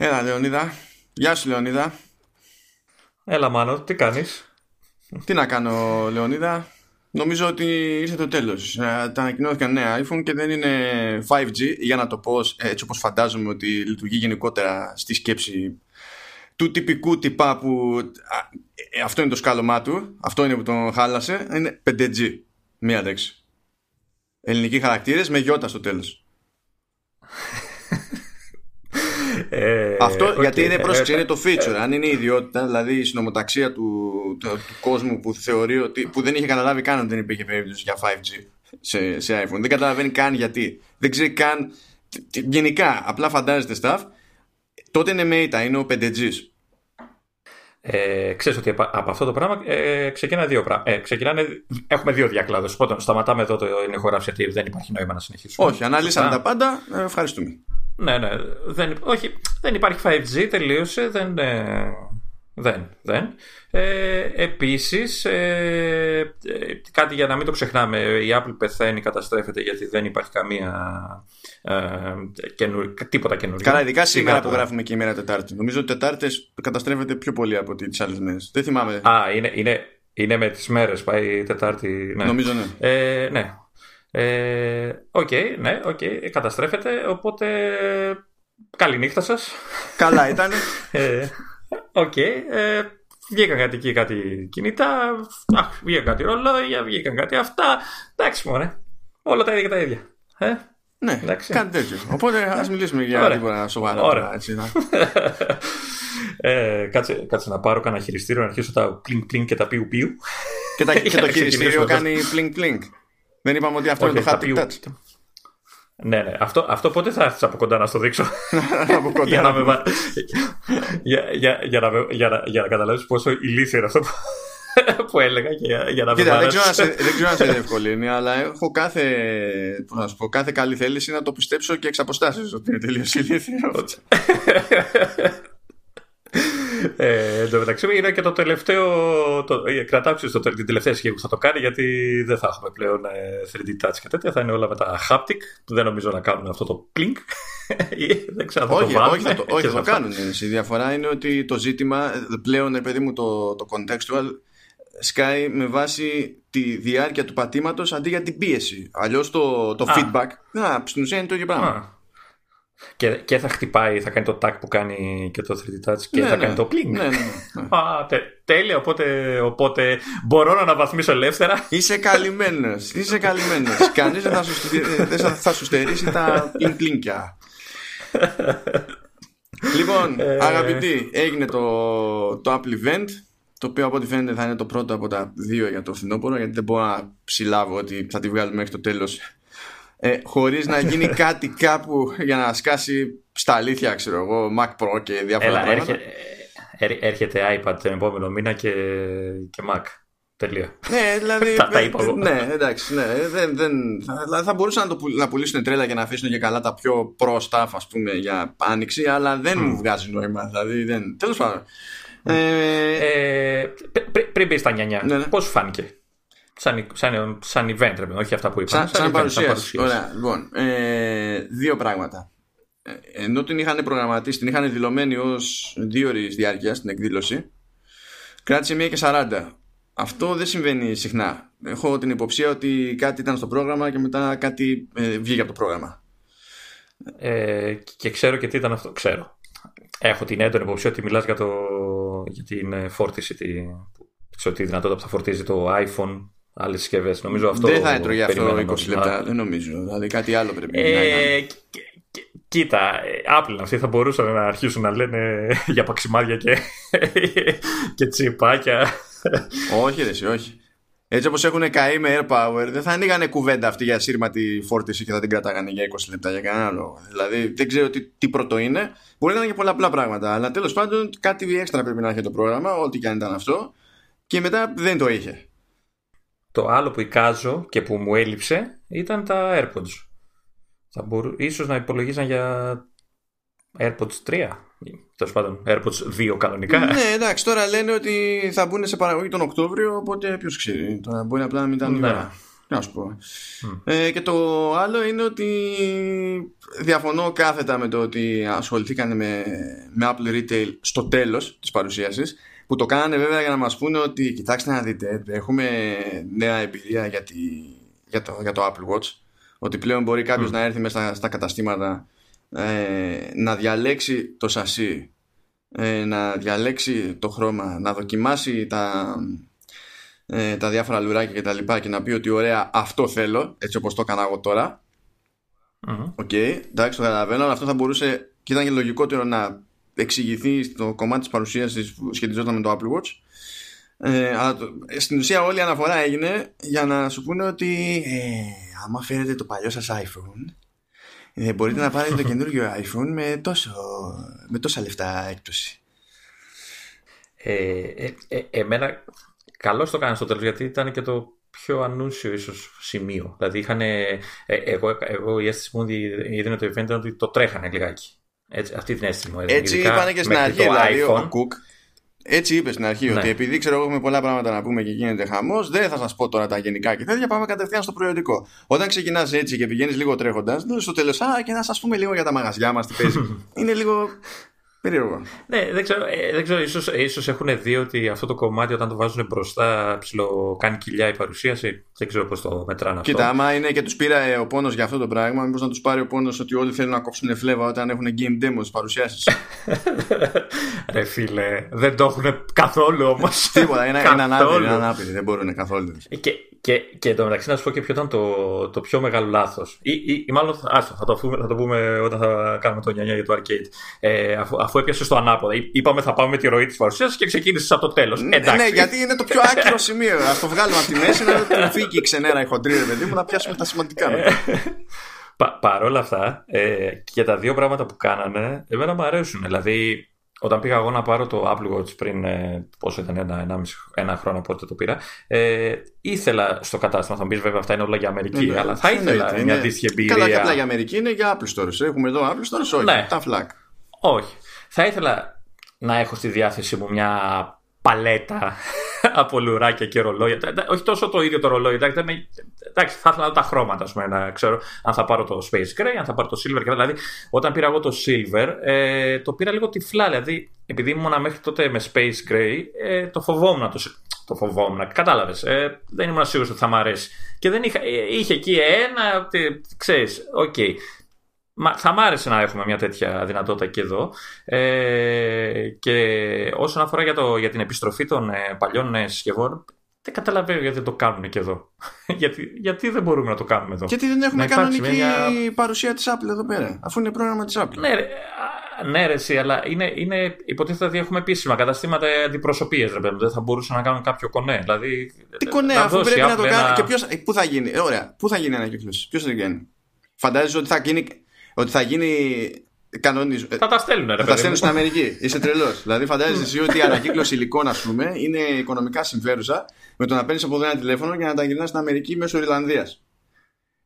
Έλα, Λεωνίδα. Γεια σου, Λεωνίδα. Έλα, Μάνο, τι κάνεις; Τι να κάνω, Λεωνίδα. Νομίζω ότι ήρθε το τέλος. Ε, τα ανακοινώθηκαν νέα iPhone και δεν είναι 5G, για να το πω έτσι όπως φαντάζομαι ότι λειτουργεί γενικότερα στη σκέψη του τυπικού τυπά που ε, αυτό είναι το σκάλωμά του, αυτό είναι που τον χάλασε, είναι 5G. Μία λέξη. Ελληνικοί χαρακτήρες με γιώτα στο τέλος. Ε, Αυτό γιατί είναι, πρόσεξε, είναι το feature. Αν είναι η ιδιότητα, δηλαδή η συνομοταξία του, του, κόσμου που θεωρεί ότι. που δεν είχε καταλάβει καν ότι δεν υπήρχε περίπτωση για 5G σε, σε iPhone. Δεν καταλαβαίνει καν γιατί. Δεν ξέρει καν. Γενικά, απλά φαντάζεται stuff. Τότε είναι Meta, είναι ο 5G. Ε, ξέρεις ότι από αυτό το πράγμα ε, ξεκινάνε δύο πράγματα. Ε, ξεκινάνε, έχουμε δύο διακλάδους. Οπότε σταματάμε εδώ το ηχογράφηση γιατί δεν υπάρχει νόημα να συνεχίσουμε. Όχι, αναλύσαμε τα πάντα. Ε, ευχαριστούμε. Ναι, ναι. Δεν, όχι, δεν υπάρχει 5G, τελείωσε. Δεν, ε, δεν, δεν. Ε, επίσης, ε, ε, κάτι για να μην το ξεχνάμε, η Apple πεθαίνει, καταστρέφεται γιατί δεν υπάρχει καμία ε, καινου, τίποτα καινούργιο. Καλά, ειδικά σήμερα που γράφουμε και η μέρα Τετάρτη. Νομίζω ότι Τετάρτες καταστρέφεται πιο πολύ από τις άλλες μέρες. Δεν θυμάμαι. Α, είναι, είναι, είναι με τις μέρες, πάει η Τετάρτη. Ναι. Νομίζω ναι. Ε, ναι. Ε, ok, okay, ναι, ok, okay, καταστρέφεται, οπότε καληνύχτα σας. Καλά ήταν. Ε, ok, okay, ε, βγήκαν κάτι εκεί, κάτι κινητά, αχ, βγήκαν κάτι ρολόγια, βγήκαν κάτι αυτά, εντάξει μωρέ, όλα τα ίδια και τα ίδια. Ε, ναι, εντάξει. κάτι τέτοιο. Οπότε ας μιλήσουμε για τίποτα σοβαρά. Ωραία. Έτσι, ε, κάτσε, κάτσε να πάρω κανένα χειριστήριο να αρχίσω τα πλινκ πλινκ και τα πιου πιου. Και, τα, και το χειριστήριο κάνει πλινκ πλινκ. Δεν είπαμε ότι αυτό είναι το haptic touch. Ναι, ναι. Αυτό, αυτό πότε θα έρθεις από κοντά να στο δείξω; από κοντά. για, να με... για, για, για, να, για, να, για να καταλάβεις πόσο ηλίθιο είναι αυτό που, που έλεγα και για, για να Κοίτα, με δεν, ξέρω σε, δεν ξέρω αν σε διευκολύνει, αλλά έχω κάθε, να σου πω, κάθε καλή θέληση να το πιστέψω και εξ αποστάσεως ότι είναι τελείως ηλίθιο. Ε, εν τω μεταξύ είναι και το τελευταίο. Το, ε, κρατάω το, την τελευταία σχέση που θα το κάνει γιατί δεν θα έχουμε πλέον 3D ε, touch και τέτοια. Θα είναι όλα με τα haptic που δεν νομίζω να κάνουν αυτό το plink. δεν ξέρω αν θα όχι, το όχι, θα το, όχι, θα το κάνουν. Η διαφορά είναι ότι το ζήτημα πλέον, παιδί μου, το, το contextual σκάει με βάση τη διάρκεια του πατήματος αντί για την πίεση. Αλλιώς το, το feedback, να, στην ουσία είναι το ίδιο πράγμα. Και, και θα χτυπάει, θα κάνει το tag που κάνει και το 3D touch και ναι, θα ναι. κάνει το pling. Ναι, ναι, ναι. Α, τε, τέλεια, οπότε, οπότε μπορώ να αναβαθμίσω ελεύθερα. Είσαι καλυμμένος. Είσαι καλυμμένος. Κανείς δεν θα σου, δεν θα σου στερήσει τα pling πλίνκια. λοιπόν, Ε. αγαπητοί, έγινε το, το Apple Event το οποίο από ό,τι φαίνεται θα είναι το πρώτο από τα δύο για το φθινόπωρο γιατί δεν μπορώ να ψηλάβω ότι θα τη βγάλουμε μέχρι το τέλος ε, χωρίς να γίνει κάτι κάπου για να σκάσει στα αλήθεια ξέρω εγώ Mac Pro και διάφορα Έλα, πράγματα έρχε, ε, έρχεται iPad τον επόμενο μήνα και, και Mac. Τελεία. Ναι, δηλαδή. τα, τα είπα εγώ. Ναι, εντάξει. Ναι, δεν, δεν, θα, θα μπορούσαν να, το, να πουλήσουν τρέλα για να αφήσουν και καλά τα πιο pro stuff, ας πούμε, για άνοιξη, αλλά δεν mm. μου βγάζει νόημα. Δηλαδή, δεν. Τέλος πάντων. Ε, ε, πρι, πριν μπεις στα νιανιά, Ναι, ναι. πώς σου φάνηκε; Σαν, σαν, σαν event, ρε, όχι αυτά που είπα. Σαν, σαν, παρουσίαση. Ωραία, λοιπόν, ε, δύο πράγματα. Ε, ενώ την είχαν προγραμματίσει, την είχαν δηλωμένη ω δύο ώρε διάρκεια στην εκδήλωση, κράτησε μία και 40. Αυτό δεν συμβαίνει συχνά. Έχω την υποψία ότι κάτι ήταν στο πρόγραμμα και μετά κάτι ε, βγήκε από το πρόγραμμα. Ε, και ξέρω και τι ήταν αυτό. Ξέρω. Έχω την έντονη υποψία ότι μιλάς για, το, για την ε, φόρτιση, τη, σε τη δυνατότητα που θα φορτίζει το iPhone, άλλες συσκευές. Νομίζω αυτό. Δεν θα έτρωγε αυτό 20 λεπτά, δεν νομίζω. Δηλαδή κάτι άλλο πρέπει ε, να είναι. Κοίτα, ε, Apple αυτοί θα μπορούσαν να αρχίσουν να λένε για παξιμάδια και, και τσιπάκια. όχι, ρε, εσύ, όχι. Έτσι όπως έχουν καεί με air power, δεν θα ανοίγανε κουβέντα αυτή για σύρματη φόρτιση και θα την κρατάγανε για 20 λεπτά για κανένα λόγο. Δηλαδή δεν ξέρω τι, τι πρώτο είναι. Μπορεί να είναι και πολλαπλά πράγματα. Αλλά τέλος πάντων κάτι έξτρα πρέπει να έχει το πρόγραμμα, ό,τι και αν ήταν αυτό. Και μετά δεν το είχε. Το άλλο που εικάζω και που μου έλειψε ήταν τα AirPods. Θα μπορού... Ίσως να υπολογίζαν για AirPods 3. Τέλος πάντων, AirPods 2 κανονικά. Ναι, εντάξει, τώρα λένε ότι θα μπουν σε παραγωγή τον Οκτώβριο, οπότε ποιος ξέρει. Τώρα μπορεί απλά να μην ήταν η Ναι. ώρα. Να σου πω. Ε, και το άλλο είναι ότι διαφωνώ κάθετα με το ότι ασχοληθήκαν με, με Apple Retail στο τέλος της παρουσίασης που το κάνανε βέβαια για να μας πούνε ότι κοιτάξτε να δείτε έχουμε νέα εμπειρία για, τη, για, το, για το Apple Watch. Ότι πλέον μπορεί κάποιος να έρθει μέσα στα, καταστήματα ε, να διαλέξει το σασί ε, να διαλέξει το χρώμα να δοκιμάσει τα, ε, τα διάφορα λουράκια και τα λοιπά και να πει ότι ωραία αυτό θέλω έτσι όπως το έκανα εγώ τώρα. OK, okay, εντάξει το καταλαβαίνω αλλά αυτό θα μπορούσε και ήταν και λογικότερο να εξηγηθεί στο κομμάτι της παρουσίασης που σχετιζόταν με το Apple Watch ε, αλλά το, στην ουσία όλη η αναφορά έγινε για να σου πούνε ότι ε, άμα φέρετε το παλιό σας iPhone ε, μπορείτε να πάρετε το καινούργιο iPhone με, τόσο, με τόσα λεφτά έκπτωση. Ε, ε, ε, εμένα καλώς το κάνει στο τέλος γιατί ήταν και το πιο ανούσιο ίσως σημείο. Δηλαδή είχαν. Ε, εγώ, εγώ η αίσθηση μου είδε το event ότι το τρέχανε λιγάκι. Έτσι, αυτή την αίσθηση μου έδινε. Έτσι είπανε και στην αρχή, δηλαδή iPhone. ο Κουκ. Έτσι είπε στην αρχή ναι. ότι επειδή ξέρω εγώ έχουμε πολλά πράγματα να πούμε και γίνεται χαμός, δεν θα σας πω τώρα τα γενικά και τέτοια. Πάμε κατευθείαν στο προϊόντικό. Όταν ξεκινάς έτσι και πηγαίνεις λίγο τρέχοντας, δεν στο τέλο, Α, και να σας πούμε λίγο για τα μαγαζιά μας τι παίζει. Είναι λίγο Περίεργο. Ναι, δεν ξέρω, ε, δεν ξέρω ίσως, ίσως έχουν δει ότι αυτό το κομμάτι όταν το βάζουν μπροστά ψηλό κάνει κοιλιά η παρουσίαση. Δεν ξέρω πώς το μετράνε αυτό. Κοίτα, άμα είναι και τους πήρε ο πόνος για αυτό το πράγμα, μήπως να τους πάρει ο πόνος ότι όλοι θέλουν να κόψουν φλέβα όταν έχουν game demo στι παρουσιάσεις. Ρε φίλε, δεν το έχουν καθόλου όμως. Τίποτα, είναι, είναι ανάπηροι, είναι ανάπηροι, δεν μπορούν καθόλου. Και, και, και το μεταξύ να σου πω και ποιο ήταν το, το πιο μεγάλο λάθος. Ή, ή, ή, μάλλον άστο, θα, το, θα το πούμε όταν θα κάνουμε το 9 για το arcade. Ε, αφού, αφού έπιασε στο ανάποδα. Είπαμε θα πάμε με τη ροή της παρουσίαση και ξεκίνησε από το τέλος. Ναι, ναι, γιατί είναι το πιο άκυρο σημείο. Α το βγάλουμε από τη μέση να φύγει η ξενέρα η χοντρή, παιδί μου, να πιάσουμε τα σημαντικά. Πα, Παρ' όλα αυτά, ε, και τα δύο πράγματα που κάνανε, εμένα μου αρέσουν. Δηλαδή, όταν πήγα εγώ να πάρω το Apple Watch πριν, ε, πόσο ήταν, ένα, ένα, ένα χρόνο πότε το πήρα, ε, ήθελα στο κατάστημα, θα μου πεις βέβαια αυτά είναι όλα για Αμερική, ναι, αλλά θα ήθελα είναι, μια αντίστοιχη εμπειρία. Καλά και απλά για Αμερική είναι για Apple Stores. Έχουμε εδώ Apple Stores, όχι, ναι. τα φλακ. Όχι. Θα ήθελα να έχω στη διάθεσή μου μια παλέτα από λουράκια και ρολόγια. Όχι τόσο το ίδιο το ρολόι. Εντάξει, εντάξει θα ήθελα τα χρώματα, πούμε, να ξέρω αν θα πάρω το Space Gray, αν θα πάρω το Silver. Δηλαδή, όταν πήρα εγώ το Silver, ε, το πήρα λίγο τυφλά. Δηλαδή, επειδή ήμουν μέχρι τότε με Space Gray, ε, το φοβόμουν. Το, το φοβόμουν. Κατάλαβες. Ε, δεν ήμουν σίγουρος ότι θα μου αρέσει. Και δεν είχα, ε, είχε εκεί ένα. Ξέρεις, OK. Okay. Μα, θα μ' άρεσε να έχουμε μια τέτοια δυνατότητα και εδώ. Ε, και όσον αφορά για, το, για την επιστροφή των ε, παλιών ε, συσκευών, δεν καταλαβαίνω γιατί δεν το κάνουν και εδώ. γιατί, γιατί δεν μπορούμε να το κάνουμε εδώ; Γιατί δεν έχουμε κανονική μια... παρουσία της Apple εδώ πέρα, αφού είναι πρόγραμμα της Apple. Ναι, ναι, ρε, εσύ, αλλά είναι, είναι, υποτίθεται ότι έχουμε επίσημα καταστήματα αντιπροσωπείες, ρε παιδί Δεν θα μπορούσαν να κάνουν κάποιο κονέ. Δηλαδή, Τι κονέ, αφού πρέπει να το κάνει. Και ποιος, πού θα γίνει, ε, ωραία, πού θα γίνει ανακύκλωση, ποιος θα γίνει. Φαντάζεσαι ότι θα γίνει ότι θα γίνει κανονισμό. Θα τα στέλνουν, ρε Θα τα στέλνουν στην Αμερική. Είσαι τρελός. δηλαδή, φαντάζεσαι εσύ ότι η ανακύκλωση υλικών, ας πούμε, είναι οικονομικά συμφέρουσα με το να παίρνεις από εδώ ένα τηλέφωνο και να τα γυρνάς στην Αμερική μέσω Ιρλανδίας.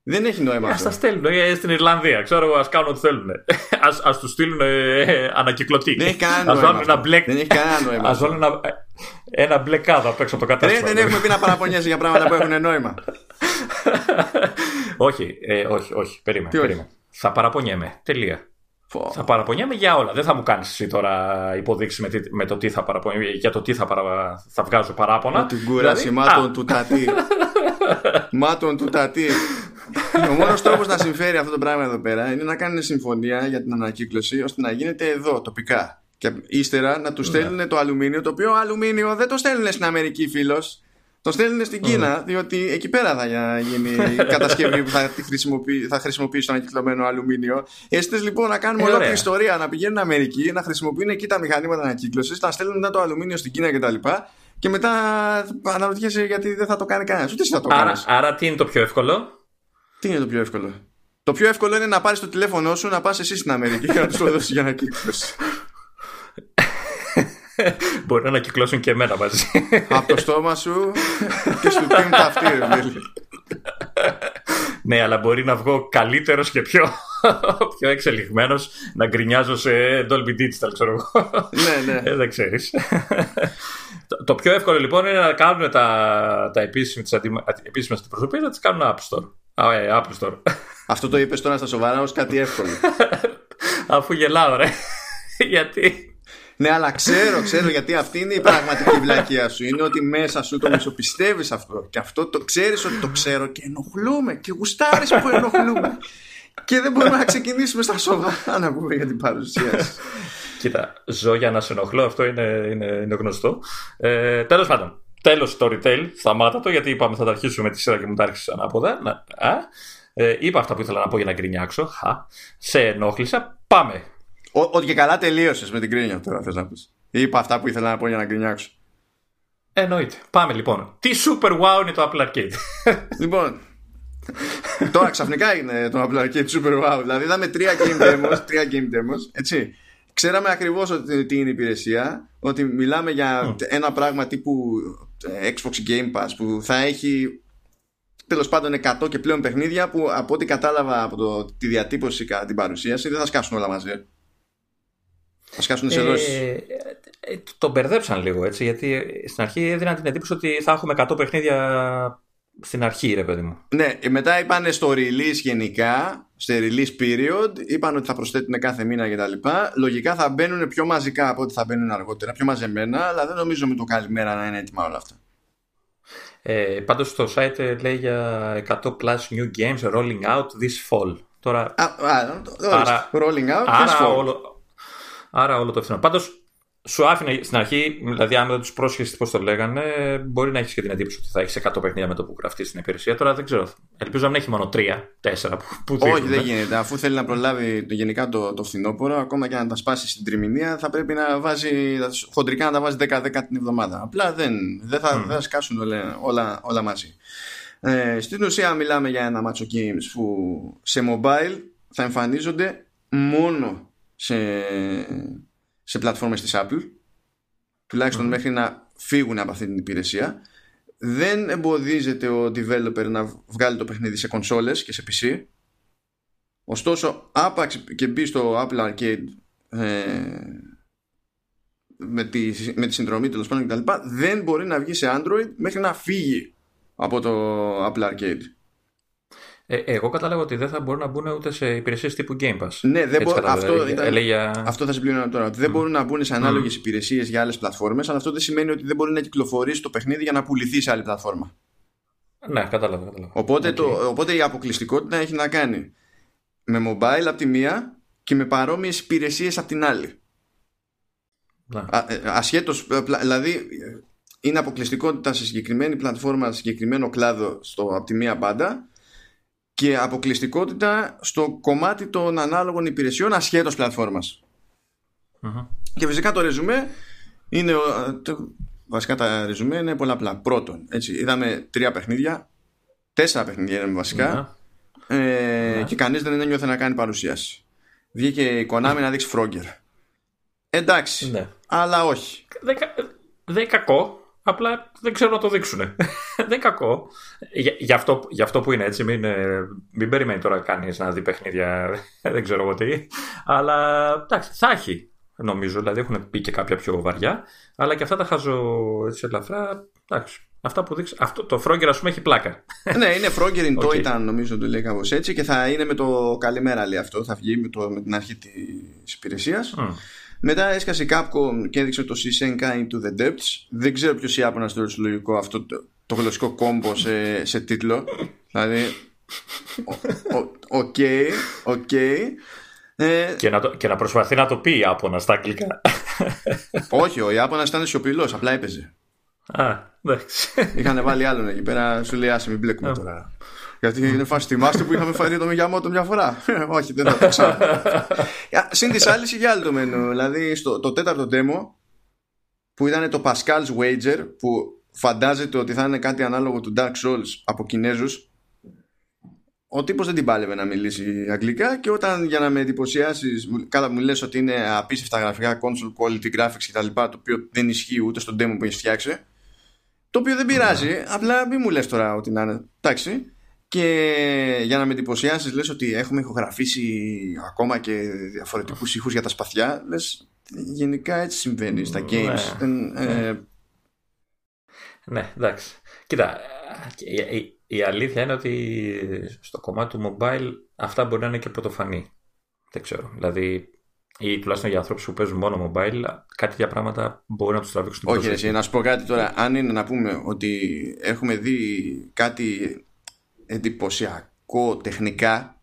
Δεν έχει νόημα Α τα στέλνουν ε, στην Ιρλανδία. Ξέρω εγώ, ας κάνουν ό,τι θέλουν. Α τους στείλουν ε, ανακυκλωτή. Δεν έχει κανένα νόημα. Μπλε... Δεν έχει κανένα νόημα. Α βάλουν ένα, ένα μπλε κάδο απ' έξω από το κατάστημα. Δεν, δεν έχουμε πει να παραπονιέσαι για πράγματα που έχουν νόημα. όχι, ε, όχι, όχι. Περίμενε. Περίμενε. Θα παραπονιέμαι. Τελεία. Θα παραπονιέμαι για όλα. Δεν θα μου κάνεις εσύ τώρα υποδείξεις με, με, το τι θα παραπονιέμαι, για το τι θα, παρα, θα βγάζω παράπονα. Την κούραση δηλαδή, μάτων του τατή. μάτων του τατή. Ο μόνος τρόπος να συμφέρει αυτό το πράγμα εδώ πέρα είναι να κάνουν συμφωνία για την ανακύκλωση ώστε να γίνεται εδώ τοπικά. Και ύστερα να τους ναι. στέλνουν το αλουμίνιο, το οποίο αλουμίνιο δεν το στέλνουν στην Αμερική, φίλος. Το στέλνουν στην Κίνα, διότι εκεί πέρα θα γίνει η κατασκευή που θα, χρησιμοποιήσει, θα χρησιμοποιήσει το ανακυκλωμένο αλουμίνιο. Έστε λοιπόν να κάνουμε ε, ολόκληρη ιστορία, να πηγαίνουν Αμερική, να χρησιμοποιούν εκεί τα μηχανήματα ανακύκλωσης, να στέλνουν μετά το αλουμίνιο στην Κίνα κτλ. Και, και μετά αναρωτιέσαι γιατί δεν θα το κάνει κανένας. Ούτε θα το κάνεις. Άρα, άρα τι είναι το πιο εύκολο; Τι είναι το πιο εύκολο; Το πιο εύκολο είναι να πάρεις το τηλέφωνό σου, να πας εσύ στην Αμερική και να τους το δώσεις για ανακύκλωση. Μπορεί να ανακυκλώσουν και εμένα μαζί. Από το στόμα σου και σου πίνει τα αυτή, ναι, αλλά μπορεί να βγω καλύτερος και πιο, πιο εξελιγμένος να γκρινιάζω σε Dolby Digital, ξέρω εγώ. ναι, ναι. Ε, δεν ξέρεις. το, το, πιο εύκολο λοιπόν είναι να κάνουν τα, τα επίσημες αντιπροσωπείες να τις κάνουν App Store. Α, ε, Apple Store. Αυτό το είπες τώρα στα σοβαρά ως κάτι εύκολο. Αφού γελάω, ρε. Γιατί; Ναι, αλλά ξέρω, ξέρω γιατί αυτή είναι η πραγματική βλακεία σου. Είναι ότι μέσα σου το μισοπιστεύεις αυτό. Και αυτό το ξέρεις ότι το ξέρω και ενοχλούμε. Και γουστάρεις που ενοχλούμε. και δεν μπορούμε να ξεκινήσουμε στα σοβαρά να πούμε για την παρουσίαση. Κοίτα, ζω για να σε ενοχλώ, αυτό είναι, είναι, είναι γνωστό. Ε, Τέλος πάντων, τέλος το retail, σταμάτα το γιατί είπαμε θα τα αρχίσουμε με τη σειρά και μου τα άρχισε ανάποδα. Να, α, ε, είπα αυτά που ήθελα να πω για να γκρινιάξω. Χα, σε ενόχλησα. Πάμε. Ότι και καλά τελείωσες με την κρίνια τώρα, θες να πεις. Είπα αυτά που ήθελα να πω για να γκρινιάξω. Εννοείται. Πάμε λοιπόν. Τι super wow είναι το Apple Arcade; λοιπόν, τώρα ξαφνικά είναι το Apple Arcade super wow. Δηλαδή είδαμε τρία game demos, τρία game demos, έτσι. Ξέραμε ακριβώς ότι τι είναι η υπηρεσία, ότι μιλάμε για ένα πράγμα τύπου ε, Xbox Game Pass που θα έχει τέλος πάντων 100 και πλέον παιχνίδια που από ό,τι κατάλαβα από το, τη διατύπωση κατά την παρουσίαση δεν θα σκάσουν όλα μαζί. Θα σκάσουν σε δόσεις. Ε, ε, το μπερδέψαν λίγο έτσι, γιατί στην αρχή έδιναν την εντύπωση ότι θα έχουμε 100 παιχνίδια στην αρχή, ρε παιδί μου. Ναι, μετά είπαν στο release γενικά, στο release period, είπαν ότι θα προσθέτουν κάθε μήνα κτλ. Λογικά θα μπαίνουν πιο μαζικά από ό,τι θα μπαίνουν αργότερα, πιο μαζεμένα, αλλά δεν νομίζω με το καλημέρα να είναι έτοιμα όλα αυτά. Ε, πάντως το site λέει για 100 plus new games rolling out this fall. Τώρα, α, α, άρα, rolling out άρα this fall. Όλο, άρα όλο το φθηνό. Πάντως σου άφηνε στην αρχή, δηλαδή αν δεν τους πρόσχεσαι πώς το λέγανε, μπορεί να έχεις και την εντύπωση ότι θα έχεις 100 παιχνίδια με το που γραφτείς στην υπηρεσία. Τώρα δεν ξέρω. Ελπίζω να μην έχει μόνο 3-4 που, που Όχι, δεν γίνεται. Αφού θέλει να προλάβει το, γενικά το, το φθινόπωρο, ακόμα και να τα σπάσει στην τριμηνία, θα πρέπει να βάζει χοντρικά να τα βάζει 10-10 την εβδομάδα. Απλά δεν, δεν, θα, mm. δεν θα σκάσουν όλα, όλα, όλα μαζί. Ε, στην ουσία μιλάμε για ένα μάτσο games που σε mobile θα εμφανίζονται μόνο σε σε πλατφόρμες της Apple τουλάχιστον μέχρι να φύγουν από αυτή την υπηρεσία. Δεν εμποδίζεται ο developer να βγάλει το παιχνίδι σε κονσόλες και σε PC ωστόσο άπαξ και μπει στο Apple Arcade ε, με, τη, με τη συνδρομή τέλος πάντων κτλ δεν μπορεί να βγει σε Android μέχρι να φύγει από το Apple Arcade ε, εγώ κατάλαβα ότι δεν θα μπορούν να μπουν ούτε σε υπηρεσίες τύπου Game Pass. Ναι, δεν μπο... αυτό, ήταν... αυτό θα συμπληρώνω τώρα. Ότι δεν mm. μπορούν να μπουν σε ανάλογες mm. υπηρεσίες για άλλες πλατφόρμες, αλλά αυτό δεν σημαίνει ότι δεν μπορεί να κυκλοφορήσει το παιχνίδι για να πουληθείς σε άλλη πλατφόρμα. Ναι, κατάλαβα. κατάλαβα. Οπότε, okay. το, οπότε η αποκλειστικότητα έχει να κάνει με mobile από τη μία και με παρόμοιες υπηρεσίες από την άλλη. Ναι. Ε, ασχέτως, ε, δηλαδή είναι αποκλειστικότητα σε συγκεκριμένη πλατφόρμα, σε συγκεκριμένο κλάδο στο, από τη μία μπάντα και αποκλειστικότητα στο κομμάτι των ανάλογων υπηρεσιών ασχέτως Και φυσικά το ρεζουμέ είναι. Το, βασικά τα ρεζουμέ είναι πολλαπλά. Πρώτον, έτσι, είδαμε τρία παιχνίδια. Τέσσερα παιχνίδια είδαμε Ε, Και κανείς δεν ένιωθε να κάνει παρουσίαση. Βγήκε η Konami να δείξει Frogger. Εντάξει, ναι. αλλά όχι. Δεν, δεν κακό. Απλά δεν ξέρουν να το δείξουν. δεν είναι κακό. Για, για, αυτό, για αυτό που είναι έτσι, μην, ε, μην περιμένει τώρα κανείς να δει παιχνίδια. δεν ξέρω εγώ τι. Αλλά εντάξει, θα έχει νομίζω. Δηλαδή έχουν πει και κάποια πιο βαριά. Αλλά και αυτά τα χάζω έτσι ελαφρά. Εντάξει. Αυτά που δείξει. Αυτό, το Frogger, ας πούμε, έχει πλάκα. ναι, είναι Frogger in Toy Town. ήταν, νομίζω το λέει κάπως έτσι. Και θα είναι με το καλημέρα, λέει αυτό. Θα βγει με, το, με την αρχή της υπηρεσίας. Mm. Μετά έσκασε η Capcom και έδειξε το Shinsekai Into the Depths. Δεν ξέρω ποιος Ιάπωνας το λογικό αυτό το, το γλωσσικό combo σε, σε τίτλο. δηλαδή. OK, OK. Ε, και, να και να προσπαθεί να το πει Ιάπωνας στα αγγλικά. Όχι, ο Ιάπωνα ήταν σιωπηλός, απλά έπαιζε. Α, εντάξει. Είχαν βάλει άλλον εκεί πέρα, σου λέει άσε μην μπλέκουμε τώρα. Γιατί είναι φάση θυμάστε που είχαμε φέρει το Μιγιαμότο μια φορά. Όχι, δεν θα το ξέρω. Συν της άλλης είχε άλλο το μενού. Δηλαδή στο το τέταρτο demo που ήταν το Pascal's Wager που φαντάζεται ότι θα είναι κάτι ανάλογο του Dark Souls από Κινέζους. Ο τύπος δεν την πάλευε να μιλήσει αγγλικά και όταν για να με εντυπωσιάσεις, κατά μου λες ότι είναι απίστευτα γραφικά, console quality graphics κτλ. Το οποίο δεν ισχύει ούτε στο demo που έχεις φτιάξει. Το οποίο δεν πειράζει, απλά μην μου λες τώρα ότι να είναι. Εντάξει, και για να με εντυπωσιάσεις, λες ότι έχουμε ηχογραφήσει ακόμα και διαφορετικούς ήχους για τα σπαθιά. Λες, γενικά έτσι συμβαίνει στα games. Ναι, ναι. ναι εντάξει. Κοίτα, η, η, αλήθεια είναι ότι στο κομμάτι του mobile αυτά μπορεί να είναι και πρωτοφανή. Δεν ξέρω. Δηλαδή, ή τουλάχιστον για ανθρώπους που παίζουν μόνο mobile, κάτι για πράγματα μπορεί να τους τραβήξουν την Όχι, εσύ, να σου πω κάτι τώρα. Αν είναι να πούμε ότι έχουμε δει κάτι εντυπωσιακό τεχνικά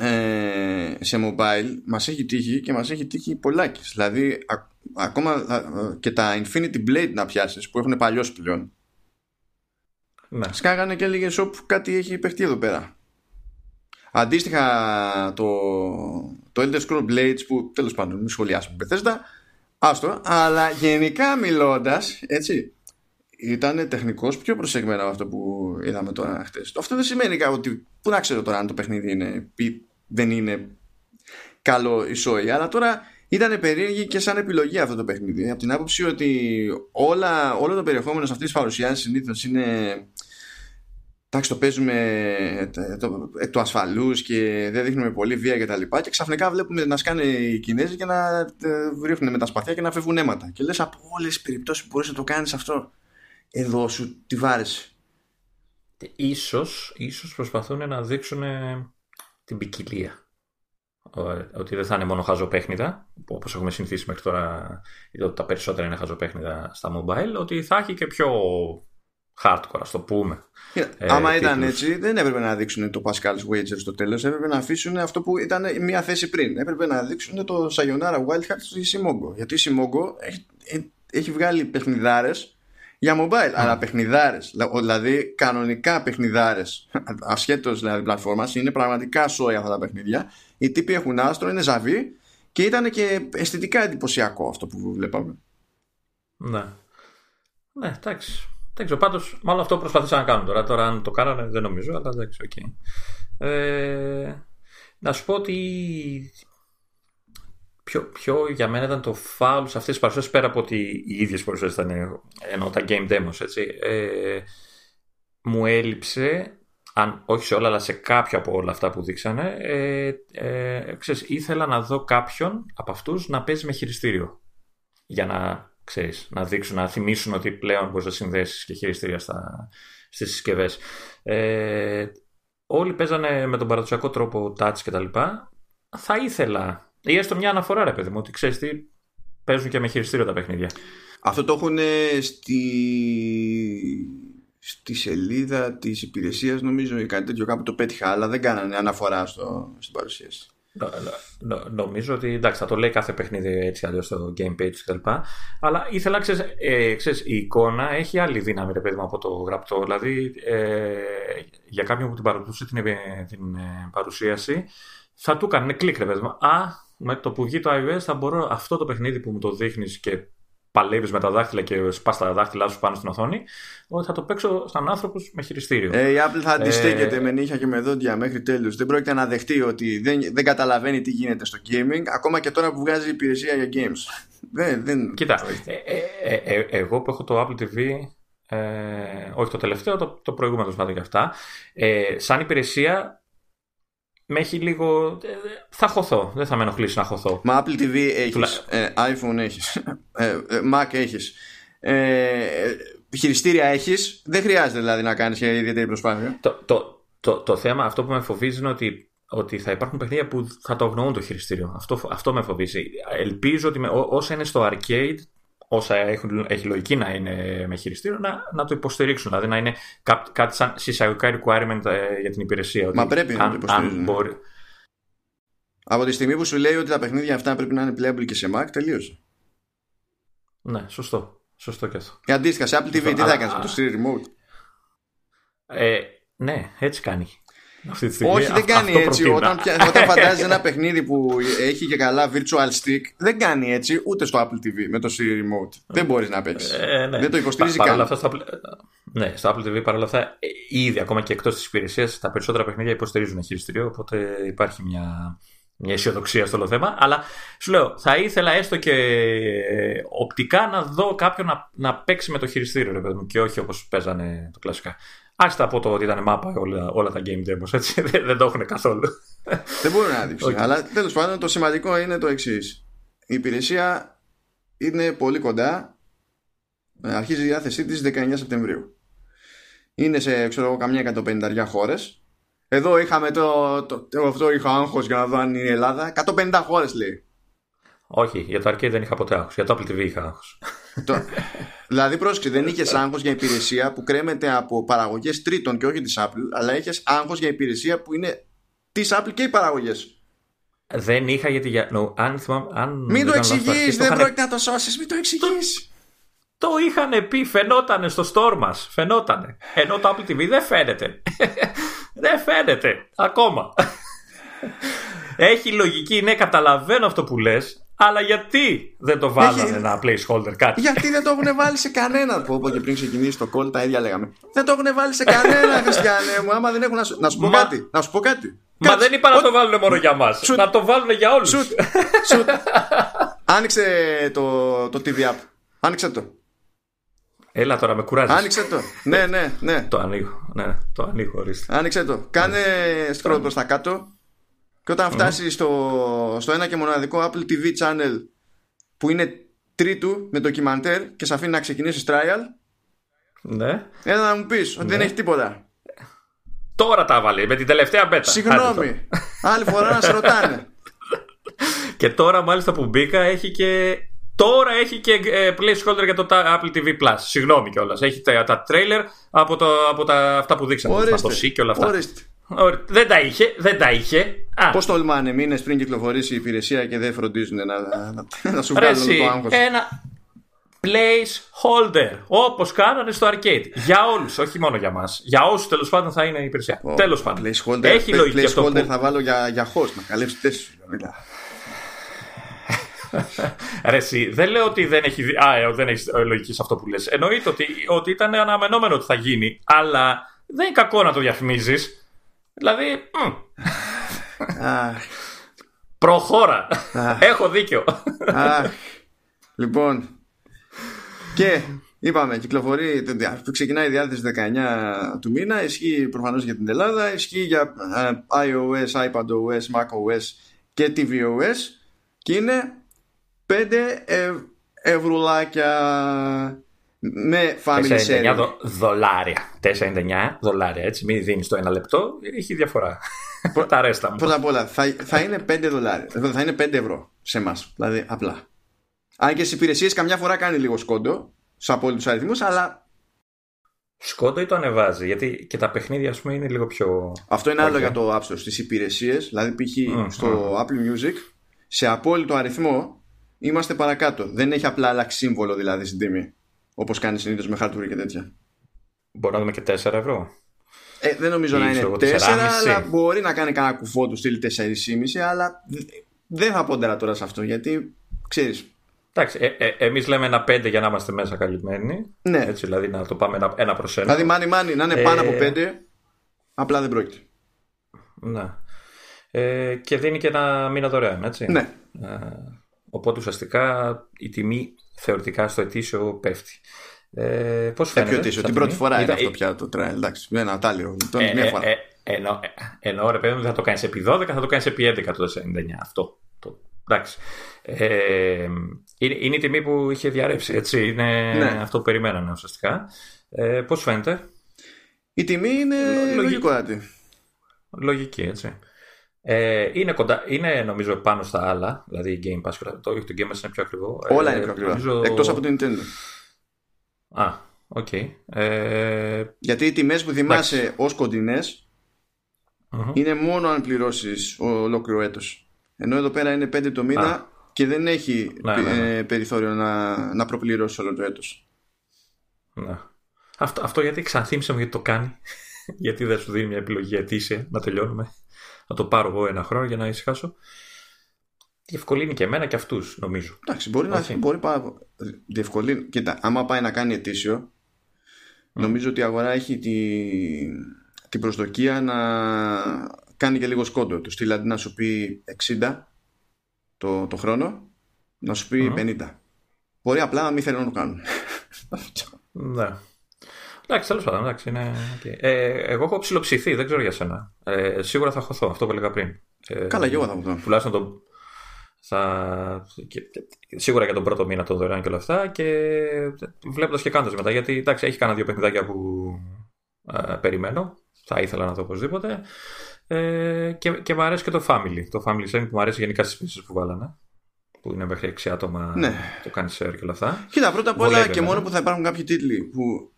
ε, σε mobile, μας έχει τύχει και μας έχει τύχει πολλάκις. Δηλαδή, ακόμα και τα Infinity Blade να πιάσεις που έχουν παλιώσει πλέον. Ναι. Σκάγανε και λίγες όπου κάτι έχει παιχτεί εδώ πέρα. Αντίστοιχα το, το Elder Scrolls Blades που τέλος πάντων μην σχολιάσουμε Bethesda άστο, αλλά γενικά μιλώντας έτσι ήταν τεχνικός πιο προσεγμένο από αυτό που είδαμε τώρα χτες. Αυτό δεν σημαίνει ότι πού να ξέρω τώρα αν το παιχνίδι είναι, δεν είναι καλό ισόη αλλά τώρα ήταν περίεργη και σαν επιλογή αυτό το παιχνίδι. Από την άποψη ότι όλα, όλο το περιεχόμενο σε αυτή τη παρουσιάση συνήθως είναι εντάξει το παίζουμε το, το ασφαλούς και δεν δείχνουμε πολύ βία και τα λοιπά και ξαφνικά βλέπουμε να σκάνε οι Κινέζοι και να ε, ρίχνουν με τα σπαθιά και να φεύγουν αίματα. Και λες από όλες τις περιπτώσεις που μπορείς να το κάνεις αυτό εδώ σου τη βάρεσε Ίσως, ίσως προσπαθούν να δείξουν την ποικιλία ότι δεν θα είναι μόνο χαζοπέχνιδα όπως έχουμε συνηθίσει μέχρι τώρα ότι τα περισσότερα είναι χαζοπέχνιδα στα mobile ότι θα έχει και πιο hardcore, ας το πούμε. Ε, άμα ήταν έτσι, δεν έπρεπε να δείξουν το Pascal's Wager στο τέλος. Έπρεπε να αφήσουν αυτό που ήταν μία θέση πριν. Έπρεπε να δείξουν το Sayonara Wildcard στη Simogo. Γιατί η Simogo έχει, ε, έχει βγάλει παιχνιδάρες για mobile. Αλλά παιχνιδάρες, δηλαδή κανονικά παιχνιδάρες, ασχέτως δηλαδή πλατφόρμας, είναι πραγματικά σόι αυτά τα παιχνίδια. Οι τύποι έχουν άστρο, είναι ζαβή και ήταν και αισθητικά εντυπωσιακό αυτό που βλέπαμε. Ναι. Ναι, εντάξει. Δεν ξέρω, πάντως, μάλλον αυτό προσπαθήσαν να κάνουν τώρα. Τώρα, αν το κάνανε, δεν νομίζω, αλλά εντάξει, OK. Okay. Ε, να σου πω ότι πιο, πιο για μένα ήταν το φάουλ σε αυτές τις παρουσιάσεις πέρα από ότι οι ίδιες παρουσιάσεις ήταν ενώ τα game demos, έτσι. Ε, μου έλειψε, αν όχι σε όλα, αλλά σε κάποια από όλα αυτά που δείξανε, ε, ε, ξέρεις, ήθελα να δω κάποιον από αυτούς να παίζει με χειριστήριο. Για να ξέρεις, να δείξουν, να θυμίσουν ότι πλέον μπορείς να συνδέσεις και χειριστήρια στα, στις συσκευές. Ε, όλοι παίζανε με τον παραδοσιακό τρόπο touch και τα λοιπά. Θα ήθελα, ή έστω μια αναφορά ρε παιδί μου, ότι ξέρεις τι, παίζουν και με χειριστήριο τα παιχνίδια. Αυτό το έχουν στη, στη σελίδα της υπηρεσίας νομίζω ή κάτι τέτοιο κάπου το πέτυχα αλλά δεν κάνανε αναφορά στο, στην παρουσίαση. Νομίζω ότι εντάξει, θα το λέει κάθε παιχνίδι έτσι αλλιώς στο game page κτλ. Αλλά ήθελα, ξέρεις, ε, ξέρεις, η εικόνα έχει άλλη δύναμη, ρε παιδί μου, από το γραπτό. Δηλαδή, ε, για κάποιον που την παρακολουθούσε την, την ε, παρουσίαση, θα του έκανε κλικ, ρε παιδί μου. Α, με το που βγει το iOS θα μπορώ αυτό το παιχνίδι που μου το δείχνεις και παλεύεις με τα δάχτυλα και σπάς τα δάχτυλά σου πάνω στην οθόνη, ότι θα το παίξω σαν άνθρωπος με χειριστήριο. Ε, η Apple θα αντιστέκεται ε, με νύχια και με δόντια μέχρι τέλους. Δεν πρόκειται να δεχτεί ότι δεν, δεν καταλαβαίνει τι γίνεται στο gaming, ακόμα και τώρα που βγάζει υπηρεσία για games. δεν, δεν... Κοίτα, ε, ε, ε, ε, εγώ που έχω το Apple TV. Ε, όχι το τελευταίο, το, το προηγούμενο πάντων και αυτά. Ε, σαν υπηρεσία με έχει λίγο. Ε, θα χωθώ. Δεν θα με ενοχλήσει να χωθώ. Μα Apple TV έχεις. Ε, iPhone έχεις. Ε, ε, Mac έχεις. Ε, χειριστήρια έχεις. Δεν χρειάζεται δηλαδή να κάνεις ιδιαίτερη προσπάθεια. Το, το, το, το, θέμα αυτό που με φοβίζει είναι ότι, ότι θα υπάρχουν παιχνίδια που θα το αγνοούν το χειριστήριο. Αυτό, αυτό με φοβίζει. Ελπίζω ότι με, ό, όσα είναι στο arcade όσα έχουν, έχει λογική να είναι με χειριστήριο να, να το υποστηρίξουν. Δηλαδή να είναι κάτι, κάτι σαν συσσαγωγικά requirement ε, για την υπηρεσία. Μα πρέπει να το υποστηρίζουν. Μπορεί... Από τη στιγμή που σου λέει ότι τα παιχνίδια αυτά πρέπει να είναι playable και σε Mac, τελείωσε. Ναι, σωστό. Σωστό και αυτό. Και αντίστοιχα, σε Apple TV, τι θα έκανε με το Stream Remote; Ε, ναι, έτσι κάνει. Αυτή τη Όχι, δεν κάνει έτσι. Όταν, όταν φαντάζει ένα παιχνίδι που έχει και καλά virtual stick, δεν κάνει έτσι ούτε στο Apple TV με το Siri Remote. δεν μπορείς να παίξεις. Ε, ναι. Δεν το υποστηρίζει καν. Αυτά, στο, ναι, στο Apple TV παρόλα αυτά, ε, ήδη ακόμα και εκτός της υπηρεσίας, τα περισσότερα παιχνίδια υποστηρίζουν χειριστήριο. Οπότε υπάρχει μια, μια αισιοδοξία στο όλο θέμα. Αλλά σου λέω, θα ήθελα έστω και ε, οπτικά να δω κάποιον να, να παίξει με το χειριστήριο, ρε παιδί μου, και όχι όπως παίζανε το κλασικά. Άστα από το ότι ήταν μάπα όλα, όλα τα game demos, έτσι. δεν, δεν το έχουν καθόλου. δεν μπορεί να δείξει. Okay. Αλλά τέλος πάντων το σημαντικό είναι το εξής. Η υπηρεσία είναι πολύ κοντά. Αρχίζει η διάθεσή της 19 Σεπτεμβρίου. Είναι σε ξέρω, καμιά 150 χώρες. Εδώ είχαμε το, το, το, αυτό είχα άγχος για να δω αν είναι η Ελλάδα. 150 χώρες λέει. Όχι, για το arcade δεν είχα ποτέ άγχος. Για το Apple TV είχα άγχος. Το... δηλαδή, πρόσεξε, δεν είχες άγχος για υπηρεσία που κρέμεται από παραγωγές τρίτων και όχι της Apple, αλλά είχες άγχος για υπηρεσία που είναι της Apple και οι παραγωγές. Δεν είχα γιατί. Για... No, αν, αν μην το εξηγείς, δεν πρόκειται να το σώσεις, μην το εξηγείς. Το, το είχαν πει, φαινόταν στο store μας. Φαινόταν. Ενώ το Apple TV δεν φαίνεται. δεν φαίνεται ακόμα. Έχει λογική, ναι, καταλαβαίνω αυτό που λες αλλά γιατί δεν το βάλανε Έχει... ένα placeholder κάτι; Γιατί δεν το έχουν βάλει σε κανένα. Που όπω και πριν ξεκινήσει το call, τα ίδια λέγαμε. Δεν το έχουν βάλει σε κανένα, Χριστιανέ μου. Άμα δεν έχουν να σου, να σου πω Μα... κάτι. Να σου πω κάτι. Μα δεν είπα να το βάλουν μόνο για μας. Να το βάλουν για όλους. Άνοιξε το, το TV app. Άνοιξε το. Έλα τώρα, με κουράζεις. Άνοιξε το. ναι, ναι, ναι. Το ανοίγω. Ναι, το ανοίγω, ορίστε. Άνοιξε το. Κάνε scroll προς τα κάτω και όταν φτάσεις στο, στο ένα και μοναδικό Apple TV channel που είναι τρίτου με ντοκιμαντέρ και σε αφήνει να ξεκινήσεις trial. Ναι. Έλα να μου πεις ότι δεν ναι. έχει τίποτα. Τώρα τα βάλει με την τελευταία μπέτα. Συγγνώμη. Άλλη φορά να σε ρωτάνε. Και τώρα μάλιστα που μπήκα έχει και Τώρα έχει και ε, placeholder για το Apple TV Plus. Συγγνώμη κιόλας. Έχει τα, τα trailer από, το, από τα, αυτά που δείξαμε. Ορίστε. Το C και όλα αυτά. Ορίστε. Δεν τα είχε, δεν τα είχε. Πώς τολμάνε μήνες πριν κυκλοφορήσει η υπηρεσία και δεν φροντίζουν να, να, να σου βγάλουν το άγχος; Ένα placeholder. Όπως κάνανε στο arcade. Για όλους, όχι μόνο για μας. Για όσους τέλος πάντων θα είναι η υπηρεσία. Oh, τέλος πάντων. Placeholder, Έχει λογική placeholder αυτό που... θα βάλω για, για host να καλύψει τέσσερις Ρε εσύ, δεν λέω ότι δεν έχει, α, ε, δεν έχεις λογική σε αυτό που λες. Εννοείται ότι, ότι ήταν αναμενόμενο ότι θα γίνει, αλλά δεν είναι κακό να το διαφημίζεις. Δηλαδή. Προχώρα. Έχω δίκιο. Λοιπόν. Και είπαμε, κυκλοφορεί. Ξεκινάει η διάθεση 19 του μήνα. Ισχύει προφανώς για την Ελλάδα. Ισχύει για ε, iOS, iPadOS, macOS και tvOS. Και είναι 5 ευρουλάκια με family sharing. 4,99 δολάρια. 4,99 δολάρια. Έτσι, μην δίνεις το ένα λεπτό, έχει διαφορά. Τα ρέστα μου. Πρώτα απ' όλα, θα, θα είναι 5 δολάρια. Θα είναι 5 ευρώ σε εμάς. Δηλαδή, απλά. Αν και στις υπηρεσίες καμιά φορά κάνει λίγο σκόντο στου απόλυτου αριθμούς, αλλά. Σκόντο ή το ανεβάζει, γιατί και τα παιχνίδια, ας πούμε, είναι λίγο πιο. Αυτό είναι άλλο για το App Store. Στις υπηρεσίες, δηλαδή π.χ. στο Apple Music, σε απόλυτο αριθμό είμαστε παρακάτω. Δεν έχει απλά αλλάξει σύμβολο δηλαδή στην τιμή. Όπως κάνεις συνήθως με hardware και τέτοια. Μπορεί να δούμε και 4 ευρώ. Ε, δεν νομίζω Ή να είναι 4, αλλά μπορεί να κάνει κανένα κουφό του στυλ 4,5, αλλά δεν θα πόντερα τώρα σε αυτό γιατί ξέρεις. Εντάξει, ε, ε, εμείς λέμε ένα 5 για να είμαστε μέσα καλυμμένοι. Ναι. Έτσι, δηλαδή να το πάμε ένα, ένα προς ένα. Δηλαδή, μάνι, μάνι, να είναι πάνω από 5, ε, απλά δεν πρόκειται. Ναι. Ε, και δίνει και ένα μήνα δωρεάν, έτσι. Ναι. Ε, οπότε ουσιαστικά η τιμή θεωρητικά στο ετήσιο πέφτει. Ε, Πώς φαίνεται. ετήσιο, την πρώτη φορά είναι αυτό πια το trial. Εντάξει, ένα ατάλληλο. Ε, μία φορά. Ε, ενώ, ενώ ρε παιδί μου θα το κάνεις επί 12, θα το κάνεις επί 11 το 49. Αυτό. Το, εντάξει. Ε, είναι, είναι η τιμή που είχε διαρρεύσει, έτσι. Είναι ναι. αυτό που περιμένανε ουσιαστικά. Ε, Πώς φαίνεται; Η τιμή είναι λογικό Λογική, έτσι. Ε, είναι, κοντά, είναι νομίζω πάνω στα άλλα, δηλαδή η Game Pass, το, το Game Pass είναι πιο ακριβό. Όλα είναι πιο ακριβά, νομίζω... εκτός από την Nintendo. Α, OK. Okay. Ε... Γιατί οι τιμές που θυμάσαι ως κοντινές uh-huh. είναι μόνο αν πληρώσεις ολόκληρο έτος. Ενώ εδώ πέρα είναι 5 το μήνα και δεν έχει ναι, ναι, ναι. Ε, περιθώριο να, να προπληρώσεις όλο το έτος. Ναι. Αυτό, αυτό γιατί ξανθύμισε μου γιατί το κάνει. γιατί δεν σου δίνει μια επιλογή ετήσια να τελειώνουμε να το πάρω εγώ ένα χρόνο για να ησυχάσω. Διευκολύνει και εμένα και αυτούς, νομίζω. Εντάξει, μπορεί να μπορεί πάρα Διευκολύνει. Κοίτα, άμα πάει να κάνει ετήσιο, νομίζω ότι η αγορά έχει τη, την προσδοκία να κάνει και λίγο σκόντο. Του στείλει αντί να σου πει 60 το, το χρόνο, να σου πει 50. Μπορεί απλά να μην θέλουν να το κάνουν. ναι. Εντάξει, τέλος πάντων. Εντάξει, είναι... okay. ε, εγώ έχω ψηλοψηθεί, δεν ξέρω για σένα. Ε, σίγουρα θα χωθώ, αυτό που έλεγα πριν. Ε, Καλά, και εγώ θα χωθώ. Τουλάχιστον το, θα... Και, σίγουρα για τον πρώτο μήνα το δωρεάν και όλα αυτά και βλέποντας και κάνοντας μετά. Γιατί εντάξει, έχει κανένα δύο παιχνιδάκια που ε, περιμένω. Θα ήθελα να δω οπωσδήποτε. Ε, και, και μου αρέσει και το Family. Το Family Sharing που μου αρέσει γενικά στις πίσει που βάλανε. Που είναι μέχρι 6 άτομα. Ναι. Το κάνει share και όλα αυτά. Κοίτα, πρώτα απ' όλα και μόνο που θα υπάρχουν κάποιοι τίτλοι που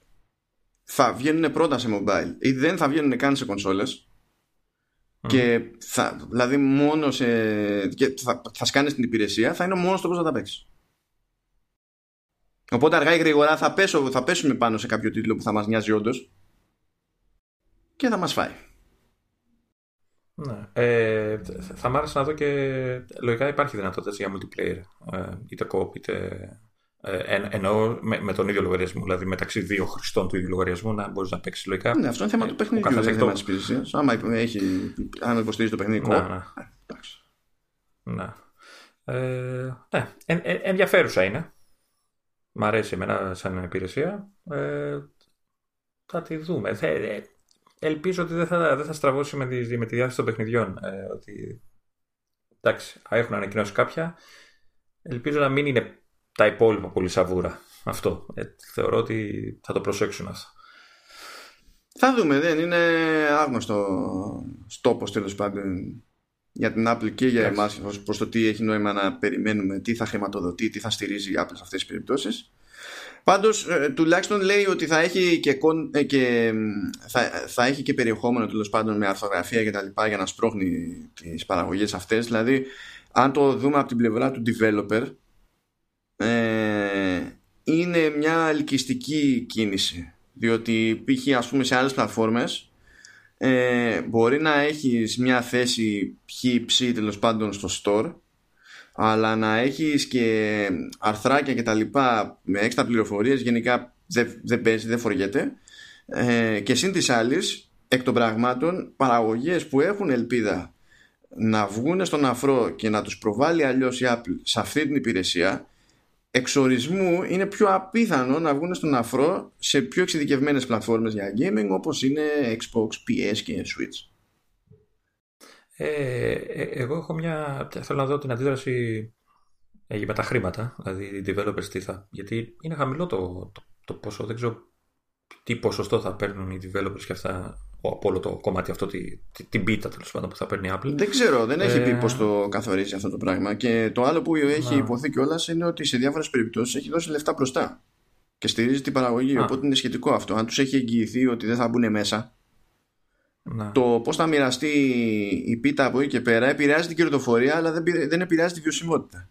θα βγαίνουν πρώτα σε mobile ή δεν θα βγαίνουν καν σε κονσόλες και θα, δηλαδή μόνο σε, και θα, θα σκάνεις την υπηρεσία, θα είναι μόνος στο πώ θα τα παίξεις. Οπότε αργά ή γρήγορα θα, πέσω, θα πέσουμε πάνω σε κάποιο τίτλο που θα μας νοιάζει όντως και θα μας φάει. Ναι. Ε, θα μ' άρεσε να δω και λογικά υπάρχει δυνατότητα για multiplayer ε, είτε co είτε ε, εννοώ με, με, τον ίδιο λογαριασμό, δηλαδή μεταξύ δύο χρηστών του ίδιου λογαριασμού να μπορείς να παίξεις λογικά. Ναι, αυτό είναι θέμα του παιχνιδιού, δεν είναι θέμα τη υπηρεσία. Άμα, έχει, άμα υποστηρίζει το παιχνίδι, ναι, ναι. ναι. Ε, ναι. Ε, ε, ενδιαφέρουσα είναι. Μ' αρέσει εμένα σαν υπηρεσία. Ε, θα τη δούμε. Ε, ελπίζω ότι δεν θα, δεν θα στραβώσει με τη, με τη διάθεση των παιχνιδιών. Ε, ότι, εντάξει, έχουν ανακοινώσει κάποια. Ελπίζω να μην είναι τα υπόλοιπα πολύ σαβούρα. Αυτό. Ε, θεωρώ ότι θα το προσέξουν αυτό. Θα δούμε, δεν είναι άγνωστο στόπος τέλος πάντων για την Apple και για εμάς προς το τι έχει νόημα να περιμένουμε, τι θα χρηματοδοτεί, τι θα στηρίζει η Apple σε αυτές τις περιπτώσεις. Πάντως, ε, τουλάχιστον λέει ότι θα έχει και, ε, και, θα, θα έχει και περιεχόμενο τέλος πάντων με αρθογραφία και τα λοιπά για να σπρώχνει τις παραγωγές αυτές. Δηλαδή, αν το δούμε από την πλευρά του developer, ε, είναι μια ελκυστική κίνηση διότι π.χ. ας πούμε σε άλλες πλατφόρμες ε, μπορεί να έχεις μια θέση χ ψ τέλος πάντων στο store αλλά να έχεις και αρθράκια και τα λοιπά με έξτρα πληροφορίες γενικά δεν, δεν παίζει, δεν φοριέται ε, και σύν της άλλης εκ των πραγμάτων παραγωγές που έχουν ελπίδα να βγουν στον αφρό και να τους προβάλλει αλλιώς η Apple σε αυτή την υπηρεσία εξορισμού είναι πιο απίθανο να βγουν στον αφρό σε πιο εξειδικευμένες πλατφόρμες για gaming όπως είναι Xbox, PS και Switch. Ε, ε, εγώ έχω μια... Θέλω να δω την αντίδραση ε, με τα χρήματα, δηλαδή οι developers τι θα... Γιατί είναι χαμηλό το, το, το ποσό, δεν ξέρω τι ποσοστό θα παίρνουν οι developers και αυτά από όλο το κομμάτι αυτό, τη, τη, την πίτα τέλος πάντων που θα παίρνει η Apple. Δεν ξέρω, δεν έχει πει ε, πώς το καθορίζει αυτό το πράγμα. Και το άλλο που έχει να. υποθεί κιόλας είναι ότι σε διάφορες περιπτώσεις έχει δώσει λεφτά μπροστά και στηρίζει την παραγωγή. Α. Οπότε είναι σχετικό αυτό. Αν τους έχει εγγυηθεί ότι δεν θα μπουν μέσα, να. το πώς θα μοιραστεί η πίτα από εκεί και πέρα επηρεάζει την κερδοφορία, αλλά δεν, δεν επηρεάζει τη βιωσιμότητα.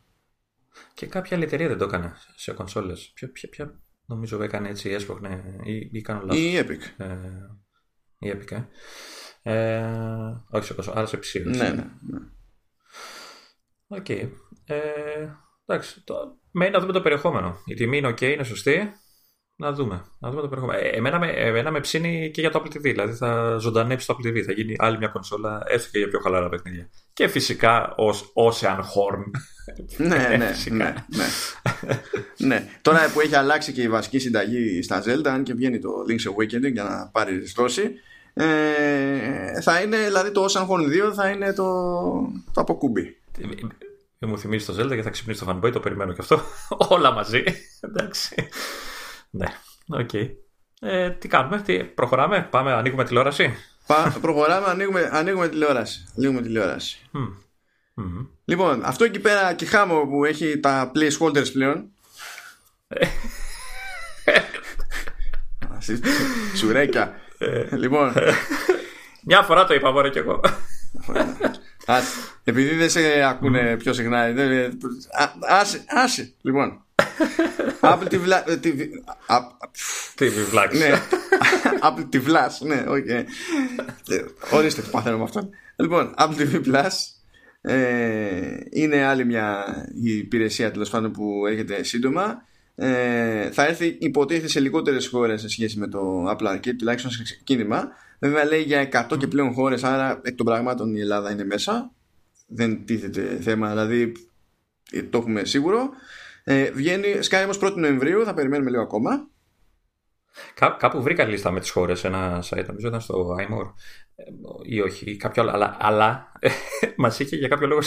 Και κάποια άλλη εταιρεία δεν το έκανε σε κονσόλες. Ποια, ποια, ποια νομίζω έκανε έτσι, έσπρωχνε ή, ή κάνω λάθος. Η Epic. Ε, η Epic, ε. ε όχι σε κονσόλα, άρα σε PC. Ναι, ναι, ναι. OK. Okay. Ε, εντάξει, το, μένει να δούμε το περιεχόμενο. Η τιμή είναι ok, είναι σωστή. Να δούμε. Να δούμε το περιεχόμενο. Ε, εμένα, με, εμένα με ψήνει και για το Apple TV. Δηλαδή θα ζωντανέψει το Apple TV. Θα γίνει άλλη μια κονσόλα, έστω και για πιο χαλαρά παιχνίδια. Και φυσικά ως Ocean Horn. ναι, ναι, ναι, ναι. ναι. Τώρα που έχει αλλάξει και η βασική συνταγή στα Zelda, αν και βγαίνει το Link's Awakening για να πάρει δόση, ε, θα είναι, δηλαδή το Ocean Horn 2 θα είναι το, το αποκούμπι. Δεν μου θυμίζει το Zelda και θα ξυπνήσει το fanboy, το περιμένω και αυτό. Όλα μαζί. Εντάξει. Ναι, OK. Okay. Ε, τι κάνουμε, τι, προχωράμε, πάμε, ανοίγουμε τηλεόραση. Πα, προχωράμε, ανοίγουμε, ανοίγουμε τηλεόραση. Ανοίγουμε τηλεόραση. Mm. Mm-hmm. Λοιπόν, αυτό εκεί πέρα και χάμω που έχει τα placeholders πλέον. Σουρέκια. Ε. λοιπόν. Μια φορά το είπα μόνο κι εγώ. επειδή δεν σε ακούνε πιο συχνά. Άσε, άσε. Λοιπόν. Apple TV TV Ναι. Apple TV Plus. Ναι, οκ. Ε, ορίστε τι παθαίνω με αυτό. Λοιπόν, Apple TV Plus ε, είναι άλλη μια υπηρεσία τέλος πάντων που έρχεται σύντομα. Ε, θα έρθει υποτίθεται σε λιγότερες χώρες σε σχέση με το Apple Arcade, τουλάχιστον σε ξεκίνημα. Βέβαια λέει για 100 και πλέον χώρες, άρα εκ των πραγμάτων η Ελλάδα είναι μέσα. Δεν τίθεται θέμα, δηλαδή το έχουμε σίγουρο. Ε, βγαίνει, σκάει όμως 1η Νοεμβρίου, θα περιμένουμε λίγο ακόμα. Κά, κάπου βρήκα λίστα με τις χώρες ένα site, νομίζω ήταν στο iMore ε, ή όχι, κάποιο άλλο, αλλά, αλλά μας είχε για κάποιο λόγο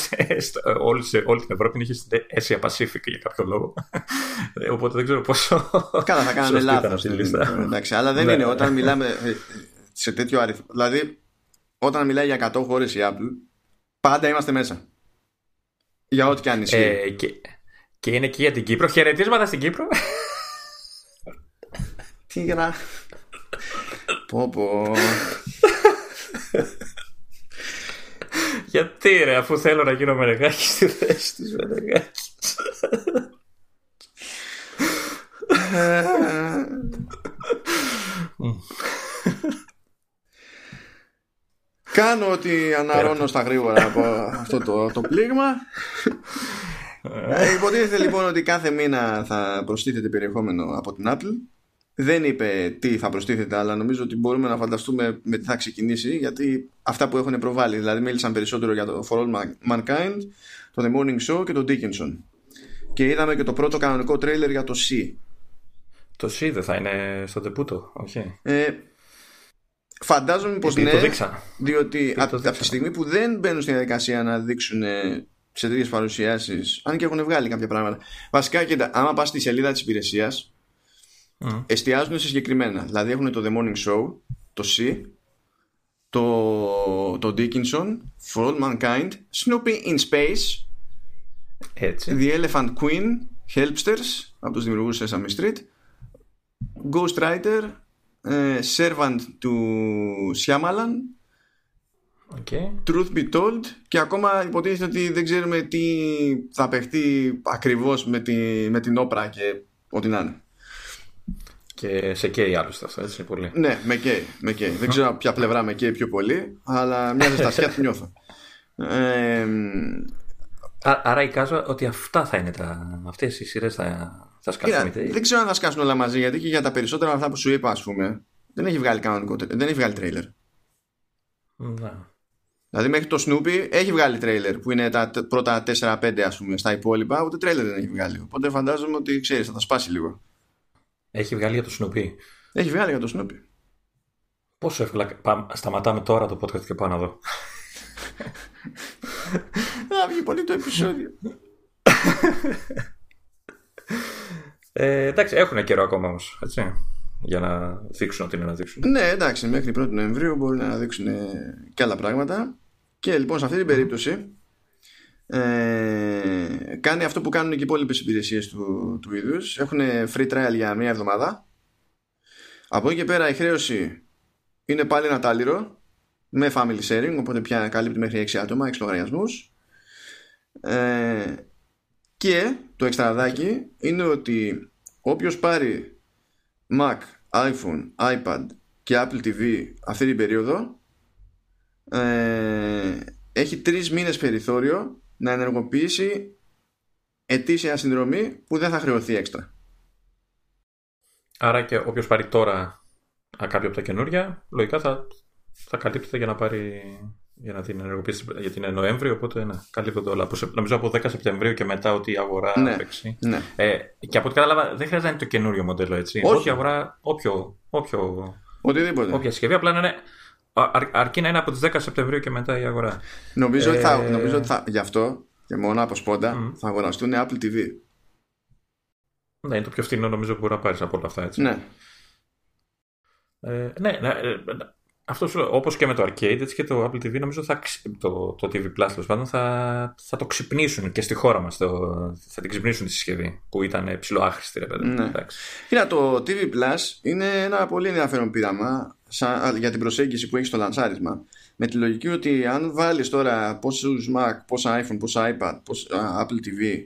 όλη, σε, όλη την Ευρώπη είχε στην Asia Pacific για κάποιο λόγο ε, οπότε δεν ξέρω πόσο Καλά θα κάνανε λάθος Εντάξει, αλλά δεν ναι. είναι όταν μιλάμε ε, σε τέτοιο αριθμό δηλαδή όταν μιλάει για 100 χώρες η Apple πάντα είμαστε μέσα για ό,τι και αν ισχύει ε, και, και είναι και για την Κύπρο χαιρετίσματα στην Κύπρο τι για να... πω πω. Γιατί ρε, αφού θέλω να γίνω μενεγάκι στη θέση της μενεγάκι. Κάνω ότι αναρώνω στα γρήγορα από αυτό το, το πλήγμα. Ε, υποτίθεται λοιπόν ότι κάθε μήνα θα προστίθεται περιεχόμενο από την Apple δεν είπε τι θα προστίθεται, αλλά νομίζω ότι μπορούμε να φανταστούμε με τι θα ξεκινήσει, γιατί αυτά που έχουν προβάλει, δηλαδή μίλησαν περισσότερο για το For All Mankind, το The Morning Show και το Dickinson. Και είδαμε και το πρώτο κανονικό τρέιλερ για το C. Το C δεν θα είναι στο τεπούτο, όχι. Ε, φαντάζομαι πως ναι, διότι από, τη στιγμή που δεν μπαίνουν στην διαδικασία να δείξουν σε τέτοιες παρουσιάσεις, αν και έχουν βγάλει κάποια πράγματα. Βασικά, κοίτα, άμα πας στη σελίδα της υπηρεσίας, mm. εστιάζουν σε συγκεκριμένα. Δηλαδή έχουν το The Morning Show, το C, το, το Dickinson, For All Mankind, Snoopy in Space, Έτσι. The Elephant Queen, Helpsters, από τους δημιουργούς Sesame Street, Ghost Rider, uh, Servant του Shyamalan, okay. Truth Be Told και ακόμα υποτίθεται ότι δεν ξέρουμε τι θα παιχτεί ακριβώς με, τη, με την όπρα και ό,τι να είναι. Και σε καίει άλλωστε αυτό, έτσι πολύ. Ναι, με καίει. Με καίει. Δεν ξέρω ποια πλευρά με καίει πιο πολύ, αλλά μια ζεστασιά τη νιώθω. Ε, άρα εικάζω ότι αυτά θα είναι τα. Αυτές οι σειρές θα, θα σκάσουν. δεν ξέρω αν θα σκάσουν όλα μαζί, γιατί και για τα περισσότερα αυτά που σου είπα, ας πούμε, δεν έχει βγάλει κανονικό δεν έχει βγάλει τρέιλερ. Να. Δηλαδή μέχρι το Snoopy έχει βγάλει τρέιλερ που είναι τα πρώτα 4-5 ας πούμε στα υπόλοιπα, ούτε τρέιλερ δεν έχει βγάλει. Οπότε φαντάζομαι ότι ξέρεις, θα τα σπάσει λίγο. Έχει βγάλει για το Snoopy. Έχει βγάλει για το Snoopy. Πόσο εύκολα. Σταματάμε τώρα το podcast και πάω να δω. Θα βγει πολύ το επεισόδιο. ε, εντάξει, έχουν καιρό ακόμα όμως. Για να δείξουν ό,τι είναι να δείξουν. Ναι, εντάξει, μέχρι 1η Νοεμβρίου μπορεί να δείξουν και άλλα πράγματα. Και λοιπόν σε αυτή την περίπτωση ε, κάνει αυτό που κάνουν και οι υπόλοιπες υπηρεσίες του, του είδους. Έχουν free trial για μία εβδομάδα. Από εκεί και πέρα η χρέωση είναι πάλι ένα τάλιρο με family sharing, οπότε πια καλύπτει μέχρι 6 άτομα, 6 λογαριασμούς. Ε, και το εξτραδάκι είναι ότι όποιος πάρει Mac, iPhone, iPad και Apple TV αυτή την περίοδο ε, έχει τρεις μήνες περιθώριο να ενεργοποιήσει ετήσια συνδρομή που δεν θα χρεωθεί έξτρα. Άρα και όποιος πάρει τώρα κάποιο από τα καινούρια, λογικά θα, θα καλύπτεται για να πάρει για να την ενεργοποιήσεις γιατί είναι Νοέμβριο, οπότε ναι, καλύπτονται όλα. Νομίζω από 10 Σεπτεμβρίου και μετά ότι η αγορά ναι, παίξει. Ναι. Ε, και από ό,τι κατάλαβα, δεν χρειάζεται να είναι το καινούριο μοντέλο, έτσι. Όχι. Όποια αγορά, όποιο, όποιο, Οτιδήποτε. όποια συσκευή, απλά να είναι αρκεί να είναι από τις 10 Σεπτεμβρίου και μετά η αγορά. Νομίζω, ε... ότι, θα, νομίζω ότι θα, γι' αυτό και μόνο από σπόντα mm. θα αγοραστούν Apple TV. Ναι, είναι το πιο φθηνό νομίζω που μπορεί να πάρεις από όλα αυτά. Έτσι. Ναι. Ε, ναι, ναι, ε, αυτός όπως και με το Arcade έτσι και το Apple TV νομίζω θα, το, το TV Plus πάντων θα, θα το ξυπνήσουν και στη χώρα μας το, θα την ξυπνήσουν τη συσκευή που ήταν ψηλό άχρηστη ρε παιδί ναι. Κοίτα το TV Plus είναι ένα πολύ ενδιαφέρον πείραμα σαν, για την προσέγγιση που έχει στο λανσάρισμα. Με τη λογική ότι αν βάλεις τώρα πόσους Mac, πόσα iPhone, πόσα iPad, πόσα Apple TV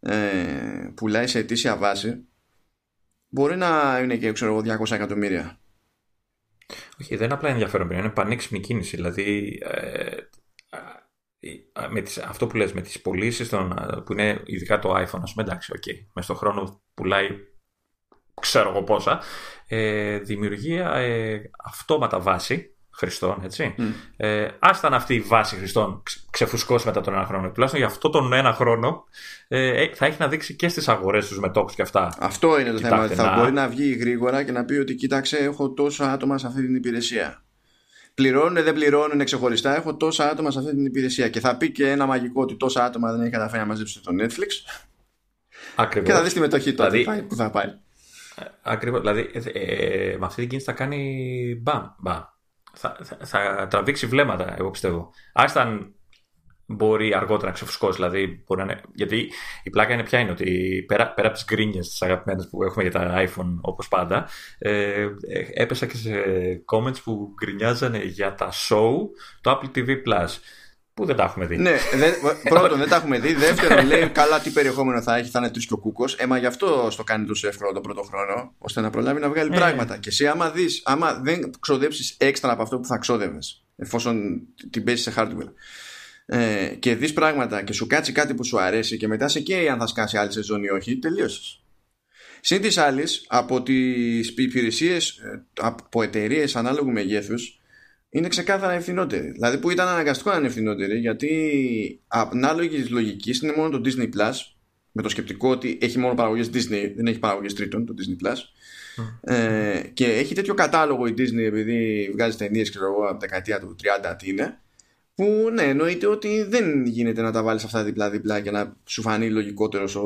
ε, πουλάει σε ετήσια βάση μπορεί να είναι και ξέρω, 200 εκατομμύρια όχι, δεν είναι απλά ενδιαφέρον, είναι πανέξυπνη κίνηση. Δηλαδή, ε, με τις, αυτό που λες, με τις πωλήσεις που είναι ειδικά το iPhone, ας πούμε, εντάξει, okay, μες στον χρόνο πουλάει ξέρω εγώ πόσα, ε, δημιουργεί ε, αυτόματα βάση χρηστών, έτσι. Mm. Ε, άσταν αυτή η βάση χρηστών ξεφουσκώσει μετά τον ένα χρόνο. Τουλάχιστον για αυτό τον ένα χρόνο ε, ε θα έχει να δείξει και στις αγορές τους μετόχου και αυτά. Αυτό είναι το θέμα. Θα μπορεί να βγει γρήγορα και να πει ότι κοίταξε, έχω τόσα άτομα σε αυτή την υπηρεσία. Πληρώνουν, δεν πληρώνουν ξεχωριστά. Έχω τόσα άτομα σε αυτή την υπηρεσία. Και θα πει και ένα μαγικό ότι τόσα άτομα δεν έχει καταφέρει να μαζέψει το Netflix. Ακριβώς. Και θα δεις τη μετοχή του δηλαδή, που θα πάει. Ακριβώς. Δηλαδή, ε, με αυτή την κίνηση θα κάνει μπαμ. μπαμ. Θα, θα, θα, τραβήξει βλέμματα, εγώ πιστεύω. Άσταν μπορεί αργότερα να ξεφουσκώσει. Δηλαδή, μπορεί να είναι... Γιατί η πλάκα είναι πια είναι ότι πέρα, πέρα από τις γκρίνιες τις αγαπημένες που έχουμε για τα iPhone όπως πάντα, ε, έπεσα και σε comments που γκρινιάζανε για τα show το Apple TV Plus. Που δεν τα έχουμε δει. Ναι, δε, πρώτον δεν τα έχουμε δει. Δεύτερον, λέει καλά τι περιεχόμενο θα έχει, θα είναι τρεις και ο κούκος. Έμα γι' αυτό στο κάνει τόσο εύκολο τον πρώτο χρόνο, ώστε να προλάβει να βγάλει ε. πράγματα. Και εσύ, άμα δεις, άμα δεν ξοδέψεις έξτρα από αυτό που θα ξόδευες, εφόσον την πέσει σε hardware, ε, και δεις πράγματα και σου κάτσει κάτι που σου αρέσει και μετά σε καίει αν θα σκάσει άλλη σεζόν ή όχι, τελείωσες. Συν της άλλης, από τις υπηρεσίες ε, από εταιρείες ανάλογου μεγέθους, είναι ξεκάθαρα ευθυνότερη. Δηλαδή που ήταν αναγκαστικό να είναι ευθυνότερη, γιατί ανάλογη λογική είναι μόνο το Disney Plus, με το σκεπτικό ότι έχει μόνο παραγωγές Disney, δεν έχει παραγωγές τρίτων το Disney Plus. Ε, και έχει τέτοιο κατάλογο η Disney επειδή βγάζει ταινίε, ξέρω εγώ, από την δεκαετία του 30 τι είναι, που ναι, εννοείται ότι δεν γίνεται να τα βάλεις αυτά δίπλα-δίπλα για να σου φανεί λογικότερος ο,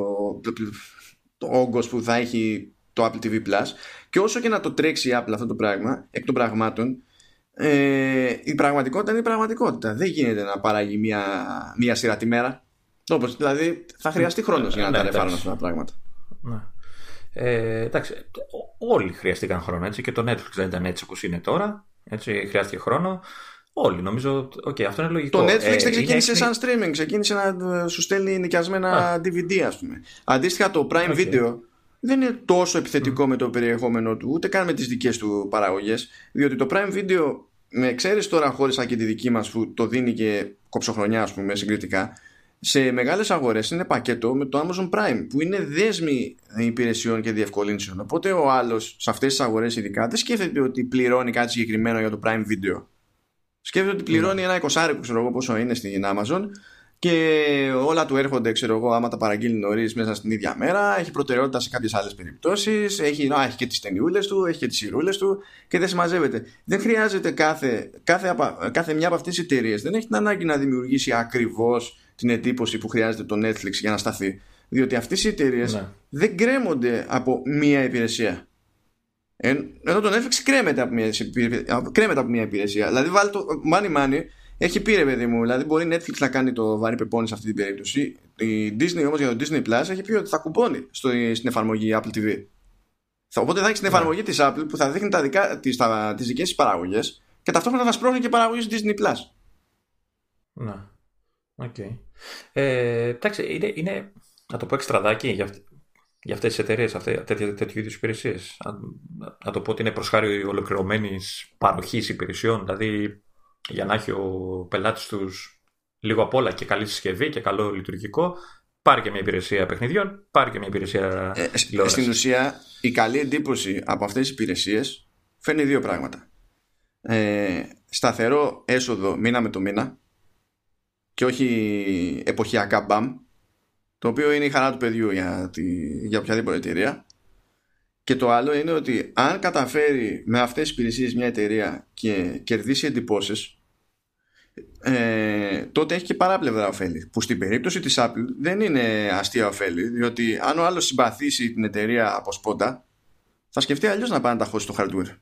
ο όγκος που θα έχει το Apple TV Plus. Και όσο και να το τρέξει η Apple αυτό το πράγμα, εκ των πραγμάτων, ε, η πραγματικότητα είναι η πραγματικότητα. Δεν γίνεται να παράγει μία, μία σειρά τη μέρα. Όπως, δηλαδή θα χρειαστεί χρόνος για να τα ναι, ρεφάρουν αυτά τα πράγματα. Ναι. Ε, εντάξει, όλοι χρειαστήκαν χρόνο έτσι και το Netflix δεν ήταν έτσι όπως είναι τώρα. Έτσι, χρειάστηκε χρόνο. Όλοι νομίζω. Okay, αυτό είναι λογικό. Το Netflix ε, δεν ξεκίνησε σαν streaming. Ξεκίνησε να σου στέλνει νοικιασμένα DVD, ας πούμε. Αντίστοιχα, το Prime Video δεν είναι τόσο επιθετικό με το περιεχόμενο του, ούτε καν με τις δικές του παραγωγές. Διότι το Prime Video με εξαίρεση τώρα χώρισα και τη δική μας που το δίνει και κοψοχρονιά ας πούμε συγκριτικά σε μεγάλες αγορές είναι πακέτο με το Amazon Prime που είναι δέσμη υπηρεσιών και διευκολύνσεων. Οπότε ο άλλος σε αυτές τις αγορές ειδικά δεν σκέφτεται ότι πληρώνει κάτι συγκεκριμένο για το Prime Video. Σκέφτεται ότι πληρώνει ένα εικοσάρικο ξέρω εγώ πόσο είναι στην Amazon και όλα του έρχονται, ξέρω εγώ, άμα τα παραγγείλει νωρίς μέσα στην ίδια μέρα. Έχει προτεραιότητα σε κάποιες άλλες περιπτώσεις. Έχει, έχει και τις ταινιούλες του, έχει και τις σιρούλες του και δεν συμμαζεύεται. Δεν χρειάζεται κάθε, κάθε, κάθε μια από αυτές τις εταιρείες δεν έχει την ανάγκη να δημιουργήσει ακριβώς την εντύπωση που χρειάζεται το Netflix για να σταθεί. Διότι αυτές οι εταιρείες ναι. δεν κρέμονται από μία υπηρεσία. Ενώ το Netflix κρέμεται από μία, κρέμεται από μία υπηρεσία. Δηλαδή, βάλει το money money έχει πει ρε παιδί μου, δηλαδή μπορεί η Netflix να κάνει το βαρύ πεπόνι σε αυτή την περίπτωση. Η Disney όμως για το Disney Plus έχει πει ότι θα κουπώνει στο, στην εφαρμογή Apple TV. Οπότε θα έχει την ναι. εφαρμογή της Apple που θα δείχνει τι τις δικές της παραγωγές και ταυτόχρονα θα σπρώχνει και παραγωγή Disney Plus. Ναι. OK. Okay. Ε, εντάξει, είναι, είναι, να το πω εξτραδάκι για, για αυτές τις εταιρείες, τέτοιου, τέτοιου είδους υπηρεσίες. Να, το πω ότι είναι προ χάρη ολοκληρωμένης παροχής υπηρεσιών. Δηλαδή, για να έχει ο πελάτης τους λίγο απ' όλα και καλή συσκευή και καλό λειτουργικό, πάρει και μια υπηρεσία παιχνιδιών, πάρει και μια υπηρεσία ε, Στην ουσία, η καλή εντύπωση από αυτές τις υπηρεσίες φέρνει δύο πράγματα. Ε, σταθερό έσοδο μήνα με το μήνα και όχι εποχιακά μπαμ το οποίο είναι η χαρά του παιδιού για, τη, για οποιαδήποτε εταιρεία και το άλλο είναι ότι αν καταφέρει με αυτές τις υπηρεσίες μια εταιρεία και κερδίσει εντυπώσεις ε, τότε έχει και παράπλευρα ωφέλη. Που στην περίπτωση της Apple δεν είναι αστεία ωφέλη, διότι αν ο άλλος συμπαθήσει την εταιρεία από σπόντα, θα σκεφτεί αλλιώς να πάει να τα χώσει το hardware.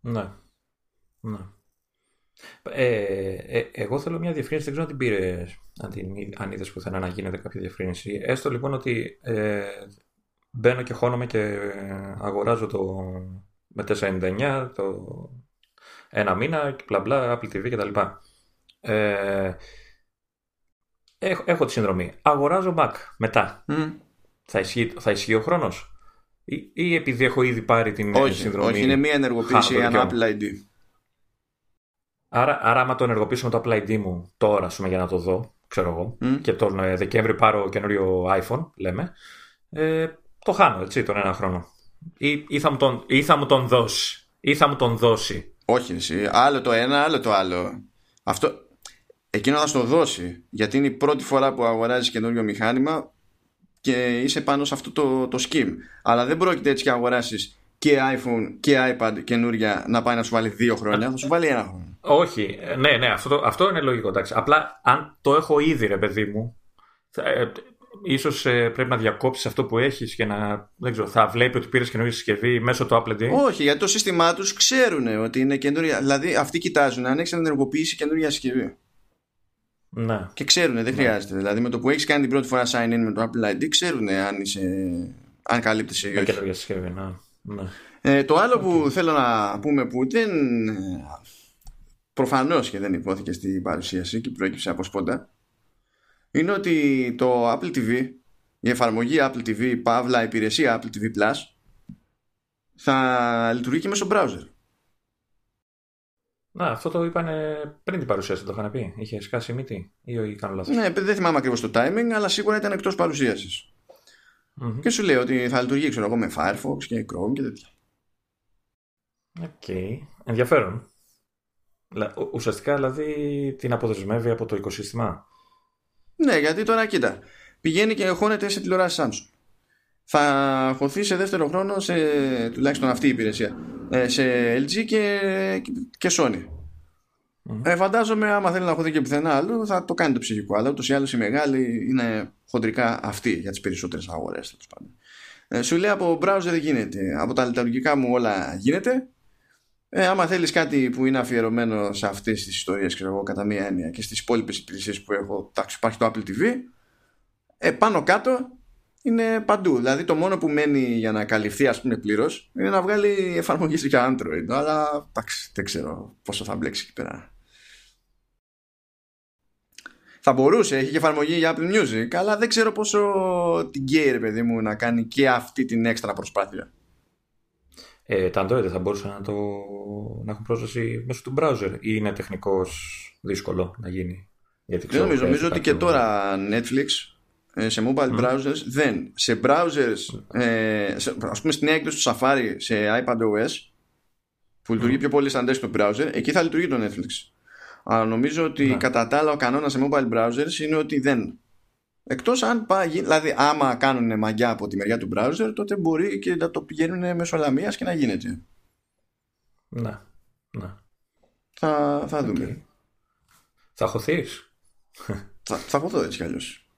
Ναι. ναι. Ε, ε, εγώ θέλω μια διευκρίνηση, δεν ξέρω αν την πήρε, αν, την, αν είδες πουθενά να γίνεται κάποια διευκρίνηση. Έστω λοιπόν ότι ε, μπαίνω και χώνομαι και αγοράζω το με 499 το ένα μήνα και μπλα μπλα, Apple TV κτλ. Ε, έχω, έχω τη συνδρομή. Αγοράζω Mac μετά. Θα, ισχύει, θα ισχύει ο χρόνος; Ή, ή, επειδή έχω ήδη πάρει την όχι, συνδρομή; Όχι, είναι μία ενεργοποίηση για ένα Apple ID. Άρα, άρα, άμα το ενεργοποιήσω με το Apple ID μου τώρα, πούμε, για να το δω, ξέρω εγώ, και τον ε, Δεκέμβρη πάρω καινούριο iPhone, λέμε, ε, το χάνω, έτσι, τον ένα χρόνο. Ή, ή, θα, μου τον, ή θα μου τον δώσει. Ή θα μου τον δώσει. Όχι εσύ. Άλλο το ένα, άλλο το άλλο. Αυτό, εκείνο θα στο δώσει. Γιατί είναι η πρώτη φορά που αγοράζεις καινούριο μηχάνημα και είσαι πάνω σε αυτό το, το scheme. Αλλά δεν πρόκειται έτσι και αγοράσεις και iPhone και iPad καινούρια να πάει να σου βάλει δύο χρόνια. Θα σου βάλει ένα χρόνο. Όχι. Ναι, ναι, αυτό, αυτό είναι λογικό. Εντάξει. Απλά αν το έχω ήδη, ρε παιδί μου, θα, ε, ίσως ε, πρέπει να διακόψεις αυτό που έχεις και να δεν ξέρω, θα βλέπει ότι πήρες καινούργια συσκευή μέσω του Apple ID. Όχι, γιατί το σύστημά τους ξέρουν ότι είναι καινούρια. Δηλαδή αυτοί κοιτάζουν αν έχεις ενεργοποιήσει καινούργια συσκευή. Ναι. Και ξέρουν, δεν χρειάζεται. Δηλαδή με το που έχεις κάνει την πρώτη φορά sign in με το Apple ID, ξέρουν αν, είσαι, αν καλύπτει ή όχι. καινούργια συσκευή, ναι. ναι. Ε, το άλλο που θέλω να πούμε που δεν. Προφανώς και δεν υπόθηκε στην παρουσίαση και προέκυψε από σπόντα είναι ότι το Apple TV η εφαρμογή Apple TV Παύλα υπηρεσία Apple TV Plus θα λειτουργεί και μέσω browser να, αυτό το είπαν πριν την παρουσίαση, το είχαν πει. Είχε σκάσει μύτη ή όχι, κάνω λάθος. Ναι, δεν θυμάμαι ακριβώς το timing, αλλά σίγουρα ήταν εκτός παρουσίασης. Mm-hmm. Και σου λέει ότι θα λειτουργεί, ξέρω εγώ, με Firefox και Chrome και τέτοια. OK. Okay. Ενδιαφέρον. Ουσιαστικά δηλαδή την αποδεσμεύει από το οικοσύστημα. Ναι, γιατί τώρα κοίτα. Πηγαίνει και χώνεται σε τηλεοράσεις Samsung. Θα χωθεί σε δεύτερο χρόνο σε τουλάχιστον αυτή η υπηρεσία ε, σε LG και, και Sony. Mm. Ε, φαντάζομαι άμα θέλει να χωθεί και πουθενά άλλο θα το κάνει το ψυχικό αλλά ούτως ή άλλως οι μεγάλοι είναι χοντρικά αυτοί για τις περισσότερες αγορές ε, σου λέει από browser δεν γίνεται από τα λειτουργικά μου όλα γίνεται ε, άμα θέλεις κάτι που είναι αφιερωμένο σε αυτές τις ιστορίες ξέρω εγώ, κατά μία έννοια και στις υπόλοιπες υπηρεσίες που έχω τάξη, υπάρχει το Apple TV ε, πάνω κάτω είναι παντού. Δηλαδή το μόνο που μένει για να καλυφθεί ας πούμε πλήρως είναι να βγάλει εφαρμογή για Android. Αλλά εντάξει, δεν ξέρω πόσο θα μπλέξει εκεί πέρα. Θα μπορούσε, έχει και εφαρμογή για Apple Music, αλλά δεν ξέρω πόσο την γκέι ρε παιδί μου να κάνει και αυτή την έξτρα προσπάθεια. Ε, τα Android θα μπορούσαν να, το... να έχουν πρόσβαση μέσω του browser ή είναι τεχνικώς δύσκολο να γίνει. Γιατί ξέρω, νομίζω, νομίζω ότι και τώρα Netflix ε, σε mobile browsers δεν. Σε browsers, ε, σε, ας πούμε στην έκδοση του Safari σε iPadOS που λειτουργεί πιο πολύ σαν desktop browser, εκεί θα λειτουργεί το Netflix. Αλλά νομίζω ότι ναι. κατά τα άλλα ο κανόνας σε mobile browsers είναι ότι δεν. Εκτός αν πάει, δηλαδή άμα κάνουν μαγιά από τη μεριά του browser, τότε μπορεί και να το πηγαίνουν μέσω λαμία και να γίνεται. Ναι. ναι. Θα, θα δούμε. Θα χωθείς; θα, θα χωθώ έτσι κι αλλιώς.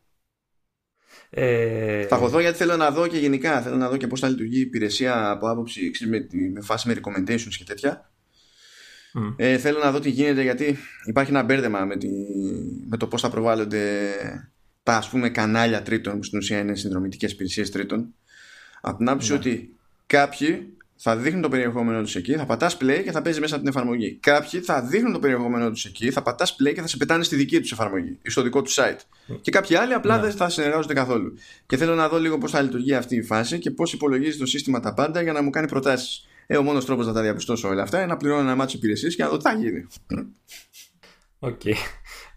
Ε... Θα χωθώ γιατί θέλω να δω και γενικά θέλω να δω και πώς θα λειτουργεί η υπηρεσία από άποψη με, με φάση με recommendations και τέτοια. Mm. Ε, θέλω να δω τι γίνεται γιατί υπάρχει ένα μπέρδεμα με, τη, με το πώς θα προβάλλονται τα ας πούμε κανάλια τρίτων που στην ουσία είναι συνδρομητικές υπηρεσίες τρίτων. Από την άποψη ναι. ότι κάποιοι θα δείχνουν το περιεχόμενο τους εκεί, θα πατάς play και θα παίζει μέσα από την εφαρμογή. Κάποιοι θα δείχνουν το περιεχόμενο τους εκεί, θα πατάς play και θα σε πετάνε στη δική τους εφαρμογή ή στο δικό τους site. Και κάποιοι άλλοι απλά ναι. δεν θα συνεργάζονται καθόλου. Και θέλω να δω λίγο πώς θα λειτουργεί αυτή η φάση και πώς υπολογίζει το σύστημα τα πάντα για να μου κάνει προτάσεις. Ε, ο μόνος τρόπος να τα διαπιστώσω όλα αυτά είναι να πληρώνω ένα μάτσο υπηρεσίες και να δω τι θα γίνει. OK. Okay.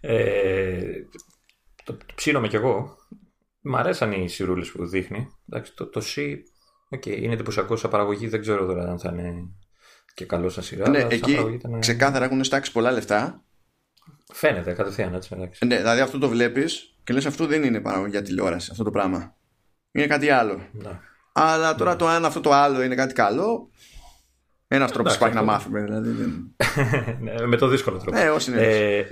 Ε, το, το ψήνομαι κι εγώ. Μ' αρέσαν οι σειρούλες που δείχνει. Εντάξει, το, το See, OK, είναι εντυπωσιακό σαν παραγωγή. Δεν ξέρω τώρα αν θα είναι και καλό σαν σειρά. Ναι, εκεί ήταν... ξεκάθαρα έχουν στάξει πολλά λεφτά. Φαίνεται κατευθείαν έτσι. Εντάξει. Ναι, δηλαδή αυτό το βλέπεις και λες αυτό δεν είναι παραγωγή για τηλεόραση αυτό το πράγμα. Είναι κάτι άλλο. Ναι. Αλλά τώρα ναι. το αν αυτό το άλλο είναι κάτι καλό. Ένας τρόπος υπάρχει να μάθουμε. Δηλαδή, ναι, με το δύσκολο τρόπο. Ναι, όσοι είναι. Ε,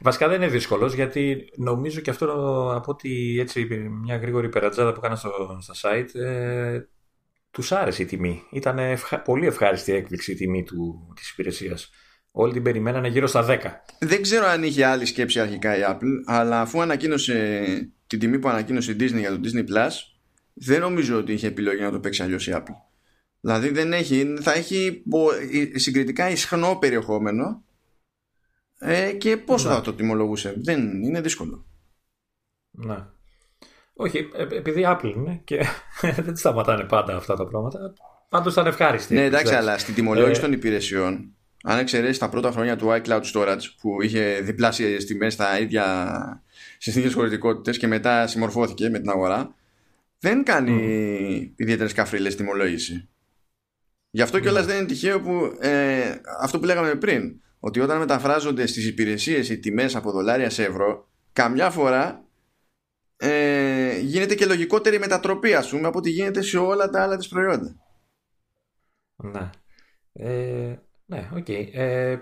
Βασικά δεν είναι δύσκολος γιατί νομίζω και αυτό από ότι έτσι μια γρήγορη περατζάδα που κάνα στο, στα site ε, τους άρεσε η τιμή. Ήταν πολύ ευχάριστη η έκπληξη η τιμή της υπηρεσίας. Όλοι την περιμένανε γύρω στα 10. Δεν ξέρω αν είχε άλλη σκέψη αρχικά η Apple, αλλά αφού ανακοίνωσε την τιμή που ανακοίνωσε η Disney για το Disney Plus, δεν νομίζω ότι είχε επιλογή να το παίξει αλλιώς η Apple. Δηλαδή δεν έχει, θα έχει συγκριτικά ισχνό περιεχόμενο ε, και πόσο ναι. θα το τιμολογούσε. Δεν είναι δύσκολο. Ναι. Όχι, ε, επειδή Apple είναι και δεν σταματάνε πάντα αυτά τα πράγματα. Πάντως ήταν ευχάριστη. Ναι, εντάξει, αλλά στην τιμολόγηση ε... των υπηρεσιών, αν εξαιρέσεις τα πρώτα χρόνια του iCloud Storage που είχε διπλάσιες τιμές στα ίδια συνθήκε χωρητικότητες και μετά συμμορφώθηκε με την αγορά, δεν κάνει mm. ιδιαίτερες καφρίλες τιμολόγησης. Γι' αυτό κιόλας δεν είναι τυχαίο που ε, αυτό που λέγαμε πριν, ότι όταν μεταφράζονται στις υπηρεσίες οι τιμές από δολάρια σε ευρώ, καμιά φορά ε, γίνεται και λογικότερη μετατροπή, ας πούμε, από ό,τι γίνεται σε όλα τα άλλα της προϊόντα. Ναι. Ε, ναι, OK. Okay. Ε,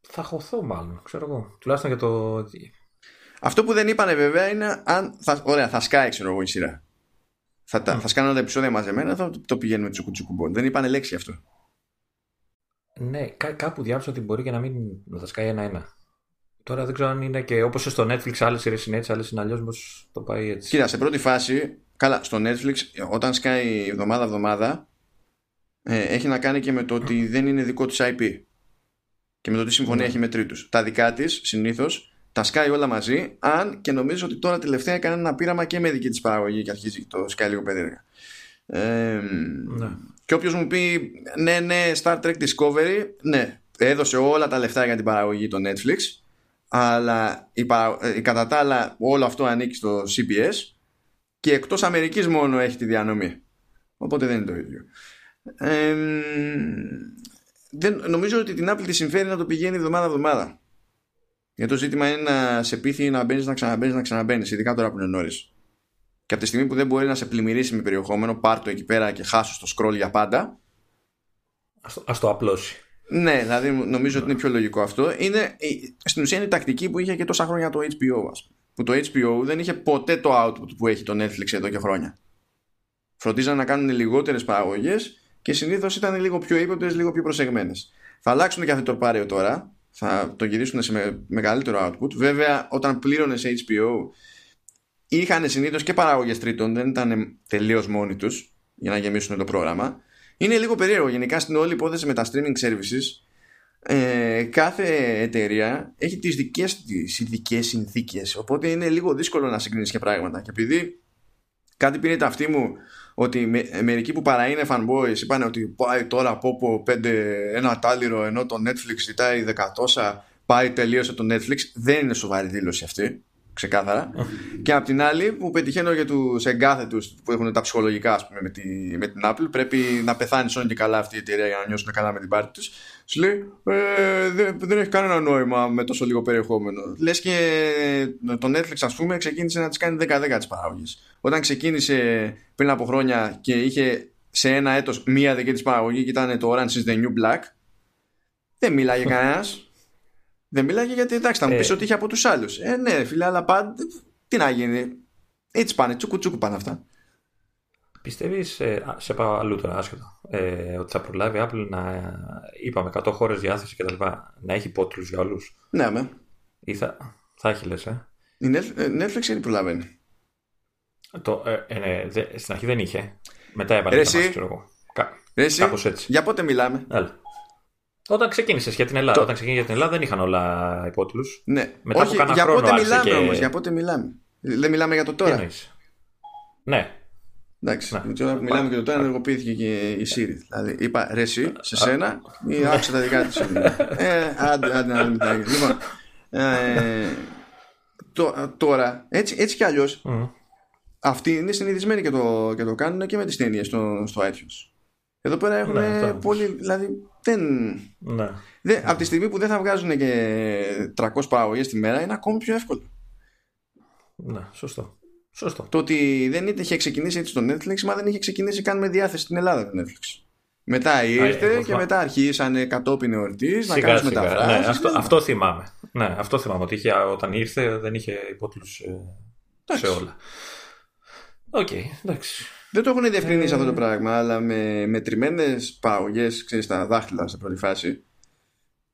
θα χωθώ μάλλον, ξέρω εγώ. Τουλάχιστον για το... Αυτό που δεν είπανε βέβαια είναι αν... Θα, ωραία, θα σκάει, ξέρω εγώ, η σειρά θα, τα, mm. θα σκάνουν τα επεισόδια μαζεμένα, θα το πηγαίνουμε τσουκουτσουκουμπον. Δεν είπανε λέξη αυτό. Ναι, κά, κάπου διάβασα ότι μπορεί και να μην να θα σκάει ένα-ένα. Τώρα δεν ξέρω αν είναι και όπως στο Netflix, άλλες σειρές είναι έτσι, άλλες είναι αλλιώς. Πώ το πάει έτσι. Κοίτα, σε πρώτη φάση, καλά, στο Netflix, όταν σκάει εβδομάδα-εβδομάδα, ε, έχει να κάνει και με το ότι δεν είναι δικό της IP. Και με το τι συμφωνία mm. έχει με τρίτου. Τα δικά της συνήθως τα σκάει όλα μαζί, αν και νομίζω ότι τώρα τελευταία έκανε ένα πείραμα και με δική της παραγωγή και αρχίζει το σκάει λίγο περίεργα. Ε, ναι. Και όποιος μου πει ναι, ναι, Star Trek Discovery, ναι, έδωσε όλα τα λεφτά για την παραγωγή το Netflix, αλλά η, παρα... Ε, κατά τα άλλα όλο αυτό ανήκει στο CBS και εκτός Αμερικής μόνο έχει τη διανομή. Οπότε δεν είναι το ίδιο. Ε, δεν, νομίζω ότι την Apple τη συμφέρει να το πηγαίνει εβδομάδα-εβδομάδα. Γιατί το ζήτημα είναι να σε πείθει να μπαίνεις, να ξαναμπαίνεις, να ξαναμπαίνεις, ειδικά τώρα που είναι νωρίς. Και από τη στιγμή που δεν μπορεί να σε πλημμυρίσει με περιεχόμενο, πάρ το εκεί πέρα και χάσω στο scroll για πάντα. Α το απλώσει. Ναι, δηλαδή νομίζω ότι είναι πιο λογικό αυτό. Είναι, στην ουσία είναι η τακτική που είχε και τόσα χρόνια το HBO, ας Που το HBO δεν είχε ποτέ το output που έχει το Netflix εδώ και χρόνια. Φροντίζαν να κάνουν λιγότερες παραγωγές και συνήθως ήταν λίγο πιο ύποπτες, λίγο πιο προσεγμένες. Θα αλλάξουν και αυτό το πάρεο τώρα θα το γυρίσουν σε μεγαλύτερο output. Βέβαια, όταν πλήρωνες σε HBO, είχαν συνήθως και παράγωγε τρίτων, δεν ήταν τελείως μόνοι τους για να γεμίσουν το πρόγραμμα. Είναι λίγο περίεργο. Γενικά στην όλη υπόθεση με τα streaming services, ε, κάθε εταιρεία έχει τις δικές της ειδικές συνθήκες οπότε είναι λίγο δύσκολο να συγκρίνεις και πράγματα και επειδή κάτι πήρε τα αυτή μου ότι με, μερικοί που παρά είναι fanboys είπαν ότι πάει τώρα από από πέντε ένα τάλιρο ενώ το Netflix ζητάει δεκατόσα πάει τελείωσε το Netflix δεν είναι σοβαρή δήλωση αυτή ξεκάθαρα και απ' την άλλη που πετυχαίνω για τους εγκάθετους που έχουν τα ψυχολογικά ας πούμε, με, τη, με την Apple πρέπει να πεθάνει όνει και καλά αυτή η εταιρεία για να νιώσουν καλά με την πάρτη τους. σου λέει ε, δεν, δεν έχει κανένα νόημα με τόσο λίγο περιεχόμενο Λες και το Netflix ας πούμε ξεκίνησε να τι κάνει 10-10 τις παραγωγές. όταν ξεκίνησε πριν από χρόνια και είχε σε ένα έτος μία δική της παραγωγή και ήταν το Orange is the New Black δεν μίλαγε κανένας. Δεν μιλάγε γιατί εντάξει θα μου πεις ε. ότι είχε από τους άλλους. Ε, ναι, φίλε, αλλά πάντα. Τι να γίνει. Έτσι πάνε, τσούκου τσούκου πάνε αυτά. Πιστεύεις, ε, σε πάω αλλού τώρα, άσχετο, ε, ότι θα προλάβει η Apple να. είπαμε 100 χώρες διάθεση κτλ. να έχει υπότιτλου για όλους; Ναι, με. Ή θα, θα έχει λες, ε; Η Netflix είναι προλαβαίνει. Το, ε, ε, ναι, δε, στην αρχή δεν είχε. Μετά έβαλε. Εσύ. Ξέρω εγώ. Κάπως έτσι. Για πότε μιλάμε; Έλα. Όταν ξεκίνησες για την Ελλάδα, όταν ξεκίνησες για την Ελλάδα δεν είχαν όλα υπότιτλους. Ναι, Μετά όχι, για πότε μιλάμε και... όμως, για πότε μιλάμε; Δεν μιλάμε για το τώρα. Ναι. Εντάξει, ναι. τώρα που μιλάμε για το τώρα ενεργοποιήθηκε και η Siri. Δηλαδή είπα ρε εσύ, σε σένα ή άκουσα τα δικά της. ε, άντε, άντε να δούμε Λοιπόν, ε, τώρα, έτσι, έτσι κι αλλιώς, mm. αυτοί είναι συνηθισμένοι και το, και το κάνουν και με τις ταινίες στο, στο iTunes. Εδώ πέρα έχουν ναι, πολύ. Δηλαδή, δεν... Ναι. δεν από τη στιγμή που δεν θα βγάζουν και 300 παραγωγές τη μέρα, είναι ακόμη πιο εύκολο. Ναι, σωστό. Σωστό. Το ότι δεν είχε ξεκινήσει έτσι το Netflix, μα δεν είχε ξεκινήσει καν με διάθεση στην Ελλάδα το Netflix. Μετά ήρθε Α, και μετά αρχίσανε κατόπιν εορτής να κάνουν μεταφράσεις. Ναι, αυτό, αυτό θυμάμαι. Ναι, αυτό θυμάμαι. Ότι είχε, όταν ήρθε δεν είχε υπότιτλους ε, σε όλα. OK, okay, εντάξει. Δεν το έχουν διευκρινίσει αυτό το ε. πράγμα, αλλά με μετρημένες παραγωγές, ξέρεις, στα δάχτυλα σε πρώτη φάση,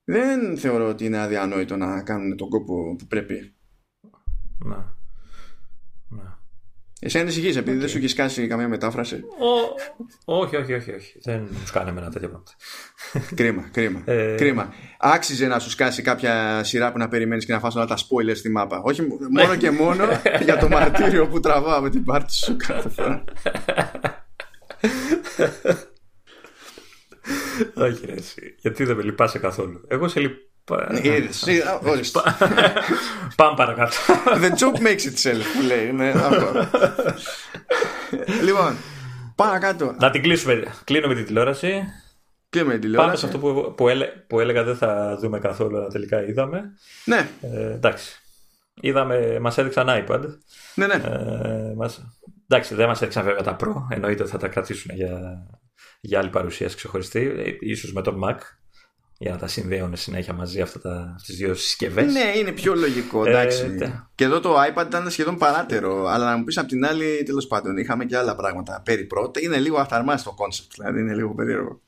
δεν θεωρώ ότι είναι αδιανόητο να κάνουν τον κόπο που πρέπει. Να. Εσύ ανησυχεί επειδή okay. δεν σου έχει σκάσει καμία μετάφραση. Ο... Όχι, όχι, όχι, όχι. Δεν μου σκάνε ένα τέτοιο πράγματα. κρίμα, κρίμα. Ε... κρίμα. Άξιζε να σου σκάσει κάποια σειρά που να περιμένεις και να φας όλα τα spoilers στη μάπα. Όχι μόνο και μόνο για το μαρτύριο που τραβάω με την πάρτι σου κάθε φορά. Όχι, εσύ. Γιατί δεν με λυπάσαι καθόλου. Εγώ σε λυπάμαι Είδες, Πάμε παρακάτω. The joke makes itself που λέει. Ναι, αυτό. λοιπόν, Παρακάτω. Να την κλείσουμε. Κλείνουμε την τηλεόραση. Κλείνουμε την τηλεόραση. Πάμε σε αυτό που, που, έλε, που έλεγα δεν θα δούμε καθόλου, αλλά τελικά είδαμε. Ναι. Ε, εντάξει. Είδαμε, μας έδειξαν iPad. Ναι, ναι. Ε, μας, εντάξει, δεν μας έδειξαν βέβαια τα Pro. Εννοείται ότι θα τα κρατήσουν για, για άλλη παρουσίαση ξεχωριστή. Ε, ίσως με τον Mac. Για να τα συνδέουν συνέχεια μαζί αυτά τα, αυτές τις δύο συσκευές. Ναι, είναι πιο λογικό. Εντάξει. Ε, και εδώ το iPad ήταν σχεδόν παράτερο. Αλλά να μου πεις απ' την άλλη, τέλος πάντων, είχαμε και άλλα πράγματα περί πρώτα. Είναι λίγο αυταρμά στο concept, δηλαδή είναι λίγο περίεργο.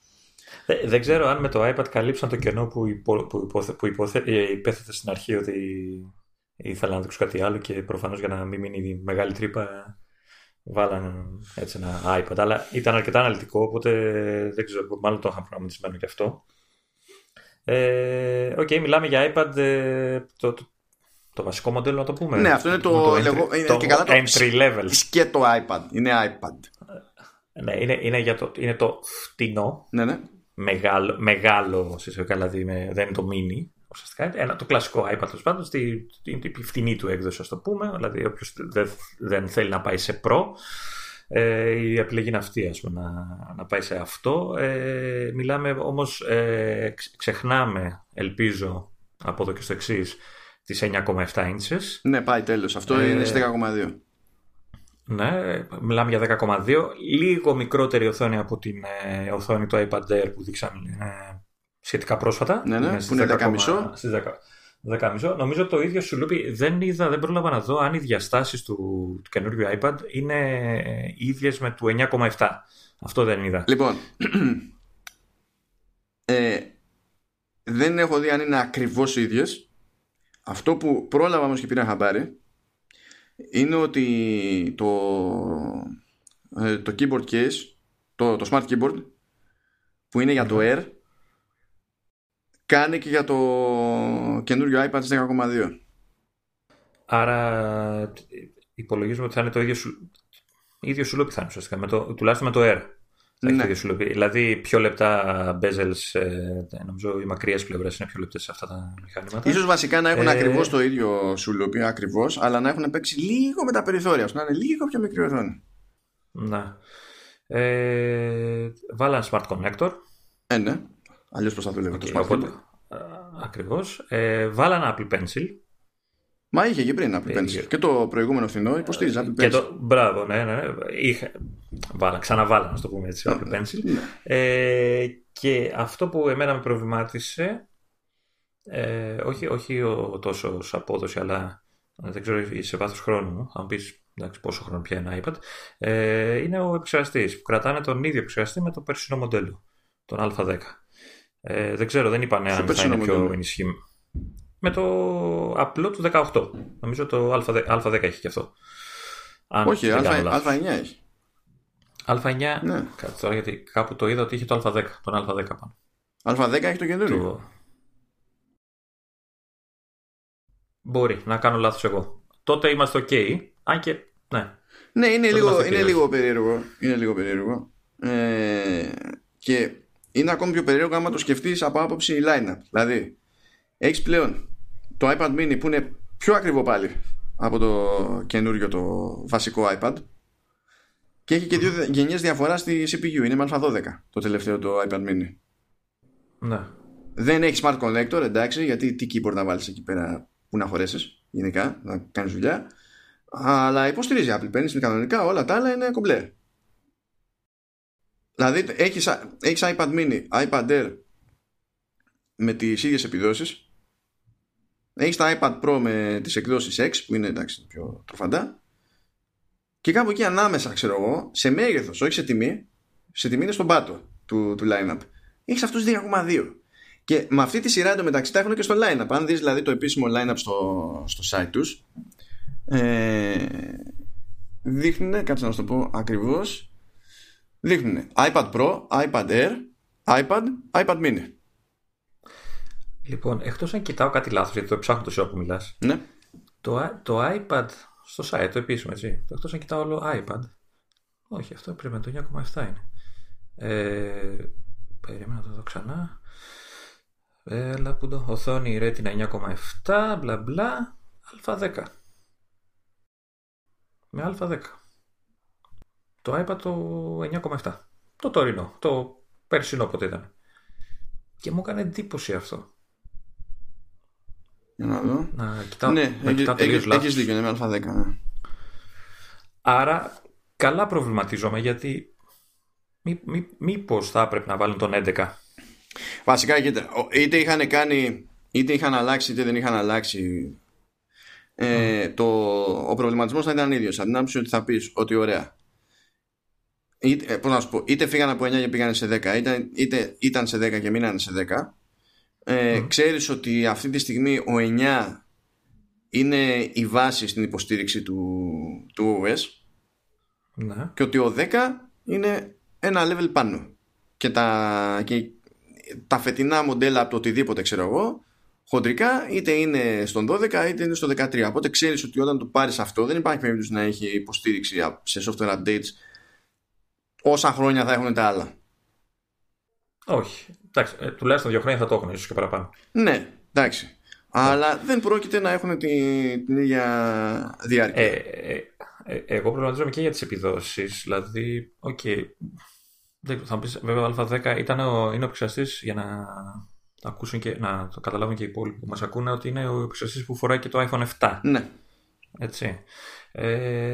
Ε, δεν ξέρω αν με το iPad καλύψαν το κενό που, υπο, που, υποθε, που υποθε, ε, υπέθετε στην αρχή ότι ήθελα να δείξω κάτι άλλο και προφανώς για να μην μείνει μεγάλη τρύπα βάλαν έτσι ένα iPad. Αλλά ήταν αρκετά αναλυτικό, οπότε δεν ξέρω, μάλλον το είχαν προγραμματισμένο και αυτό. Ε, okay, μιλάμε για iPad ε, το, το, το, βασικό μοντέλο να το πούμε. Ναι, αυτό είναι το, το, entry, είναι το και καλά το entry level. Και το iPad. Είναι iPad. Ναι, είναι, είναι, για το, είναι το φτηνό. Ναι, ναι. Μεγάλο, μεγάλο δηλαδή δεν είναι το mini. Ουσιαστικά, ένα, το κλασικό iPad τέλος πάντων, στην φτηνή του έκδοση, ας το πούμε. Δηλαδή, όποιος δεν, δεν θέλει να πάει σε Pro, ε, η επιλογή είναι αυτή ας πούμε, να, να πάει σε αυτό. Ε, μιλάμε όμως, ε, ξεχνάμε, ελπίζω από εδώ και στο εξής τις 9,7 inches. Ναι, πάει τέλος. Αυτό ε, είναι στις 10,2. Ναι, μιλάμε για 10,2. Λίγο μικρότερη οθόνη από την ε, οθόνη του iPad Air που δείξαν ε, σχετικά πρόσφατα. Ναι, ναι, που είναι 10,5. Στις 10, Δεκάμισο. Νομίζω το ίδιο σου λούπι δεν είδα, δεν πρόλαβα να δω αν οι διαστάσεις του, του καινούριου iPad είναι ίδιες με του 9,7. Αυτό δεν είδα. Λοιπόν, ε, δεν έχω δει αν είναι ακριβώς ίδιες. Αυτό που πρόλαβα όμως και πήρα χαμπάρι είναι ότι το, ε, το keyboard case, το, το smart keyboard που είναι για το Air κάνει και για το καινούριο iPad 10,2. Άρα υπολογίζουμε ότι θα είναι το ίδιο σου, ίδιο σου θα είναι ουσιαστικά, με το, τουλάχιστον με το Air. Ναι. Το δηλαδή πιο λεπτά bezels, ε, νομίζω οι μακριές πλευρές είναι πιο λεπτές σε αυτά τα μηχανήματα. Ίσως βασικά να έχουν ε... ακριβώς το ίδιο σουλούπι, ακριβώς, αλλά να έχουν παίξει λίγο με τα περιθώρια, να είναι λίγο πιο μικρή οθόνη. Να. Ε, βάλαν smart connector. Ε, ναι. Αλλιώς πώς θα δουλεύει okay, το smart οπότε, Ακριβώς. Ε, βάλαν Apple Pencil. Μα είχε και πριν Apple Pencil. Και το προηγούμενο φθηνό υποστήριζε Apple Pencil. Και το, μπράβο, ναι, ναι. Είχε, βάλα, ξαναβάλα, να το πούμε έτσι, Apple Pencil. Ναι. Ε, και αυτό που εμένα με προβλημάτισε, ε, όχι, όχι ο, τόσο ως απόδοση, αλλά δεν ξέρω σε βάθος χρόνου, θα μου πει πόσο χρόνο πια ένα iPad, ε, είναι ο επεξεργαστής που κρατάνε τον ίδιο επεξεργαστή με το περσινό μοντέλο, τον Α10. Ε, δεν ξέρω, δεν είπανε αν θα είναι πιο ενισχυμένο. Με το απλό του 18. Νομίζω το Α10, Α10 έχει και αυτό. Αν Όχι, Α9 έχει. Α9, ναι. τώρα γιατί κάπου το είδα ότι είχε το Α10, τον Α10 πάνω. Α10 έχει το καινούριο. Το... Μπορεί, να κάνω λάθος εγώ. Τότε είμαστε ok, αν και ναι. Ναι, είναι, λίγο, είναι λίγο περίεργο. Είναι λίγο περίεργο. Ε, και είναι ακόμη πιο περίεργο άμα το σκεφτείς από άποψη line-up. Δηλαδή, έχεις πλέον το iPad mini που είναι πιο ακριβό πάλι από το καινούριο το βασικό iPad και έχει και δύο γενιές διαφοράς στη CPU. Είναι με Α12 το τελευταίο το iPad mini. Ναι. Δεν έχεις smart connector, εντάξει, γιατί τι keyboard να βάλεις εκεί πέρα που να χωρέσεις γενικά, να κάνεις δουλειά. Αλλά υποστηρίζει Apple Pencil κανονικά, όλα τα άλλα είναι κομπλέ. Δηλαδή έχεις, έχεις iPad mini, iPad Air με τις ίδιες επιδόσεις. Έχεις τα iPad Pro με τις εκδόσεις X που είναι εντάξει πιο τροφαντά και κάπου εκεί ανάμεσα ξέρω εγώ σε μέγεθος, όχι σε τιμή σε τιμή είναι στον πάτο του, του line-up. Έχεις αυτούς 2,2 και με αυτή τη σειρά εντωμεταξύ τα έχουν και στο line-up. Αν δεις δηλαδή το επίσημο line-up στο, στο site τους ε, δείχνουν, κάτσε να σου το πω ακριβώς δείχνουν iPad Pro, iPad Air, iPad, iPad Mini. Λοιπόν, εκτός αν κοιτάω κάτι λάθος, γιατί το ψάχνω το που μιλάς. Ναι. Το, το iPad στο site, το επίσημο έτσι. Εκτός αν κοιτάω όλο iPad. Όχι, αυτό πρέπει να το 9,7 είναι. Ε, περίμενα να το δω ξανά. Έλα που το οθόνη Retina 9,7 μπλα μπλα α10 με α10 το iPad το 9,7. Το τωρινό, το περσινό πότε ήταν. Και μου έκανε εντύπωση αυτό. Για να δω. Να κοιτάω, ναι, να κοιτάω τελείως λάθος. έχεις δίκιο, είναι με α10. Ναι. Άρα καλά προβληματίζομαι γιατί μή, μή, μήπως θα έπρεπε να βάλουν τον 11. Βασικά, κοίτα, ο- είτε είχαν κάνει, είτε είχαν αλλάξει, είτε δεν είχαν αλλάξει. Ε, το, ο προβληματισμός θα ήταν ίδιος. Από την άποψη ότι θα πεις ότι ωραία. Είτε, ε, πώς να σου πω, είτε φύγαν από 9 και πήγαν σε 10, είτε, είτε ήταν σε 10 και μείνανε σε 10. Ε, Ξέρεις ότι αυτή τη στιγμή ο 9 είναι η βάση στην υποστήριξη του, του OS Ναι. και ότι ο 10 είναι ένα level πάνω. Και τα, και τα φετινά μοντέλα από το οτιδήποτε ξέρω εγώ, χοντρικά είτε είναι στον 12 είτε είναι στο 13. Οπότε ξέρεις ότι όταν το πάρεις αυτό δεν υπάρχει περίπτωση να έχει υποστήριξη σε software updates όσα χρόνια θα έχουν τα άλλα. Όχι. Εντάξει, ε, τουλάχιστον δύο χρόνια θα το έχουν, ίσως και παραπάνω. Ναι, εντάξει. Αλλά δεν πρόκειται να έχουν την, την ίδια διάρκεια. Ε, ε, ε, εγώ προβληματίζομαι και για τις επιδόσεις. Δηλαδή, οκ. δεν- θα μου πεις, βέβαια, ο Α10 ήταν ο, είναι ο επεξεργαστής για να το ακούσουν και να το καταλάβουν και οι υπόλοιποι που μας ακούνε ότι είναι ο επεξεργαστής που φοράει και το iPhone 7. Ναι. Έτσι. Ε,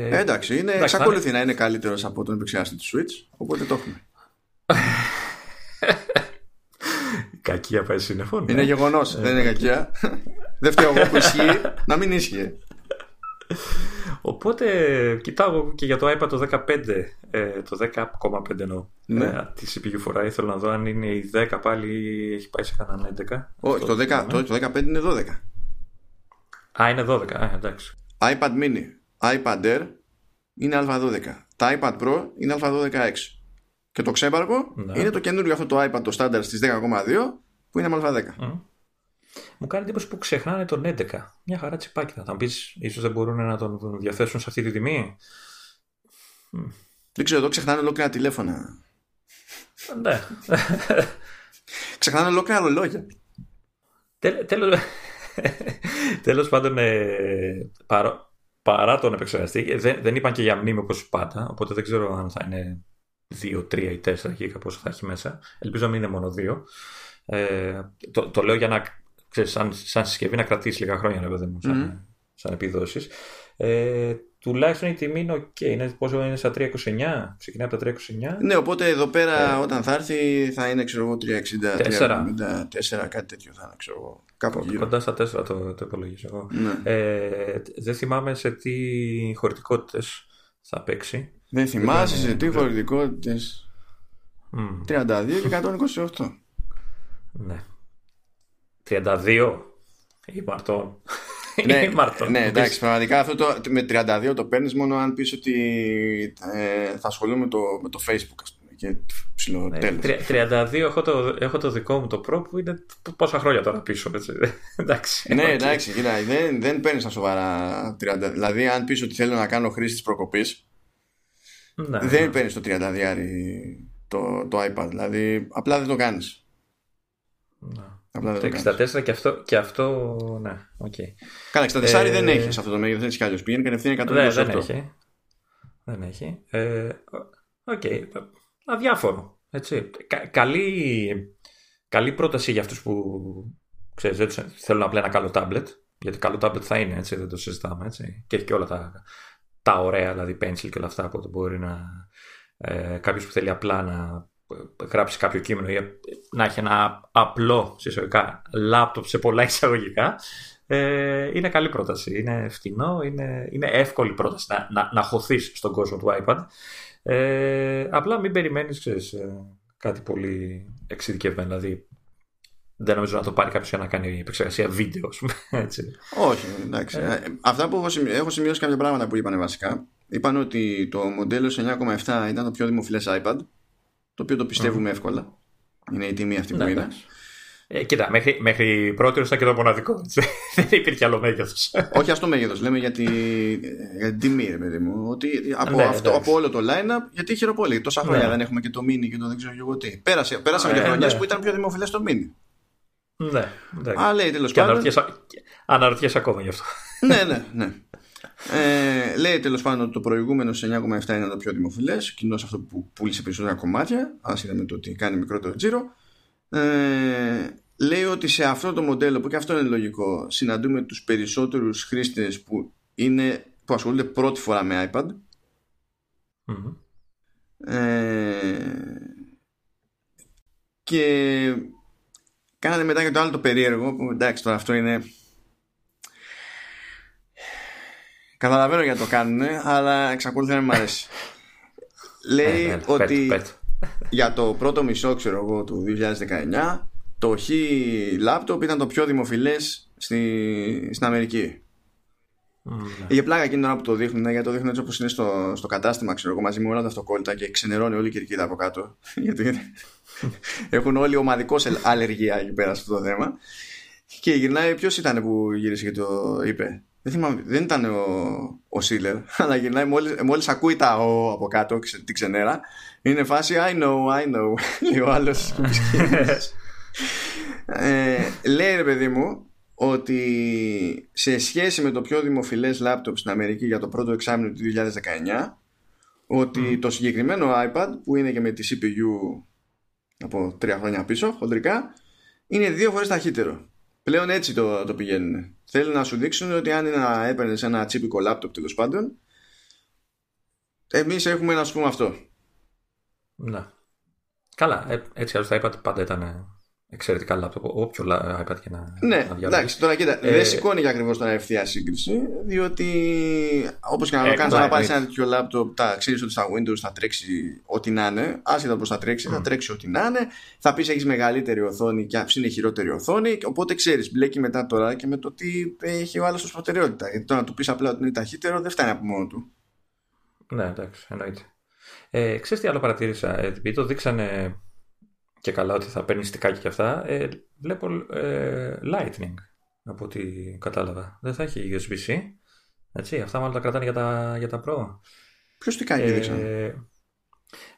Ε, εντάξει, είναι, εντάξει, εξακολουθεί να είναι καλύτερος από τον επεξεργαστή του Switch, οπότε το έχουμε. Κακία πάει σύννεφο. ναι. Είναι γεγονός, δεν είναι κακιά. δεν φταίω εγώ που ισχύει, να μην ίσχυε. Οπότε κοιτάω και για το iPad το 15, ε, το 10,5 εννοώ. Ναι. Ε, της CPU φοράει. Θέλω να δω αν είναι η 10 πάλι έχει πάει σε κανέναν 11. Όχι, το, 10, το, το 15 είναι 12. Α, είναι 12. Α, εντάξει. iPad mini, iPad Air είναι Α12. Τα iPad Pro είναι Α12X. Και το ξέμπαρκο Ναι. είναι το καινούριο αυτό το iPad το standard στις 10,2 που είναι με Α10. Μμ. Μου κάνει εντύπωση που ξεχνάνε τον 11. Μια χαρά τσιπάκι θα. Θα μου πεις, ίσως δεν μπορούν να τον διαθέσουν σε αυτή τη τιμή. Δεν ξέρω, εδώ ξεχνάνε ολόκληρα τηλέφωνα. Ναι. Ξεχνάνε ολόκληρα ρολόγια. Τέλος τέλος πάντων, ε, παρά, παρά τον επεξεργαστή, ε, δεν, δεν είπαν και για μνήμη όπως πάντα, οπότε δεν ξέρω αν θα είναι 2, 3 ή 4 γίγα πόσο θα έχει μέσα. Ελπίζω να μην είναι μόνο 2. Ε, το, το λέω για να, ξέρεις, σαν, σαν συσκευή να κρατήσεις λίγα χρόνια, ρε παιδί μου, σαν, Μμμ. σαν επιδόσεις. Ε, τουλάχιστον η τιμή είναι ok. Είναι, πόσο είναι στα 329, ξεκινάει από τα 329. Ναι, οπότε εδώ Ε. πέρα όταν θα έρθει θα είναι ξέρω εγώ 360, Τέσσερα. 374, κάτι τέτοιο θα είναι ξέρω εγώ. Κάπου γύρω. Κοντά στα 4 το, το υπολογίζω εγώ. Ναι. Ε, δεν θυμάμαι σε τι χωρητικότητες θα παίξει. Δεν θυμάσαι είναι- σε τι χωρητικότητες. Μμ, 32 και 128. ναι. 32 ή Μαρτών. Ναι, Ή Μαρτών. ναι, Μου εντάξει, πεις, πραγματικά αυτό το, με 32 το παίρνεις μόνο αν πεις ότι ε, θα ασχολούμαι με το, με το Facebook, ας πούμε. Και ψηλό ε, τέλος. τρι- 32 έχω το, έχω το δικό μου το Pro που είναι πόσα χρόνια τώρα πίσω. Έτσι. εντάξει. ναι, οκ. εντάξει, κοίτα, δεν, δεν παίρνεις στα σοβαρά 30. Δηλαδή, αν πεις ότι θέλω να κάνω χρήση της προκοπής, Ναι, δεν ναι. παίρνεις το 30 το, το iPad. Δηλαδή, απλά δεν το κάνεις. Ναι. Απλά δεν το Το κάνεις. 64 και αυτό, και αυτό ναι, οκ. Καλά, 64 Ε, δεν έχει σε αυτό το μέγεθος, έτσι κι αλλιώς. Πηγαίνει κατευθείαν 128. Δεν, δεν έχει. Δεν έχει. Ε, Οκ. Αδιάφορο. Έτσι. Κα- καλή, καλή πρόταση για αυτούς που ξέρεις, έτσι, θέλουν απλά ένα καλό τάμπλετ. Γιατί καλό τάμπλετ θα είναι, έτσι, δεν το συζητάμε. Έτσι. Και έχει και όλα τα, τα ωραία, δηλαδή pencil και όλα αυτά που μπορεί να. Ε, Κάποιος που θέλει απλά να γράψεις κάποιο κείμενο ή να έχει ένα απλό σε εισαγωγικά λάπτοπ σε πολλά εισαγωγικά ε, είναι καλή πρόταση. Είναι φτηνό, είναι, είναι εύκολη πρόταση να, να, να χωθείς στον κόσμο του iPad. Ε, απλά μην περιμένεις ξέρεις, ε, κάτι πολύ εξειδικευμένο. Δηλαδή δεν νομίζω να το πάρει κάποιος για να κάνει επεξεργασία βίντεο, ας πούμε, έτσι. Όχι, εντάξει. Ε, Αυτά που έχω σημειώσει, έχω σημειώσει κάποια πράγματα που είπαν βασικά. Είπαν ότι το μοντέλο σε 9,7 ήταν το πιο δημοφιλές iPad. Το οποίο το πιστεύουμε εύκολα. Είναι η τιμή αυτή που Ναι, είναι. εντάξει. Ε, κοίτα, μέχρι, μέχρι πρώτη ήταν και το μοναδικό. έτσι. δεν υπήρχε άλλο μέγεθος. Όχι αυτό μέγεθος, λέμε για, τη, για την τιμή, ρε παιδί μου. Ότι από, Ναι, αυτό, εντάξει. από όλο το line-up, γιατί χειροπόλει. Τόσα χρόνια Ναι. δεν έχουμε και το mini και το δεν ξέρω και εγώ τι. Πέρασε, πέρασαμε Ε, και χρονιές ναι. που ήταν πιο δημοφιλές το mini. ναι, εντάξει. Α, λέει τέλος Και πάντων. αναρωτιέσαι, αναρωτιέσαι ακόμα γι' αυτό. ναι, ναι, ναι. Ε, λέει τέλος πάντων ότι το προηγούμενο σε 9,7 είναι το πιο δημοφιλές, κοινώς αυτό που πούλησε περισσότερα κομμάτια, άσχετα με το ότι κάνει μικρότερο τζίρο. Ε, λέει ότι σε αυτό το μοντέλο, που και αυτό είναι λογικό, συναντούμε τους περισσότερους χρήστες που, είναι, που ασχολούνται πρώτη φορά με iPad. Ε, και κάνανε μετά και το άλλο το περίεργο, που εντάξει τώρα αυτό είναι Καταλαβαίνω γιατί το κάνουν, αλλά εξακολουθεί να μην μου αρέσει. Λέει ε, ναι, ότι για το πρώτο μισό, ξέρω εγώ, του 2019, το Χ laptop ήταν το πιο δημοφιλές στη, στην Αμερική. Mm, Είχε πλάκα εκείνη την ώρα που το δείχνουν, γιατί το δείχνουν έτσι όπως είναι στο, στο κατάστημα, ξέρω εγώ, μαζί με όλα τα αυτοκόλλητα και ξενερώνει όλη η κερκίδα από κάτω. γιατί έχουν όλοι ομαδικώ αλλεργία εκεί πέρα στο θέμα. Και γυρνάει, ποιος ήταν που γύρισε και το είπε; Δεν, θυμάμαι, δεν ήταν ο, ο Σίλερ, αλλά γυρνάει μόλις, μόλις ακούει τα ο από κάτω, την ξενέρα, είναι φάση I know, I know, λέει ο άλλος. ε, λέει ρε παιδί μου, ότι σε σχέση με το πιο δημοφιλές λάπτοπ στην Αμερική για το πρώτο εξάμεινο του 2019, ότι το συγκεκριμένο iPad που είναι και με τη CPU από τρία χρόνια πίσω, χοντρικά, είναι δύο φορές ταχύτερο. Πλέον έτσι το, το πηγαίνουν. Θέλουν να σου δείξουν ότι αν είναι να έπαιρνες ένα τσίπικο λάπτοπ τέλος πάντων, εμείς έχουμε να σου πούμε αυτό. Ναι. Καλά, ε, έτσι άλλωστε τα iPad πάντα ήταν εξαιρετικά λάπτοπ, όποιο iPad και να, ναι, να εντάξει, τώρα κοίτα, ε, δεν σηκώνει για ακριβώς τώρα ευθεία σύγκριση, διότι όπως και να το ε, κάνεις, να πάρεις ένα τέτοιο λάπτοπ, τα ξέρεις ότι στα Windows θα τρέξει ό,τι να είναι, άσχετα πώ θα τρέξει, mm. θα τρέξει ό,τι να είναι, θα πεις έχεις μεγαλύτερη οθόνη και είναι χειρότερη οθόνη, οπότε ξέρεις, μπλέκει μετά τώρα και με το τι έχει ο άλλος ως προτεραιότητα. Γιατί τώρα να του πεις απλά ότι είναι ταχύτερο δεν φτάνει από μόνο του. Ναι, εντάξει, εννοείται. Ε, ξέρεις τι άλλο παρατήρησα, επειδή το δείξανε και καλά ότι θα παίρνεις στικάκι και αυτά, ε, βλέπω ε, Lightning από ό,τι κατάλαβα. Δεν θα έχει USB-C. Έτσι, αυτά μάλλον τα κρατάνε για τα, για τα Pro. Ποιο στικάκι ε, δείξανε;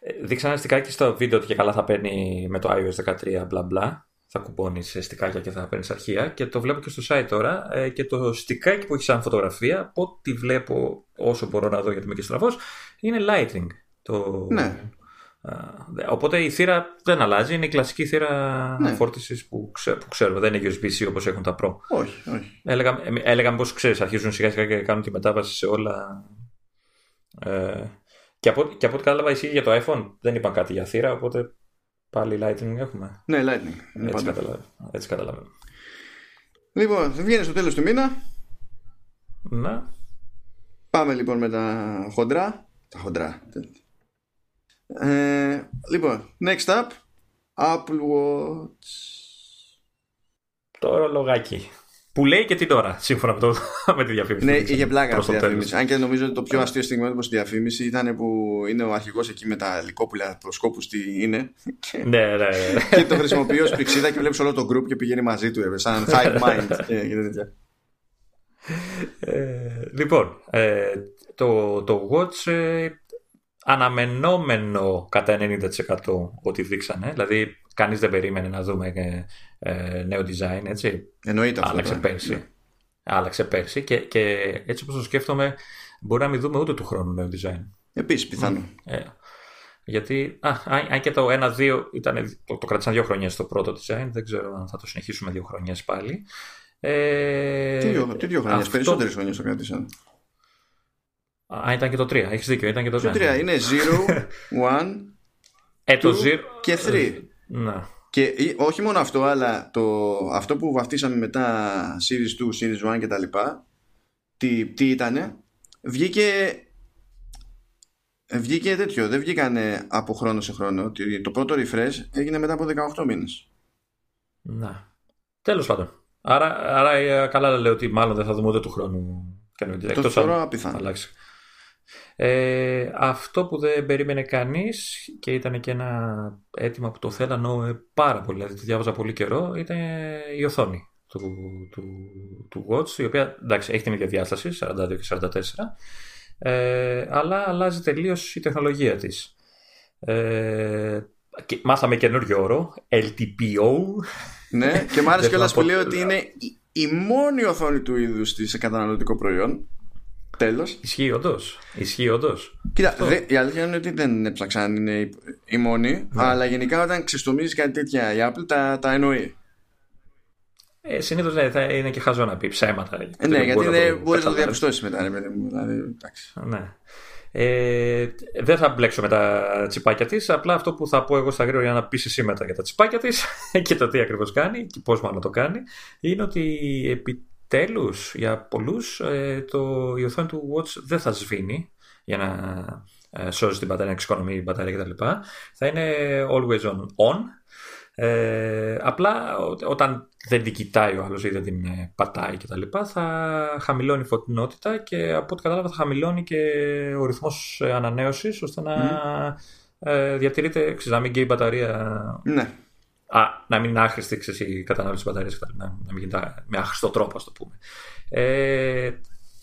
Ε, δείξανε στικάκι στο βίντεο ότι και καλά θα παίρνει με το iOS 13 μπλα μπλα. Θα κουπώνει στικάκια και θα παίρνεις αρχεία. Και το βλέπω και στο site τώρα. Ε, και το στικάκι που έχει σαν φωτογραφία, από ό,τι βλέπω όσο μπορώ να δω γιατί είμαι και στραφός, είναι Lightning. Το, ναι. Οπότε η θύρα δεν αλλάζει, είναι η κλασική θύρα ναι. φόρτισης που, που ξέρουμε. Δεν είναι USB-C όπως έχουν τα Pro. Όχι, όχι. Έλεγα, έλεγα πως ξέρεις, αρχίζουν σιγά σιγά και κάνουν τη μετάβαση σε όλα. Ε, και, από, και από ό,τι κατάλαβα ισχύει για το iPhone δεν είπαν κάτι για θύρα, οπότε πάλι Lightning έχουμε. Ναι, Lightning. Έτσι, καταλαβαίνω. έτσι καταλαβαίνω. Λοιπόν, βγαίνει στο τέλος του μήνα. Να. Πάμε λοιπόν με τα χοντρά. Τα χοντρά. Ε, λοιπόν, next up, Apple Watch. Το ορολογάκι. Που λέει και την ώρα, σύμφωνα με, το, με τη διαφήμιση. Ναι, είχε πλάκα αυτή τη διαφήμιση. Αν και νομίζω ότι το πιο αστείο στιγμιότυπο στη διαφήμιση ήταν που είναι ο αρχηγός εκεί με τα λικόπουλα προσκόπου τι είναι. ναι, ναι, ναι. και το χρησιμοποιεί ως πηξίδα και βλέπεις όλο το group και πηγαίνει μαζί του, σαν high mind και, τέτοια. Ε, λοιπόν, ε, το, το Watch ε, αναμενόμενο κατά 90% ότι δείξανε. Δηλαδή, κανείς δεν περίμενε να δούμε ε, ε νέο design, έτσι. Εννοείται αυτό. Άλλαξε πέρσι. Ναι. Άλλαξε πέρσι και, και έτσι όπως το σκέφτομαι, μπορεί να μην δούμε ούτε του χρόνου νέο design. Επίσης, πιθανό. Ε, γιατί, α, αν και το 1-2 ήταν, το, το κράτησαν δύο χρόνια στο πρώτο design, δεν ξέρω αν θα το συνεχίσουμε δύο χρονιές πάλι. Ε, τι δύο, τι δύο χρόνια, αυτό... περισσότερες χρονιές το κράτησαν. Α, ήταν και το 3. Έχεις δίκιο. Ήταν και το 3. Το 3 είναι 0, 1, ε, 2 και 3. Να. Και όχι μόνο αυτό, αλλά το, αυτό που βαφτίσαμε μετά Series 2, Series 1 και τα λοιπά, τι, τι ήτανε, βγήκε βγήκε τέτοιο, δεν βγήκανε από χρόνο σε χρόνο. Το πρώτο refresh έγινε μετά από 18 μήνες. Να. Τέλος πάντων. Άρα, άρα ε, καλά λέω ότι μάλλον δεν θα δούμε ούτε του χρόνου. Το θεωρώ απιθανό. Αλλάξει. Ε, αυτό που δεν περίμενε κανείς και ήταν και ένα αίτημα που το θέλανε πάρα πολύ, δηλαδή το διάβαζα πολύ καιρό, ήταν η οθόνη του, του, του Watch, η οποία εντάξει, έχει την ίδια διάσταση, 42 και 44, ε, αλλά αλλάζει τελείως η τεχνολογία της. Ε, και μάθαμε καινούριο όρο, LTPO. Ναι, και μ' άρεσε κιόλας που λέει ότι είναι η μόνη οθόνη του είδους της σε καταναλωτικό προϊόν. Τέλος. Ισχύει όντως. Ισχύει όντως. Κοίτα, δε, η αλήθεια είναι ότι δεν έψαξα αν είναι η, η μόνη, ναι. αλλά γενικά όταν ξεστομίζεις κάτι τέτοια η Apple τα, τα εννοεί. Ε, Συνήθως ναι, θα είναι και χαζό να πει ψέματα. Ε, ναι, γιατί δεν μπορείς να το διαπιστώσεις μετά. Ναι, δηλαδή, ναι. Ε, δεν θα μπλέξω με τα τσιπάκια της. Απλά αυτό που θα πω εγώ στα γρήγορα για να πεις εσύ μετά για τα τσιπάκια της και το τι ακριβώς κάνει και πώς μάλλον το κάνει, είναι ότι επιτέλου για πολλούς ε, το, η οθόνη του Watch δεν θα σβήνει για να ε, σώζει την μπαταρία, να εξοικονομεί την μπαταρία κτλ. Θα είναι always on. on ε, απλά όταν δεν την κοιτάει ο άλλος ή δεν την ε, πατάει και τα λοιπά θα χαμηλώνει η φωτεινότητα και από ό,τι κατάλαβα θα χαμηλώνει και ο ρυθμός ε, ανανέωσης ώστε να ε, διατηρείται, ξέρεις, να μην γκέει η μπαταρία ναι. Α, να μην είναι άχρηστη ξέρεις, η κατανάλωση της μπαταρίας να, να μην γίνεται με άχρηστο τρόπο ας το πούμε ε,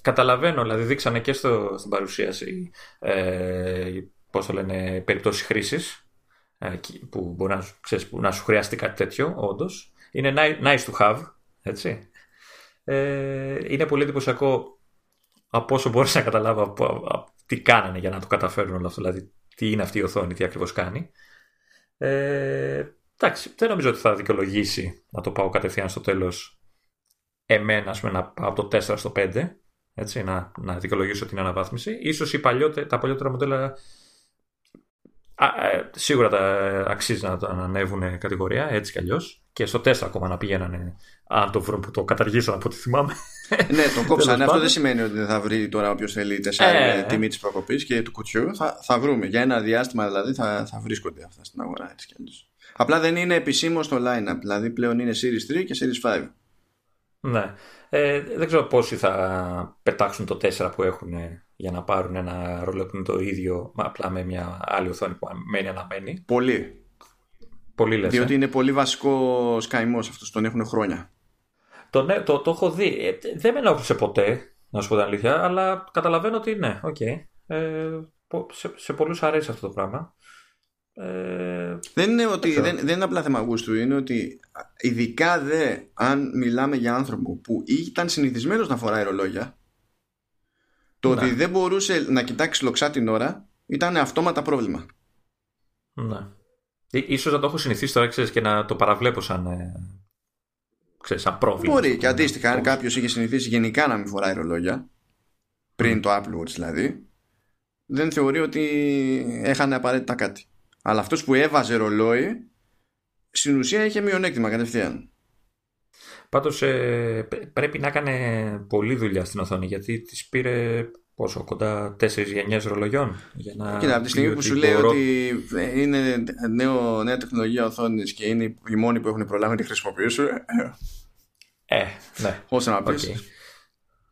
καταλαβαίνω, δηλαδή δείξανε και στο, στην παρουσίαση ε, πώς το λένε, περιπτώσεις χρήσης ε, που μπορεί να, ξέρεις, που να σου χρειαστεί κάτι τέτοιο, όντως. Είναι nice to have, έτσι. Ε, είναι πολύ εντυπωσιακό από όσο μπορείς να καταλάβω τι κάνανε για να το καταφέρουν όλο αυτό. Δηλαδή, τι είναι αυτή η οθόνη, τι ακριβώς κάνει. Ε, εντάξει, δεν νομίζω ότι θα δικαιολογήσει να το πάω κατευθείαν στο τέλος εμένα, ας πούμε, να πάω από το 4 στο 5, έτσι, να, να δικαιολογήσω την αναβάθμιση. Ίσως οι τα παλιότερα μοντέλα Α, ε, σίγουρα τα αξίζει να το ανέβουν κατηγορία έτσι κι αλλιώς. Και στο 4 ακόμα να πηγαίνανε, αν το βρουν που το καταργήσαν από ό,τι θυμάμαι. ναι, το κόψανε. Αυτό δεν σημαίνει ότι δεν θα βρει τώρα όποιος θέλει 4 ε, τιμή της προκοπής και του κουτιού. Θα, θα βρούμε. Για ένα διάστημα δηλαδή θα, θα βρίσκονται αυτά στην αγορά έτσι κι αλλιώς. Απλά δεν είναι επισήμως στο line-up. Δηλαδή πλέον είναι Series 3 και Series 5. Ναι. Ε, δεν ξέρω πόσοι θα πετάξουν το 4 που έχουν για να πάρουν ένα ρόλο που είναι το ίδιο, απλά με μια άλλη οθόνη που μένει αναμένη. Πολύ. Πολύ λες, Διότι ε; είναι πολύ βασικός καημός αυτός, τον έχουν χρόνια. Το, ναι, το, το έχω δει. Ε, δεν με ενόχλησε ποτέ, να σου πω την αλήθεια, αλλά καταλαβαίνω ότι ναι, OK. Okay. Ε, σε, σε πολλούς αρέσει αυτό το πράγμα. Ε, δεν είναι ότι δεν, δεν είναι απλά θέμα γούστου είναι ότι ειδικά δε αν μιλάμε για άνθρωπο που ήταν συνηθισμένος να φοράει ρολόγια το ότι ναι. δεν μπορούσε να κοιτάξει λοξά την ώρα ήταν αυτόματα πρόβλημα. Ναι. Ίσως να το έχω συνηθίσει τώρα ξέρεις, και να το παραβλέπω σαν, ε, ξέρεις, σαν πρόβλημα. Μπορεί και αντίστοιχα αν κάποιος είχε συνηθίσει γενικά να μην φοράει ρολόγια πριν το Apple Watch δηλαδή δεν θεωρεί ότι έχανε απαραίτητα κάτι. Αλλά αυτός που έβαζε ρολόι στην ουσία είχε μειονέκτημα κατευθείαν. Πάντως ε, πρέπει να έκανε πολλή δουλειά στην οθόνη γιατί της πήρε πόσο, κοντά τέσσερις γενιές ρολογιών. Για να Κοίτα, από τη στιγμή που σου λέει ότι είναι νέο, νέα τεχνολογία οθόνης και είναι οι μόνοι που έχουν προλάβει να τη χρησιμοποιήσουν. Ε, ναι. Όσο να πεις.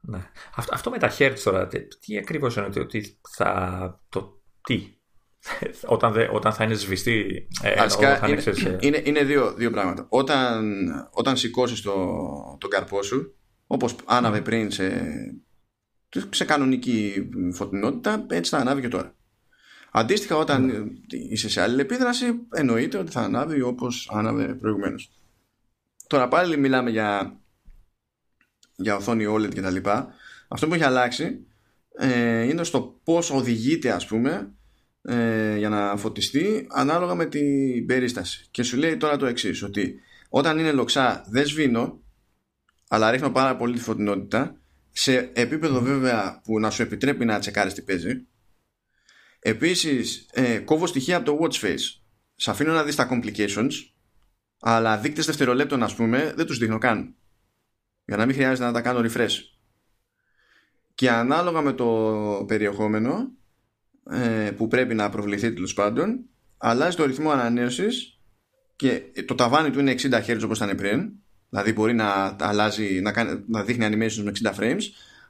Ναι. Αυτό, αυτό με τα hertz τώρα, τι ακριβώς είναι ότι θα... Το, τι, όταν, δε, όταν θα είναι σβηστή. Ε, είναι, ε, είναι, είναι, δύο, δύο πράγματα. Όταν, όταν σηκώσεις το, τον καρπό σου, όπως άναβε πριν σε, σε κανονική φωτεινότητα, έτσι θα ανάβει και τώρα. Αντίστοιχα, όταν mm. είσαι σε άλλη επίδραση, εννοείται ότι θα ανάβει όπως άναβε προηγουμένως. Τώρα πάλι μιλάμε για, για οθόνη OLED κτλ. Αυτό που έχει αλλάξει ε, είναι στο πώς οδηγείται, ας πούμε, ε, για να φωτιστεί ανάλογα με την περίσταση. Και σου λέει τώρα το εξής ότι όταν είναι λοξά δεν σβήνω, αλλά ρίχνω πάρα πολύ τη φωτεινότητα, σε επίπεδο βέβαια που να σου επιτρέπει να τσεκάρεις τι παίζει. Επίσης, ε, κόβω στοιχεία από το watch face. Σε αφήνω να δεις τα complications, αλλά δείκτες δευτερολέπτων ας πούμε δεν τους δείχνω καν. Για να μην χρειάζεται να τα κάνω refresh. Και ανάλογα με το περιεχόμενο ε, που πρέπει να προβληθεί τέλος πάντων. Αλλάζει το ρυθμό ανανέωσης και το ταβάνι του είναι 60 Hz όπως ήταν πριν. Δηλαδή μπορεί να, αλλάζει, να, κάνει, να δείχνει animations με 60 frames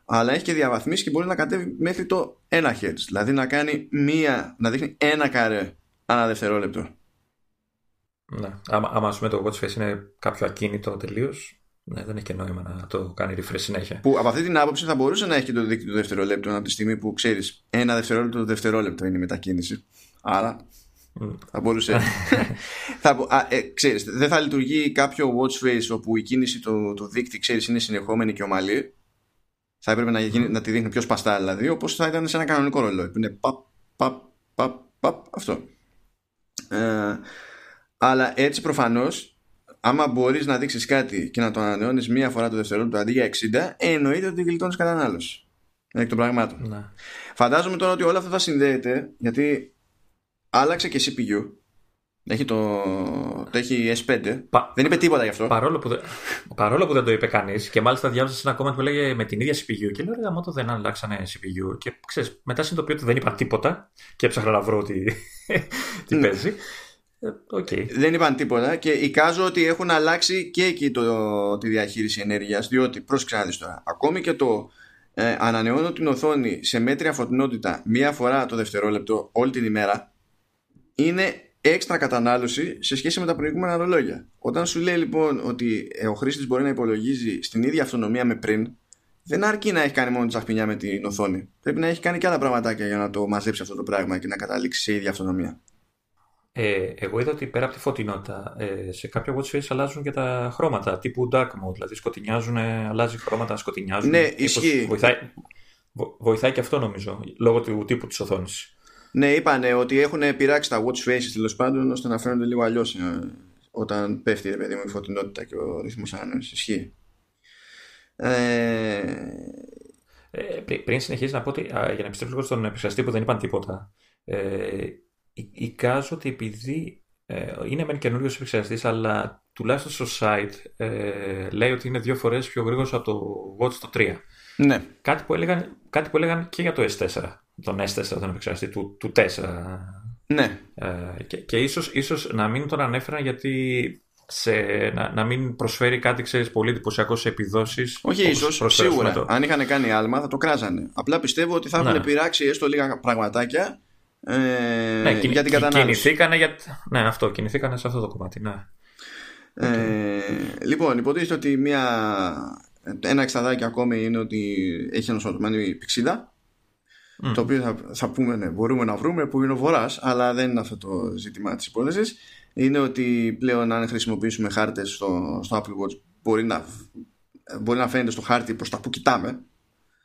αλλά έχει και διαβαθμίσει και μπορεί να κατέβει μέχρι το 1 Hz δηλαδή να κάνει μία, να δείχνει ένα καρέ ανά δευτερόλεπτο. Ναι. Άμα, άμα το watch face είναι κάποιο ακίνητο τελείως, ναι, δεν έχει και νόημα να το κάνει refresh συνέχεια. Που από αυτή την άποψη θα μπορούσε να έχει και το δίκτυο του δευτερολέπτου από τη στιγμή που ξέρεις ένα δευτερόλεπτο το δευτερόλεπτο είναι η μετακίνηση. Άρα θα μπορούσε. θα, α, ε, ξέρεις, δεν θα λειτουργεί κάποιο watch face όπου η κίνηση του, του δείκτη ξέρεις, είναι συνεχόμενη και ομαλή. Θα έπρεπε να, γίνει, να τη δείχνει πιο σπαστά δηλαδή, όπως θα ήταν σε ένα κανονικό ρολόι που είναι παπ, παπ, παπ, παπ, αυτό. Ε, αλλά έτσι προφανώς, άμα μπορείς να δείξεις κάτι και να το ανανεώνεις μία φορά το δευτερόλεπτο αντί για 60, εννοείται ότι γλιτώνεις κατανάλωση. Εκ των πραγμάτων. Ναι. Φαντάζομαι τώρα ότι όλο αυτό θα συνδέεται γιατί άλλαξε και CPU έχει το, το έχει S5. Πα... Δεν είπε τίποτα γι' αυτό. Παρόλο που, δεν, παρόλο που δεν το είπε κανείς και μάλιστα διάβασα σε ένα κόμμα που λέγε με την ίδια CPU. Και λέω: Ρε, το δεν αλλάξανε CPU. Και ξέρεις, μετά συνειδητοποιώ ότι δεν είπαν τίποτα και έψαχνα να βρω τι, τι ναι. παίζει. Okay. Ε, δεν είπαν τίποτα και εικάζω ότι έχουν αλλάξει και εκεί το, τη διαχείριση ενέργειας. Διότι, πρόσεξε να δει τώρα, ακόμη και το ε, ανανεώνω την οθόνη σε μέτρια φωτεινότητα μία φορά το δευτερόλεπτο όλη την ημέρα είναι έξτρα κατανάλωση σε σχέση με τα προηγούμενα ρολόγια. Όταν σου λέει λοιπόν ότι ε, ο χρήστης μπορεί να υπολογίζει στην ίδια αυτονομία με πριν, δεν αρκεί να έχει κάνει μόνο τσαχπινιά με την οθόνη. Πρέπει να έχει κάνει και άλλα πραγματάκια για να το μαζέψει αυτό το πράγμα και να καταλήξει σε ίδια αυτονομία. Ε, εγώ είδα ότι πέρα από τη φωτεινότητα, ε, σε κάποια watch face αλλάζουν και τα χρώματα τύπου dark mode. Δηλαδή σκοτεινιάζουν, αλλάζει χρώματα, σκοτεινιάζουν. Ναι, ισχύει. Βοηθάει, βοηθάει και αυτό νομίζω, λόγω του τύπου της οθόνης. Ναι, είπανε ότι έχουν πειράξει τα watch faces τέλος πάντων ώστε να φαίνονται λίγο αλλιώς ε, όταν πέφτει ρε παιδί μου η φωτεινότητα και ο ρυθμός ανανέωσης. Ισχύει. Ε... Ε, πριν συνεχίσει να πω ότι για να επιστρέψω λίγο στον επεξεργαστή που δεν είπαν τίποτα. Ε, εικάζω ότι επειδή ε, είναι μεν καινούριος επεξεργαστής, αλλά τουλάχιστον στο site ε, λέει ότι είναι δύο φορές πιο γρήγορος από το Watch το 3. Ναι. Κάτι που έλεγαν, κάτι που έλεγαν και για το S4 τον S4, τον επεξεργαστή του, του 4. Ναι. Ε, και, και ίσως, ίσως να μην τον ανέφεραν γιατί σε, να, να μην προσφέρει κάτι ξέρεις, πολύ εντυπωσιακό σε επιδόσεις. Όχι ίσως, σίγουρα. Το... Αν είχαν κάνει άλμα θα το κράζανε. Απλά πιστεύω ότι θα έχουν ναι. πειράξει έστω λίγα πραγματάκια ε, ναι, για την κατανάλωση. Κινηθήκανε για... Ναι, αυτό, κινηθήκανε σε αυτό το κομμάτι. Ναι. Ε, λοιπόν, υποτίθεται ότι μια, ένα εξαδάκι ακόμη είναι ότι έχει ενσωματωμένη πηξίδα το οποίο θα, θα πούμε ναι, μπορούμε να βρούμε που είναι ο βορρά, αλλά δεν είναι αυτό το ζήτημα της υπόθεσης. Είναι ότι πλέον αν χρησιμοποιήσουμε χάρτες στο, στο Apple Watch μπορεί να, μπορεί να φαίνεται στο χάρτη προς τα που κοιτάμε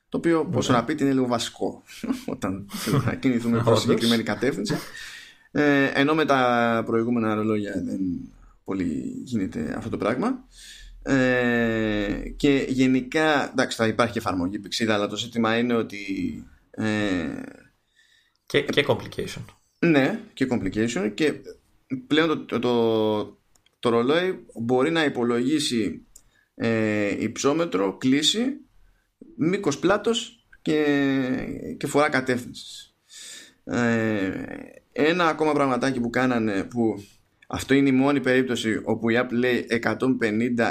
το οποίο πόσο να πείτε είναι λίγο βασικό όταν θέλουμε να κινηθούμε προς συγκεκριμένη κατεύθυνση. Ε, ενώ με τα προηγούμενα ρολόγια δεν πολύ γίνεται αυτό το πράγμα. Ε, και γενικά εντάξει θα υπάρχει εφαρμογή πηξίδα αλλά το ζήτημα είναι ότι ε, και, και complication. Ναι, και complication. Και πλέον το, το, το, ρολόι μπορεί να υπολογίσει ε, υψόμετρο, κλίση, μήκος πλάτος και, και φορά κατεύθυνσης. Ε, ένα ακόμα πραγματάκι που κάνανε που αυτό είναι η μόνη περίπτωση όπου η Apple λέει 150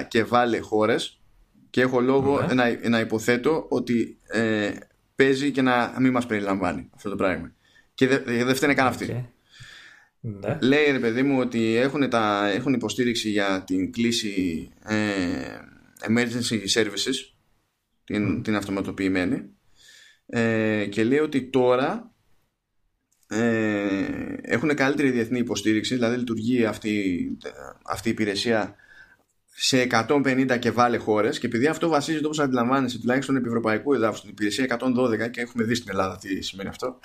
και βάλε χώρες και έχω λόγο ναι. να, να υποθέτω ότι ε, παίζει και να μην μας περιλαμβάνει αυτό το πράγμα. Και δεν δε φταίνε καν αυτοί. Ναι. Λέει ρε παιδί μου ότι έχουν, τα, έχουν υποστήριξη για την κλίση ε, emergency services, την, την αυτοματοποιημένη, ε, και λέει ότι τώρα ε, έχουν καλύτερη διεθνή υποστήριξη, δηλαδή λειτουργεί αυτή, αυτή η υπηρεσία σε 150 και βάλε χώρες και επειδή αυτό βασίζεται όπως αντιλαμβάνεσαι τουλάχιστον επί ευρωπαϊκού εδάφους στην υπηρεσία 112 και έχουμε δει στην Ελλάδα τι σημαίνει αυτό.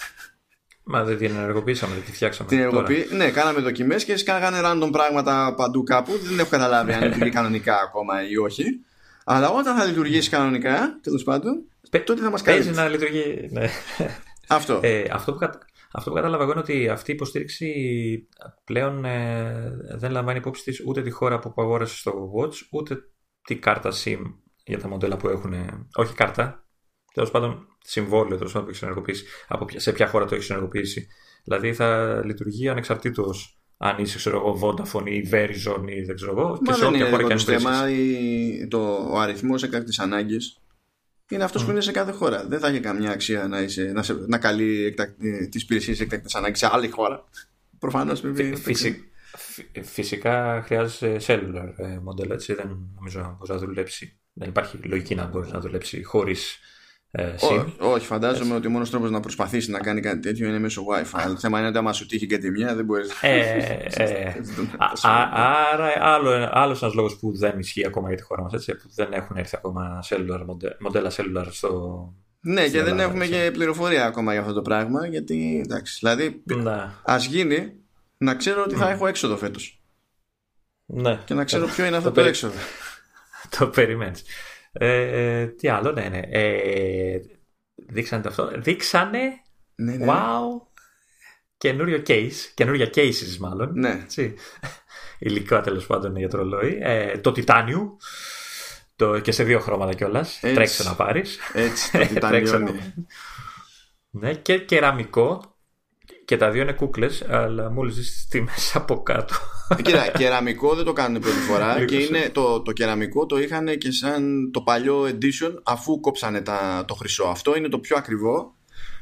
Μα δεν την ενεργοποίησαμε, δεν τη φτιάξαμε. Την ενεργοποιή... Ναι, κάναμε δοκιμές και σκάγανε random πράγματα παντού κάπου. Δεν έχω καταλάβει αν λειτουργεί κανονικά ακόμα ή όχι. Αλλά όταν θα λειτουργήσει κανονικά, τέλος πάντων, τότε θα μας κάνει. Παίζει να λειτουργεί. Ναι. Αυτό. Ε, αυτό, που, αυτό που κατάλαβα εγώ είναι ότι αυτή η υποστήριξη πλέον ε, δεν λαμβάνει υπόψη της ούτε τη χώρα που αγόρασε στο Watch, ούτε τη κάρτα SIM για τα μοντέλα που έχουν. Όχι κάρτα, τέλος πάντων συμβόλαιο τέλος πάντων που έχει ενεργοποιήσει, από σε ποια χώρα το έχει ενεργοποιήσει. Δηλαδή θα λειτουργεί ανεξαρτήτως αν είσαι ξέρω εγώ Vodafone ή Verizon ή δεν ξέρω εγώ. και σε όποια χώρα και αν το θέμα, το, ο αριθμός έκτακτης ανάγκης είναι αυτός mm. που είναι σε κάθε χώρα. Δεν θα έχει καμιά αξία να, είσαι, να, σε, να καλεί ε, τις υπηρεσίες έκτακτης ανάγκης σε άλλη χώρα. Προφανώς πρέπει. Φυσι, φυσικά χρειάζεσαι cellular ε, μοντέλο, έτσι. Δεν νομίζω να μπορείς να δουλέψει. Δεν υπάρχει λογική να μπορείς να δουλέψει χωρίς ε, όχι, φαντάζομαι ότι ο μόνος τρόπος να προσπαθήσεις να κάνει κάτι τέτοιο είναι μέσω WiFi. Το θέμα είναι ότι άμα σου τύχει και τη μία δεν μπορείς. Ε, ε, άρα, άλλο άλλος ένας λόγος που δεν ισχύει ακόμα για τη χώρα μας, που δεν έχουν έρθει ακόμα cellular, μοντέλα cellular στο. Ναι, και δεν έχουμε και πληροφορία ακόμα για αυτό το πράγμα. Γιατί εντάξει, δηλαδή, ναι. ας γίνει να ξέρω ότι θα έχω έξοδο φέτος. Ναι. Και να ξέρω ποιο είναι αυτό το, έξοδο. το περιμένεις. Ε, τι άλλο, ναι, ναι. Ε, δείξανε το αυτό. Δείξανε. Ναι, ναι. Wow. Καινούριο case. Καινούρια cases, μάλλον. Ναι. Έτσι. Υλικό τέλος πάντων για το ρολόι. Ε, το Titanium. Το, και σε δύο χρώματα κιόλας. Τρέξε να πάρεις. Έτσι, το Titanium. ναι, και κεραμικό και τα δύο είναι κούκλες, αλλά μόλις δεις τις τιμές από κάτω. Ε, κοίτα, κεραμικό δεν το κάνουν πρώτη φορά και είναι το, το κεραμικό το είχαν και σαν το παλιό edition αφού κόψανε τα, το χρυσό. Αυτό είναι το πιο ακριβό.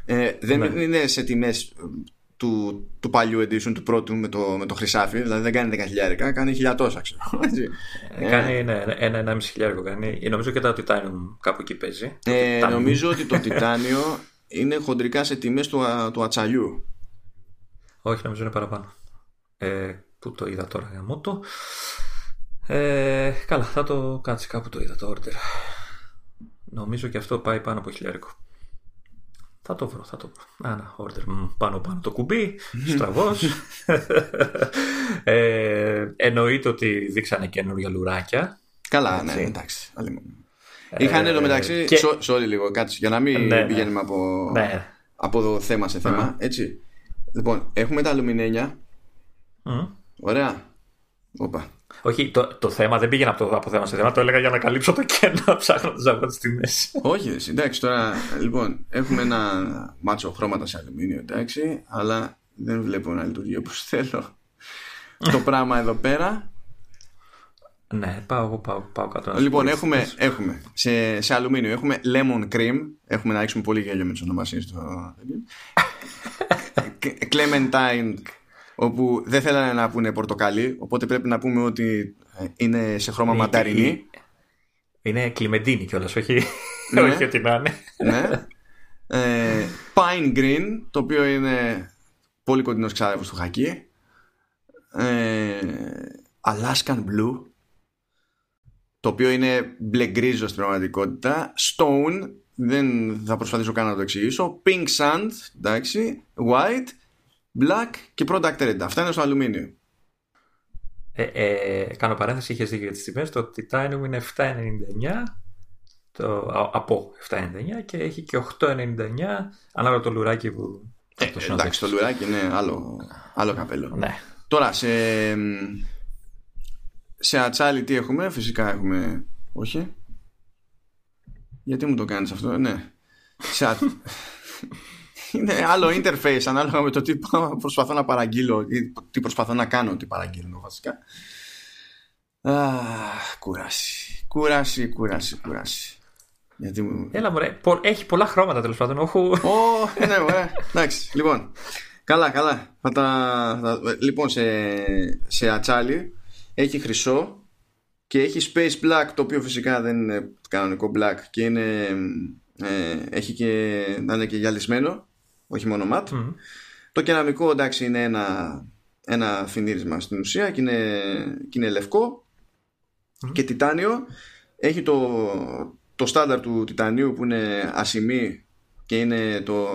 Ε, δεν ναι. είναι σε τιμές του, του παλιού edition, του πρώτου με το, με το χρυσάφι, δηλαδή δεν κάνει 10.000, κάνει χιλιατόσα, ξέρω. Ε, κάνει ναι, ένα, ένα, μισή χιλιάρικο κάνει. Νομίζω και το Titanium κάπου εκεί παίζει. Ε, νομίζω ότι το Titanium είναι χοντρικά σε τιμές του, του ατσαλιού. Όχι, νομίζω είναι παραπάνω. Ε, πού το είδα τώρα για μότο. Ε, καλά, θα το κάτσει κάπου το είδα το order. Νομίζω και αυτό πάει πάνω από χιλιάρικο. Θα το βρω, θα το βρω. Α, να, order. Πάνω πάνω το κουμπί, στραβός. ε, εννοείται ότι δείξανε καινούργια λουράκια. Καλά, ναι, εντάξει. Ε, Είχαν εδώ μεταξύ. Και... Sorry λίγο, κάτσε για να μην ναι, ναι. πηγαίνουμε από, ναι. από θέμα σε θέμα. Έτσι. Λοιπόν, έχουμε τα αλουμινένια. Mm. Ωραία. Οπα. Όχι, το, το θέμα δεν πήγαινε από, το, από θέμα σε θέμα. Το έλεγα για να καλύψω το κενό ψάχνοντα από τις μέση. Όχι, εντάξει τώρα. Λοιπόν, έχουμε ένα μάτσο χρώματα σε αλουμίνιο, εντάξει, αλλά δεν βλέπω να λειτουργεί όπως θέλω. το πράγμα εδώ πέρα. Ναι, πάω εγώ, πάω, πάω κάτω. Λοιπόν, έχουμε, έχουμε σε, σε αλουμίνιο έχουμε lemon cream. Έχουμε να ρίξουμε πολύ γέλιο με τις ονομασίες του. Clementine όπου δεν θέλανε να πούνε πορτοκαλί οπότε πρέπει να πούμε ότι ε, είναι σε χρώμα είναι, ματαρινή είναι κλιμεντίνη κιόλας όχι, ναι. όχι ότι να είναι ναι. ε, Pine Green το οποίο είναι πολύ κοντινός ξάδερφος του χακί ε, Alaskan Blue το οποίο είναι μπλε γκρίζο στην πραγματικότητα Stone δεν θα προσπαθήσω καν να το εξηγήσω Pink Sand εντάξει White black και product red. Αυτά είναι στο αλουμίνιο. Ε, ε, κάνω παρένθεση, είχες δίκιο για τις τιμές. Το titanium είναι 7,99 το, από 7,99 και έχει και 8,99 ανάλογα το λουράκι που. Ε, το εντάξει, το λουράκι είναι άλλο, άλλο καπέλο. Ναι. Τώρα, σε, σε ατσάλι τι έχουμε, φυσικά έχουμε. Όχι. Γιατί μου το κάνεις αυτό, ναι. Σε, είναι άλλο interface ανάλογα με το τι προσπαθώ να παραγγείλω ή τι προσπαθώ να κάνω τι παραγγείλω βασικά. Αχ, κούραση. Κούραση, κούραση, κούραση. Γιατί μου... Έλα μωρέ, έχει πολλά χρώματα τέλος πάντων. Όχι. Oh, ναι, ωραία. Εντάξει, λοιπόν. Καλά, καλά. Θα τα... Λοιπόν, σε, σε ατσάλι έχει χρυσό και έχει space black, το οποίο φυσικά δεν είναι κανονικό black και είναι, ε, έχει και, να είναι και γυαλισμένο όχι μόνο ματ. Το κεραμικό εντάξει είναι ένα, ένα φινίρισμα στην ουσία και είναι, και είναι λευκό και τιτάνιο. Έχει το, το στάνταρ του τιτανίου που είναι ασημή και είναι το,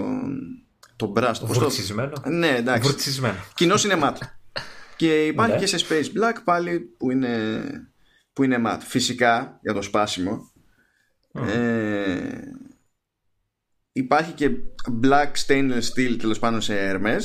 το μπράστ. Βουρτσισμένο. Ναι, εντάξει. Βουρτσισμένο. Κοινώς είναι ματ. και υπάρχει ναι. και σε Space Black πάλι που είναι, που είναι ματ. Φυσικά για το σπάσιμο. Ε, υπάρχει και black stainless steel τέλος πάνω σε Hermes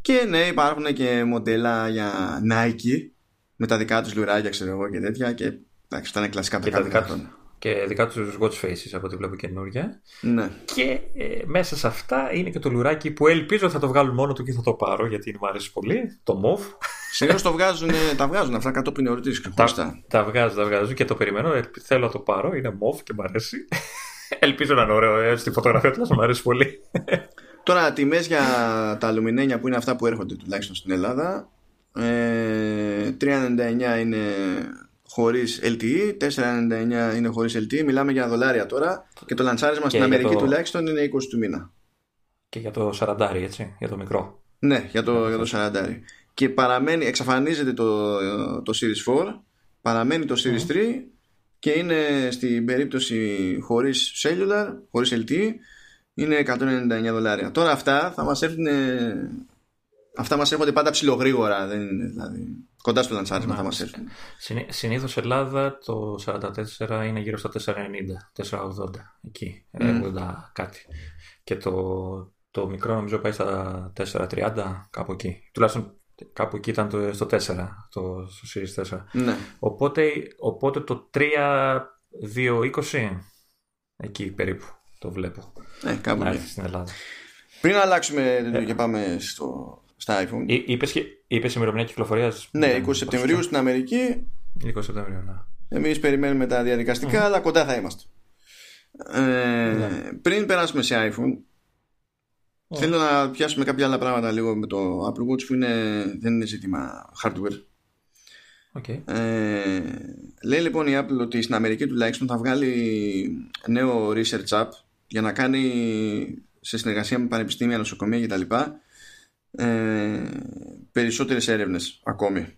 και ναι υπάρχουν και μοντέλα για Nike με τα δικά τους λουράκια ξέρω εγώ και τέτοια και εντάξει αυτά είναι κλασικά και τα δικά τους, και δικά τους watch faces από ό,τι βλέπω καινούργια ναι. και ε, μέσα σε αυτά είναι και το λουράκι που ελπίζω θα το βγάλουν μόνο του και θα το πάρω γιατί μου αρέσει πολύ το MOV Συνήθως το βγάζουν, τα βγάζουν αυτά κατόπιν εορτή τα, τα βγάζουν, τα βγάζουν και το περιμένω. Θέλω να το πάρω. Είναι MOV και μου αρέσει. Ελπίζω να είναι ωραίο. Ε, στη φωτογραφία του μου αρέσει πολύ. Τώρα, τιμές για τα αλουμινένια που είναι αυτά που έρχονται τουλάχιστον στην Ελλάδα. Ε, 3,99 είναι χωρίς LTE, 4,99 είναι χωρίς LTE, μιλάμε για δολάρια τώρα και το λανσάρισμα στην Αμερική το... τουλάχιστον είναι 20 του μήνα. Και για το 40 έτσι, για το μικρό. Ναι, για το, για το 40. Και παραμένει, εξαφανίζεται το, το Series 4, παραμένει το Series 3 και είναι στην περίπτωση χωρίς cellular, χωρίς LTE, είναι 199 δολάρια. Τώρα αυτά θα μας έρθουν Αυτά μας έρχονται πάντα ψηλογρήγορα. Δεν είναι, δηλαδή, κοντά στο λανσάρισμα θα μας έρθουν. Συνήθως Ελλάδα το 44 είναι γύρω στα 490, 480 εκεί. Mm. 80 κάτι. Και το, το μικρό νομίζω πάει στα 430, κάπου εκεί. Τουλάχιστον κάπου εκεί ήταν το, στο 4, το, στο Series 4. Ναι. Οπότε, οπότε το 3-2-20 εκεί περίπου το βλέπω. Ναι, κάπου εκεί. Στην Ελλάδα. Πριν αλλάξουμε ε, και πάμε στο, στα iPhone. Είπες είπες ημερομηνία κυκλοφορίας; Ναι, 20 Σεπτεμβρίου στην Αμερική. 20 Σεπτεμβρίου, ναι. Εμείς περιμένουμε τα διαδικαστικά, αλλά κοντά θα είμαστε. Ε, ναι. Πριν περάσουμε σε iPhone, θέλω να πιάσουμε κάποια άλλα πράγματα λίγο με το Apple Watch που είναι, δεν είναι ζήτημα hardware. Okay. Ε, λέει λοιπόν η Apple ότι στην Αμερική τουλάχιστον θα βγάλει νέο research app για να κάνει σε συνεργασία με πανεπιστήμια, νοσοκομεία κτλ. Ε, περισσότερες έρευνες ακόμη.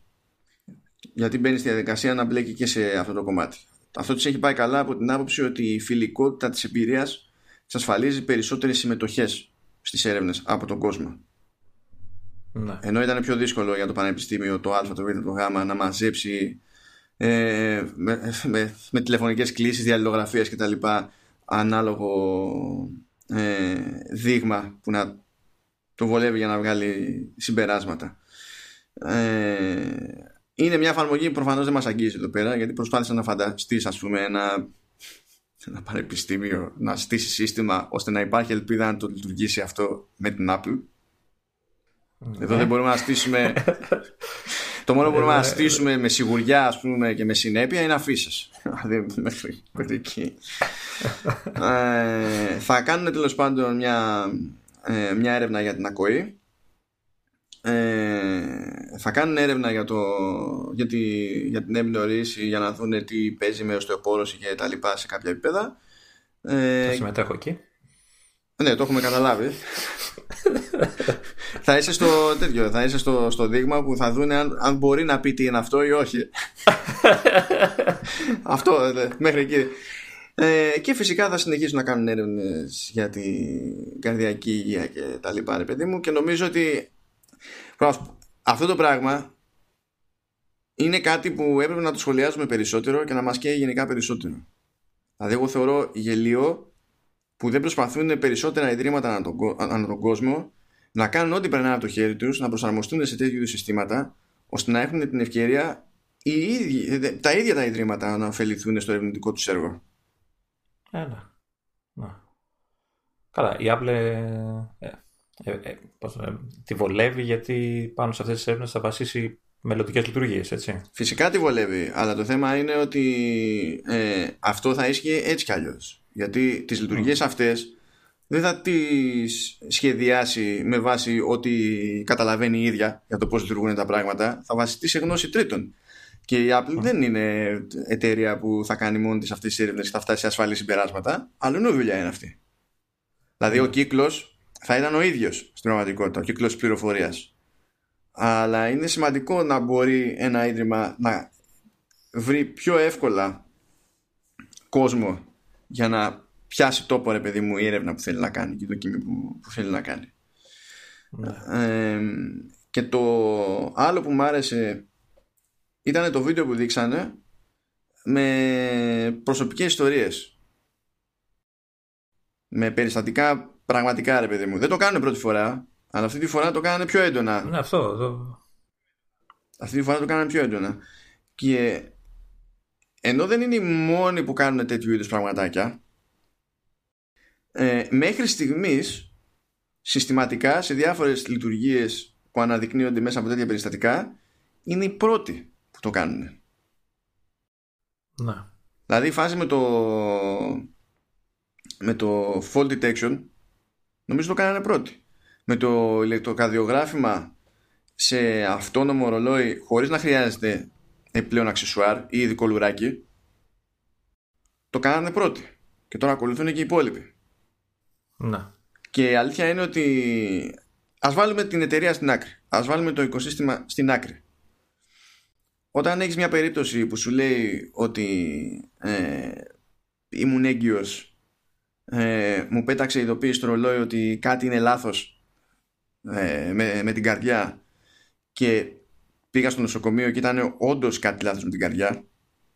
Γιατί μπαίνει στη διαδικασία να μπλέκει και σε αυτό το κομμάτι. Αυτό της έχει πάει καλά από την άποψη ότι η φιλικότητα της εμπειρίας εξασφαλίζει περισσότερες συμμετοχές στις έρευνες από τον κόσμο ναι. ενώ ήταν πιο δύσκολο για το πανεπιστήμιο το α, το β, το γ να μαζέψει ε, με, με, με τηλεφωνικές κλήσεις, διαλληλογραφίες κτλ ανάλογο ε, δείγμα που να το βολεύει για να βγάλει συμπεράσματα. Ε, είναι μια εφαρμογή που προφανώς δεν μας αγγίζει εδώ πέρα γιατί προσπάθησα να φανταστείς ας πούμε ένα, ένα πανεπιστήμιο να στήσει σύστημα ώστε να υπάρχει ελπίδα να το λειτουργήσει αυτό με την Apple. Ναι. Εδώ δεν μπορούμε να στήσουμε το μόνο που μπορούμε να ναι. στήσουμε με σιγουριά ας πούμε, και με συνέπεια είναι αφήσεις. Δηλαδή μέχρι εκεί. ε, θα κάνουν τέλος πάντων μια ε, μια έρευνα για την ακοή ε, θα κάνουν έρευνα για, το, για, τη, για την εμπνορίση για να δουν τι παίζει με οστεοπόρωση και τα λοιπά σε κάποια επίπεδα. Ε, Θα συμμετέχω εκεί. Ναι το έχουμε καταλάβει. Θα είσαι στο τέτοιο θα είσαι στο, στο δείγμα που θα δουν αν, αν μπορεί να πει τι είναι αυτό ή όχι. Αυτό ε, μέχρι εκεί. Ε, και φυσικά θα συνεχίσουν να κάνουν έρευνες για την καρδιακή υγεία και τα λοιπά, ρε παιδί μου. Και νομίζω ότι αυτό το πράγμα είναι κάτι που έπρεπε να το σχολιάζουμε περισσότερο και να μας καίει γενικά περισσότερο. Δηλαδή, εγώ θεωρώ γελίο που δεν προσπαθούν περισσότερα ιδρύματα ανά τον, ανά τον κόσμο να κάνουν ό,τι περνάει από το χέρι τους, να προσαρμοστούν σε τέτοιου συστήματα, ώστε να έχουν την ευκαιρία οι ίδιοι, τα ίδια τα ιδρύματα να ωφεληθούν στο ερευνητικό τους έργο. Ένα. Να. Καλά, η Apple ε, ε, ε, πώς, ε, τη βολεύει γιατί πάνω σε αυτές τις έρευνες θα βασίσει μελλοντικές λειτουργίες, έτσι. Φυσικά τη βολεύει, αλλά το θέμα είναι ότι ε, αυτό θα ίσχυε έτσι κι αλλιώς. Γιατί τις λειτουργίες mm. αυτές δεν θα τις σχεδιάσει με βάση ό,τι καταλαβαίνει η ίδια για το πώς λειτουργούν τα πράγματα, θα βασιστεί σε γνώση τρίτων. Και η Apple δεν είναι εταιρεία που θα κάνει μόνη της αυτές τις έρευνες και θα φτάσει σε ασφαλή συμπεράσματα. Αλλού δουλειά είναι αυτή. Δηλαδή ο κύκλος θα ήταν ο ίδιος στην πραγματικότητα, ο κύκλος πληροφορίας. Αλλά είναι σημαντικό να μπορεί ένα ίδρυμα να βρει πιο εύκολα κόσμο για να πιάσει τόπο ρε παιδί μου η έρευνα που θέλει να κάνει και το δοκιμή που, που θέλει να κάνει. Ναι. Ε, και το άλλο που μου άρεσε ήταν το βίντεο που δείξανε με προσωπικές ιστορίες με περιστατικά πραγματικά ρε παιδί μου δεν το κάνουν πρώτη φορά αλλά αυτή τη φορά το κάνανε πιο έντονα ναι αυτό το... αυτή τη φορά το κάνανε πιο έντονα και ενώ δεν είναι οι μόνοι που κάνουν τέτοιου είδους πραγματάκια ε, μέχρι στιγμής συστηματικά σε διάφορες λειτουργίες που αναδεικνύονται μέσα από τέτοια περιστατικά είναι οι πρώτοι το κάνουν. Να. Δηλαδή η φάση με το με το fall detection νομίζω το κάνανε πρώτοι. Με το ηλεκτροκαδιογράφημα σε αυτόνομο ρολόι χωρίς να χρειάζεται επιπλέον αξεσουάρ ή ειδικό λουράκι το κάνανε πρώτοι και τώρα ακολουθούν και οι υπόλοιποι. Να. Και η αλήθεια είναι ότι ας βάλουμε την εταιρεία στην άκρη. Ας βάλουμε το οικοσύστημα στην άκρη. Όταν έχεις μια περίπτωση που σου λέει ότι ε, ήμουν έγκυος ε, μου πέταξε ειδοποίηση στο ρολόι ότι κάτι είναι λάθος ε, με, με την καρδιά. Και πήγα στο νοσοκομείο και ήταν όντως κάτι λάθος με την καρδιά.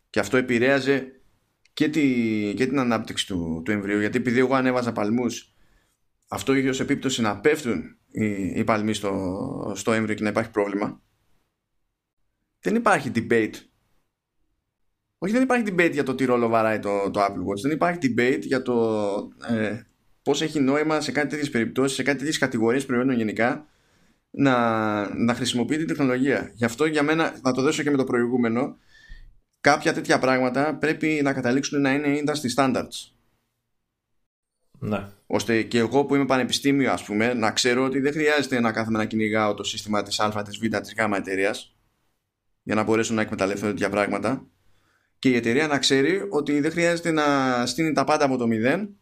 Και αυτό επηρέαζε και, τη, και την ανάπτυξη του, του εμβρίου γιατί επειδή εγώ ανέβαζα παλμούς αυτό είχε ως επίπτωση να πέφτουν οι, οι παλμοί στο, στο έμβριο και να υπάρχει πρόβλημα. Δεν υπάρχει debate όχι δεν υπάρχει debate για το τι ρόλο βαράει το, το Apple Watch δεν υπάρχει debate για το ε, πώς έχει νόημα σε κάτι τέτοιες περιπτώσεις σε κάτι τέτοιες κατηγορίες προϊόντων γενικά να, να χρησιμοποιεί την τεχνολογία γι' αυτό για μένα να το δώσω και με το προηγούμενο κάποια τέτοια πράγματα πρέπει να καταλήξουν να είναι industry standards. Ναι. Ώστε και εγώ που είμαι πανεπιστήμιο, ας πούμε, να ξέρω ότι δεν χρειάζεται να κάθομαι να κυνηγάω το σύστημα της Α, της Β, της Γ εταιρείας για να μπορέσω να εκμεταλλευτώ τέτοια πράγματα. Και η εταιρεία να ξέρει ότι δεν χρειάζεται να στείλει τα πάντα από το μηδέν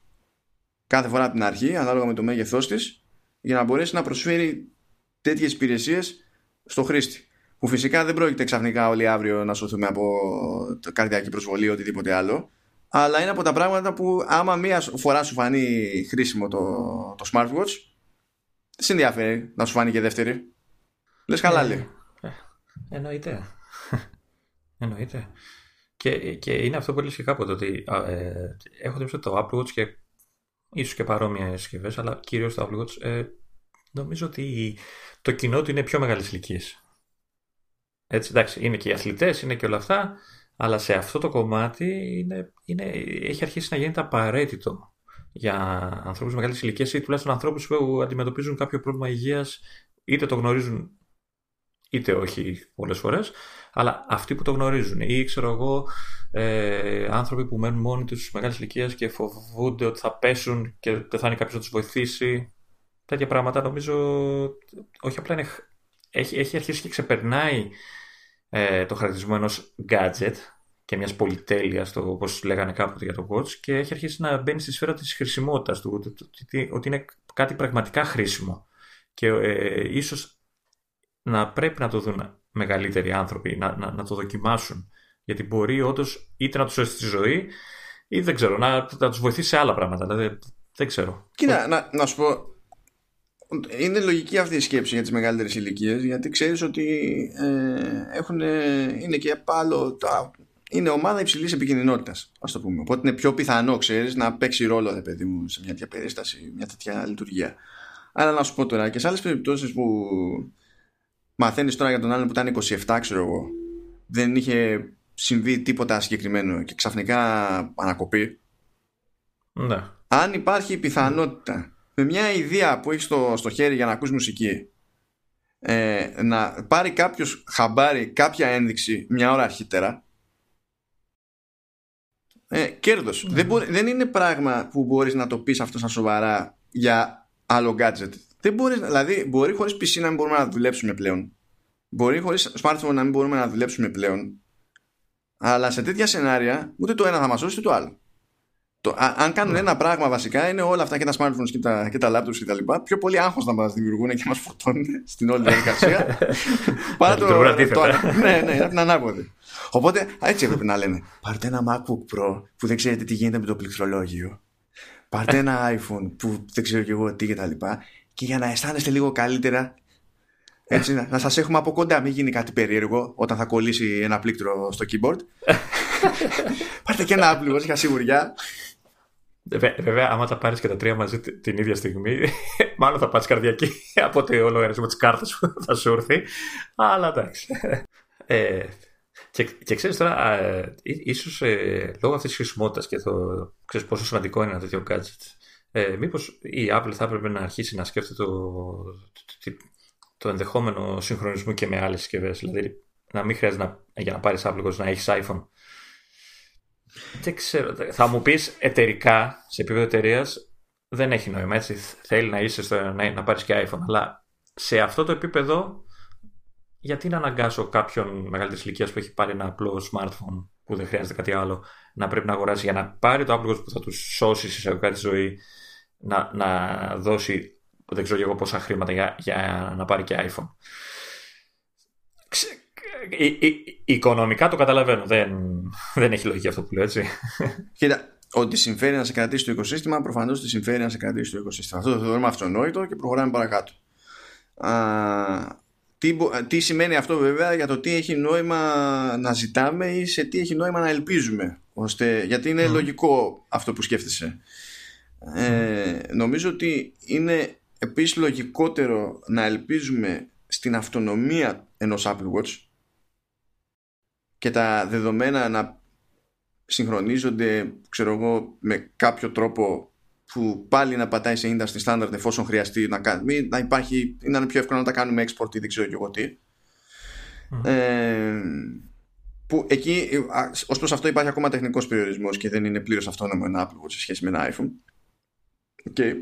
κάθε φορά από την αρχή, ανάλογα με το μέγεθός της, για να μπορέσει να προσφέρει τέτοιες υπηρεσίες στο χρήστη. Που φυσικά δεν πρόκειται ξαφνικά όλοι αύριο να σωθούμε από καρδιακή προσβολή ή οτιδήποτε άλλο. Αλλά είναι από τα πράγματα που άμα μία φορά σου φανεί χρήσιμο το, το smartwatch, δεν σε ενδιαφέρει να σου φανεί και δεύτερη. Λες χαλάλι. Ε, ε, εννοείται. εννοείται. Και, και είναι αυτό που έλεγες και κάποτε ότι ε, έχω δει το Apple Watch και ίσως και παρόμοια συσκευές, αλλά κυρίως το Apple Watch ε, νομίζω ότι το κοινό του είναι πιο μεγάλες ηλικίες. Έτσι, εντάξει, είναι και οι αθλητές, είναι και όλα αυτά, αλλά σε αυτό το κομμάτι είναι, είναι, έχει αρχίσει να γίνεται απαραίτητο για ανθρώπους μεγάλης ηλικίας ή τουλάχιστον ανθρώπους που αντιμετωπίζουν κάποιο πρόβλημα υγείας, είτε το γνωρίζουν είτε όχι πολλές φορές, αλλά αυτοί που το γνωρίζουν ή ξέρω εγώ ε, άνθρωποι που μένουν μόνοι τους μεγάλη ηλικία και φοβούνται ότι θα πέσουν και δεν θα είναι κάποιος να τους βοηθήσει τέτοια πράγματα νομίζω όχι απλά είναι, έχει, έχει αρχίσει και ξεπερνάει ε, το χαρακτηρισμό ενός gadget και μιας πολυτέλειας, το, όπως λέγανε κάποτε για το Watch και έχει αρχίσει να μπαίνει στη σφαίρα της χρησιμότητας του, ότι είναι κάτι πραγματικά χρήσιμο. Και ε, ίσως να πρέπει να το δουν μεγαλύτεροι άνθρωποι, να, να, να το δοκιμάσουν γιατί μπορεί όντως είτε να τους σώσει τη ζωή ή δεν ξέρω, να, να τους βοηθήσει σε άλλα πράγματα. Δηλαδή, δεν ξέρω. Κοίτα, να, να σου πω, είναι λογική αυτή η σκέψη για τις μεγαλύτερες ηλικίες, γιατί ξέρεις ότι ε, έχουν, είναι και πάλι είναι ομάδα υψηλής επικίνδυνοτητα, ας το πούμε. Οπότε είναι πιο πιθανό, ξέρεις, να παίξει ρόλο, ρε παιδί μου, σε μια τέτοια περίσταση, μια τέτοια λειτουργία. Αλλά να σου πω τώρα, και σε άλλες περιπτώσεις που μαθαίνεις τώρα για τον άλλον που ήταν 27, ξέρω εγώ, δεν είχε συμβεί τίποτα συγκεκριμένο και ξαφνικά ανακοπεί. Ναι. Αν υπάρχει πιθανότητα με μια ιδέα που έχεις στο, στο χέρι για να ακούσει μουσική ε, να πάρει κάποιος χαμπάρι κάποια ένδειξη μια ώρα αρχίτερα ε, κέρδος ναι. δεν, δεν είναι πράγμα που μπορείς να το πεις αυτό σαν σοβαρά για άλλο gadget δεν μπορείς, δηλαδή μπορεί χωρίς PC να μην μπορούμε να δουλέψουμε πλέον. Μπορεί χωρίς smartphone να μην μπορούμε να δουλέψουμε πλέον. Αλλά σε τέτοια σενάρια ούτε το ένα θα μας σώσει ούτε το άλλο. Το, α, αν κάνουν ένα πράγμα βασικά είναι όλα αυτά και τα smartphones και τα, και τα laptops και τα λοιπά πιο πολύ άγχος να μας δημιουργούν και μας φορτώνουν στην όλη διαδικασία. Παρά το, το, ναι, ναι, είναι ανάποδη οπότε έτσι έπρεπε να λένε. Πάρτε ένα MacBook Pro που δεν ξέρετε τι γίνεται με το πληκτρολόγιο. Πάρτε ένα iPhone που δεν ξέρω και εγώ τι και τα λοιπά και για να αισθάνεστε λίγο καλύτερα έτσι, να, να σας έχουμε από κοντά, μην γίνει κάτι περίεργο όταν θα κολλήσει ένα πλήκτρο στο keyboard. Πάρτε και ένα Apple για σιγουριά. Βέβαια, άμα τα πάρεις και τα τρία μαζί την ίδια στιγμή, μάλλον θα πάρεις καρδιακή από ότι ο λογαριασμό της κάρτας που θα σου έρθει. Αλλά εντάξει. Ε, και, και ξέρεις τώρα, ε, ίσως ε, λόγω αυτής της χρησιμότητας και το ξέρεις πόσο σημαντικό είναι ένα τέτοιο gadget, ε, μήπως η Apple θα έπρεπε να αρχίσει να σκέφτεται το, το, το ενδεχόμενο συγχρονισμού και με άλλες συσκευές. Δηλαδή, να μην χρειάζεται να, για να πάρεις Apple να έχεις iPhone δεν ξέρω. Θα μου πεις εταιρικά, σε επίπεδο εταιρείας, δεν έχει νόημα. Έτσι. Θέλει να είσαι στο, να, να πάρεις και iPhone. Αλλά σε αυτό το επίπεδο γιατί να αναγκάσω κάποιον μεγαλύτερης ηλικίας που έχει πάρει ένα απλό smartphone που δεν χρειάζεται κάτι άλλο να πρέπει να αγοράσει για να πάρει το Apple Watch που θα του σώσει εισαγωγικά τη ζωή να, να δώσει δεν ξέρω εγώ πόσα χρήματα για, για να πάρει και iPhone. Ξε, οικονομικά το καταλαβαίνω. Δεν, δεν έχει λογική αυτό που λέω έτσι. Κοίτα, ότι συμφέρει να σε κρατήσει το οικοσύστημα, προφανώς ότι συμφέρει να σε κρατήσει το οικοσύστημα. Αυτό το θεωρούμε αυτονόητο και προχωράμε παρακάτω. Α, τι, τι σημαίνει αυτό βέβαια για το τι έχει νόημα να ζητάμε ή σε τι έχει νόημα να ελπίζουμε. Ώστε, γιατί είναι λογικό αυτό που σκέφτεσαι. Ε, νομίζω ότι είναι επίσης λογικότερο να ελπίζουμε στην αυτονομία ενός Apple Watch και τα δεδομένα να συγχρονίζονται ξέρω εγώ, με κάποιο τρόπο που πάλι να πατάει σε industry standard εφόσον χρειαστεί να, κάνει, να υπάρχει ή να είναι πιο εύκολο να τα κάνουμε export ή δεν ξέρω και εγώ τι. Ε, που εκεί ως προς αυτό υπάρχει ακόμα τεχνικός περιορισμός και δεν είναι πλήρως αυτόνομο ένα Apple Watch σε σχέση με ένα iPhone. Okay.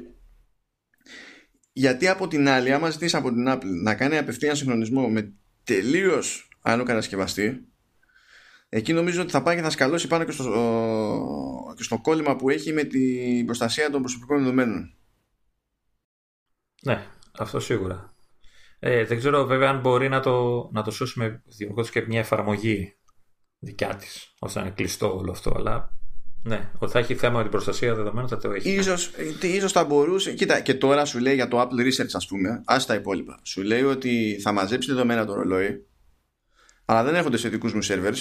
Γιατί από την άλλη, άμα ζητήσεις από την Apple να κάνει απευθεία συγχρονισμό με τελείως άλλο κατασκευαστή, εκεί νομίζω ότι θα πάει και θα σκαλώσει πάνω και στο, και στο κόλλημα που έχει με την προστασία των προσωπικών δεδομένων. Ναι, αυτό σίγουρα. Ε, δεν ξέρω βέβαια αν μπορεί να το, να το σώσει με και μια εφαρμογή δικιά της, ώστε να είναι κλειστό όλο αυτό. Αλλά ναι, ότι θα έχει θέμα με την προστασία δεδομένων θα το έχει. Ίσως, ίσως θα μπορούσε. Κοίτα, και τώρα σου λέει για το Apple Research, ας πούμε, ας τα υπόλοιπα. Σου λέει ότι θα μαζέψει δεδομένα το ρολόι, αλλά δεν έρχονται σε δικούς μου servers.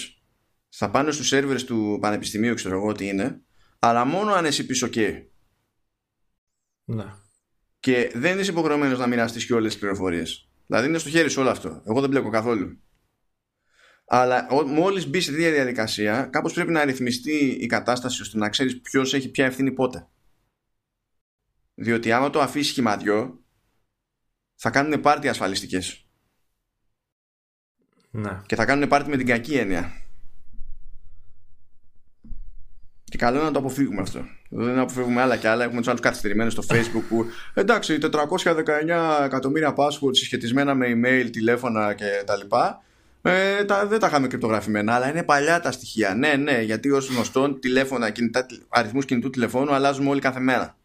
Θα πάνε στους servers του πανεπιστημίου, ξέρω εγώ τι είναι, αλλά μόνο αν εσύ πεις OK. Ναι. Και δεν είσαι υποχρεωμένος να μοιραστείς και όλες τις πληροφορίες. Δηλαδή είναι στο χέρι σου όλο αυτό. Εγώ δεν μπλέκω καθόλου. Αλλά μόλις μπει σε τέτοια διαδικασία, κάπως πρέπει να ρυθμιστεί η κατάσταση ώστε να ξέρεις ποιος έχει ποια ευθύνη πότε. Διότι άμα το αφήσεις χυμαδιό, θα κάνουν πάρτι ασφαλιστικές. Ναι. Και θα κάνουν πάρτι με την κακή έννοια. Και καλό είναι να το αποφύγουμε αυτό. Δεν αποφύγουμε άλλα και άλλα. Έχουμε τους άλλους καθυστερημένους στο Facebook που εντάξει, 419 εκατομμύρια passwords συσχετισμένα με email, τηλέφωνα κτλ. Ε, τα, δεν τα είχαμε κρυπτογραφημένα, αλλά είναι παλιά τα στοιχεία. Ναι, ναι, γιατί ως γνωστόν τηλέφωνα, κινητά, αριθμούς κινητού τηλεφώνου αλλάζουμε όλοι κάθε μέρα.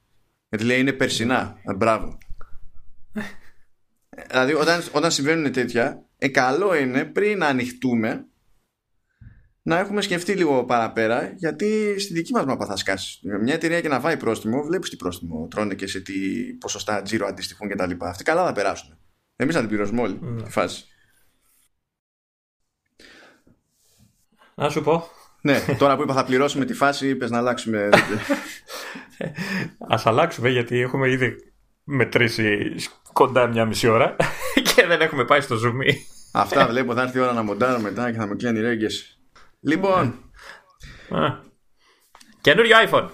Γιατί λέει είναι περσινά. Ε, μπράβο. δηλαδή όταν, όταν συμβαίνουν τέτοια, ε, καλό είναι πριν να ανοιχτούμε να έχουμε σκεφτεί λίγο παραπέρα, γιατί στη δική μας μάπα θα σκάσεις. Μια εταιρεία και να φάει πρόστιμο, βλέπεις τι πρόστιμο τρώνε και σε τι ποσοστά τζίρο αντιστοιχούν κτλ. Αυτοί καλά θα περάσουν. Εμείς θα την πληρώσουμε όλοι mm. τη φάση. Να σου πω. ναι, τώρα που είπα θα πληρώσουμε τη φάση, είπες να αλλάξουμε. Α αλλάξουμε γιατί έχουμε ήδη μετρήσει κοντά μια μισή ώρα και δεν έχουμε πάει στο zoom. Αυτά βλέπω, θα έρθει η ώρα να μοντάρω μετά και θα με κλείνει ρέγγες. Λοιπόν. Καινούριο iPhone.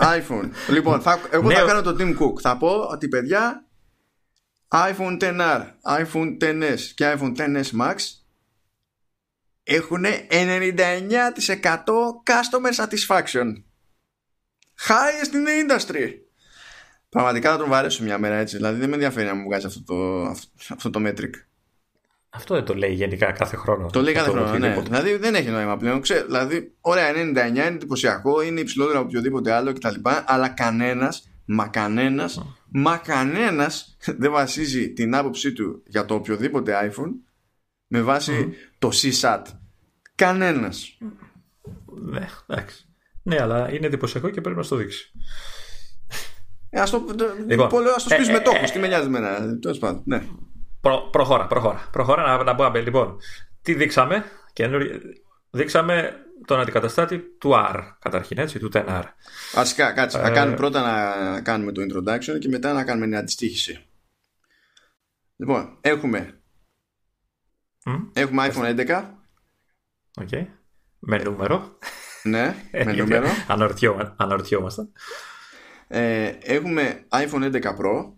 iPhone. Λοιπόν, θα, εγώ θα κάνω το Tim Cook. Θα πω ότι παιδιά iPhone XR, iPhone XS και iPhone XS Max έχουν 99% customer satisfaction. Highest in the industry. Πραγματικά θα τον βαρέσω μια μέρα έτσι. Δηλαδή δεν με ενδιαφέρει να μου βγάζει αυτό το, αυτό το metric. Αυτό δεν το λέει γενικά κάθε χρόνο. Το λέει κάθε χρόνο, ναι. Δηλαδή δεν έχει νόημα πλέον. Ξέρω, δηλαδή, ωραία, 99 είναι εντυπωσιακό, είναι υψηλότερο από οποιοδήποτε άλλο κτλ. Αλλά κανένας, μα κανένας, μα κανένας δεν βασίζει την άποψή του για το οποιοδήποτε iPhone με βάση το CSAT. Κανένας. Ναι, εντάξει. Ναι, αλλά είναι εντυπωσιακό και πρέπει να το δείξει. Ε, ας το, λοιπόν, ας το σπίσεις ε, με τόκους, ε, τι με νοιάζει εμένα. Τέλος πάντων, ναι. Προ, προχώρα, προχώρα. Προχώρα να, να πούμε. Λοιπόν, τι δείξαμε; Δείξαμε τον αντικαταστάτη του R, καταρχήν, έτσι, του 10R. Βασικά, κάτσε. Ε, θα κάνουμε πρώτα να κάνουμε το introduction και μετά να κάνουμε μια αντιστοίχηση. Λοιπόν, έχουμε Έχουμε iPhone 11 Okay. Με νούμερο. ναι, με νούμερο. Αναρωτιόμαστε. Ε, έχουμε iPhone 11 Pro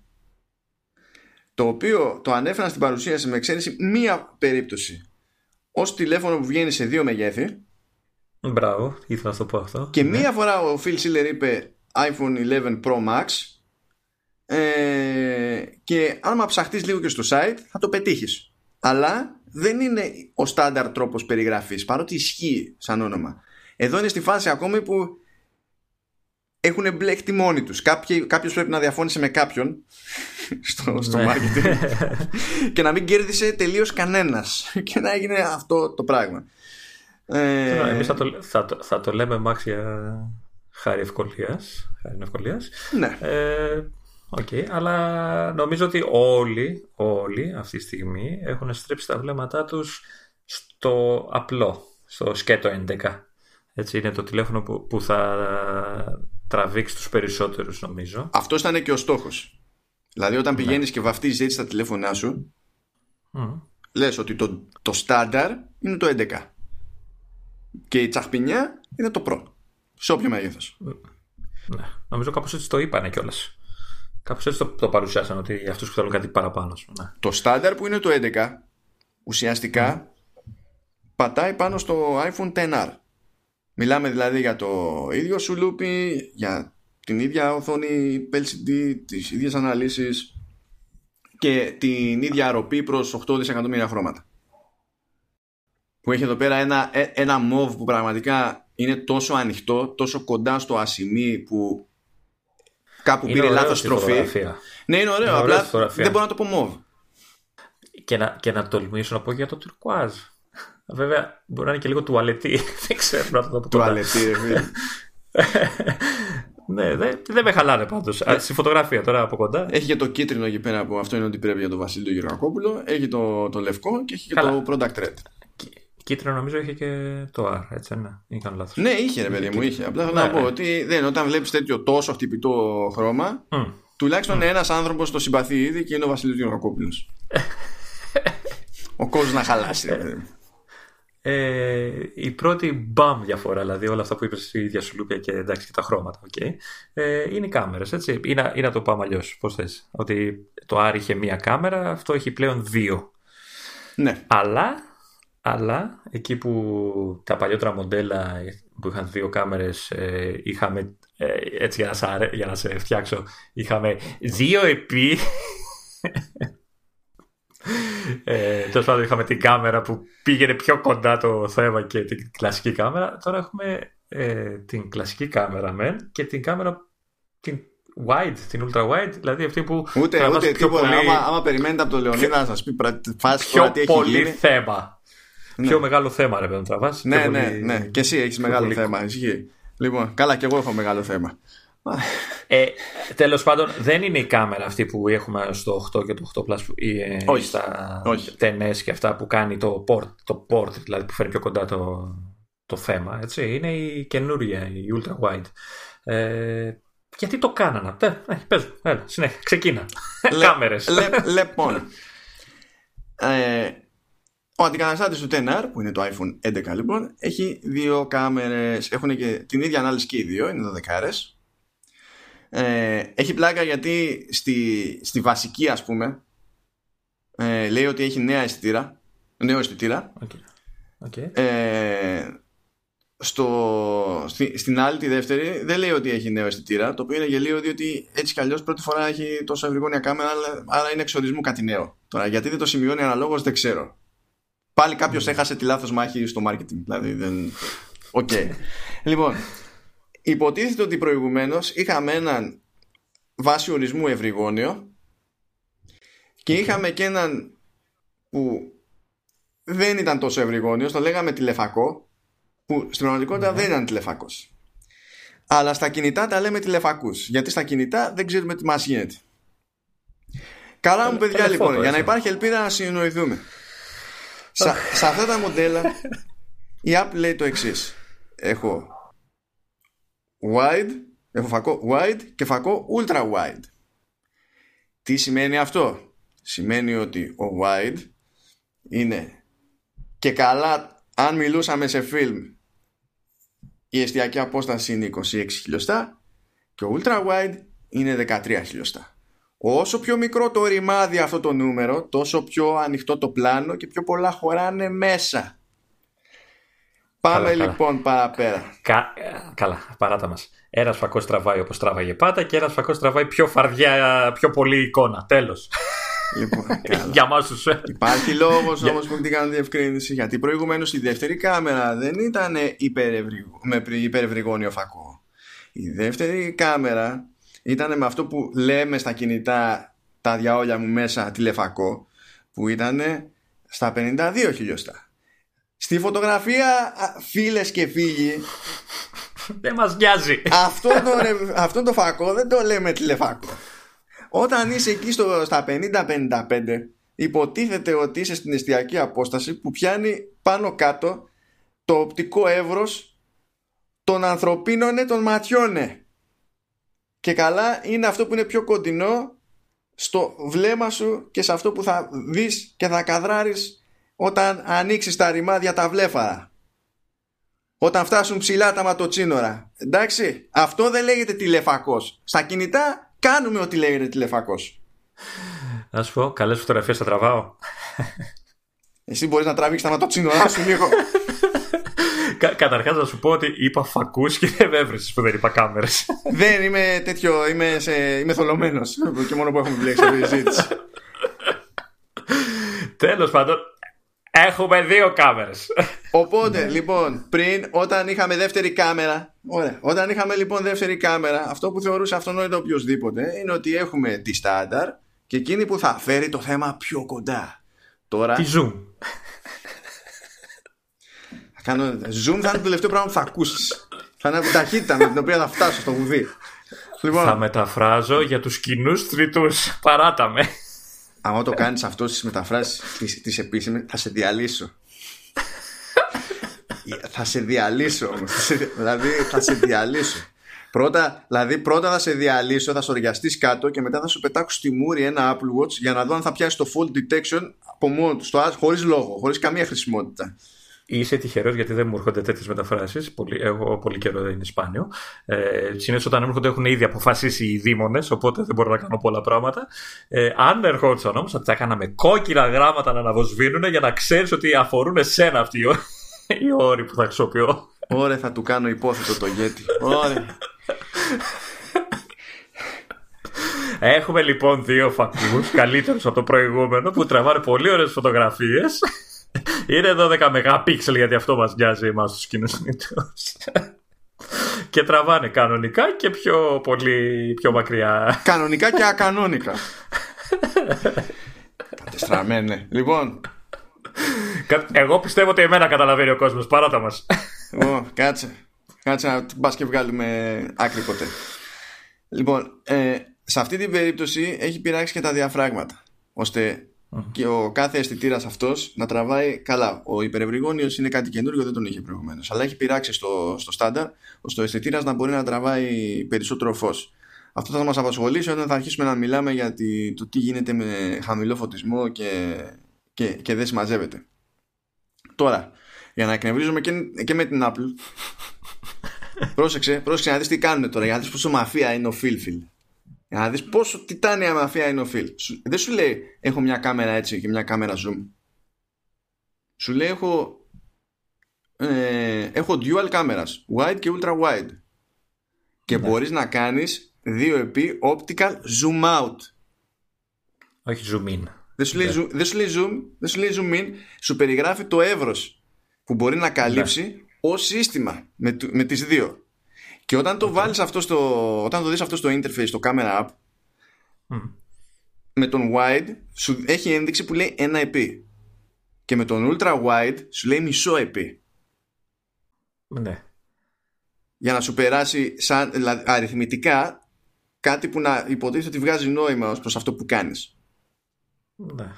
το οποίο το ανέφερα στην παρουσίαση με εξαίρεση μία περίπτωση ως τηλέφωνο που βγαίνει σε δύο μεγέθη Μπράβο, ήθελα να το πω αυτό και ναι. μία φορά ο Phil Schiller είπε iPhone 11 Pro Max ε, και άμα ψαχτείς λίγο και στο site θα το πετύχεις αλλά δεν είναι ο στάνταρ τρόπος περιγραφής παρότι ισχύει σαν όνομα εδώ είναι στη φάση ακόμη που έχουν μπλέκτη μόνοι τους Κάποιος πρέπει να διαφώνησε με κάποιον στο, στο Ναι. marketing και να μην κέρδισε τελείως κανένας και να έγινε αυτό το πράγμα ε, Εμείς θα, το, θα, το, θα το λέμε Max για χάρη ευκολίας. Χάρη ευκολίας. ναι. Ε, Οκ, αλλά νομίζω ότι όλοι, όλοι αυτή τη στιγμή έχουν στρέψει τα βλέμματά τους στο απλό, στο σκέτο 11. Έτσι είναι το τηλέφωνο που, που θα τραβήξει τους περισσότερους νομίζω. Αυτός ήταν και ο στόχος δηλαδή όταν πηγαίνεις και βαφτίζεις έτσι τα τηλέφωνά σου Μμ. λες ότι το, το στάνταρ είναι το 11 και η τσαχπινιά είναι το Pro σε όποιο μέγεθος Ναι. Νομίζω κάπως έτσι το είπανε κιόλας. Κάπως έτσι το, το παρουσιάσαν ότι για αυτούς που θέλουν κάτι παραπάνω. ας πούμε, Ναι. το στάνταρ που είναι το 11 ουσιαστικά πατάει πάνω στο iPhone XR μιλάμε δηλαδή για το ίδιο σουλούπι για την ίδια οθόνη LCD τις ίδιες αναλύσεις και την ίδια αροπή προς 8 δισεκατομμύρια χρώματα που έχει εδώ πέρα ένα, ε- ένα mauve που πραγματικά είναι τόσο ανοιχτό τόσο κοντά στο ασημί που κάπου Είναι πήρε ωραίο λάθος στη τροφή φωτογραφία. ναι είναι ωραίο Είναι ωραίο απλά στη φωτογραφία. δεν μπορώ να το πω mauve Και να, και να τολμήσω να πω για το τουρκουάζ. Βέβαια, μπορεί να είναι και λίγο τουαλετή. δεν ξέρω να το πω. κοντά. Τουαλετή, ρε φίλε. ναι, δεν δεν με χαλάνε πάντως. Α, Στη φωτογραφία τώρα από κοντά. Έχει και το κίτρινο εκεί πέρα που αυτό είναι ότι πρέπει για τον Βασίλειο Γεωργακόπουλο. Έχει το, το λευκό και έχει και Καλά. το product red. Κίτρινο νομίζω είχε και το R, έτσι ναι. Ή κάνω λάθος. Ναι, είχε ρε παιδί μου, είχε. Απλά θέλω Ναι, να πω ναι. ότι δεν, όταν βλέπεις τέτοιο τόσο χτυπητό χρώμα, Μμ. τουλάχιστον ένας άνθρωπος το συμπαθεί ήδη και είναι ο Βασίλειος Γεωργακόπουλος. ο κόσμος να χαλάσει, ρε παιδί μου. Ε, η πρώτη μπαμ διαφορά, δηλαδή όλα αυτά που είπες η ίδια σουλούπια και εντάξει και τα χρώματα, οκ. ε, είναι οι κάμερες, έτσι. Ή να, ή να το πάμε αλλιώς. Πώς θες. Ότι το R είχε μία κάμερα, αυτό έχει πλέον δύο. Ναι, Αλλά, αλλά εκεί που τα παλιότερα μοντέλα που είχαν δύο κάμερες ε, είχαμε, ε, έτσι για να, σε, αρέ- για να σε φτιάξω, είχαμε δύο επί. ε, Τέλος πάντων είχαμε την κάμερα που πήγαινε πιο κοντά το θέμα και την κλασική κάμερα. Τώρα έχουμε ε, την κλασική κάμερα μεν και την κάμερα την wide, την ultra wide, δηλαδή αυτή που ούτε, τραβάς ούτε πιο τίποτα. πολύ, Άμα, άμα περιμένετε από τον Λεωνίδα να σας πει πρα- φάση πιο τώρα τι έχει πολύ γίνει. θέμα. Ναι. Πιο μεγάλο θέμα, ρε παιδί να τραβάς. Ναι, πιο ναι, πολύ- ναι. Και εσύ έχεις πιο μεγάλο πολύ- θέμα. Ισχύει. Λοιπόν, καλά, και εγώ έχω μεγάλο θέμα. Ε, Τέλος πάντων, δεν είναι η κάμερα αυτή που έχουμε στο 8 και το 8 Plus που- ή ε, Όχι. στα Όχι. 10S και αυτά που κάνει το port, το port δηλαδή που φέρνει πιο κοντά το, το θέμα. Έτσι. Είναι η καινούρια, η ultra wide. Ε, γιατί το κάνανε αυτό; Ε, πες μου, έλα, συνέχεια, ξεκίνα. Λε- Κάμερες. λε- λοιπόν. Ε, ο αντικαταστάτης του 10R που είναι το iPhone 11 λοιπόν έχει δύο κάμερες. Έχουν και την ίδια ανάλυση και οι δύο είναι 12 ε, έχει πλάκα γιατί στη, στη βασική ας πούμε ε, λέει ότι έχει νέα αισθητήρα νέο αισθητήρα. OK. OK. ε, στο, στη, στην άλλη τη δεύτερη δεν λέει ότι έχει νέο αισθητήρα το οποίο είναι γελοίο διότι έτσι κι αλλιώς πρώτη φορά έχει τόσο ευρυγώνια κάμερα αλλά- άρα είναι εξ ορισμού κάτι νέο. Τώρα γιατί δεν το σημειώνει αναλόγως δεν ξέρω πάλι κάποιος έχασε τη λάθος μάχη στο marketing δηλαδή δεν οκ λοιπόν υποτίθεται ότι προηγουμένως είχαμε έναν βάσει ορισμού ευρυγώνιο και είχαμε και έναν που δεν ήταν τόσο ευρυγόνιος, το λέγαμε τηλεφακό, που στην πραγματικότητα δεν ήταν τηλεφακός. Αλλά στα κινητά τα λέμε τηλεφακούς, γιατί στα κινητά δεν ξέρουμε τι μας γίνεται. Καλά μου παιδιά τηλεφώτο, λοιπόν, για να έτσι. υπάρχει ελπίδα να συνοηθούμε. Σα, σε αυτά τα μοντέλα η Apple λέει το εξής. Έχω wide, έχω φακό wide και φακό ultra wide. Τι σημαίνει αυτό; Σημαίνει ότι ο wide είναι και καλά αν μιλούσαμε σε φιλμ η εστιακή απόσταση είναι 26 χιλιοστά και ο ultra wide είναι 13 χιλιοστά. Όσο πιο μικρό το ρημάδι αυτό το νούμερο, τόσο πιο ανοιχτό το πλάνο και πιο πολλά χωράνε μέσα. Πάμε Καλά, καλά. λοιπόν παραπέρα. Κα... ε, Καλά, παράτα μας. Ένας φακός τραβάει όπως τράβαγε πάντα και ένας φακός τραβάει πιο φαρδιά, πιο πολύ εικόνα. Τέλος. Λοιπόν, Για εμά τους. Υπάρχει λόγος όμως που την κάνω διευκρίνηση. Γιατί προηγουμένως η δεύτερη κάμερα δεν ήταν με υπερευρυγόνιο φακό. Η δεύτερη κάμερα ήταν με αυτό που λέμε στα κινητά τα διαόλια μου μέσα τηλεφακό που ήταν στα 52 χιλιοστά. Στη φωτογραφία φίλες και φίλοι δεν μας νοιάζει. αυτό το, αυτό το φακό δεν το λέμε τηλεφακό όταν είσαι εκεί στο, στα 50-55 υποτίθεται ότι είσαι στην εστιακή απόσταση που πιάνει πάνω κάτω το οπτικό εύρος των ανθρωπίνων των ματιών και καλά είναι αυτό που είναι πιο κοντινό στο βλέμμα σου και σε αυτό που θα δεις και θα καδράρεις όταν ανοίξεις τα ρημάδια τα βλέφαρα. Όταν φτάσουν ψηλά τα ματοτσίνορα. Εντάξει, αυτό δεν λέγεται τηλεφακός. Στα κινητά κάνουμε ό,τι λέγεται τηλεφακός. Να σου πω, καλές φωτογραφίες θα τραβάω. Εσύ μπορείς να τραβήξεις τα ματοτσίνορά σου λίγο. Κα, Καταρχάς να σου πω ότι είπα φακούς και δεν με έβρισε που δεν είπα κάμερες. δεν είμαι τέτοιο, είμαι, σε, είμαι θολωμένος. και μόνο που έχουμε μπλέξει αυτή τη συζήτηση. Τέλος πάντων, έχουμε δύο κάμερες. Οπότε, λοιπόν, πριν, όταν είχαμε δεύτερη κάμερα. Ωραία. Όταν είχαμε λοιπόν δεύτερη κάμερα, αυτό που θεωρούσε αυτονόητο οποιοδήποτε είναι ότι έχουμε τη στάνταρ και εκείνη που θα φέρει το θέμα πιο κοντά. Τώρα, Τη zoom. Κάνω zoom θα είναι το τελευταίο πράγμα που θα ακούσεις. θα είναι η ταχύτητα με την οποία θα φτάσω στο βουδί. Λοιπόν, Θα μεταφράζω για τους κοινούς τρίτους. Παράτα με. άμα το κάνεις αυτό στις μεταφράσεις τη επίσημη, θα σε διαλύσω. θα σε διαλύσω όμως. δηλαδή θα σε διαλύσω. Πρώτα, δηλαδή πρώτα θα σε διαλύσω, θα σοριαστείς κάτω και μετά θα σου πετάξω στη μούρη ένα Apple Watch για να δω αν θα πιάσει το Fold Detection από μόνο του, χωρίς λόγο, χωρίς καμία χρησιμότητα. Είσαι τυχερός γιατί δεν μου έρχονται τέτοιες μεταφράσεις. Εγώ πολύ καιρό δεν είναι σπάνιο. Ε, Συνήθως όταν μου έρχονται έχουν ήδη αποφασίσει οι δήμονες, οπότε δεν μπορώ να κάνω πολλά πράγματα. Ε, αν ερχόντουσαν όμως, θα τα έκανα με κόκκινα γράμματα να αναβοσβήνουν για να ξέρεις ότι αφορούν εσένα αυτοί οι, όροι- οι όροι που θα χρησιμοποιώ. Ωραία, θα του κάνω υπόθετο το γέτι. Ωραία. Έχουμε λοιπόν δύο φακούς, καλύτερους από το προηγούμενο, που τραβάνε πολύ ωραίες φωτογραφίες. Είναι 12 MP γιατί αυτό μας νοιάζει εμάς τους κινητού. και τραβάνε κανονικά και πιο πολύ πιο μακριά. Κανονικά και ακανόνικα. Κατεστραμμένε. Λοιπόν, Κα- Εγώ πιστεύω ότι εμένα καταλαβαίνει ο κόσμος. Παράτα μας. Ω, κάτσε. Κάτσε να μπα και βγάλουμε άκρη ποτέ. Λοιπόν, ε, σε αυτή την περίπτωση έχει πειράξει και τα διαφράγματα. Ώστε και ο κάθε αισθητήρας αυτός να τραβάει καλά. Ο υπερευρυγόνιος είναι κάτι καινούριο, δεν τον είχε προηγουμένως. Αλλά έχει πειράξει στο, στο στάνταρ, ώστε ο αισθητήρας να μπορεί να τραβάει περισσότερο φως. Αυτό θα μας απασχολήσει όταν θα αρχίσουμε να μιλάμε για τη- το τι γίνεται με χαμηλό φωτισμό και, και, και δεν συμμαζεύεται. Τώρα, για να εκνευρίζουμε και, και με την Apple, πρόσεξε, πρόσεξε να δεις τι κάνουν τώρα, για να δεις πόσο μαφία είναι ο Phil Για να δεις πόσο τιτάνια μαφία είναι ο Phil. Σου- δεν σου λέει έχω μια κάμερα έτσι και μια κάμερα zoom. Σου λέει έχω, ε, έχω dual cameras, wide και ultra wide. Και Ναι. μπορείς να κάνεις 2x optical zoom out. Όχι zoom in. Δεν σου, λέει, Ναι. zoom, δεν, σου λέει zoom, δεν σου λέει zoom in, σου περιγράφει το εύρος που μπορεί να καλύψει Ναι. ως σύστημα με, του- με τις δύο. Και όταν το βάλεις αυτό στο, όταν το δεις αυτό στο interface, στο camera app, Μμ. με τον wide σου έχει ένδειξη που λέει ένα επί. Και με τον ultra wide σου λέει μισό επί. Ναι. Για να σου περάσει σαν, δηλαδή, αριθμητικά κάτι που να υποτίθεται ότι βγάζει νόημα ως προς αυτό που κάνεις. ναι.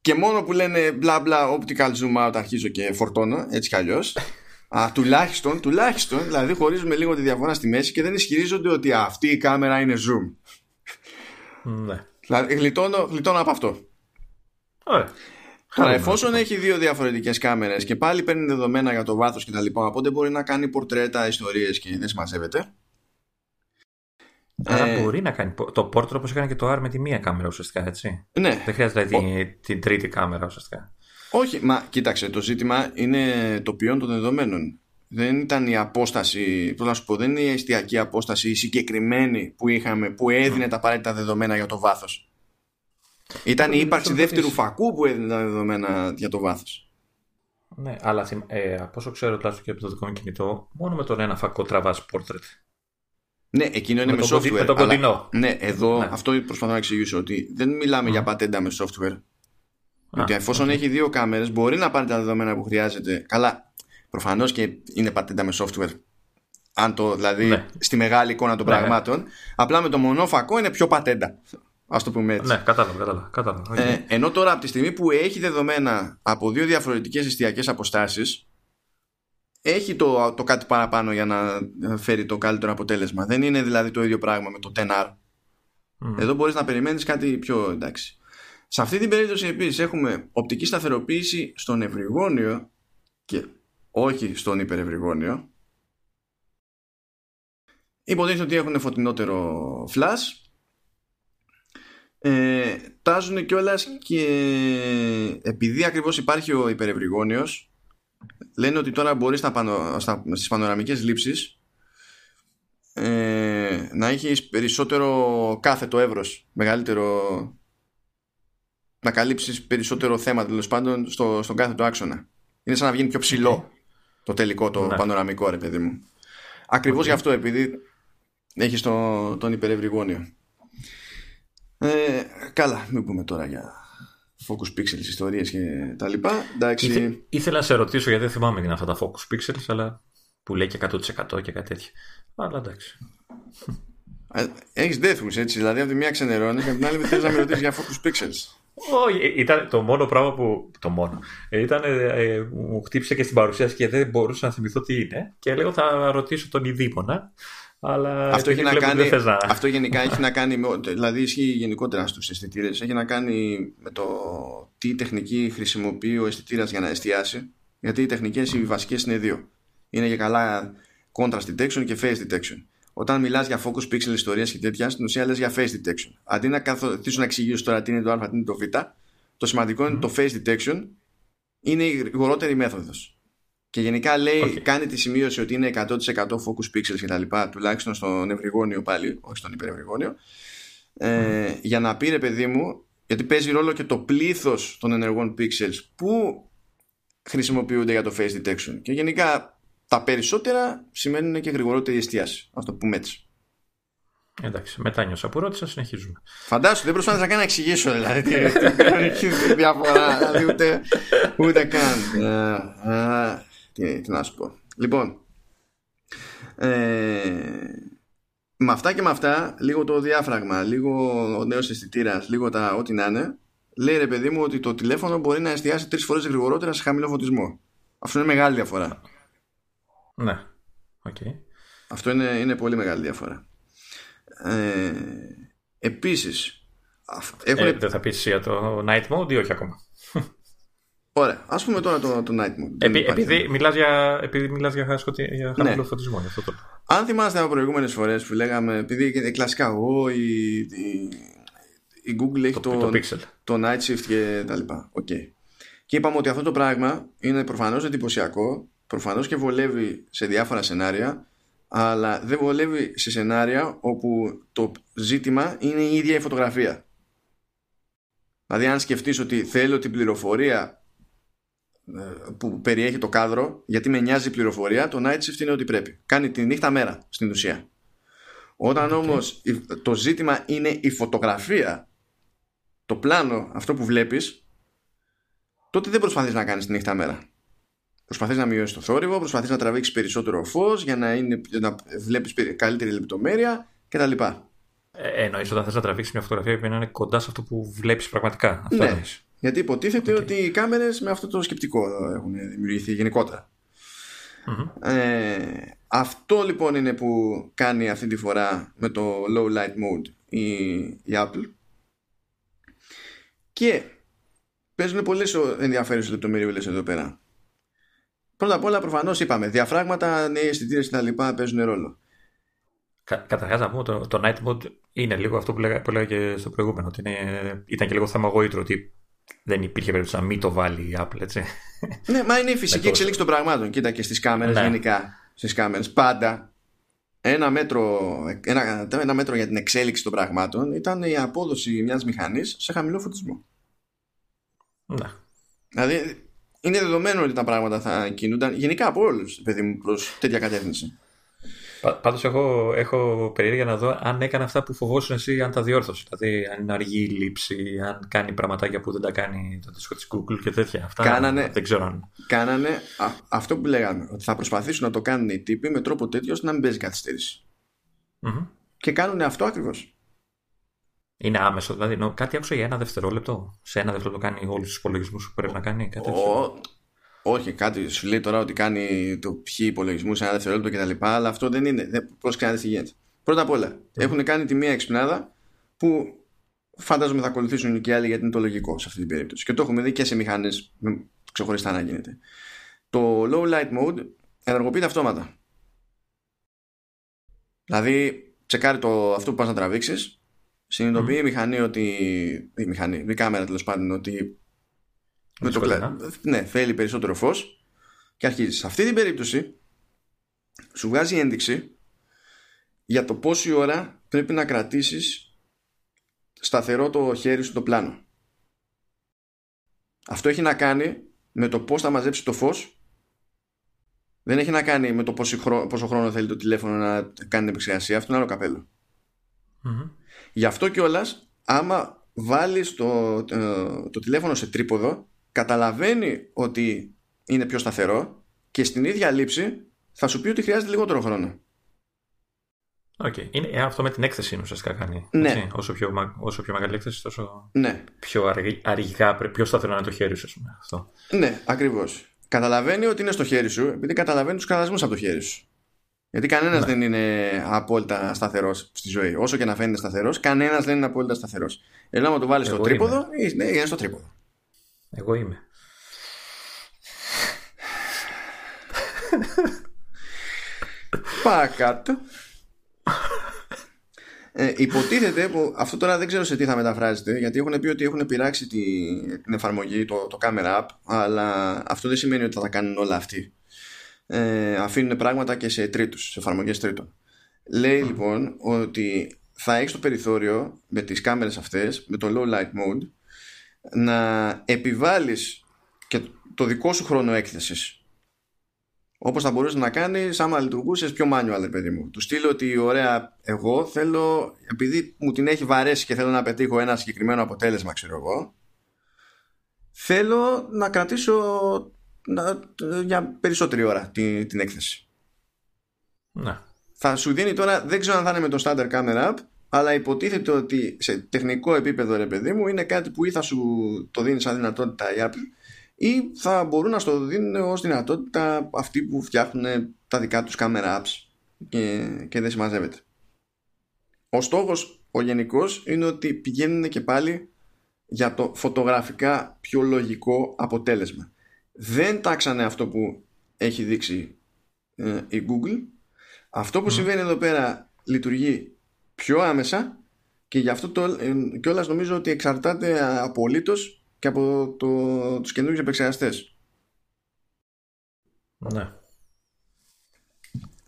Και μόνο που λένε μπλα μπλα optical zoom out αρχίζω και φορτώνω έτσι κι αλλιώς Α, τουλάχιστον, τουλάχιστον, δηλαδή χωρίζουμε λίγο τη διαφορά στη μέση και δεν ισχυρίζονται ότι αυτή η κάμερα είναι zoom. ναι. Δηλαδή γλιτώνω, γλιτώνω από αυτό. Ωραία. Τώρα, Χαρούμενο. εφόσον έχει δύο διαφορετικές κάμερες και πάλι παίρνει δεδομένα για το βάθος και τα λοιπά, οπότε μπορεί να κάνει πορτρέτα, ιστορίες και δεν συμμαζεύεται. Άρα Ε, μπορεί να κάνει το πόρτρο όπως έκανε και το R με τη μία κάμερα ουσιαστικά, έτσι. Ναι, Δεν χρειάζεται δηλαδή, την, την τρίτη κάμερα ουσιαστικά. Όχι, μα κοίταξε, το ζήτημα είναι το ποιόν των δεδομένων. δεν ήταν η απόσταση, πώς να σου πω, δεν είναι η εστιακή απόσταση η συγκεκριμένη που είχαμε, που έδινε τα απαραίτητα δεδομένα για το βάθος. Ήταν η ύπαρξη δεύτερου φακού που έδινε τα δεδομένα για το βάθος. Ναι, αλλά ε, από όσο ξέρω τουλάχιστον και από το δικό μου κινητό, μόνο με τον ένα φακό τραβάς portrait. Ναι, εκείνο είναι με, με software. Με το κοντινό. ναι, εδώ ναι. αυτό προσπαθώ να εξηγήσω ότι δεν μιλάμε mm. για πατέντα με software. Γιατί εφόσον okay. έχει δύο κάμερες, μπορεί να πάρει τα δεδομένα που χρειάζεται. Καλά, προφανώς και είναι πατέντα με software. Αν το, δηλαδή, ναι. στη μεγάλη εικόνα των ναι, ναι. πραγμάτων. Απλά με το μονόφακο είναι πιο πατέντα. Α το πούμε έτσι. Ναι, κατάλαβα, κατάλαβα. κατάλαβα. Okay. Ε, ενώ τώρα από τη στιγμή που έχει δεδομένα από δύο διαφορετικές εστιακέ αποστάσεις, έχει το, το κάτι παραπάνω για να φέρει το καλύτερο αποτέλεσμα. Δεν είναι δηλαδή το ίδιο πράγμα με το 10R. Mm. Εδώ μπορείς να περιμένεις κάτι πιο εντάξει. Σε αυτή την περίπτωση επίσης έχουμε οπτική σταθεροποίηση στον ευρυγόνιο και όχι στον υπερευρυγόνιο. Υποτίθεται ότι έχουν φωτεινότερο flash. Ε, τάζουν κιόλας και επειδή ακριβώς υπάρχει ο υπερευρυγόνιος λένε ότι τώρα μπορεί στα πανο, στα, στις πανοραμικές λήψεις ε, να έχεις περισσότερο κάθετο εύρος μεγαλύτερο να καλύψεις περισσότερο θέμα τέλος πάντων στο, στον κάθετο άξονα είναι σαν να βγαίνει πιο ψηλό το τελικό το ναι. πανοραμικό ρε παιδί μου ακριβώς γι' αυτό επειδή έχεις το, τον υπερευρυγόνιο ε, καλά μην πούμε τώρα για focus pixels, ιστορίες και τα λοιπά. Εντάξει. Ήθε, ήθελα να σε ρωτήσω γιατί δεν θυμάμαι είναι αυτά τα focus pixels, αλλά που λέει και 100% και κάτι τέτοιο. Αλλά εντάξει. Ε, Έχεις δέθμους έτσι, δηλαδή από τη μία ξενερώνεις και από την άλλη θέλεις να με ρωτήσεις για focus pixels. Όχι, ήταν το μόνο πράγμα που. Το μόνο. Ήταν, ε, μου χτύπησε και στην παρουσίαση και δεν μπορούσα να θυμηθώ τι είναι. Και λέω θα ρωτήσω τον Ιδήμονα. Αλλά αυτό, έχει να κάνει, αυτό γενικά έχει να κάνει, με, δηλαδή ισχύει γενικότερα στους αισθητήρες. έχει να κάνει με το τι τεχνική χρησιμοποιεί ο αισθητήρας για να εστιάσει, γιατί οι τεχνικές οι βασικές είναι δύο. Είναι για καλά contrast detection και face detection. Όταν μιλάς για focus pixel ιστορίας και τέτοια, στην ουσία λες για face detection. Αντί να καθορίσω να εξηγήσω τώρα τι είναι το α, τι είναι το β, το σημαντικό είναι το face detection είναι η γρηγορότερη μέθοδος. Και γενικά λέει, κάνει τη σημείωση ότι είναι 100% focus pixels και τα λοιπά, τουλάχιστον στον ευρυγόνιο πάλι, όχι στον υπερευρυγόνιο, ε, για να πει ρε παιδί μου, γιατί παίζει ρόλο και το πλήθος των ενεργών pixels που χρησιμοποιούνται για το face detection. Και γενικά τα περισσότερα σημαίνουν και γρηγορότερη εστίαση. Αυτό που έτσι. Εντάξει, μετά νιώσα που ρώτησα, συνεχίζουμε. Φαντάσου, δεν προσπάθησα καν να εξηγήσω δηλαδή τι διαφορά, δηλαδή ούτε, ούτε καν. Ε, ε, τι, τι να σου πω. Λοιπόν, ε, με αυτά και με αυτά, λίγο το διάφραγμα, λίγο ο νέος αισθητήρας, λίγο τα ό,τι να είναι, λέει ρε παιδί μου ότι το τηλέφωνο μπορεί να εστιάσει τρεις φορές γρηγορότερα σε χαμηλό φωτισμό. Αυτό είναι μεγάλη διαφορά. Ναι, okay. Αυτό είναι, είναι πολύ μεγάλη διαφορά. Ε, επίσης, έχουν... ε, δεν θα πεις για το night mode ή όχι ακόμα; Ωραία. Α πούμε τώρα το, το Night Mode. Επί, επειδή μιλάς για, επειδή μιλάς για, για χαμηλό ναι. φωτισμό. αυτό το... Αν θυμάστε από προηγούμενες φορές που λέγαμε, επειδή κλασικά εγώ, η, η, η Google έχει το, το, το, Night Shift και τα λοιπά. Okay. Και είπαμε ότι αυτό το πράγμα είναι προφανώς εντυπωσιακό, προφανώς και βολεύει σε διάφορα σενάρια, αλλά δεν βολεύει σε σενάρια όπου το ζήτημα είναι η ίδια η φωτογραφία. Δηλαδή αν σκεφτείς ότι θέλω την πληροφορία ε, που περιέχει το κάδρο γιατί με νοιάζει η πληροφορία το night shift είναι ότι πρέπει κάνει τη νύχτα μέρα στην ουσία όταν okay. όμως το ζήτημα είναι η φωτογραφία το πλάνο αυτό που βλέπεις τότε δεν προσπαθείς να κάνεις τη νύχτα μέρα προσπαθείς να μειώσεις το θόρυβο προσπαθείς να τραβήξεις περισσότερο φως για να, είναι, να βλέπεις καλύτερη λεπτομέρεια κτλ. Ε, εννοείς όταν θες να τραβήξεις μια φωτογραφία που είναι κοντά σε αυτό που βλέπεις πραγματικά. Αυτό ναι. Γιατί υποτίθεται ότι οι κάμερες με αυτό το σκεπτικό έχουν δημιουργηθεί Ε, αυτό λοιπόν είναι που κάνει αυτή τη φορά με το low light mode η, η Apple και παίζουν πολλές ενδιαφέρουσες λεπτομέρειες εδώ πέρα. Πρώτα απ' όλα προφανώς είπαμε διαφράγματα, νέοι αισθητήρες και τα λοιπά παίζουν ρόλο. Κα, Καταρχάς να πούμε το, το night mode είναι λίγο αυτό που λέγα, που λέγα και στο προηγούμενο ότι είναι, ήταν και λίγο θέμα γοήτρο ότι δεν υπήρχε περίπτωση να μην το βάλει η Apple, έτσι. Ναι, μα είναι η φυσική εξέλιξη των πραγμάτων. Κοίτα και στις κάμερες ναι. γενικά. Στις κάμερες πάντα ένα μέτρο, ένα, ένα μέτρο για την εξέλιξη των πραγμάτων ήταν η απόδοση μιας μηχανής σε χαμηλό φωτισμό. Ναι. Δηλαδή είναι δεδομένο ότι τα πράγματα θα κινούνταν γενικά από όλους, παιδί μου, προς τέτοια κατεύθυνση. Πάντως έχω, έχω περίεργα να δω αν έκανε αυτά που φοβόσουν εσύ, αν τα διόρθωσε. Δηλαδή, αν είναι αργή η λήψη, αν κάνει πραγματάκια που δεν τα κάνει το δίσκο της Google και τέτοια. Αυτά κάνανε, δεν ξέρω αν. Κάνανε α, αυτό που λέγανε, ότι θα προσπαθήσουν να το κάνουν οι τύποι με τρόπο τέτοιο ώστε να μην παίζει καθυστέρηση. Mm-hmm. Και κάνουν αυτό ακριβώς. Είναι άμεσο, δηλαδή. κάτι άκουσα για ένα δευτερόλεπτο. Σε ένα δευτερόλεπτο κάνει όλους τους υπολογισμούς που πρέπει να κάνει. Κάτι Ο... Όχι, κάτι σου λέει τώρα ότι κάνει το ποιοι υπολογισμού σε ένα δευτερόλεπτο κτλ. Αλλά αυτό δεν είναι. Πώς κάνει τι γίνεται. Πρώτα απ' όλα, mm. έχουν κάνει τη μία εξυπνάδα που φαντάζομαι θα ακολουθήσουν και άλλοι γιατί είναι το λογικό σε αυτή την περίπτωση. Και το έχουμε δει και σε μηχανές ξεχωριστά να γίνεται. Το low light mode ενεργοποιείται αυτόματα. Δηλαδή, τσεκάρει το, αυτό που πας να τραβήξεις, συνειδητοποιεί mm. η μηχανή ότι. η μηχανή, η κάμερα τέλος πάντων ότι με το Ναι, θέλει περισσότερο φως και αρχίζει. Σε αυτή την περίπτωση σου βγάζει ένδειξη για το πόση ώρα πρέπει να κρατήσεις σταθερό το χέρι σου το πλάνο. Αυτό έχει να κάνει με το πώς θα μαζέψει το φως δεν έχει να κάνει με το πόσο χρόνο θέλει το τηλέφωνο να κάνει την επεξεργασία. Αυτό είναι άλλο καπέλο. Mm-hmm. Γι' αυτό κιόλας, άμα βάλεις το, το, ε, το τηλέφωνο σε τρίποδο καταλαβαίνει ότι είναι πιο σταθερό και στην ίδια λήψη θα σου πει ότι χρειάζεται λιγότερο χρόνο. Okay. Είναι ε, αυτό με την έκθεση ουσιαστικά κάνει. Ναι. Όσο, πιο, όσο πιο μεγάλη έκθεση, τόσο ναι. πιο αργά, πιο σταθερό είναι το χέρι σου. Αυτό. Ναι, ακριβώς. Καταλαβαίνει ότι είναι στο χέρι σου, επειδή καταλαβαίνει τους κραδασμού από το χέρι σου. Γιατί κανένας ναι. δεν είναι απόλυτα σταθερός στη ζωή. Όσο και να φαίνεται σταθερός, κανένας δεν είναι απόλυτα σταθερός. Ενώ το βάλεις στο τρίποδο, ναι, είναι στο τρίποδο. Εγώ είμαι. Παρακάτω. Ε, υποτίθεται που αυτό τώρα δεν ξέρω σε τι θα μεταφράζεται γιατί έχουν πει ότι έχουν πειράξει τη, την εφαρμογή, το, το camera app αλλά αυτό δεν σημαίνει ότι θα τα κάνουν όλα αυτοί ε, αφήνουν πράγματα και σε τρίτους, σε εφαρμογές τρίτων. Λέει λοιπόν ότι θα έχεις το περιθώριο με τις κάμερες αυτές με το low light mode να επιβάλλεις και το δικό σου χρόνο έκθεσης. Όπως θα μπορούσες να κάνεις άμα λειτουργούσες πιο manual παιδί μου. Του στείλω ότι ωραία εγώ θέλω επειδή μου την έχει βαρέσει και θέλω να πετύχω ένα συγκεκριμένο αποτέλεσμα ξέρω εγώ θέλω να κρατήσω να, για περισσότερη ώρα την, την έκθεση να. θα σου δίνει τώρα δεν ξέρω αν θα είναι με το standard camera app αλλά υποτίθεται ότι σε τεχνικό επίπεδο ρε παιδί μου είναι κάτι που ή θα σου το δίνει σαν δυνατότητα η Apple ή θα μπορούν να στο δίνουν ως δυνατότητα αυτοί που φτιάχνουν τα δικά τους camera apps και, και δεν συμμαζεύεται. Ο στόχος ο γενικός είναι ότι πηγαίνουν και πάλι για το φωτογραφικά πιο λογικό αποτέλεσμα. Δεν τάξανε αυτό που έχει δείξει ε, η Google. Αυτό που συμβαίνει εδώ πέρα λειτουργεί πιο άμεσα και γι' αυτό το, ε, κιόλας νομίζω ότι εξαρτάται απολύτως και από το, τους καινούργιους επεξεργαστές. Ναι.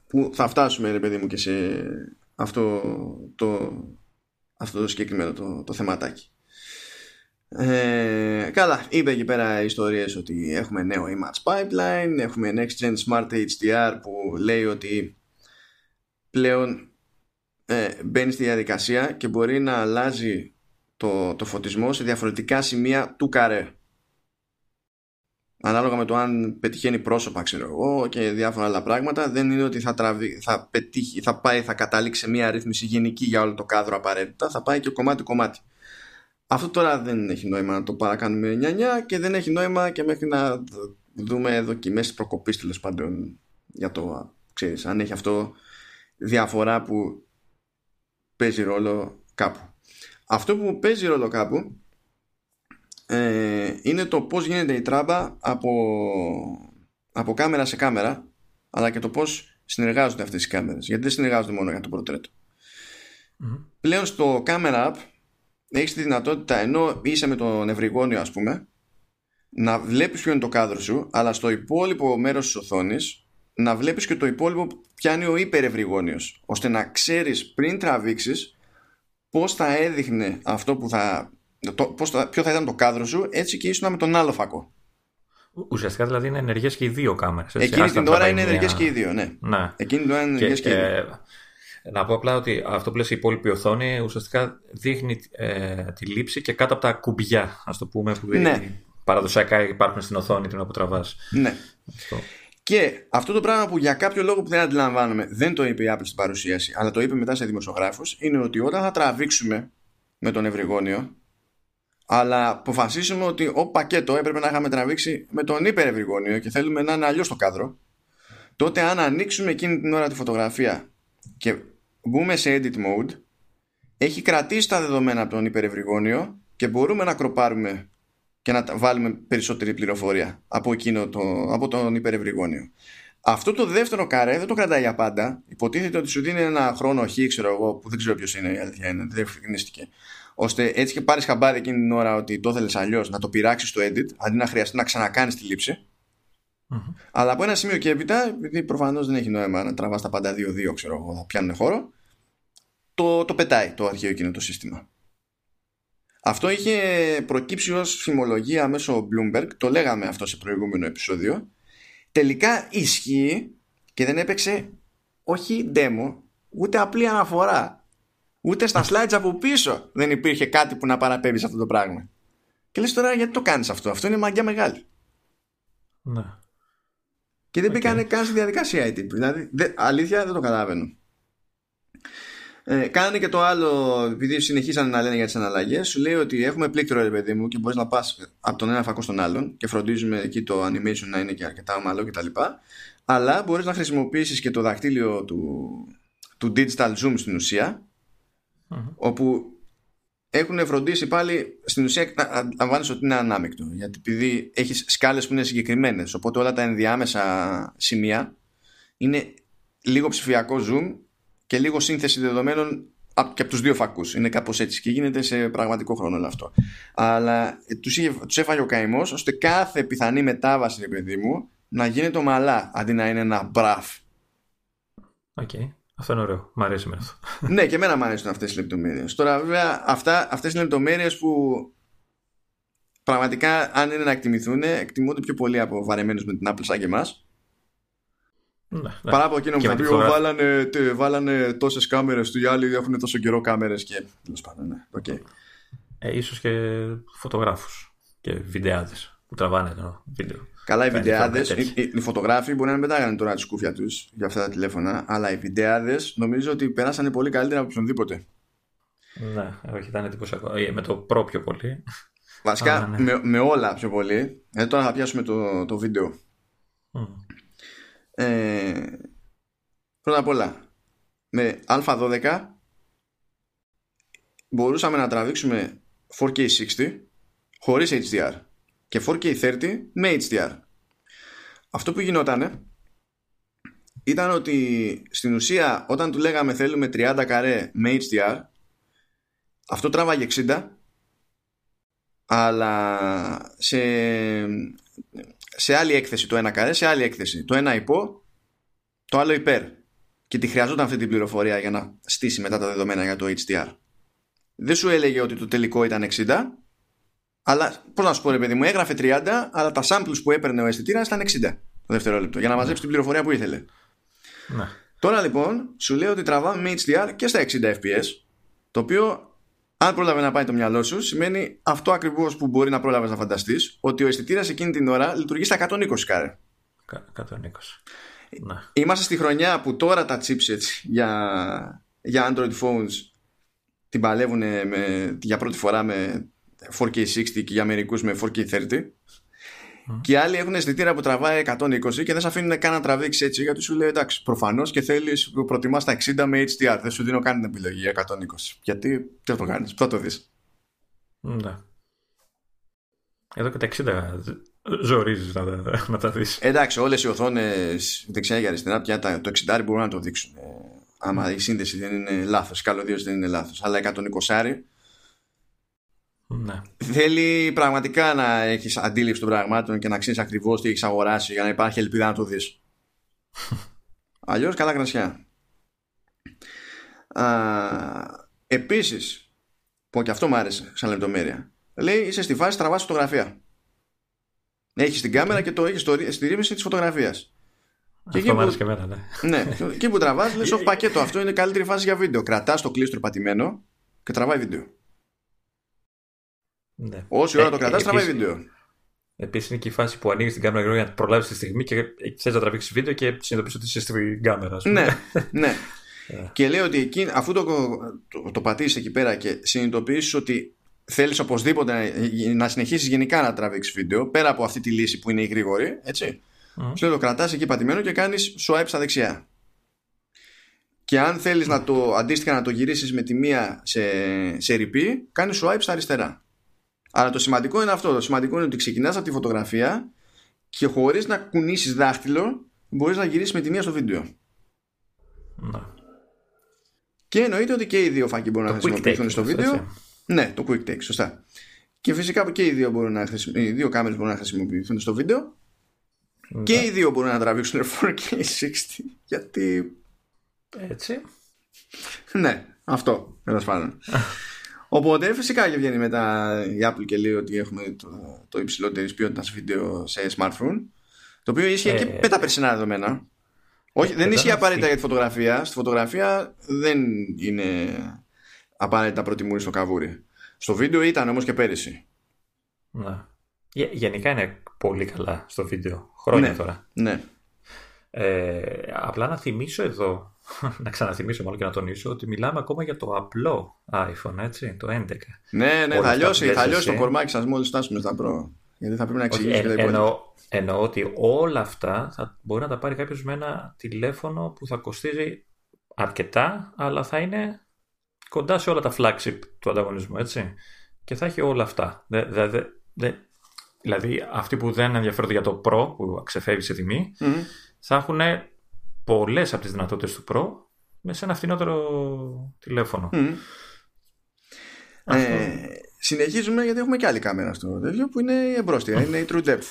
Που θα φτάσουμε ρε παιδί μου και σε αυτό το, αυτό το συγκεκριμένο το, το θεματάκι. Ε, καλά, είπε εκεί πέρα ιστορίες ότι έχουμε νέο image pipeline, έχουμε next gen smart HDR που λέει ότι πλέον ε, μπαίνει στη διαδικασία και μπορεί να αλλάζει το, το φωτισμό σε διαφορετικά σημεία του καρέ. Ανάλογα με το αν πετυχαίνει πρόσωπα, ξέρω εγώ, και διάφορα άλλα πράγματα, δεν είναι ότι θα, τραβεί, θα, πετύχει, θα πάει, θα καταλήξει μια ρύθμιση γενική για όλο το κάδρο απαραίτητα, θα πάει και κομμάτι-κομμάτι. Αυτό τώρα δεν έχει νόημα να το παρακάνουμε 9 και δεν έχει νόημα και μέχρι να δούμε δοκιμές προκοπής τέλος πάντων για το ξέρεις, αν έχει αυτό διαφορά που παίζει ρόλο κάπου. Αυτό που παίζει ρόλο κάπου ε, είναι το πώς γίνεται η τράμπα από, από κάμερα σε κάμερα αλλά και το πώς συνεργάζονται αυτές οι κάμερες γιατί δεν συνεργάζονται μόνο για το πορτρέτο. Πλέον στο Camera App έχεις τη δυνατότητα ενώ είσαι με τον ευρυγόνιο ας πούμε να βλέπεις ποιο είναι το κάδρο σου αλλά στο υπόλοιπο μέρος της οθόνης να βλέπεις και το υπόλοιπο που πιάνει ο υπερευρυγόνιος ώστε να ξέρεις πριν τραβήξεις πώς θα έδειχνε αυτό που θα το, πώς θα, ποιο θα ήταν το κάδρο σου έτσι και ήσουν με τον άλλο φακό Ουσιαστικά δηλαδή είναι ενεργές και οι δύο κάμερες. Εκείνη την ώρα είναι ενεργές και οι δύο, ναι. ναι. Εκείνη την ώρα είναι ενεργές και, και, οι δύο. Να πω απλά ότι αυτό που λες η υπόλοιπη οθόνη ουσιαστικά δείχνει ε, τη λήψη και κάτω από τα κουμπιά, ας το πούμε, που ναι. παραδοσιακά υπάρχουν στην οθόνη την όπου τραβάς. Ναι. Αυτό. Και αυτό το πράγμα που για κάποιο λόγο που δεν αντιλαμβάνομαι δεν το είπε η Apple στην παρουσίαση, αλλά το είπε μετά σε δημοσιογράφους, είναι ότι όταν θα τραβήξουμε με τον ευρυγόνιο, αλλά αποφασίσουμε ότι ο πακέτο έπρεπε να είχαμε τραβήξει με τον υπερευρυγόνιο και θέλουμε να είναι αλλιώς το κάδρο, τότε αν ανοίξουμε εκείνη την ώρα τη φωτογραφία και μπούμε σε edit mode, έχει κρατήσει τα δεδομένα από τον υπερευρυγόνιο και μπορούμε να κροπάρουμε και να βάλουμε περισσότερη πληροφορία από, εκείνο το, από τον υπερευρυγόνιο. Αυτό το δεύτερο καρέ δεν το κρατάει για πάντα. Υποτίθεται ότι σου δίνει ένα χρόνο χ, ξέρω εγώ, που δεν ξέρω ποιος είναι η αλήθεια είναι, δεν ευκρινίστηκε. Ώστε έτσι και πάρεις χαμπάρι εκείνη την ώρα ότι το ήθελε αλλιώς να το πειράξεις στο edit, αντί να χρειαστεί να ξανακάνεις τη λήψη. Mm-hmm. Αλλά από ένα σημείο και έπειτα, επειδή προφανώς δεν έχει νόημα να τραβάς τα πάντα 2-2, ξέρω εγώ, θα πιάνουν χώρο, το, το πετάει το αρχαίο εκείνο το σύστημα. Αυτό είχε προκύψει ως φημολογία μέσω Bloomberg, το λέγαμε αυτό σε προηγούμενο επεισόδιο. Τελικά ισχύει και δεν έπαιξε όχι demo, ούτε απλή αναφορά. Ούτε στα slides από πίσω δεν υπήρχε κάτι που να παραπέμπει σε αυτό το πράγμα. Και λες τώρα γιατί το κάνεις αυτό, αυτό είναι μαγιά μεγάλη. Ναι. Και δεν okay. μπήκανε καν στη διαδικασία οι τύποι. Δηλαδή, αλήθεια δεν το καταλαβαίνω. Ε, κάνανε και το άλλο, επειδή συνεχίσανε να λένε για τις αναλλαγές, σου λέει ότι έχουμε πλήκτρο ρε παιδί μου και μπορείς να πας από τον ένα φακό στον άλλον και φροντίζουμε εκεί το animation να είναι και αρκετά ομαλό κτλ. Αλλά μπορείς να χρησιμοποιήσεις και το δακτύλιο του, του digital zoom στην ουσια όπου έχουν φροντίσει πάλι στην ουσία να αντιλαμβάνει ότι είναι ανάμεικτο. Γιατί επειδή έχεις σκάλες που είναι συγκεκριμένες, οπότε όλα τα ενδιάμεσα σημεία είναι λίγο ψηφιακό zoom και λίγο σύνθεση δεδομένων και από τους δύο φακούς. Είναι κάπως έτσι και γίνεται σε πραγματικό χρόνο όλο αυτό. Αλλά τους, είχε, τους έφαγε ο καημός ώστε κάθε πιθανή μετάβαση, ρε παιδί μου, να γίνεται ομαλά αντί να είναι ένα μπραφ. OK. Okay. Αυτό είναι ωραίο. Μ' αρέσει με αυτό. ναι, και εμένα μου αρέσουν αυτές οι λεπτομέρειες. Τώρα, βέβαια, αυτές είναι λεπτομέρειες που πραγματικά, αν είναι να εκτιμηθούν, εκτιμούνται πιο πολύ από βαρεμένους με την Apple σαν και εμάς. Ναι, ναι. Παρά από εκείνο που θα πει βάλανε, βάλανε τόσες κάμερες του, οι άλλοι έχουν τόσο καιρό κάμερες και. Τέλος πάντων, ναι. Okay. Ε, ίσως και φωτογράφους και βιντεάδες που τραβάνε το βίντεο. Καλά, οι βιντεάδες, οι, οι, οι, φωτογράφοι μπορεί να μην πετάγανε τώρα τη σκούφια τους για αυτά τα τηλέφωνα, αλλά οι βιντεάδες νομίζω ότι περάσανε πολύ καλύτερα από οποιονδήποτε. Ναι, όχι, ήταν εντυπωσιακό. Ε, με το Pro πιο πολύ. Βασικά ναι. με, με, όλα πιο πολύ. Ε, τώρα θα πιάσουμε το, το βίντεο. Mm. Ε, πρώτα απ' όλα, με α12 μπορούσαμε να τραβήξουμε 4K60 χωρίς HDR και 4K30 με HDR. Αυτό που γινόταν ήταν ότι στην ουσία όταν του λέγαμε θέλουμε 30 καρέ με HDR αυτό τράβαγε 60 αλλά σε σε άλλη έκθεση το ένα καρέ, σε άλλη έκθεση το ένα υπό, το άλλο υπέρ. Και τη χρειαζόταν αυτή την πληροφορία για να στήσει μετά τα δεδομένα για το HDR. Δεν σου έλεγε ότι το τελικό ήταν 60, αλλά πώς να σου πω, ρε παιδί μου, έγραφε 30, αλλά τα samples που έπαιρνε ο αισθητήρας ήταν 60 το δευτερόλεπτο για να μαζέψει την πληροφορία που ήθελε. Ναι. Τώρα λοιπόν σου λέει ότι τραβάμε με HDR και στα 60 FPS, το οποίο αν πρόλαβε να πάει το μυαλό σου, σημαίνει αυτό ακριβώς που μπορεί να πρόλαβες να φανταστείς, ότι ο αισθητήρας εκείνη την ώρα λειτουργεί στα 120 κάρε. 120. Να. Είμαστε στη χρονιά που τώρα τα chipsets για, για Android phones την παλεύουν με, για πρώτη φορά με 4K60 και για μερικούς με 4K30 και οι άλλοι έχουν αισθητήρα που τραβάει 120 και δεν σε αφήνουν καν να τραβήξεις έτσι γιατί σου λέει εντάξει, προφανώς και θέλεις προτιμάς τα 60 με HDR. Δεν σου δίνω καν την επιλογή για 120. Γιατί δεν το κάνεις, θα το δεις. Ναι. Εδώ και τα 60 ζορίζεις να, να τα δεις. Εντάξει, όλες οι οθόνες δεξιά και αριστερά πια το 60 μπορούν να το δείξουν. Ε, άμα η σύνδεση δεν είναι λάθος, καλωδίω δεν είναι λάθος. Αλλά 120 Ναι. Θέλει πραγματικά να έχεις αντίληψη των πραγμάτων και να ξέρεις ακριβώς τι έχεις αγοράσει για να υπάρχει ελπίδα να το δεις. Αλλιώς καλά κρασιά. Επίσης, που και αυτό μου άρεσε σαν λεπτομέρεια, λέει είσαι στη φάση τραβάς φωτογραφία. Έχεις την κάμερα και το έχεις στη ρύθμιση της φωτογραφίας. Και αυτό μου άρεσε και εμένα, ναι. ναι. εκεί που τραβάς, λες: Όχι, πακέτο αυτό είναι καλύτερη φάση για βίντεο. Κρατάς το κλείστρο πατημένο και τραβάει βίντεο. Ναι. Όση ώρα ε, το κρατάς, ε, τραβάει βίντεο. Επίσης είναι και η φάση που ανοίγεις την κάμερα για να προλάβεις τη στιγμή και θες να τραβήξεις βίντεο και συνειδητοποιείς ότι είσαι στην κάμερα. Ναι, ναι. Ε. και λέει ότι εκεί, αφού το, το, το πατήσεις εκεί πέρα και συνειδητοποιήσεις ότι θέλεις οπωσδήποτε να συνεχίσεις γενικά να τραβήξεις βίντεο, πέρα από αυτή τη λύση που είναι η γρήγορη, έτσι. Mm. Σου το κρατάς εκεί πατημένο και κάνεις swipe στα δεξιά. Και αν θέλεις να το αντίστοιχα να το γυρίσεις με τη μία σε, σε ρηπή, κάνεις swipe στα αριστερά. Αλλά το σημαντικό είναι αυτό. Το σημαντικό είναι ότι ξεκινάς από τη φωτογραφία και χωρίς να κουνήσεις δάχτυλο, μπορείς να γυρίσεις με τη μία στο βίντεο. Να. Και εννοείται ότι και οι δύο φάκοι μπορούν να χρησιμοποιηθούν στο βίντεο. Ναι, το quick take, σωστά. Και φυσικά και οι δύο, μπορούν να οι δύο κάμερες μπορούν να χρησιμοποιηθούν στο βίντεο. Ναι. Και οι δύο μπορούν να τραβήξουν 4K 60. Γιατί. Έτσι. Ναι, αυτό. Τέλος πάντων. Οπότε φυσικά και βγαίνει μετά η Apple και λέει ότι έχουμε το, το υψηλότερη ποιότητας βίντεο σε smartphone. Το οποίο ίσχυε ε, και με τα περσινά δεδομένα. Όχι, δεν ισχύει απαραίτητα για τη φωτογραφία. Στη φωτογραφία δεν είναι απαραίτητα προτιμούρη στο καβούρι. Στο βίντεο ήταν όμως και πέρυσι. Ναι. Γενικά είναι πολύ καλά στο βίντεο. Χρόνια ναι, τώρα. Ναι. Ε, απλά να θυμίσω εδώ, να ξαναθυμίσω μάλλον και να τονίσω ότι μιλάμε ακόμα για το απλό iPhone, έτσι, το 11. Ναι, ναι, θα λιώσει, θα λιώσει το κορμάκι σας μόλις φτάσουμε στα Pro. Γιατί θα πρέπει να εξηγήσει ε, εννοώ, εννοώ ότι όλα αυτά θα μπορεί να τα πάρει κάποιος με ένα τηλέφωνο που θα κοστίζει αρκετά, αλλά θα είναι κοντά σε όλα τα flagship του ανταγωνισμού, έτσι. Και θα έχει όλα αυτά. Δε, δε, δε, δηλαδή, αυτοί που δεν ενδιαφέρονται για το Pro, που ξεφεύγει σε τιμή, θα έχουν πολλές από τις δυνατότητες του Pro με σε ένα φθηνότερο τηλέφωνο. Ε, συνεχίζουμε γιατί έχουμε και άλλη κάμερα στο τέτοιο που είναι η εμπρόστια, είναι η True Depth.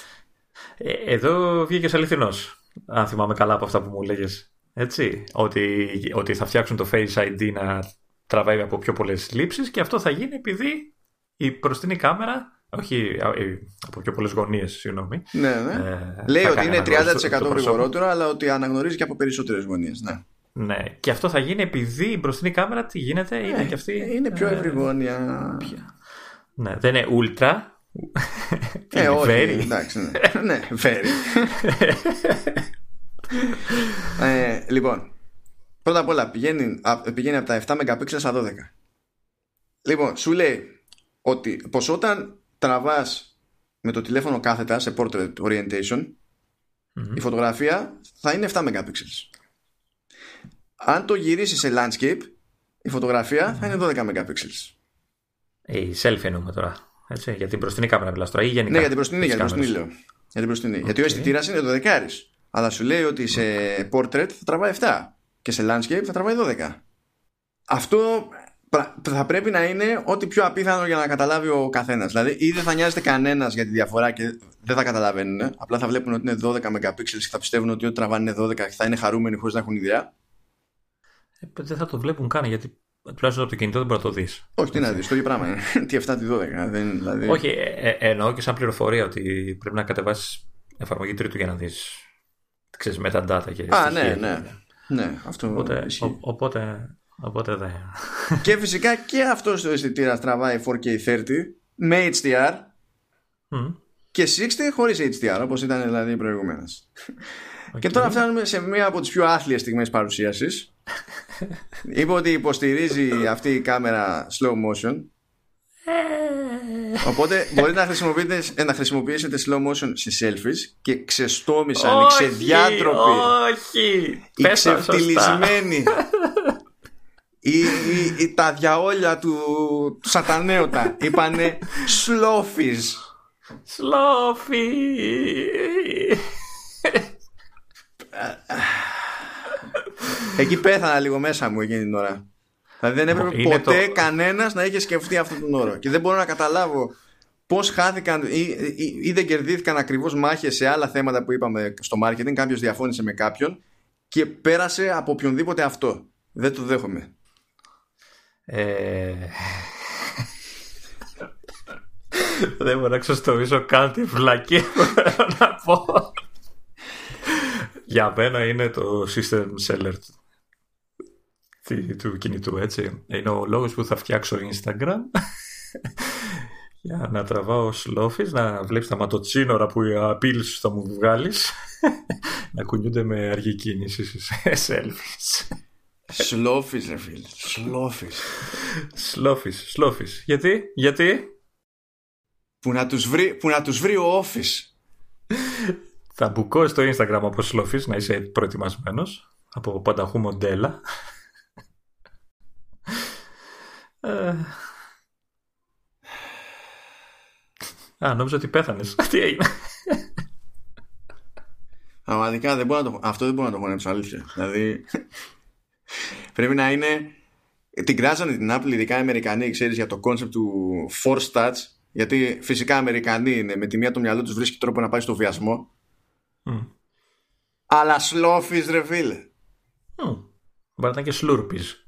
Ε, εδώ βγήκε αληθινός, αν θυμάμαι καλά από αυτά που μου λέγες. Έτσι, ότι, ότι θα φτιάξουν το Face ID να τραβάει από πιο πολλές λήψεις και αυτό θα γίνει επειδή η μπροστινή κάμερα όχι ε, από πιο πολλές γωνίες, συγγνώμη. Ναι, ναι. Ε, Λέει ότι είναι 30% γρηγορότερο, αλλά ότι αναγνωρίζει και από περισσότερες γωνίες. Ναι. ναι. Και αυτό θα γίνει επειδή η μπροστινή κάμερα τι γίνεται, ναι, είναι και αυτή. Είναι πιο ευρυγόνια. Ναι, δεν είναι ultra. Ε, όχι, εντάξει. Ναι, ναι very. ε, λοιπόν, πρώτα απ' όλα πηγαίνει, πηγαίνει από τα 7 MP στα 12. Λοιπόν, σου λέει ότι πως όταν τραβάς με το τηλέφωνο κάθετα σε portrait orientation η φωτογραφία θα είναι 7 MP αν το γυρίσεις σε landscape η φωτογραφια θα είναι 12 MP η selfie εννοούμε τώρα έτσι, για την μπροστινή κάμερα μιλάς τώρα ή γενικά; Ναι για την μπροστινή, για την μπροστινή λέω. Για την μπροστινή. Okay. γιατί ο αισθητήρας είναι το δεκάρις αλλά σου λέει ότι σε portrait θα τραβάει 7 και σε landscape θα τραβάει 12 αυτό θα πρέπει να είναι ό,τι πιο απίθανο για να καταλάβει ο καθένας. Δηλαδή, ή δεν θα νοιάζεται κανένας για τη διαφορά και δεν θα καταλαβαίνουν. Απλά θα βλέπουν ότι είναι 12 MP και θα πιστεύουν ότι ό,τι τραβάνε είναι 12 και θα είναι χαρούμενοι χωρίς να έχουν ιδέα. Ε, δεν θα το βλέπουν καν γιατί τουλάχιστον από το κινητό δεν μπορεί να το δεις. Όχι, τι να δεις, το ίδιο πράγμα είναι. τι 7, τι 12. Δεν, δηλαδή... Όχι, ε, ε, εννοώ και σαν πληροφορία ότι πρέπει να κατεβάσεις εφαρμογή τρίτου για να δεις. Ξέρεις με τα data και. Α, ναι, ναι. Ναι, αυτό οπότε, ο, οπότε Οπότε δεν. και φυσικά και αυτός το αισθητήρα τραβάει 4K30 με HDR και 60 χωρίς HDR όπως ήταν δηλαδή προηγουμένω. Okay. Και τώρα φτάνουμε σε μία από τις πιο άθλιες στιγμές παρουσίασης. Είπε ότι υποστηρίζει αυτή η κάμερα slow motion. Οπότε μπορείτε να χρησιμοποιήσετε, να χρησιμοποιήσετε slow motion σε selfies και ξεστόμησαν οι ξεδιάτροποι. Όχι! Οι ξεφτυλισμένοι ή, ή, τα διαόλια του, του σατανέωτα είπανε σλόφις σλόφι εκεί πέθανα λίγο μέσα μου εκείνη την ώρα Δηλαδή δεν έπρεπε Είναι ποτέ το- κανένας να είχε σκεφτεί αυτόν τον όρο. Και δεν μπορώ να καταλάβω πώς χάθηκαν ή, ή, ή δεν κερδίθηκαν ακριβώς μάχες σε άλλα θέματα που είπαμε στο marketing. Κάποιος διαφώνησε με κάποιον και πέρασε από οποιονδήποτε αυτό. Δεν το δέχομαι. Ε... Δεν μπορώ να ξεστομίσω καν τη βλακή που θέλω να πω. Για μένα είναι το system seller του- του- του κινητού, έτσι. Είναι ο λόγος που θα φτιάξω Instagram για να τραβάω σλόφις, να βλέπεις τα ματοτσίνορα που απείλησες θα μου βγάλεις να κουνιούνται με αργή κίνηση σε selfies. Σλόφις, ρε φίλε. Σλόφις. Σλόφις, σλόφις. Γιατί, γιατί; Που να τους βρει, που να τους βρει ο office. θα μπουκώ στο Instagram από σλόφις να είσαι προετοιμασμένος από πανταχού μοντέλα. Ε. Α, νόμιζα ότι πέθανες. Τι έγινε; Πραγματικά δεν μπορώ να το, αυτό δεν μπορώ να το χωνέψω αλήθεια. Δηλαδή πρέπει να είναι. Την κράζανε την Apple, ειδικά οι Αμερικανοί, ξέρεις για το concept του force touch. Γιατί φυσικά οι Αμερικανοί είναι με τη μία το μυαλό τους βρίσκει τρόπο να πάει στο βιασμό. Μμ. Αλλά σλόφι, ρε φίλε. Μμ. Μπορεί να ήταν και σλούρπις.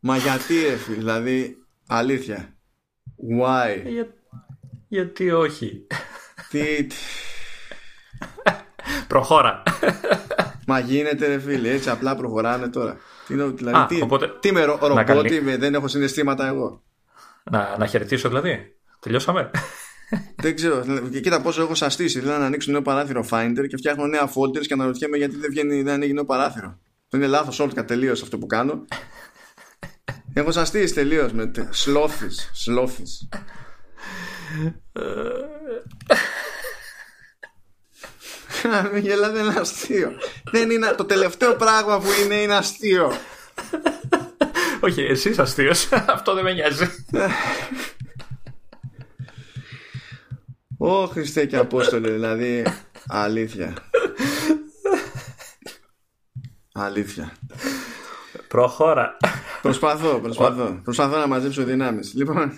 Μα γιατί, ρε φίλε, δηλαδή αλήθεια. Why? Ε, Για... Γιατί όχι. Τι. Τι- Προχώρα. Μα γίνεται, ρε φίλε, έτσι απλά προχωράνε τώρα. Τι, είναι, δηλαδή, Α, τι, οπότε- τι είμαι, ρο- ρομπότ καλή- είμαι, δεν έχω συναισθήματα εγώ; να, να χαιρετήσω δηλαδή. Τελειώσαμε. Δεν ξέρω. Και κοίτα πόσο έχω σαστήσει. Θέλω να ανοίξω νέο παράθυρο Finder και φτιάχνω νέα folders και αναρωτιέμαι γιατί δεν, βγαίνει, δεν ανοίγει νέο παράθυρο. Δεν είναι λάθος shortcut τελείως αυτό που κάνω. έχω σαστήσει τελείως με σλόφι. Σλόφι. Μην γελάτε είναι αστείο. δεν είναι, το τελευταίο πράγμα που είναι είναι αστείο. όχι, εσύ είσαι αστείος. Αυτό δεν με νοιάζει. Ω Χριστέ και Απόστολε, δηλαδή αλήθεια. Αλήθεια. Προχώρα. Προσπαθώ, προσπαθώ. Προσπαθώ να μαζέψω δυνάμεις. Λοιπόν,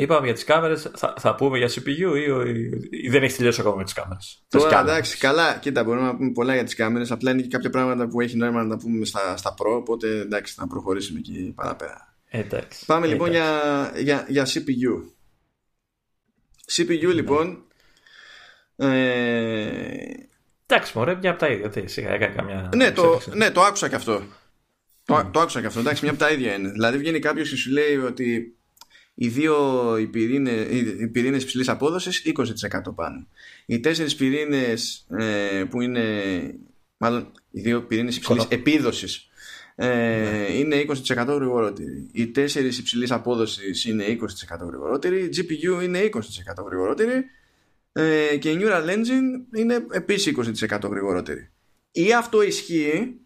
Είπαμε για τις κάμερες, θα, θα πούμε για CPU ή, ή, ή δεν έχεις τελειώσει ακόμα με τις κάμερες. τώρα εντάξει, καλά, κοίτα, μπορούμε να πούμε πολλά για τις κάμερες. Απλά είναι και κάποια πράγματα που έχει νόημα να τα πούμε στα, στα Pro. Οπότε εντάξει, να προχωρήσουμε εκεί παραπέρα. Εντάξει. Πάμε λοιπόν Εντάξει. για, για, για CPU. CPU λοιπόν. Ε, Εντάξει, μωρέ, μια από τα ίδια. Τι, σιγά έκανε καμιά. ναι, το, εξέλιξη. ναι, το άκουσα και αυτό. Το, το άκουσα και αυτό. Εντάξει, μια από τα ίδια είναι. Δηλαδή βγαίνει κάποιος και σου λέει ότι οι δύο οι πυρήνες, οι πυρήνες υψηλής απόδοσης 20% πάνω. Οι τέσσερις πυρήνες ε, που είναι μάλλον οι δύο πυρήνες υψηλής Κολο- επίδοσης ε, είναι 20% γρηγορότεροι. Οι τέσσερις υψηλής απόδοσης είναι 20% γρηγορότεροι. Η GPU είναι 20% γρηγορότερη ε, και η Neural Engine είναι επίσης 20% γρηγορότερη. Ή αυτό ισχύει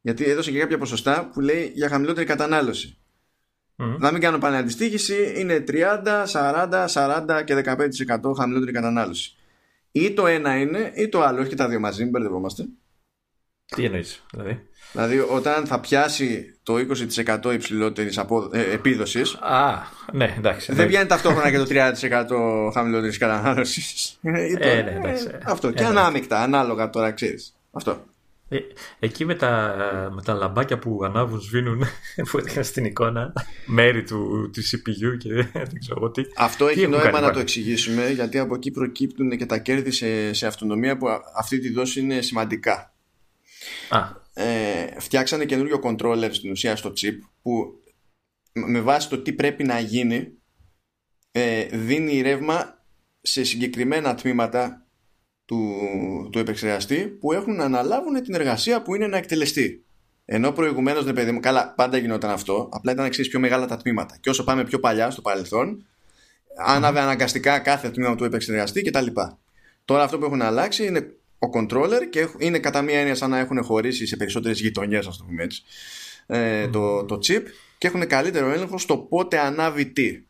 γιατί έδωσε και κάποια ποσοστά που λέει για χαμηλότερη κατανάλωση. Μμ. Να μην κάνω πανεαντιστοίχηση, είναι 30, 40, 40 και 15% χαμηλότερη κατανάλωση. Ή το ένα είναι, ή το άλλο, όχι και τα δύο μαζί, μην μπερδευόμαστε. Τι εννοείς, δηλαδή; Δηλαδή, όταν θα πιάσει το 20% υψηλότερης απο... ε, επίδοσης, Α, ναι, εντάξει. δεν πιάνει ταυτόχρονα και το 30% χαμηλότερης κατανάλωσης. Ε, ναι, εντάξει. αυτό. Ε, και ναι. ανάμεικτα, ανάλογα τώρα, ξέρεις. Αυτό. Ε, εκεί με τα, με τα λαμπάκια που ανάβουν, σβήνουν, που έδειχναν στην εικόνα, μέρη του, του CPU και δεν ξέρω εγώ τι. Αυτό έχει έχουν νόημα κάνει να πάλι; το εξηγήσουμε γιατί από εκεί προκύπτουν και τα κέρδη σε, σε αυτονομία που α- αυτή τη δόση είναι σημαντικά. Α, Ε, φτιάξανε καινούριο controller στην ουσία στο chip που με βάση το τι πρέπει να γίνει ε, δίνει ρεύμα σε συγκεκριμένα τμήματα του, του επεξεργαστή που έχουν να αναλάβουν την εργασία που είναι να εκτελεστεί. Ενώ προηγουμένως, ναι, παιδί μου, καλά, πάντα γινόταν αυτό. Απλά ήταν εξή πιο μεγάλα τα τμήματα. Και όσο πάμε πιο παλιά στο παρελθόν, άναβε αναγκαστικά κάθε τμήμα του επεξεργαστή κτλ. Τώρα αυτό που έχουν αλλάξει είναι ο controller και έχ- είναι κατά μία έννοια σαν να έχουν χωρίσει σε περισσότερες γειτονιές, ας το πούμε έτσι, ε, το, το chip και έχουν καλύτερο έλεγχο στο πότε ανάβει τι.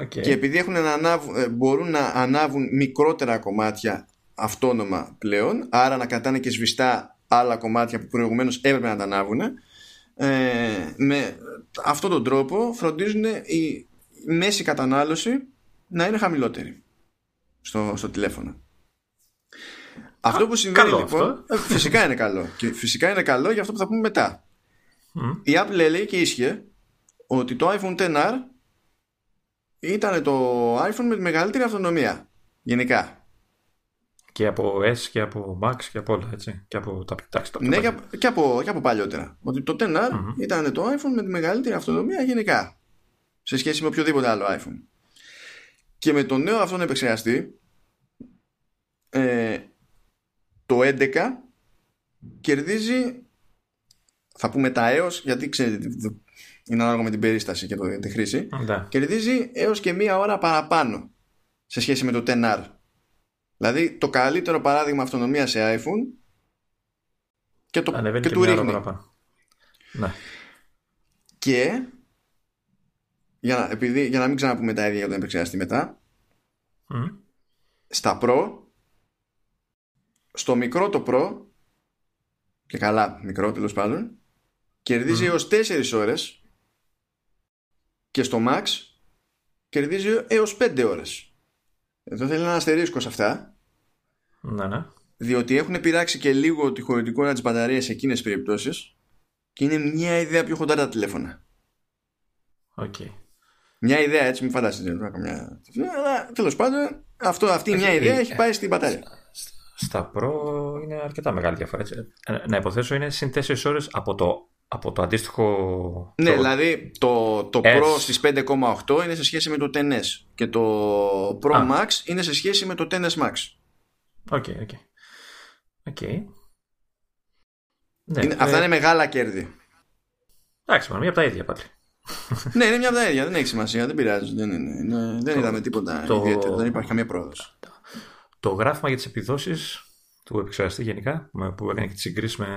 Οκ. Και επειδή έχουν να ανάβουν, ε, μπορούν να ανάβουν μικρότερα κομμάτια αυτόνομα πλέον, άρα να κρατάνε και σβηστά άλλα κομμάτια που προηγουμένως έπρεπε να τα ανάβουν ε, με αυτόν τον τρόπο φροντίζουν η μέση κατανάλωση να είναι χαμηλότερη στο, στο τηλέφωνο. Αυτό που συμβαίνει καλό λοιπόν αυτό. ε, φυσικά είναι καλό και φυσικά είναι καλό για αυτό που θα πούμε μετά. Η Apple λέει και ίσχυε ότι το iPhone XR ήταν το iPhone με τη μεγαλύτερη αυτονομία γενικά. Και από S και από Max και από όλα έτσι. Και από τα εντάξει, τα- τα Ναι, παλιά. και, και, από, και από παλιότερα. Ότι το XR ήταν το iPhone με τη μεγαλύτερη αυτονομία γενικά. Σε σχέση με οποιοδήποτε άλλο iPhone. Και με το νέο αυτόν επεξεργαστή, ε, το 11 κερδίζει, θα πούμε τα έως, γιατί ξέρετε, είναι ανάλογα με την περίσταση και το, τη χρήση, Ναι. κερδίζει έως και μία ώρα παραπάνω σε σχέση με το 10R. Δηλαδή το καλύτερο παράδειγμα αυτονομίας σε iPhone και, το, Ανεβαίνει και και, του μια ώρα ρίχνει. παραπάνω. Ναι. Και για να, επειδή, για να μην ξαναπούμε τα ίδια για τον επεξεργαστή μετά, Μμ. στα Pro, στο μικρό το Pro, και καλά μικρό τέλος πάντων, κερδίζει έως 4 ώρες και στο Max κερδίζει έως 5 ώρες. Εδώ θέλει ένα αστερίσκος σε αυτά, Ναι, ναι. διότι έχουν πειράξει και λίγο τη χωρητικότητα της μπαταρίας σε εκείνες τις περιπτώσεις και είναι μια ιδέα πιο χοντρά τα τηλέφωνα. Οκ. Μια ιδέα έτσι, μην φανταστείτε τώρα καμιά. Αλλά τέλος πάντων, αυτό, αυτή μια Όχι, ιδέα ε, έχει πάει στην μπαταρία. Στα Pro είναι αρκετά μεγάλη διαφορά. Έτσι. Ε, Να υποθέσω είναι συν 4 ώρες από το, από το αντίστοιχο. Ναι, το- δηλαδή το, το S. Pro στις 5,8 είναι σε σχέση με το 10S και το Pro Α. Max είναι σε σχέση με το 10S Max. OK, OK. OK. Ναι, Είναι, ε, αυτά είναι μεγάλα κέρδη. Εντάξει, μα μία από τα ίδια πάλι. ναι, είναι μια από τα ίδια, δεν έχει σημασία, δεν πειράζει. Δεν, είναι, είναι- δεν Το- είδαμε τίποτα το- ιδιαίτερο, δεν υπάρχει καμία πρόοδος. Το γράφημα για τις επιδόσεις του επεξεργαστή γενικά, με- που έκανε και τη συγκρίση με,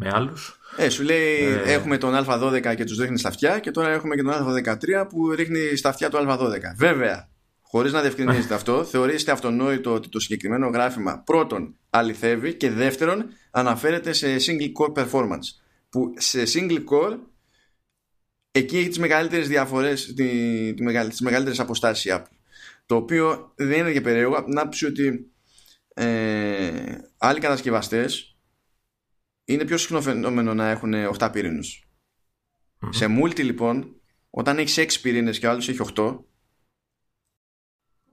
με άλλους. Ε, σου λέει Ε. έχουμε τον Α12 και τους ρίχνει στα αυτιά και τώρα έχουμε και τον Α13 που ρίχνει στα αυτιά του Α12. Βέβαια, χωρίς να διευκρινίζεται αυτό, θεωρείστε αυτονόητο ότι το συγκεκριμένο γράφημα πρώτον αληθεύει και δεύτερον αναφέρεται σε single core performance. Που σε single core εκεί έχει τις μεγαλύτερες διαφορές, τη, τη μεγαλ, τις μεγαλύτερες αποστάσεις η Apple. Το οποίο δεν είναι και περίεργο από την άποψη ότι ε, άλλοι κατασκευαστές είναι πιο συχνό φαινόμενο να έχουν 8 πυρηνους Σε multi λοιπόν, όταν έχεις 6 πυρήνες και ο άλλος έχει 8,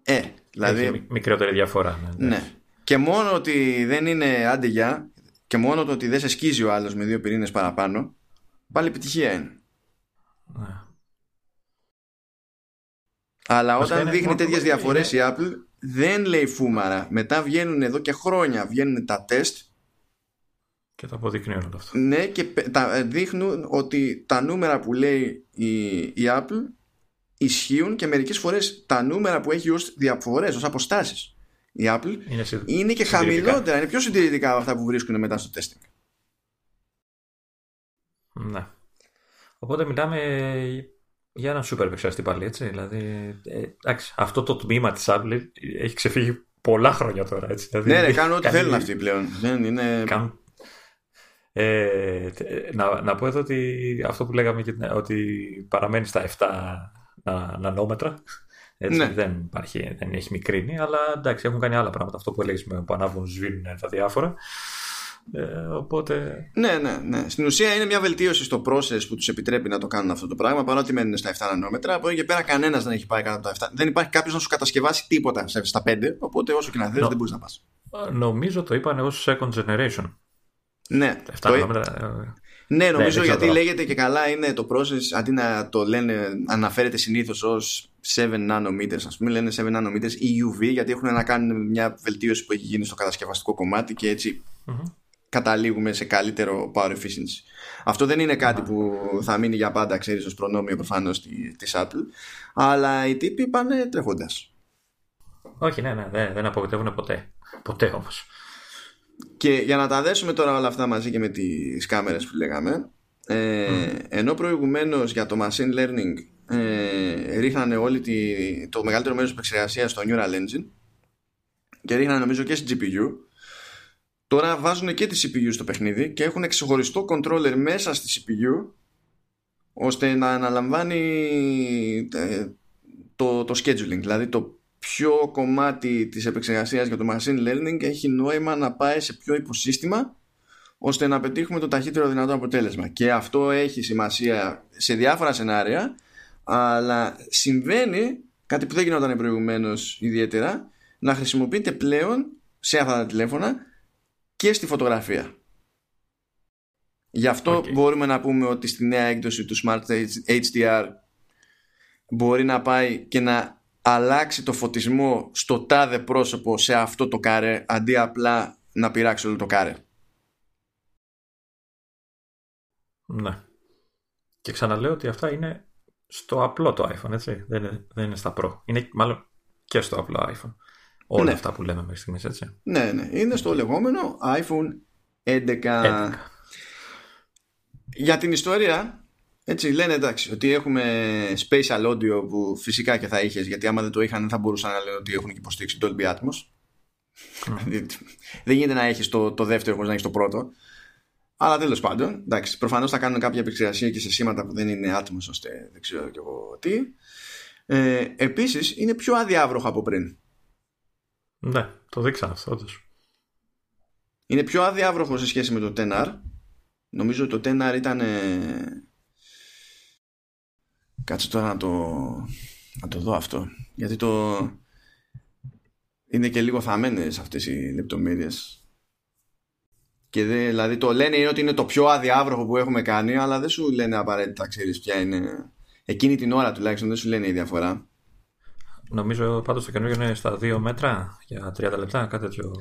ε, δηλαδή. Έχει μι- μικρότερη διαφορά. Ναι, Ναι. Και μόνο ότι δεν είναι άντε για, και μόνο το ότι δεν σε σκίζει ο άλλος με δύο πυρήνες παραπάνω, πάλι επιτυχία είναι. Ναι. Αλλά Βασικά όταν είναι- δείχνει μόνο- τέτοιες είναι- διαφορές η Apple, δεν λέει φούμαρα. Μετά βγαίνουν εδώ και χρόνια, βγαίνουν τα τεστ Και το αποδεικνύει όλο αυτό. Ναι, και πε- τα, ε, δείχνουν ότι τα νούμερα που λέει η, η Apple ισχύουν και μερικές φορές τα νούμερα που έχει ως διαφορές, ως αποστάσεις η Apple Είναι, συ- είναι και συντηρητικά. χαμηλότερα, είναι πιο συντηρητικά από αυτά που βρίσκουν μετά στο testing. Ναι. Οπότε μιλάμε για έναν σούπερ επεξεργαστή πάλι, έτσι. Δηλαδή, ε, εντάξει, αυτό το τμήμα της Apple έχει ξεφύγει πολλά χρόνια τώρα, έτσι. Δηλαδή, ναι, ναι, κάνουν ό,τι κάνει- θέλουν αυτοί πλέον. Δεν είναι... κάνουν- Ε, τε- να, να πω εδώ ότι αυτό που λέγαμε και την- ότι παραμένει στα 7 να, νανόμετρα. Έτσι, Ναι. δεν, υπάρχει, δεν έχει μικρύνει, αλλά εντάξει, έχουν κάνει άλλα πράγματα. Αυτό που έλεγες με που ανάβουν, σβήνουν τα διάφορα. Ε, οπότε. Ναι, ναι, ναι. Στην ουσία είναι μια βελτίωση στο process που τους επιτρέπει να το κάνουν αυτό το πράγμα παρότι μένουν στα 7 νανόμετρα. Από εκεί και πέρα κανένας δεν έχει πάει κάτω από τα 7. Δεν υπάρχει κάποιος να σου κατασκευάσει τίποτα σε- στα 5. Οπότε όσο και να θες, No. δεν μπορείς να πας. Νομίζω το είπαν ως second generation. Ναι, Τα 7 το- νανόμετρα. ε, Ναι, νομίζω δεν ξέρω γιατί τώρα. λέγεται και καλά είναι το process αντί να το λένε, αναφέρεται συνήθως ως 7 nanometers, ας πούμε, λένε 7 nanometers EUV γιατί έχουν να κάνουν μια βελτίωση που έχει γίνει στο κατασκευαστικό κομμάτι και έτσι μμμ. καταλήγουμε σε καλύτερο power efficiency. Αυτό δεν είναι κάτι που θα μείνει για πάντα, ξέρεις, ως προνόμιο προφανώς τη Apple, αλλά οι τύποι πάνε τρέχοντας. Όχι, ναι, ναι, δεν, δεν απογοητεύουν ποτέ. Ποτέ όμως. Και για να τα δέσουμε τώρα όλα αυτά μαζί και με τις κάμερες που λέγαμε ε, ενώ προηγουμένως για το machine learning ε, ρίχνανε όλη τη, το μεγαλύτερο μέρος της επεξεργασίας στο Neural Engine και ρίχνανε νομίζω και στην GPU τώρα βάζουν και τη CPU στο παιχνίδι και έχουν ξεχωριστό controller μέσα στη CPU ώστε να αναλαμβάνει ε, το, το scheduling δηλαδή το ποιο κομμάτι της επεξεργασίας για το machine learning έχει νόημα να πάει σε ποιο υποσύστημα ώστε να πετύχουμε το ταχύτερο δυνατό αποτέλεσμα και αυτό έχει σημασία σε διάφορα σενάρια αλλά συμβαίνει κάτι που δεν γινόταν προηγουμένως ιδιαίτερα να χρησιμοποιείται πλέον σε αυτά τα τηλέφωνα και στη φωτογραφία. Γι' αυτό μπορούμε να πούμε ότι στη νέα έκδοση του Smart HDR μπορεί να πάει και να αλλάξει το φωτισμό στο τάδε πρόσωπο σε αυτό το κάρε αντί απλά να πειράξει όλο το κάρε. Ναι. Και ξαναλέω ότι αυτά είναι στο απλό το iPhone, έτσι. Δεν είναι, δεν είναι στα Pro. Είναι μάλλον και στο απλό iPhone. Όλα ναι. αυτά που λέμε μέχρι στιγμής, έτσι. Ναι, ναι. Είναι στο λεγόμενο iPhone 11. 11. Για την ιστορία, έτσι λένε εντάξει, ότι έχουμε spatial audio που φυσικά και θα είχες, γιατί άμα δεν το είχαν θα μπορούσαν να λένε ότι έχουν και υποστήριξη Dolby Atmos. Mm. δεν γίνεται να έχεις το, το δεύτερο όπω να έχεις το πρώτο. Αλλά τέλος πάντων, εντάξει, προφανώς θα κάνουν κάποια επεξεργασία και σε σήματα που δεν είναι άτομο, ώστε δεν ξέρω κι εγώ τι. Ε, Επίσης, είναι πιο αδιάβροχο από πριν. Ναι, το δείξα αυτό, όντως. Είναι πιο αδιάβροχο σε σχέση με το 10R. Νομίζω ότι το 10R ήταν. Κάτσε τώρα να το, να το δω αυτό. Γιατί το. Είναι και λίγο θαμένες αυτές οι λεπτομέρειες και δε, δηλαδή το λένε ότι είναι το πιο αδιάβροχο που έχουμε κάνει, αλλά δεν σου λένε απαραίτητα, ξέρεις ποια είναι. Εκείνη την ώρα τουλάχιστον δεν σου λένε η διαφορά. Νομίζω πάντως το καινούργιο είναι στα 2 μέτρα για 30 λεπτά, κάτι τέτοιο.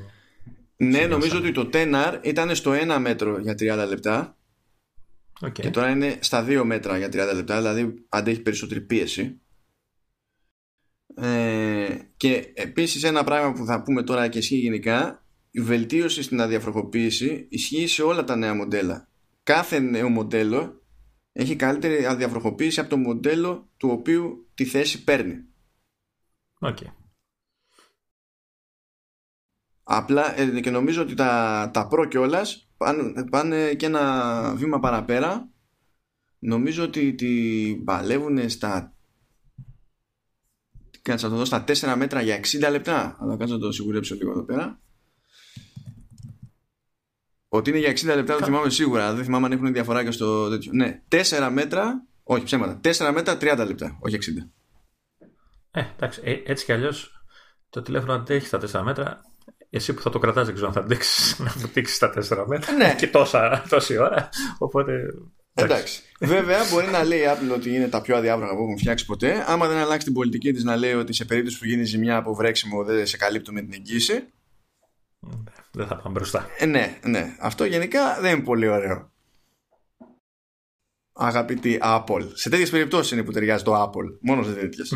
Ναι, νομίζω ότι το 10 ήταν στο 1 μέτρο για 30 λεπτά. Okay. Και τώρα είναι στα 2 μέτρα για 30 λεπτά, δηλαδή αντέχει περισσότερη πίεση. Ε, και επίσης ένα πράγμα που θα πούμε τώρα και ισχύει γενικά η βελτίωση στην αδιαφροχοποίηση ισχύει σε όλα τα νέα μοντέλα. Κάθε νέο μοντέλο έχει καλύτερη αδιαφροχοποίηση από το μοντέλο του οποίου τη θέση παίρνει. Okay. Απλά ε, και νομίζω ότι τα, τα Pro κιόλας πάνε, πάνε και ένα βήμα παραπέρα. Νομίζω ότι τη παλεύουν στα Κάτσε να το δω στα 4 μέτρα για 60 λεπτά. Αλλά κάτσε να το σιγουρέψω λίγο εδώ πέρα. Ότι είναι για 60 λεπτά το θυμάμαι σίγουρα. Δεν θυμάμαι αν έχουν διαφορά και στο τέτοιο. Ναι, 4 μέτρα. Όχι, ψέματα. 4 μέτρα 30 λεπτά, όχι 60. Ε, εντάξει, ε, έτσι κι αλλιώς το τηλέφωνο αντέχει στα 4 μέτρα. Εσύ που θα το κρατάς δεν ξέρω αν θα αντέξεις να βουτήξει στα 4 μέτρα ναι. και τόσα, τόση ώρα. Οπότε. Εντάξει. Βέβαια, μπορεί να λέει η Apple ότι είναι τα πιο αδιάβροχα που έχουν φτιάξει ποτέ. Άμα δεν αλλάξει την πολιτική της να λέει ότι σε περίπτωση που γίνει ζημιά από βρέξιμο δεν σε καλύπτουμε την εγγύηση. Δεν θα πάμε μπροστά. Ε, ναι, ναι. Αυτό γενικά δεν είναι πολύ ωραίο. Αγαπητή Apple. Σε τέτοιες περιπτώσεις είναι που ταιριάζει το Apple. Μόνος σε τέτοιες.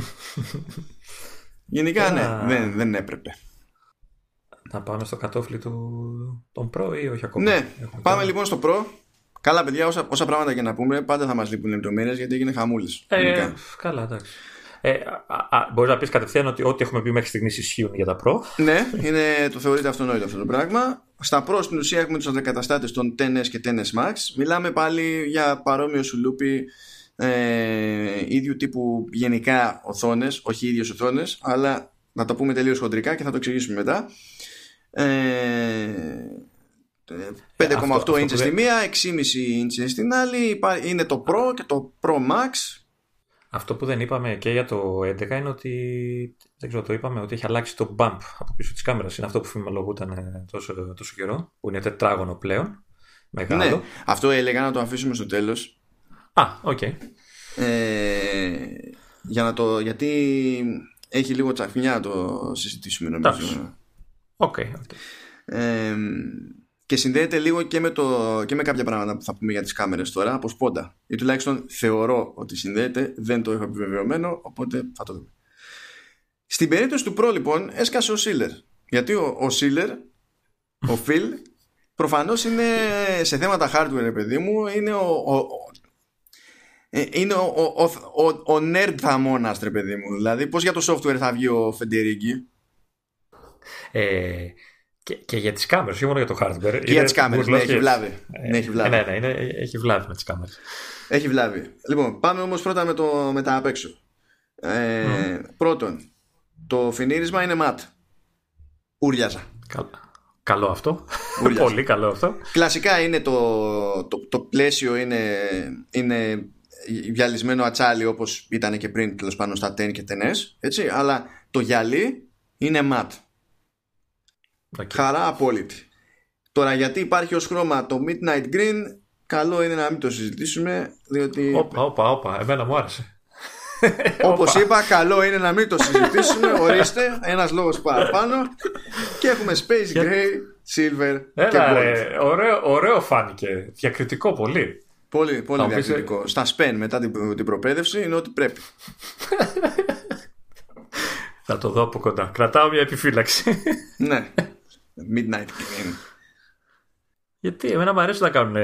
γενικά ναι, δεν, δεν έπρεπε. Να πάμε στο κατόφλι του τον Pro ή όχι ακόμα; Ναι, πάμε λοιπόν στο Pro. Καλά, παιδιά, όσα, όσα πράγματα και να πούμε, πάντα θα μας λείπουν λεπτομέρειες γιατί έγινε χαμούλης. Ε, καλά, εντάξει. Ε, Μπορείς να πεις κατευθείαν ότι ό,τι έχουμε πει μέχρι στιγμής ισχύουν για τα Pro. Ναι, είναι, το θεωρείται αυτονόητο αυτό το πράγμα. Στα Pro στην ουσία έχουμε τους αντικαταστάτες των 10 και 10 Max. Μιλάμε πάλι για παρόμοιο σουλούπι ε, ίδιου τύπου γενικά οθόνες, όχι ίδιες οθόνες, αλλά να το πούμε τελείως χοντρικά και θα το εξηγήσουμε μετά. Ε, 5,8 inches στη μία, 6,5 inches στην άλλη. Είναι το Pro και το Pro Max αυτό που δεν είπαμε και για το 11 είναι ότι δεν ξέρω, το είπαμε ότι έχει αλλάξει το bump από πίσω της κάμερας. Είναι αυτό που φημολογούταν ε, τόσο, τόσο καιρό, που είναι τετράγωνο πλέον. Μεγάλο. Ναι, αυτό έλεγα να το αφήσουμε στο τέλος. Α, ok. Okay. Ε, για να το, γιατί έχει λίγο τσαφνιά να το συζητήσουμε νομίζω. Ok. Okay, okay. Ε, και συνδέεται λίγο και με, το, και με κάποια πράγματα που θα πούμε για τις κάμερες τώρα από σπόντα ή τουλάχιστον θεωρώ ότι συνδέεται δεν το έχω επιβεβαιωμένο οπότε θα το δούμε στην περίπτωση του Pro λοιπόν έσκασε ο Σίλερ γιατί ο, ο Σίλερ ο Phil προφανώς είναι σε θέματα hardware παιδί μου είναι ο, ο, ε, είναι ο, ο, ο, ο nerd θαμώνας ρε παιδί μου δηλαδή πως για το software θα βγει ο Φεντερίγκη ε, Και, και για τις κάμερες, όχι μόνο για το hardware. Και για τις κάμερες, ναι, έχει βλάβει. Ε, ναι, έχει βλάβει. Ναι, ναι, ναι, έχει βλάβει με τις κάμερες. Έχει βλάβει. Λοιπόν, πάμε όμως πρώτα με, το, με τα απ' έξω. Ε, mm. Πρώτον, το φινίρισμα είναι ματ. Ούρλιαζα. Καλό, καλό αυτό. Πολύ καλό αυτό. Κλασικά είναι το, το, το πλαίσιο είναι, είναι γυαλισμένο ατσάλι όπως ήταν και πριν τέλος πάνω στα τέν και τενές έτσι, αλλά το γυαλί είναι ματ okay. χαρά απόλυτη τώρα γιατί υπάρχει ως χρώμα το midnight green καλό είναι να μην το συζητήσουμε διότι όπα όπα όπα εμένα μου άρεσε Όπως είπα, καλό είναι να μην το συζητήσουμε. Ορίστε, ένας λόγος παραπάνω. Και έχουμε Space Gray, Silver Έλα, και Gold. ωραίο, ωραίο φάνηκε. Διακριτικό πολύ. Πολύ, πολύ διακριτικό. Στα σπεν μετά την, την προπαίδευση είναι ό,τι πρέπει. Θα το δω από κοντά. Κρατάω μια επιφύλαξη. ναι. Midnight Green. Γιατί εμένα μου αρέσει να κάνουν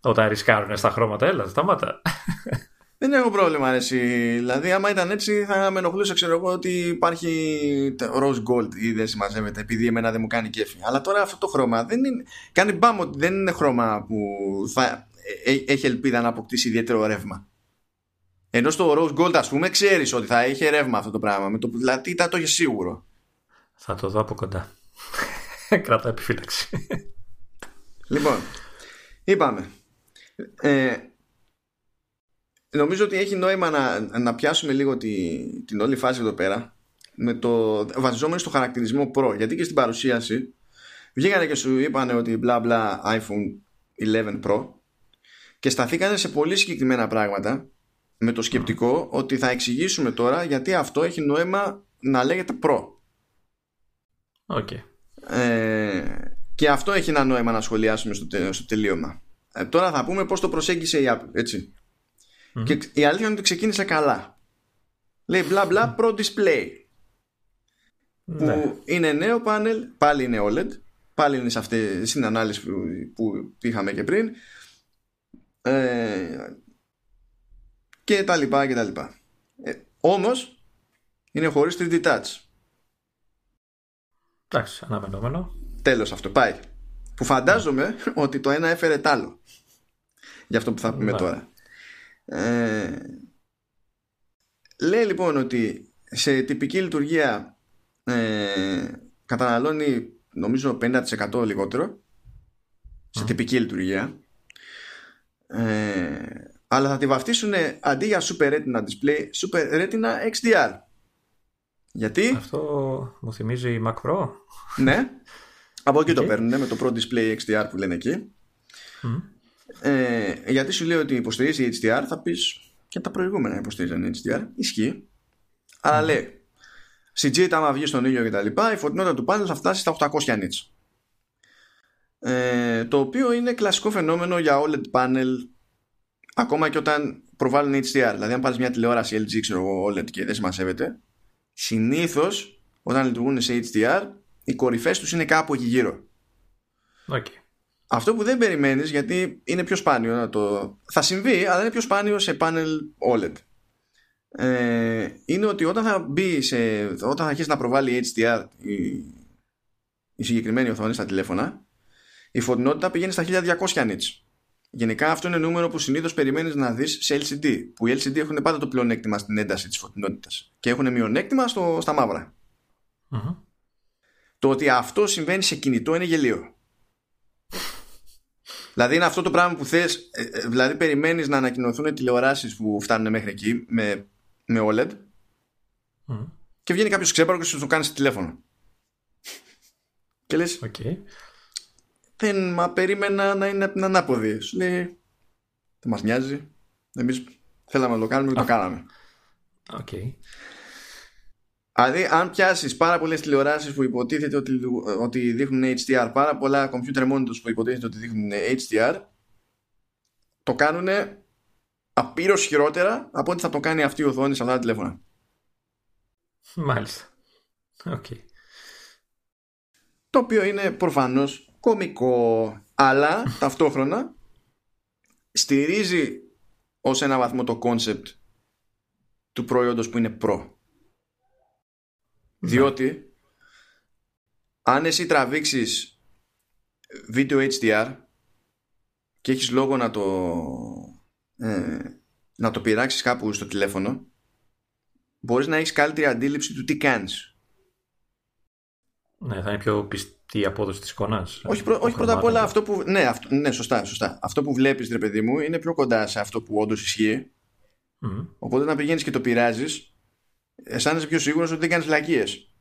όταν ρισκάρουν στα χρώματα. Έλα, σταμάτα. Δεν έχω πρόβλημα, αρέσει. Δηλαδή, άμα ήταν έτσι, θα με ενοχλούσε, ξέρω εγώ, ότι υπάρχει rose gold ή δεν συμμαζεύεται, επειδή εμένα δεν μου κάνει κέφι. Αλλά τώρα αυτό το χρώμα δεν είναι. Κάνει μπάμ ότι δεν είναι χρώμα που θα ε, ε, έχει ελπίδα να αποκτήσει ιδιαίτερο ρεύμα. Ενώ στο Rose Gold, ας πούμε, ξέρεις ότι θα είχε ρεύμα αυτό το πράγμα. Με το, δηλαδή, ήταν το είχε σίγουρο. Θα το δω από κοντά. Κράτα επιφύλαξη. Λοιπόν, είπαμε. Ε, νομίζω ότι έχει νόημα να, να πιάσουμε λίγο τη, την όλη φάση εδώ πέρα με το βασιζόμενο στο χαρακτηρισμό Pro. Γιατί και στην παρουσίαση βγήκανε και σου είπαν ότι μπλα μπλα iPhone 11 Pro και σταθήκανε σε πολύ συγκεκριμένα πράγματα με το σκεπτικό ότι θα εξηγήσουμε τώρα γιατί αυτό έχει νόημα να λέγεται Pro. Okay. Ε, και αυτό έχει ένα νόημα να σχολιάσουμε στο, στο τελείωμα. Ε, τώρα θα πούμε πώς το προσέγγισε η Apple, έτσι. Και η αλήθεια είναι ότι ξεκίνησε καλά. Λέει μπλα μπλα Pro Display. Που ναι. είναι νέο πάνελ, πάλι είναι OLED, πάλι είναι σε αυτή στην ανάλυση που, που είχαμε και πριν ε, και τα λοιπά και τα λοιπά. Ε, όμως είναι χωρίς 3D touch. Εντάξει, αναμενόμενο. Τέλος αυτό, πάει. Που φαντάζομαι ότι το ένα έφερε τ' άλλο. Για αυτό που θα πούμε ναι. τώρα. Ε, λέει λοιπόν ότι σε τυπική λειτουργία ε, καταναλώνει νομίζω 50% λιγότερο σε τυπική λειτουργία ε, αλλά θα τη βαφτίσουν αντί για Super Retina Display Super Retina XDR γιατί; Αυτό μου θυμίζει η Mac Pro. Ναι. Από εκεί το παίρνουν με το Pro Display XDR που λένε εκεί. Ε, γιατί σου λέει ότι υποστηρίζει HDR θα πεις και τα προηγούμενα υποστηρίζουν HDR ισχύει. Αλλά λέει CG άμα βγεις στον ήλιο και τα λοιπά η φωτεινότητα του πάνελ θα φτάσει στα 800 nits. Ε, το οποίο είναι κλασικό φαινόμενο για OLED panel ακόμα και όταν προβάλλουν HDR δηλαδή αν πάρεις μια τηλεόραση LG ξέρω εγώ OLED και δεν συμμασεύεται συνήθως όταν λειτουργούν σε HDR οι κορυφές τους είναι κάπου εκεί γύρω. Okay. Αυτό που δεν περιμένεις γιατί είναι πιο σπάνιο να το... Θα συμβεί αλλά είναι πιο σπάνιο σε panel OLED. Ε, είναι ότι όταν θα μπει σε... όταν θα αρχίσει να προβάλλει HDR η, η συγκεκριμένη οθόνη στα τηλέφωνα η φωτεινότητα πηγαίνει στα 1200 nits Γενικά αυτό είναι νούμερο που συνήθως περιμένεις να δεις σε LCD που οι LCD έχουν πάντα το πλεονέκτημα στην ένταση της φωτεινότητας και έχουν μειονέκτημα στο, στα μαυρα Το ότι αυτό συμβαίνει σε κινητό είναι γελίο. Δηλαδή είναι αυτό το πράγμα που θες, ε, ε, δηλαδή περιμένεις να ανακοινωθούν τηλεοράσεις που φτάνουν μέχρι εκεί με, με OLED και βγαίνει κάποιος ξέπαρο και σου το κάνει στο τηλέφωνο. και λες, okay. Δεν μα περίμενα να είναι από την ανάποδη. Σου λέει, δεν μας νοιάζει. Εμείς θέλαμε να το κάνουμε και το κάναμε. Okay. Δηλαδή, αν πιάσεις πάρα πολλές τηλεοράσεις που υποτίθεται ότι, ότι δείχνουν HDR, πάρα πολλά computer monitors που υποτίθεται ότι δείχνουν HDR, το κάνουν απείρως χειρότερα από ό,τι θα το κάνει αυτή η οθόνη σε αυτά τα τηλέφωνα. Μάλιστα. Okay. Το οποίο είναι προφανώς κομικό, αλλά ταυτόχρονα στηρίζει ως ένα βαθμό το concept του προϊόντος που είναι προ. Ναι. Διότι αν εσύ τραβήξεις βίντεο HDR και έχεις λόγο να το ε, να το πειράξεις κάπου στο τηλέφωνο μπορείς να έχεις καλύτερη αντίληψη του τι κάνεις. Ναι, θα είναι πιο πιστή η απόδοση της εικόνας. Όχι, όχι πρώτα απ' όλα αυτό που... Ναι, αυτό, ναι σωστά, σωστά. Αυτό που βλέπεις, ρε παιδί μου, είναι πιο κοντά σε αυτό που όντως ισχύει. Οπότε να πηγαίνεις και το πειράζεις αισθάνεσαι πιο σίγουρος ότι δεν κάνεις λακίες.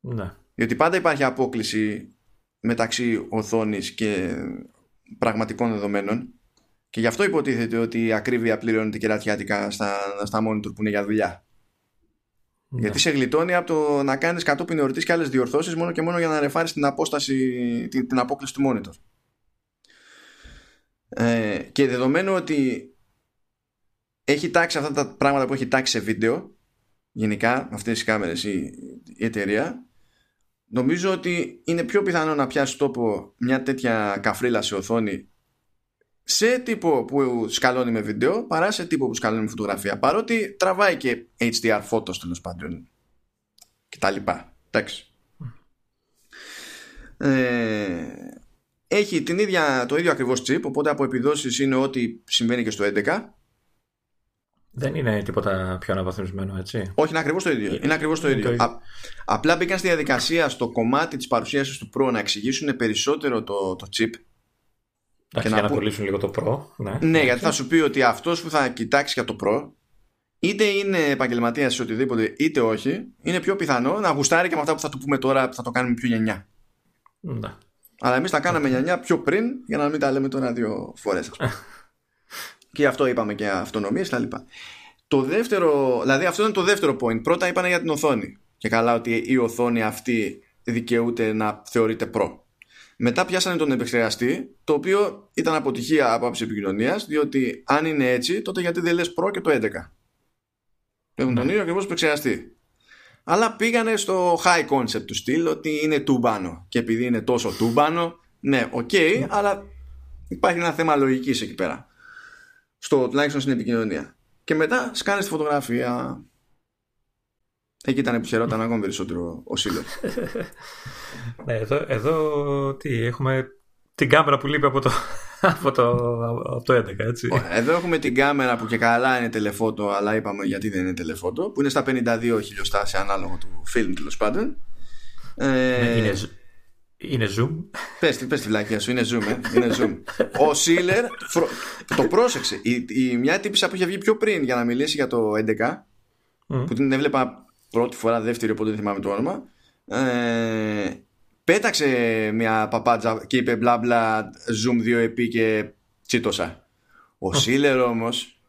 Ναι. Γιατί πάντα υπάρχει απόκληση μεταξύ οθόνης και πραγματικών δεδομένων και γι' αυτό υποτίθεται ότι η ακρίβεια πληρώνεται κερατιάτικα στα, στα monitor που είναι για δουλειά. Ναι. Γιατί σε γλιτώνει από το να κάνεις κατόπιν εορτής και άλλες διορθώσεις μόνο και μόνο για να ρεφάρεις την απόσταση, την, την απόκληση του monitor. Ε, και δεδομένου ότι έχει τάξει αυτά τα πράγματα που έχει τάξει σε βίντεο γενικά αυτές τις κάμερες η, η εταιρεία νομίζω ότι είναι πιο πιθανό να πιάσει τόπο μια τέτοια καφρίλα σε οθόνη σε τύπο που σκαλώνει με βίντεο παρά σε τύπο που σκαλώνει με φωτογραφία παρότι τραβάει και HDR photos τέλος πάντων και τα λοιπά εντάξει ε, έχει την ίδια, το ίδιο ακριβώς chip οπότε από επιδόσεις είναι ό,τι συμβαίνει και στο 11 δεν είναι τίποτα πιο αναβαθμισμένο, έτσι; Όχι, είναι ακριβώς το ίδιο. Είναι ακριβώς το ίδιο. Α, απλά μπήκαν στη διαδικασία στο κομμάτι της παρουσίασης του Pro να εξηγήσουν περισσότερο το, το chip. Και να, να πουλήσουν λίγο το Pro. Ναι, ναι γιατί θα σου πει ότι αυτός που θα κοιτάξει για το Pro, είτε είναι επαγγελματίας ή οτιδήποτε, είτε όχι, είναι πιο πιθανό να γουστάρει και με αυτά που θα του πούμε τώρα που θα το κάνουμε πιο γενιά. Ναι. Αλλά εμείς τα κάναμε γενιά πιο πριν για να μην τα λέμε τώρα δύο φορές, Και αυτό είπαμε και αυτονομίες κτλ. Το δεύτερο, δηλαδή αυτό είναι το δεύτερο point. Πρώτα είπανε για την οθόνη. Και καλά ότι η οθόνη αυτή δικαιούται να θεωρείται Pro. Μετά πιάσανε τον επεξεργαστή, το οποίο ήταν αποτυχία από άποψη επικοινωνίας, διότι αν είναι έτσι, τότε γιατί δεν λες Pro και το 11. Έχουν τον ναι. ίδιο ακριβώς επεξεργαστή. Αλλά πήγανε στο high concept του στυλ ότι είναι τούμπανο. Και επειδή είναι τόσο τούμπανο, ναι, ok, okay, ναι. αλλά υπάρχει ένα θέμα λογικής εκεί πέρα στο τουλάχιστον στην επικοινωνία. Και μετά σκάνε τη φωτογραφία. Εκεί ήταν που χαιρόταν ακόμη περισσότερο ο Σίλερ. ναι, εδώ, εδώ τι, έχουμε την κάμερα που λείπει από το, από το, από το 11, έτσι. Εδώ έχουμε την κάμερα που και καλά είναι τηλεφώτο, αλλά είπαμε γιατί δεν είναι τηλεφώτο, που είναι στα 52 χιλιοστά σε ανάλογο του φιλμ τέλος πάντων. Ε, είναι, είναι zoom. Πες, πες τη βλάκια σου, είναι zoom, ε. είναι zoom. Ο Σίλερ το πρόσεξε. Η, η, μια τύπησα που είχε βγει πιο πριν για να μιλήσει για το 11, που την έβλεπα πρώτη φορά, δεύτερη, οπότε δεν θυμάμαι το όνομα, ε, πέταξε μια παπάτζα και είπε μπλα μπλα zoom 2 επί και τσίτωσα. Ο Σίλερ όμως,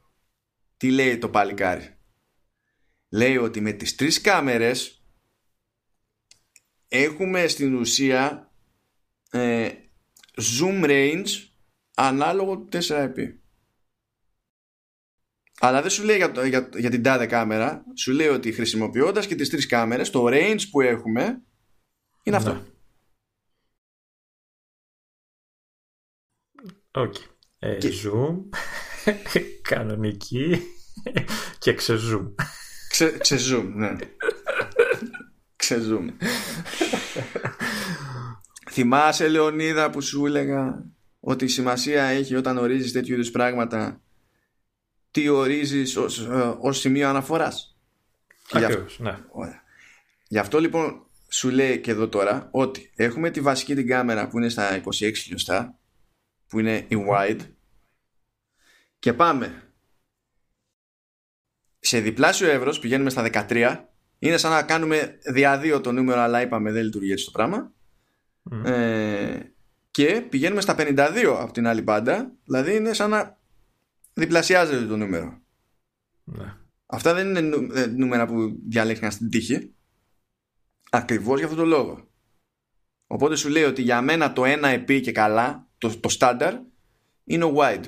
τι λέει το παλικάρι; Λέει ότι με τις τρεις κάμερες έχουμε στην ουσία ε, zoom range ανάλογο 4x. Αλλά δεν σου λέει για, για, για την τάδε κάμερα, σου λέει ότι χρησιμοποιώντας και τις τρεις κάμερες, το range που έχουμε είναι αυτό. Ναι. Οκ. Ε, zoom, κανονική και ξεζουμ. Ξε, ξεζουμ, ναι. Ξεζούμε. Θυμάσαι Λεωνίδα που σου έλεγα ότι η σημασία έχει όταν ορίζεις τέτοιου είδους πράγματα τι ορίζεις ως, ε, ως σημείο αναφοράς. Ακριβώς, ναι. Γι' αυτό λοιπόν σου λέει και εδώ τώρα ότι έχουμε τη βασική την κάμερα που είναι στα 26 χιλιοστά που είναι η wide και πάμε σε διπλάσιο εύρος πηγαίνουμε στα 13 είναι σαν να κάνουμε διαδύο το νούμερο, αλλά είπαμε δεν λειτουργεί έτσι το πράγμα. Ε, και πηγαίνουμε στα 52 από την άλλη πάντα, δηλαδή είναι σαν να διπλασιάζεται το νούμερο. Ναι. Αυτά δεν είναι ε, νούμερα που διαλέξαν στην τύχη. Ακριβώς για αυτό το λόγο. Οπότε σου λέει ότι για μένα το ένα επί και καλά, το, το standard, είναι ο wide.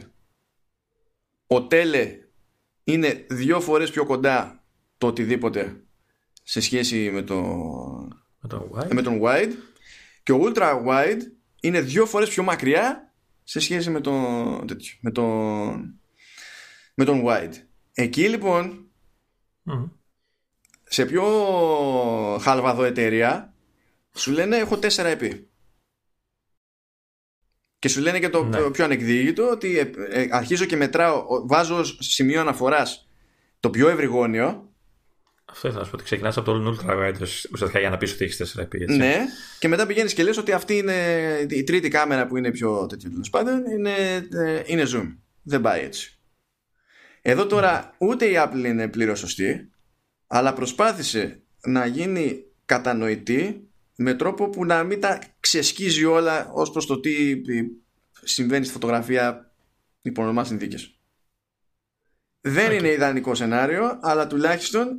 Ο τέλε είναι δύο φορές πιο κοντά το οτιδήποτε σε σχέση με, το, με, τον wide. με τον wide και ο ultra wide είναι δύο φορές πιο μακριά σε σχέση με τον, με τον, με τον wide. Εκεί λοιπόν σε πιο χαλβαδό εταιρεία σου λένε έχω 4 επί. Και σου λένε και το Ναι. πιο ανεκδίκητο ότι ε, ε, αρχίζω και μετράω, ο- βάζω ως σημείο αναφοράς το πιο ευρυγόνιο Αυτό ήθελα να σου πω ότι ξεκινάς από το Ultra Wide ουσιαστικά για να πεις ότι έχεις 4 επί. έτσι. Ναι, και μετά πηγαίνεις και λες ότι αυτή είναι η τρίτη κάμερα που είναι πιο τέτοιο τέλος πάντων. Είναι, ε, είναι zoom. Δεν πάει έτσι. Εδώ τώρα ούτε η Apple είναι πλήρως σωστή, αλλά προσπάθησε να γίνει κατανοητή με τρόπο που να μην τα ξεσκίζει όλα ως προς το τι ε, συμβαίνει στη φωτογραφία υπό normal συνθήκες. Δεν είναι ιδανικό σενάριο, αλλά τουλάχιστον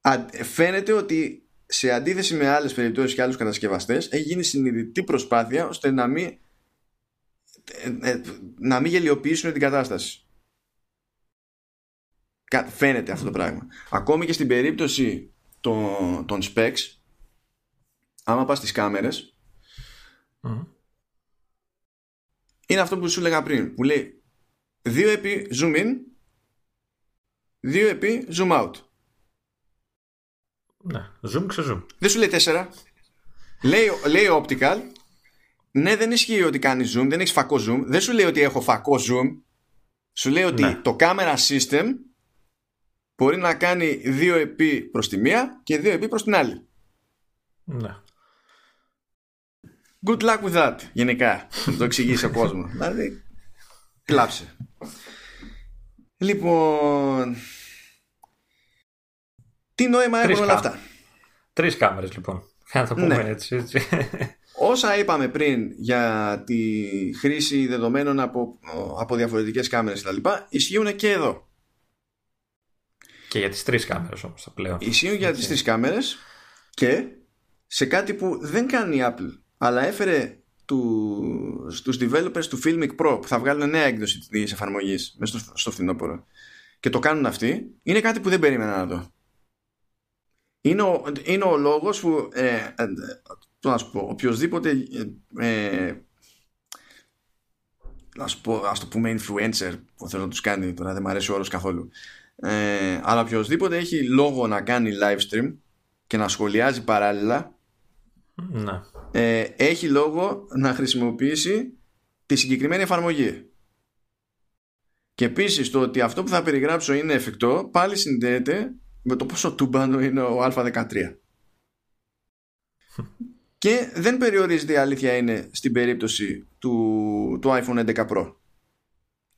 α- φαίνεται ότι σε αντίθεση με άλλες περιπτώσεις και άλλους κατασκευαστές έχει γίνει συνειδητή προσπάθεια ώστε να μην ε, ε, να μην γελιοποιήσουν την κατάσταση. Κα- Φαίνεται αυτό το πράγμα. Ακόμη και στην περίπτωση των, των specs άμα πας στις κάμερες Μμμ. είναι αυτό που σου έλεγα πριν που λέει 2 επί zoom in 2 επί zoom out Ναι, zoom ξε zoom. δεν σου λέει 4 λέει, λέει optical ναι δεν ισχύει ότι κάνεις zoom δεν έχεις φακό zoom δεν σου λέει ότι έχω φακό zoom σου λέει ότι Ναι. το camera system μπορεί να κάνει 2 επί προς τη μία και 2 επί προς την άλλη Ναι. Good luck with that, γενικά. Να το εξηγήσει ο κόσμος. Δηλαδή, κλάψε. Λοιπόν, τι νόημα έχουν Τρεις όλα κάμερες. αυτά; Τρεις κάμερες λοιπόν. Να το πούμε Ναι. έτσι. έτσι. Όσα είπαμε πριν για τη χρήση δεδομένων από, από διαφορετικές κάμερες κτλ. ισχύουν και εδώ. Και για τις τρεις κάμερες όμως τα πλέον. Ισχύουν για τις Έτσι. τρεις κάμερες και σε κάτι που δεν κάνει η Apple αλλά έφερε του, στους developers του Filmic Pro που θα βγάλουν νέα έκδοση της εφαρμογής μέσα στο, στο φθινόπωρο και το κάνουν αυτοί είναι κάτι που δεν περίμενα να δω. Είναι ο, είναι ο λόγος που ε, ε, το να σου πω, οποιοδήποτε ε, ε, ας, πω, ας το πούμε influencer που θέλω να τους κάνει τώρα δεν μου αρέσει ο όρος καθόλου ε, αλλά οποιοδήποτε έχει λόγο να κάνει live stream και να σχολιάζει παράλληλα Ναι. ε, έχει λόγο να χρησιμοποιήσει τη συγκεκριμένη εφαρμογή. Και επίσης το ότι αυτό που θα περιγράψω είναι εφικτό πάλι συνδέεται με το πόσο τούμπανο είναι ο Α13. Και δεν περιορίζεται η αλήθεια είναι στην περίπτωση του, του iPhone 11 Pro.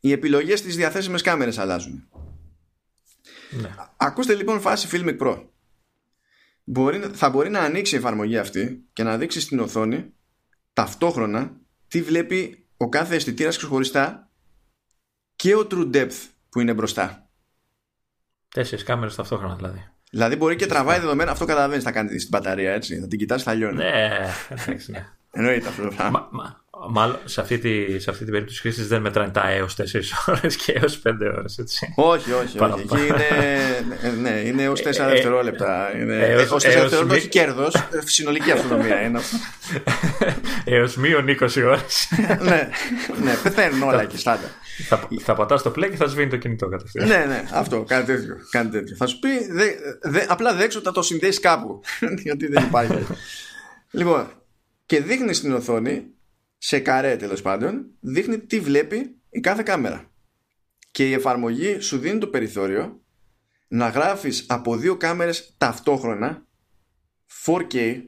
Οι επιλογές στις διαθέσιμες κάμερες αλλάζουν. Ναι. Ακούστε λοιπόν φάση Filmic Pro. Μπορεί, θα μπορεί να ανοίξει η εφαρμογή αυτή και να δείξει στην οθόνη ταυτόχρονα τι βλέπει ο κάθε αισθητήρας ξεχωριστά και ο True Depth που είναι μπροστά. Τέσσερις κάμερες ταυτόχρονα δηλαδή. Δηλαδή μπορεί και τραβάει δεδομένα, αυτό καταλαβαίνεις θα κάνει στην μπαταρία έτσι. Θα την κοιτάς θα λιώνει. Ναι, εντάξει, ναι. Εννοείται αυτό το πράγμα. Μα, μα, μάλλον σε αυτή, τη, σε αυτή την περίπτωση χρήση δεν μετράνε τα έως 4 ώρες και έως 5 ώρες. Έτσι. όχι, όχι, όχι. Παραπάνω. Εκεί είναι, ναι, είναι ως 4 Ε, ε, δευτερόλεπτα. Είναι, έως- ως 4 έως δευτερόλεπτα, μη- όχι κέρδος, ε, συνολική αυτονομία είναι. αυτό. έως μείον 20 ώρες. ναι, ναι, πεθαίνουν όλα εκεί στάντα. θα, θα πατάς το play και θα σβήνει το κινητό κατευθείαν. ναι, ναι, αυτό, κάτι τέτοιο, κάτι τέτοιο. Θα σου πει, δε, δε, απλά δέξω ότι θα το συνδέσει κάπου. Γιατί δεν υπάρχει. λοιπόν, και δείχνει στην οθόνη, σε καρέ τέλος πάντων, δείχνει τι βλέπει η κάθε κάμερα. Και η εφαρμογή σου δίνει το περιθώριο να γράφεις από δύο κάμερες ταυτόχρονα 4K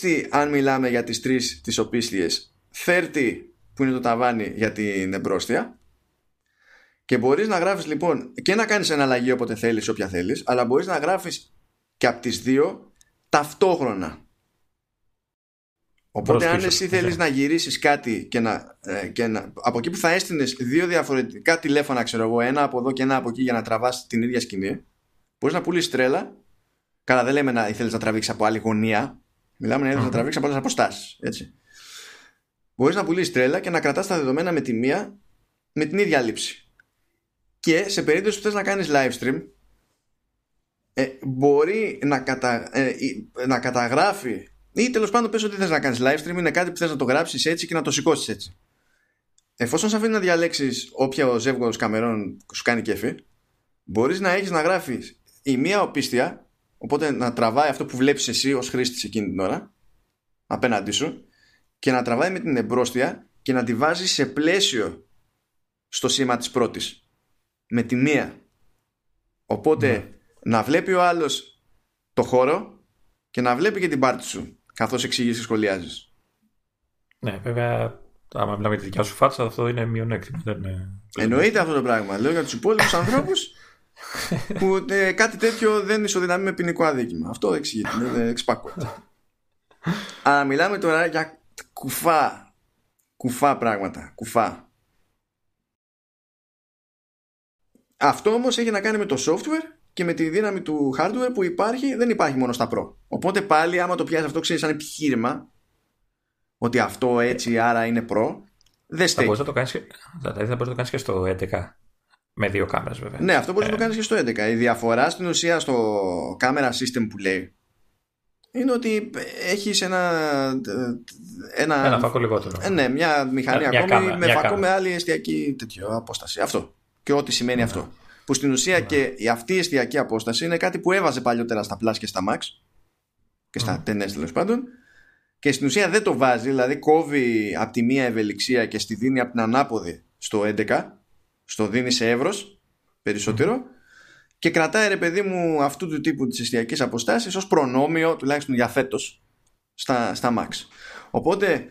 60 αν μιλάμε για τις τρεις τις οπίσθιες 30 που είναι το ταβάνι για την εμπρόστια και μπορείς να γράφεις λοιπόν και να κάνεις εναλλαγή όποτε θέλεις όποια θέλεις αλλά μπορείς να γράφεις και από τις δύο ταυτόχρονα Οπότε Μπρος αν πίσω. εσύ θέλεις Ναι. να γυρίσεις κάτι και να, ε, και να, από εκεί που θα έστεινες δύο διαφορετικά τηλέφωνα ξέρω εγώ ένα από εδώ και ένα από εκεί για να τραβάς την ίδια σκηνή μπορείς να πουλήσεις τρέλα Καλά, δεν λέμε να θέλεις να τραβήξεις από άλλη γωνία. Μιλάμε να ήθελε να Μμμ. τραβήξεις από άλλες αποστάσεις. Έτσι. Μπορείς να πουλήσεις τρέλα και να κρατάς τα δεδομένα με τη μία με την ίδια λήψη. Και σε περίπτωση που θες να κάνεις live stream, ε, μπορεί να, κατα, ε, ή- να καταγράφει ή τέλος πάντων πες ότι θες να κάνεις live stream είναι κάτι που θες να το γράψεις έτσι και να το σηκώσεις έτσι. Εφόσον σε αφήνει να διαλέξεις όποια ζεύγος καμερών σου κάνει κέφι, μπορείς να έχεις να γράφεις η μία οπίστια οπότε να τραβάει αυτό που βλέπεις εσύ ως χρήστης εκείνη την ώρα απέναντί σου και να τραβάει με την εμπρόστια και να τη βάζει σε πλαίσιο στο σήμα της πρώτης με τη μία οπότε ναι. να βλέπει ο άλλος το χώρο και να βλέπει και την πάρτη σου καθώς εξηγείς και σχολιάζεις. Ναι βέβαια άμα μιλάμε για τη δικιά σου φάτσα αυτό είναι μειονέκτημα είναι... εννοείται αυτό το πράγμα. Λέω για τους υπόλοιπους ανθρώπους που ε, κάτι τέτοιο δεν ισοδυναμεί με ποινικό αδίκημα. Αυτό εξηγείται είναι αλλά μιλάμε τώρα για κουφά. Κουφά πράγματα. Κουφά. Αυτό όμως έχει να κάνει με το software και με τη δύναμη του hardware που υπάρχει δεν υπάρχει μόνο στα Pro οπότε πάλι άμα το πιάσεις αυτό ξέρεις σαν επιχείρημα ότι αυτό έτσι άρα είναι Pro δεν στέκει. Θα μπορείς να το κάνεις, δηλαδή θα μπορείς να το κάνεις και στο 11 με δύο κάμερες βέβαια. Ναι, αυτό μπορείς να το ε. κάνεις και στο 11. Η διαφορά στην ουσία στο camera system που λέει είναι ότι έχεις ένα, ένα. Ένα φακό λιγότερο. Ε, ναι, μια μηχανή μια, ακόμη κάμερα, με φακό κάμερα. με άλλη εστιακή τέτοιο απόσταση. Αυτό. Και ό,τι σημαίνει ναι. αυτό. Που στην ουσία ναι. και αυτή η εστιακή απόσταση είναι κάτι που έβαζε παλιότερα στα Plus και στα Max και στα mm. τέλος πάντων. Και στην ουσία δεν το βάζει, δηλαδή κόβει από τη μία ευελιξία και στη δίνει από την ανάποδη στο 11, στο δίνει σε εύρος περισσότερο και κρατάει ρε παιδί μου αυτού του τύπου τις εστιακές αποστάσεις ως προνόμιο τουλάχιστον για φέτος στα, στα Max οπότε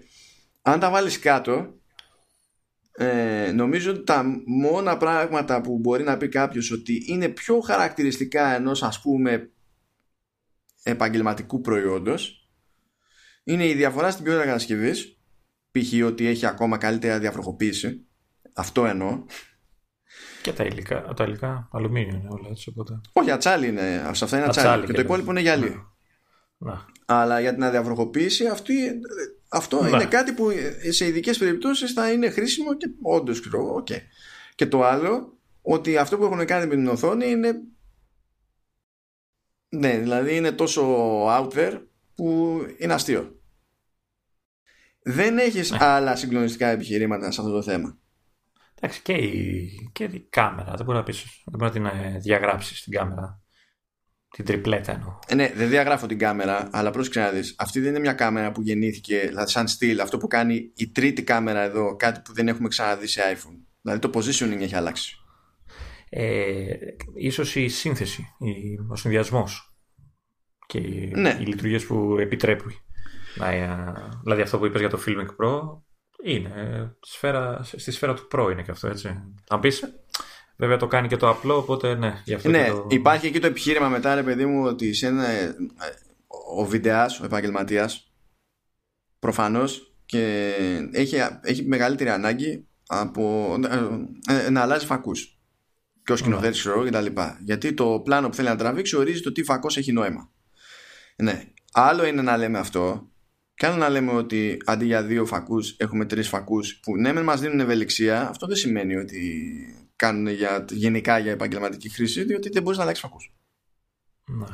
αν τα βάλεις κάτω ε, νομίζω ότι τα μόνα πράγματα που μπορεί να πει κάποιος ότι είναι πιο χαρακτηριστικά ενός ας πούμε επαγγελματικού προϊόντος είναι η διαφορά στην ποιότητα κατασκευής π.χ. ότι έχει ακόμα καλύτερη διαφροχοποίηση αυτό εννοώ και τα υλικά, τα υλικά αλουμίνιο είναι όλα έτσι. Οπότε... Όχι, ατσάλι είναι. Σε αυτά είναι ατσάλι. ατσάλι και, το υπόλοιπο είναι γυαλί. Ναι. Αλλά για την αδιαβροχοποίηση αυτή, αυτό ναι. είναι κάτι που σε ειδικές περιπτώσεις θα είναι χρήσιμο και όντως ξέρω. Okay. Και το άλλο, ότι αυτό που έχουν κάνει με την οθόνη είναι. Ναι, δηλαδή είναι τόσο out there που είναι αστείο. Δεν έχεις ναι. άλλα συγκλονιστικά επιχειρήματα σε αυτό το θέμα. Εντάξει, και η, και η κάμερα. Δεν μπορεί να πεις, δεν μπορεί να την ε, διαγράψεις την κάμερα. Την τριπλέτα εννοώ. Ε, ναι, δεν διαγράφω την κάμερα, αλλά πρόσεξε να δεις. Αυτή δεν είναι μια κάμερα που γεννήθηκε, δηλαδή σαν στυλ, αυτό που κάνει η τρίτη κάμερα εδώ, κάτι που δεν έχουμε ξαναδεί σε iPhone. Δηλαδή το positioning έχει αλλάξει. Ε, ίσως η σύνθεση, η, ο συνδυασμός και οι, ναι. οι λειτουργίες που επιτρέπει. Δηλαδή αυτό που είπες για το Filmic Pro είναι. Σφαίρα, στη σφαίρα του Pro είναι και αυτό, έτσι. Αν πεις. Βέβαια το κάνει και το απλό, οπότε ναι. Γι αυτό ναι, το... υπάρχει εκεί το επιχείρημα μετά, ρε παιδί μου, ότι σε ένα, ο βιντεάς, ο επαγγελματίας, προφανώς και έχει, έχει μεγαλύτερη ανάγκη από ε, ε, να αλλάζει φακούς και ως σκηνοθέτης ξέρω και τα λοιπά. Γιατί το πλάνο που θέλει να τραβήξει ορίζει το τι φακός έχει νόημα. Ναι. Άλλο είναι να λέμε αυτό και άλλο να λέμε ότι αντί για δύο φακούς έχουμε τρεις φακούς που ναι, μεν μας δίνουν ευελιξία, αυτό δεν σημαίνει ότι κάνουν για, γενικά για επαγγελματική χρήση, διότι δεν μπορείς να αλλάξεις φακούς. Ναι.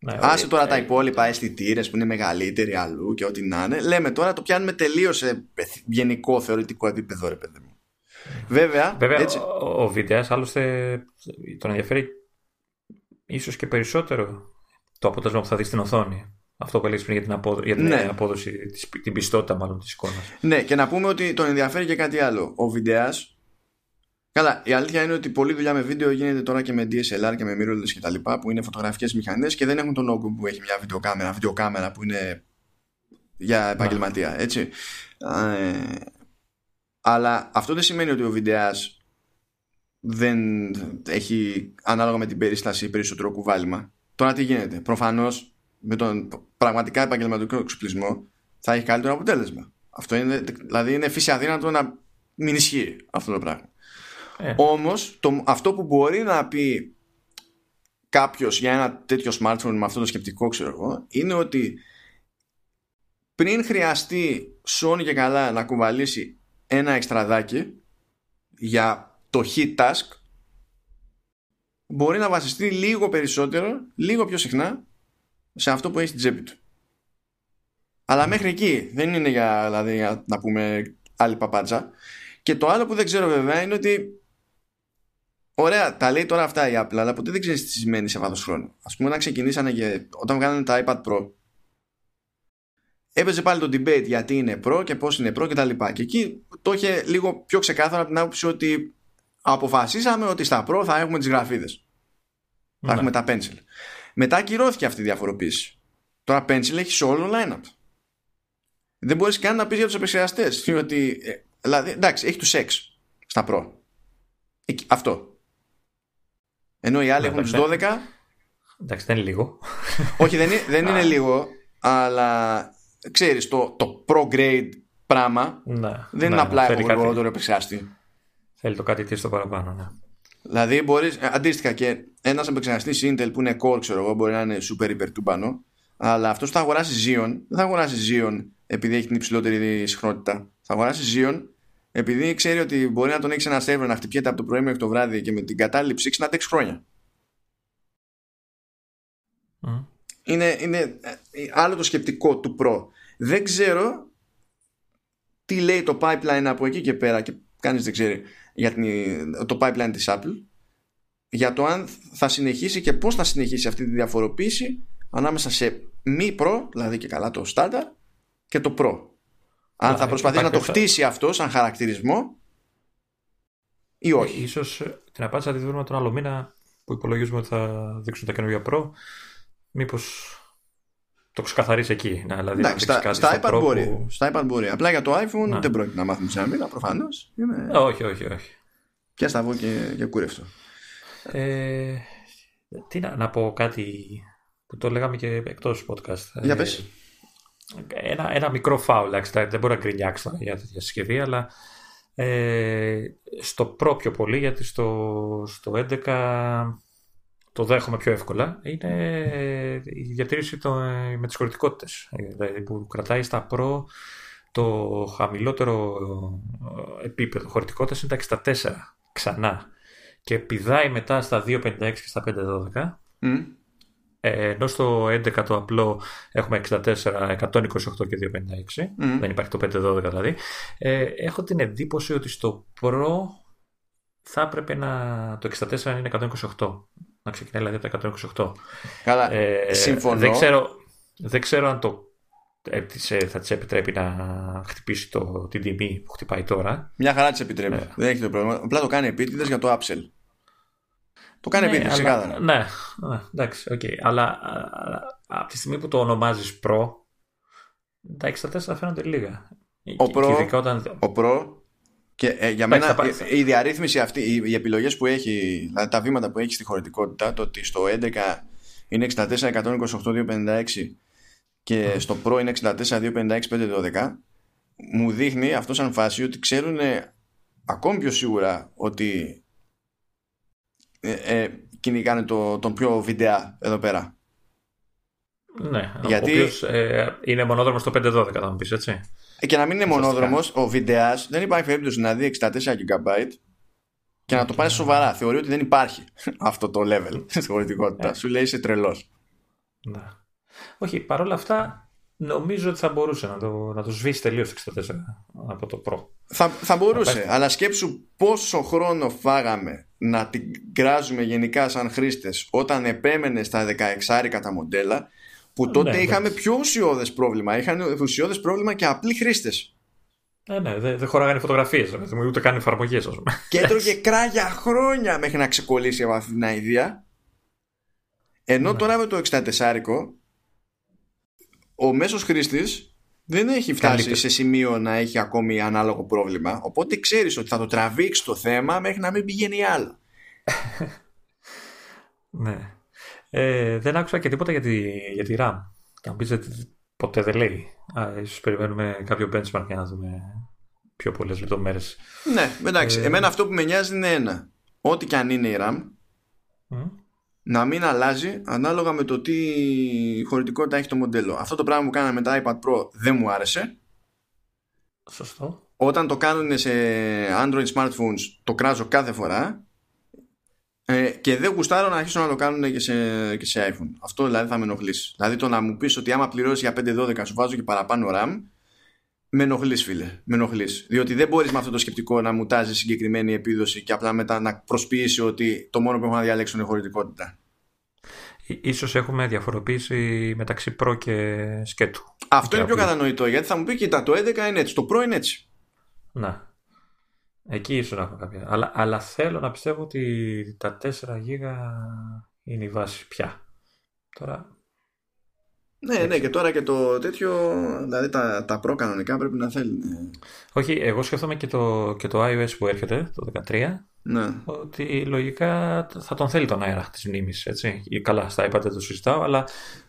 Ναι, Άσε τώρα ε, τα υπόλοιπα αισθητήρες που είναι μεγαλύτεροι αλλού και ό,τι να είναι. Λέμε τώρα το πιάνουμε τελείως σε γενικό θεωρητικό επίπεδο, ρε παιδί μου. Βέβαια, Βέβαια έτσι... ο, ο Βιντεά άλλωστε τον ενδιαφέρει ίσως και περισσότερο το αποτέλεσμα που θα δεις στην οθόνη. Αυτό που έλεγες πριν για την, απόδοση, για την ναι. απόδοση, την πιστότητα μάλλον της εικόνας. Ναι, και να πούμε ότι τον ενδιαφέρει και κάτι άλλο. Ο βιντεά. Καλά, η αλήθεια είναι ότι πολλή δουλειά με βίντεο γίνεται τώρα και με DSLR και με mirrorless και τα λοιπά που είναι φωτογραφικές μηχανές και δεν έχουν τον όγκο που έχει μια βιντεοκάμερα, βιντεοκάμερα που είναι για επαγγελματία, ναι. έτσι. Ε, αλλά αυτό δεν σημαίνει ότι ο βιντεάς δεν έχει ανάλογα με την περίσταση περισσότερο κουβάλιμα. Τώρα τι γίνεται; Προφανώς με τον πραγματικά επαγγελματικό εξοπλισμό θα έχει καλύτερο αποτέλεσμα. Αυτό είναι, δηλαδή είναι φύση αδύνατο να μην ισχύει αυτό το πράγμα. Ε. Όμως αυτό που μπορεί να πει κάποιος για ένα τέτοιο smartphone με αυτό το σκεπτικό ξέρω εγώ είναι ότι πριν χρειαστεί Sony και καλά να κουβαλήσει ένα εξτραδάκι για το hit task μπορεί να βασιστεί λίγο περισσότερο, λίγο πιο συχνά σε αυτό που έχει στην τσέπη του. Αλλά μέχρι εκεί δεν είναι για, δηλαδή, για να πούμε άλλη παπάτσα. Και το άλλο που δεν ξέρω βέβαια είναι ότι Ωραία, τα λέει τώρα αυτά η Apple, αλλά ποτέ δεν ξέρεις τι σημαίνει σε βάθος χρόνου. Α πούμε, όταν ξεκινήσανε και όταν βγάλανε τα iPad Pro, έπαιζε πάλι το debate γιατί είναι Pro και πώς είναι Pro κτλ. Και, και εκεί το είχε λίγο πιο ξεκάθαρα από την άποψη ότι αποφασίσαμε ότι στα Pro θα έχουμε τις γραφίδες. Θα έχουμε τα Pencil. Μετά ακυρώθηκε αυτή η διαφοροποίηση. Τώρα Pencil έχει σε όλο line-up. Δεν μπορείς καν να πεις για τους επεξεργαστές. Ότι, ε, δηλαδή, εντάξει, έχει τους 6 στα Pro. Αυτό. Ενώ οι άλλοι έχουν τους 12. Εντάξει, δεν είναι λίγο. Όχι, δεν είναι, δεν είναι λίγο, αλλά ξέρεις, το, το pro grade πράγμα ναι, δεν ναι, είναι απλά ναι, εγώ το επεξεργαστή. Θέλει το κάτι στο παραπάνω, ναι. Δηλαδή, μπορείς, ε, αντίστοιχα και ένας επεξεργαστής Intel που είναι core, ξέρω εγώ, μπορεί να είναι super υπερτούμπανο, αλλά αυτός θα αγοράσει Xeon, δεν θα αγοράσει Xeon επειδή έχει την υψηλότερη συχνότητα. Θα αγοράσει Xeon επειδή ξέρει ότι μπορεί να τον έχει ένα σερβερ να χτυπιέται από το πρωί μέχρι το βράδυ και με την κατάλληλη ψήξη να αντέξει χρόνια. Είναι, είναι ε, άλλο το σκεπτικό του Pro. Δεν ξέρω τι λέει το pipeline από εκεί και πέρα και κανείς δεν ξέρει για την, το pipeline της Apple για το αν θα συνεχίσει και πώς θα συνεχίσει αυτή τη διαφοροποίηση ανάμεσα σε μη Pro, δηλαδή και καλά το Standard και το Pro. Αν θα προσπαθήσει να το χτίσει αυτό σαν χαρακτηρισμό ή όχι. Ίσως ε, την απάντηση θα τη δούμε τον άλλο μήνα που υπολογίζουμε ότι θα δείξουν τα καινούργια Pro. Μήπως το ξεκαθαρίσει εκεί. Να, δηλαδή, Εντάξει, στα, κάτι στα, iPad μπορεί, που... στα iPad μπορεί. Απλά για το iPhone να. δεν πρόκειται να μάθουμε σε ένα μήνα προφανώς. Είναι... Όχι, όχι, όχι. Και σταυρό και, και κούρευτο. Ε, τι να, να πω κάτι που το λέγαμε και εκτός podcast. Για πες. Ε, ένα, ένα μικρό φάουλ, δεν μπορώ να γκρινιάξω για τέτοια συσκευή, αλλά ε, στο Pro πιο πολύ, γιατί στο, στο 11 το δέχομαι πιο εύκολα, είναι η διατήρηση το, με τις χωρητικότητες. Δηλαδή που κρατάει στα Pro το χαμηλότερο επίπεδο χωρητικότητας είναι τα 64 ξανά και πηδάει μετά στα 256 και στα 512 mm. Ε, ενώ στο 11 το απλό έχουμε 64, 128 και 256. Δεν υπάρχει το 512 δηλαδή. Ε, έχω την εντύπωση ότι στο Pro θα έπρεπε να το 64 είναι 128. Να ξεκινάει δηλαδή από το 128. Καλά, ε, συμφωνώ. Δεν ξέρω, δεν ξέρω αν το ε, θα της επιτρέπει να χτυπήσει το, την τιμή που χτυπάει τώρα. Μια χαρά της επιτρέπει. Ε. Δεν έχει το πρόβλημα. Απλά το κάνει επίτηδες για το Upsell. Το κάνει ναι, επίτηδες, Ναι, ναι, εντάξει, ok. Okay. Αλλά από τη στιγμή που το ονομάζεις Pro, τα 64 φαίνονται λίγα. Ο Pro, όταν... ο Pro και ε, για μένα η, η διαρρύθμιση αυτή, οι, οι επιλογές που έχει, δηλαδή τα βήματα που έχει στη χωρητικότητα, το ότι στο 11 είναι 64, 128, 256 και στο Pro είναι 64, 256, 512 μου δείχνει αυτό σαν φάση ότι ξέρουν ακόμη πιο σίγουρα ότι ε, ε, κυνηγάνε το, τον πιο βιντεά εδώ πέρα. Ναι, Γιατί... ο οποίος ε, είναι μονόδρομος στο 512 θα μου πεις έτσι. Ε, και να μην είναι μονόδρομος, ο βιντεάς δεν υπάρχει περίπτωση να δει 64 GB και να το πάρει σοβαρά. Θεωρεί ότι δεν υπάρχει αυτό το level στην χωρητικότητα. Σου λέει είσαι τρελός. Ναι. Όχι, παρόλα αυτά Νομίζω ότι θα μπορούσε να το, να το σβήσει τελείως το 64 από το Pro. Θα, θα μπορούσε, αλλά σκέψου πόσο χρόνο φάγαμε να την κράζουμε γενικά σαν χρήστες όταν επέμενε στα 16 τα μοντέλα, που τότε ναι, είχαμε πιο ουσιώδες πρόβλημα. Είχαν ουσιώδες πρόβλημα και απλοί χρήστες. Ναι, ναι, δεν δε χωράγανε φωτογραφίες, ούτε καν εφαρμογές, Και έτρωγε κράγια χρόνια μέχρι να ξεκολλήσει από αυτή την ιδέα. Ενώ ναι. τώρα με το 64 ο μέσος χρήστης δεν έχει φτάσει σε σημείο να έχει ακόμη ανάλογο πρόβλημα οπότε ξέρεις ότι θα το τραβήξει το θέμα μέχρι να μην πηγαίνει άλλο ναι ε, δεν άκουσα και τίποτα για τη, για τη RAM και αν πεις ότι ποτέ δεν λέει Α, ίσως περιμένουμε κάποιο benchmark για να δούμε πιο πολλές λεπτομέρειες ναι εντάξει ε, εμένα αυτό που με νοιάζει είναι ένα ό,τι και αν είναι η RAM να μην αλλάζει ανάλογα με το τι χωρητικότητα έχει το μοντέλο. Αυτό το πράγμα που κάναμε με τα iPad Pro δεν μου άρεσε. Σωστό. Όταν το κάνουν σε Android smartphones το κράζω κάθε φορά ε, και δεν γουστάρω να αρχίσω να το κάνουν και σε, και σε iPhone. Αυτό δηλαδή θα με ενοχλήσει. Δηλαδή το να μου πεις ότι άμα πληρώσεις για 5-12 σου βάζω και παραπάνω RAM Με ενοχλείς, φίλε. Με ενοχλείς. Διότι δεν μπορείς με αυτό το σκεπτικό να μουτάζεις συγκεκριμένη επίδοση και απλά μετά να προσποιήσει ότι το μόνο που έχω να διαλέξω είναι χωρητικότητα. Ίσως έχουμε διαφοροποίηση μεταξύ προ και σκέτου. Αυτό είναι πιο κατανοητό γιατί θα μου πει: Κοίτα, το 11 είναι έτσι, το προ είναι έτσι. Να. Εκεί ίσως να έχω κάποια. Αλλά, αλλά θέλω να πιστεύω ότι τα 4 γίγα είναι η βάση πια. Τώρα ναι, ναι, και τώρα και το τέτοιο, δηλαδή τα, τα προ κανονικά πρέπει να θέλουν. Όχι, εγώ σκέφτομαι και το, και το iOS που έρχεται, το 13, ναι. ότι λογικά θα τον θέλει τον αέρα της μνήμης, έτσι. Καλά, στα iPad δεν το συζητάω, αλλά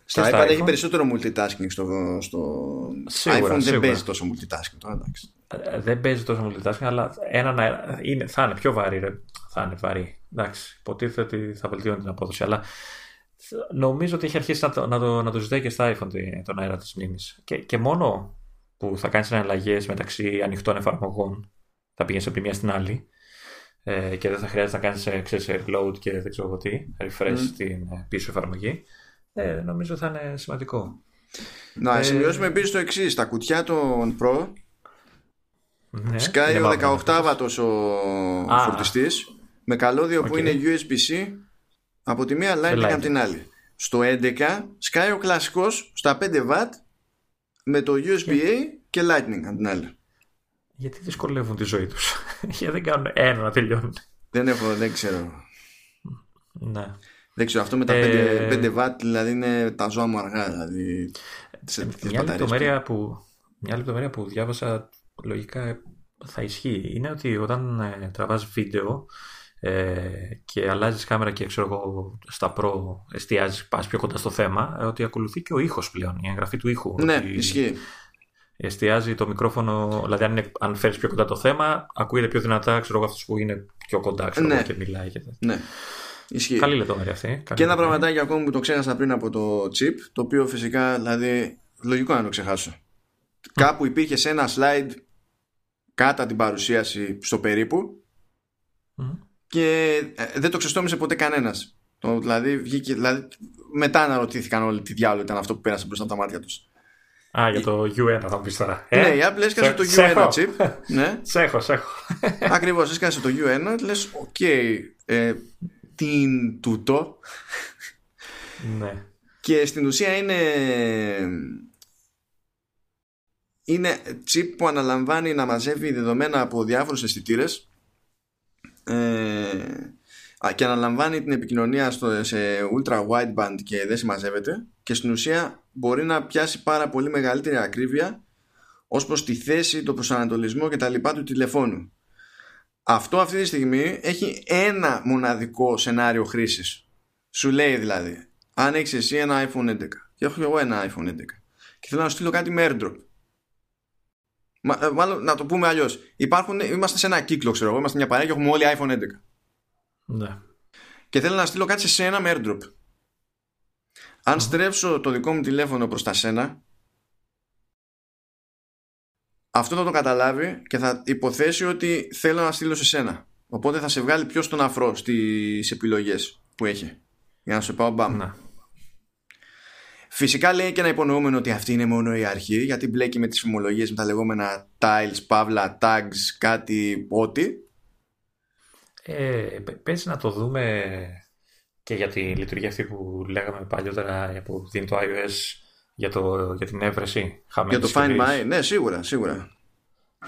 στα, iPad έχει περισσότερο multitasking στο, στο σίγουρα, iPhone σίγουρα. δεν παίζει τόσο multitasking τώρα, εντάξει. Ε, Δεν παίζει τόσο multitasking, αλλά έναν αέρα είναι, θα είναι πιο βαρύ, ρε. Θα είναι βαρύ. Εντάξει, υποτίθεται ότι θα βελτιώνει την απόδοση, αλλά νομίζω ότι έχει αρχίσει να το, να το, να το ζητάει και στα iPhone τη- τον αέρα της μνήμης. Και, και μόνο που θα κάνεις εναλλαγές μεταξύ ανοιχτών εφαρμογών, θα πηγαίνεις από τη μία στην άλλη ε, και δεν θα χρειάζεται να κάνεις ε, ξέρεις, reload και δεν ξέρω εγώ τι, refresh Μμ. στην ε, πίσω εφαρμογή. Ε, νομίζω θα είναι σημαντικό. Να Ε, σημειώσουμε επίσης το εξής. Τα κουτιά των Pro Ναι, σκάει είναι ο μαύρο. 18βατος ο Α. φορτιστής με καλώδιο που Οκ. είναι USB-C από τη μία Lightning Lightning. από την άλλη. Στο 11 σκάει ο κλασικός στα 5W με το USB-A και Lightning από την άλλη. Γιατί δυσκολεύουν τη ζωή τους; Γιατί δεν κάνουν ένα να τελειώνουν; Δεν έχω, δεν ξέρω. Ναι. Δεν ξέρω, αυτό με τα Ε, 5, 5W δηλαδή είναι τα ζώα μου αργά. Δηλαδή, σε, τις μια, μπαταρίες λεπτομέρεια που, μια λεπτομέρεια που διάβασα λογικά θα ισχύει είναι ότι όταν ε, τραβάς βίντεο ε, και αλλάζεις κάμερα και ξέρω εγώ στα Pro εστιάζεις, πας πιο κοντά στο θέμα ε, ότι ακολουθεί και ο ήχος πλέον, η εγγραφή του ήχου. του. Ναι, ότι ισχύει. Εστιάζει το μικρόφωνο, δηλαδή αν, είναι, αν φέρεις πιο κοντά το θέμα ακούγεται πιο δυνατά, ξέρω εγώ αυτός που είναι πιο κοντά ξέρω Ναι. εγώ, και μιλάει. Και... τέτοια. Ναι, ισχύει. Καλή λεπτομέρεια αυτή. καλή Και ένα λεπτομέρεια. πραγματάκι ακόμη που το ξέχασα πριν από το chip, το οποίο φυσικά δηλαδή λογικό να το ξεχάσω. Κάπου υπήρχε σε ένα slide κάτα την παρουσίαση στο περίπου Μμ. και ε, δεν το ξεστόμησε ποτέ κανένας. Το, δηλαδή, βγήκε, δηλαδή μετά αναρωτήθηκαν όλοι τι διάολο ήταν αυτό που πέρασε μπροστά από τα μάτια τους. Α, για το U1 θα μου πεις τώρα. Ε; Ναι, η Apple έσκασε Σε- το σε U1 έχω. chip. ναι, Σε έχω, σε έχω. ακριβώς έσκασε το U1. Λες, οκ, ε, τι είναι τούτο. ναι. Και στην ουσία είναι είναι chip που αναλαμβάνει να μαζεύει δεδομένα από διάφορους αισθητήρες ε, α, και αναλαμβάνει την επικοινωνία στο, σε ultra wideband και δεν συμμαζεύεται και στην ουσία μπορεί να πιάσει πάρα πολύ μεγαλύτερη ακρίβεια ως προς τη θέση, το προσανατολισμό και τα λοιπά του τηλεφώνου. Αυτό αυτή τη στιγμή έχει ένα μοναδικό σενάριο χρήσης. Σου λέει δηλαδή, αν έχεις εσύ ένα iPhone 11 και έχω και εγώ ένα iPhone 11 και θέλω να σου στείλω κάτι με airdrop. Μα, ε, μάλλον να το πούμε αλλιώς. Είμαστε σε ένα κύκλο, ξέρω εγώ. Είμαστε μια παρέα και έχουμε όλοι iPhone 11. ναι. Και θέλω να στείλω κάτι σε σένα με airdrop. Αν στρέψω το δικό μου τηλέφωνο προς τα σένα, αυτό θα το καταλάβει και θα υποθέσει ότι θέλω να στείλω σε σένα. Οπότε θα σε βγάλει πιο στον αφρό στις επιλογές που έχει. Για να σου πάω μπαμ. ναι. Φυσικά λέει και ένα υπονοούμενο ότι αυτή είναι μόνο η αρχή, γιατί μπλέκει με τις φημολογίες με τα λεγόμενα tiles, παύλα, tags, κάτι, ό,τι. Ε, πε- πες να το δούμε και για τη λειτουργία αυτή που λέγαμε παλιότερα που δίνει το iOS για, το, για την έβρεση Για χαμένης το Find συσκευής. My, ναι, σίγουρα, σίγουρα.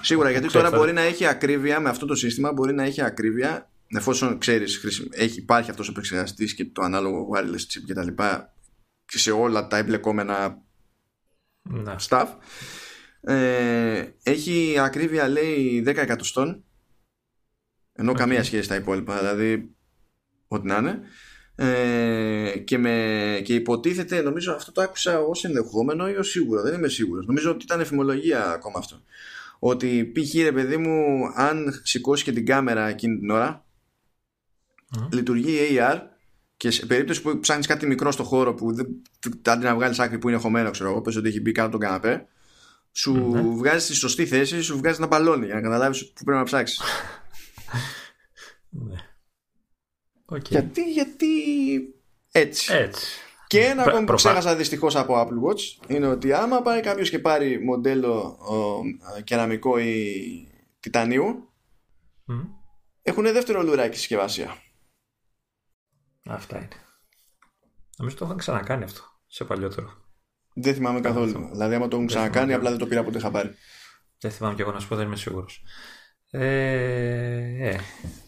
Σίγουρα, γιατί Ξέρεις, τώρα θα- μπορεί να έχει ακρίβεια με αυτό το σύστημα, μπορεί να έχει ακρίβεια, εφόσον ξέρεις, χρησι- έχει, υπάρχει αυτός ο επεξεργαστής και το ανάλογο wireless chip και τα λοιπά, και σε όλα τα εμπλεκόμενα Ναι. stuff. Ε, έχει ακρίβεια, λέει, 10 εκατοστών, ενώ καμία σχέση στα υπόλοιπα, δηλαδή, ό,τι να είναι. Ε, και, με, και υποτίθεται, νομίζω αυτό το άκουσα ως ενδεχόμενο ή ως σίγουρο, δεν είμαι σίγουρος. Νομίζω ότι ήταν εφημολογία ακόμα αυτό. Ότι π.χ. ρε παιδί μου, αν σηκώσει και την κάμερα εκείνη την ώρα, Μμ. λειτουργεί AR και σε περίπτωση που ψάχνεις κάτι μικρό στο χώρο που δεν, αντί να βγάλεις άκρη που είναι χωμένο, ξέρω εγώ, πες ότι έχει μπει κάτω από τον καναπέ, σου Ναι. βγάζεις στη σωστή θέση, σου βγάζεις ένα μπαλόνι για να καταλάβεις που πρέπει να ψάξεις. ναι. Οκ. γιατί, γιατί έτσι. Έτσι. Και ένα ακόμη που ξέχασα δυστυχώς από Apple Watch είναι ότι άμα πάει κάποιος και πάρει μοντέλο ο, κεραμικό ή τιτανίου, mm. έχουν δεύτερο λουράκι συσκευασία. Αυτά είναι. Νομίζω το είχαν ξανακάνει αυτό σε παλιότερο. Δεν θυμάμαι καθόλου. Δηλαδή, άμα το έχουν ξανακάνει, απλά δεν το πήρα που το είχα πάρει. Δεν θυμάμαι κι εγώ να σου πω, δεν είμαι σίγουρος. Ε, ε,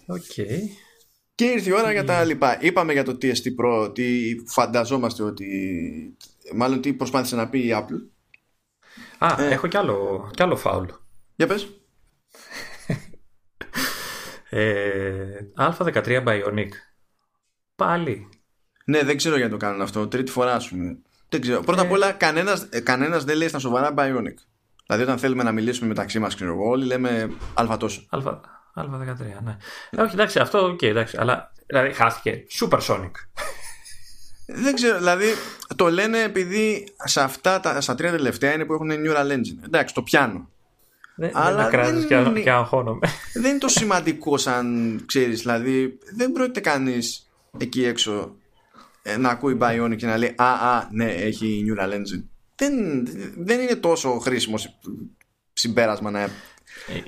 okay. Και ήρθε η ώρα για τα λοιπά. Είπαμε για το TST Pro ότι φανταζόμαστε ότι. Μάλλον τι προσπάθησε να πει η Apple. Α, ε, έχω κι άλλο, κι άλλο φάουλ. Για πες. ε, Α13 Bionic. Πάλι. Ναι, δεν ξέρω γιατί το κάνουν αυτό. Τρίτη φορά, ας πούμε. Δεν ξέρω. Πρώτα απ' ε. όλα, κανένας κανένας δεν λέει στα σοβαρά Bionic. Δηλαδή, όταν θέλουμε να μιλήσουμε μεταξύ μας, ξέρω εγώ, όλοι λέμε Α τόσο. Α13, ναι. Ε, όχι, εντάξει, αυτό ok, okay, εντάξει. Αλλά δηλαδή χάθηκε. Supersonic. Δεν ξέρω, δηλαδή το λένε επειδή σε αυτά τα στα τρία τελευταία είναι που έχουν Neural Engine. Εντάξει, το πιάνω. Δεν, αλλά δεν, δεν, και, είναι, και αγχώνομαι. δεν είναι το σημαντικό σαν ξέρεις, δηλαδή δεν πρόκειται κανείς εκεί έξω ε, να ακούει Bionic και να λέει «Α, α, ναι, έχει Neural Engine». Δεν, δεν είναι τόσο χρήσιμος συμπέρασμα να ε,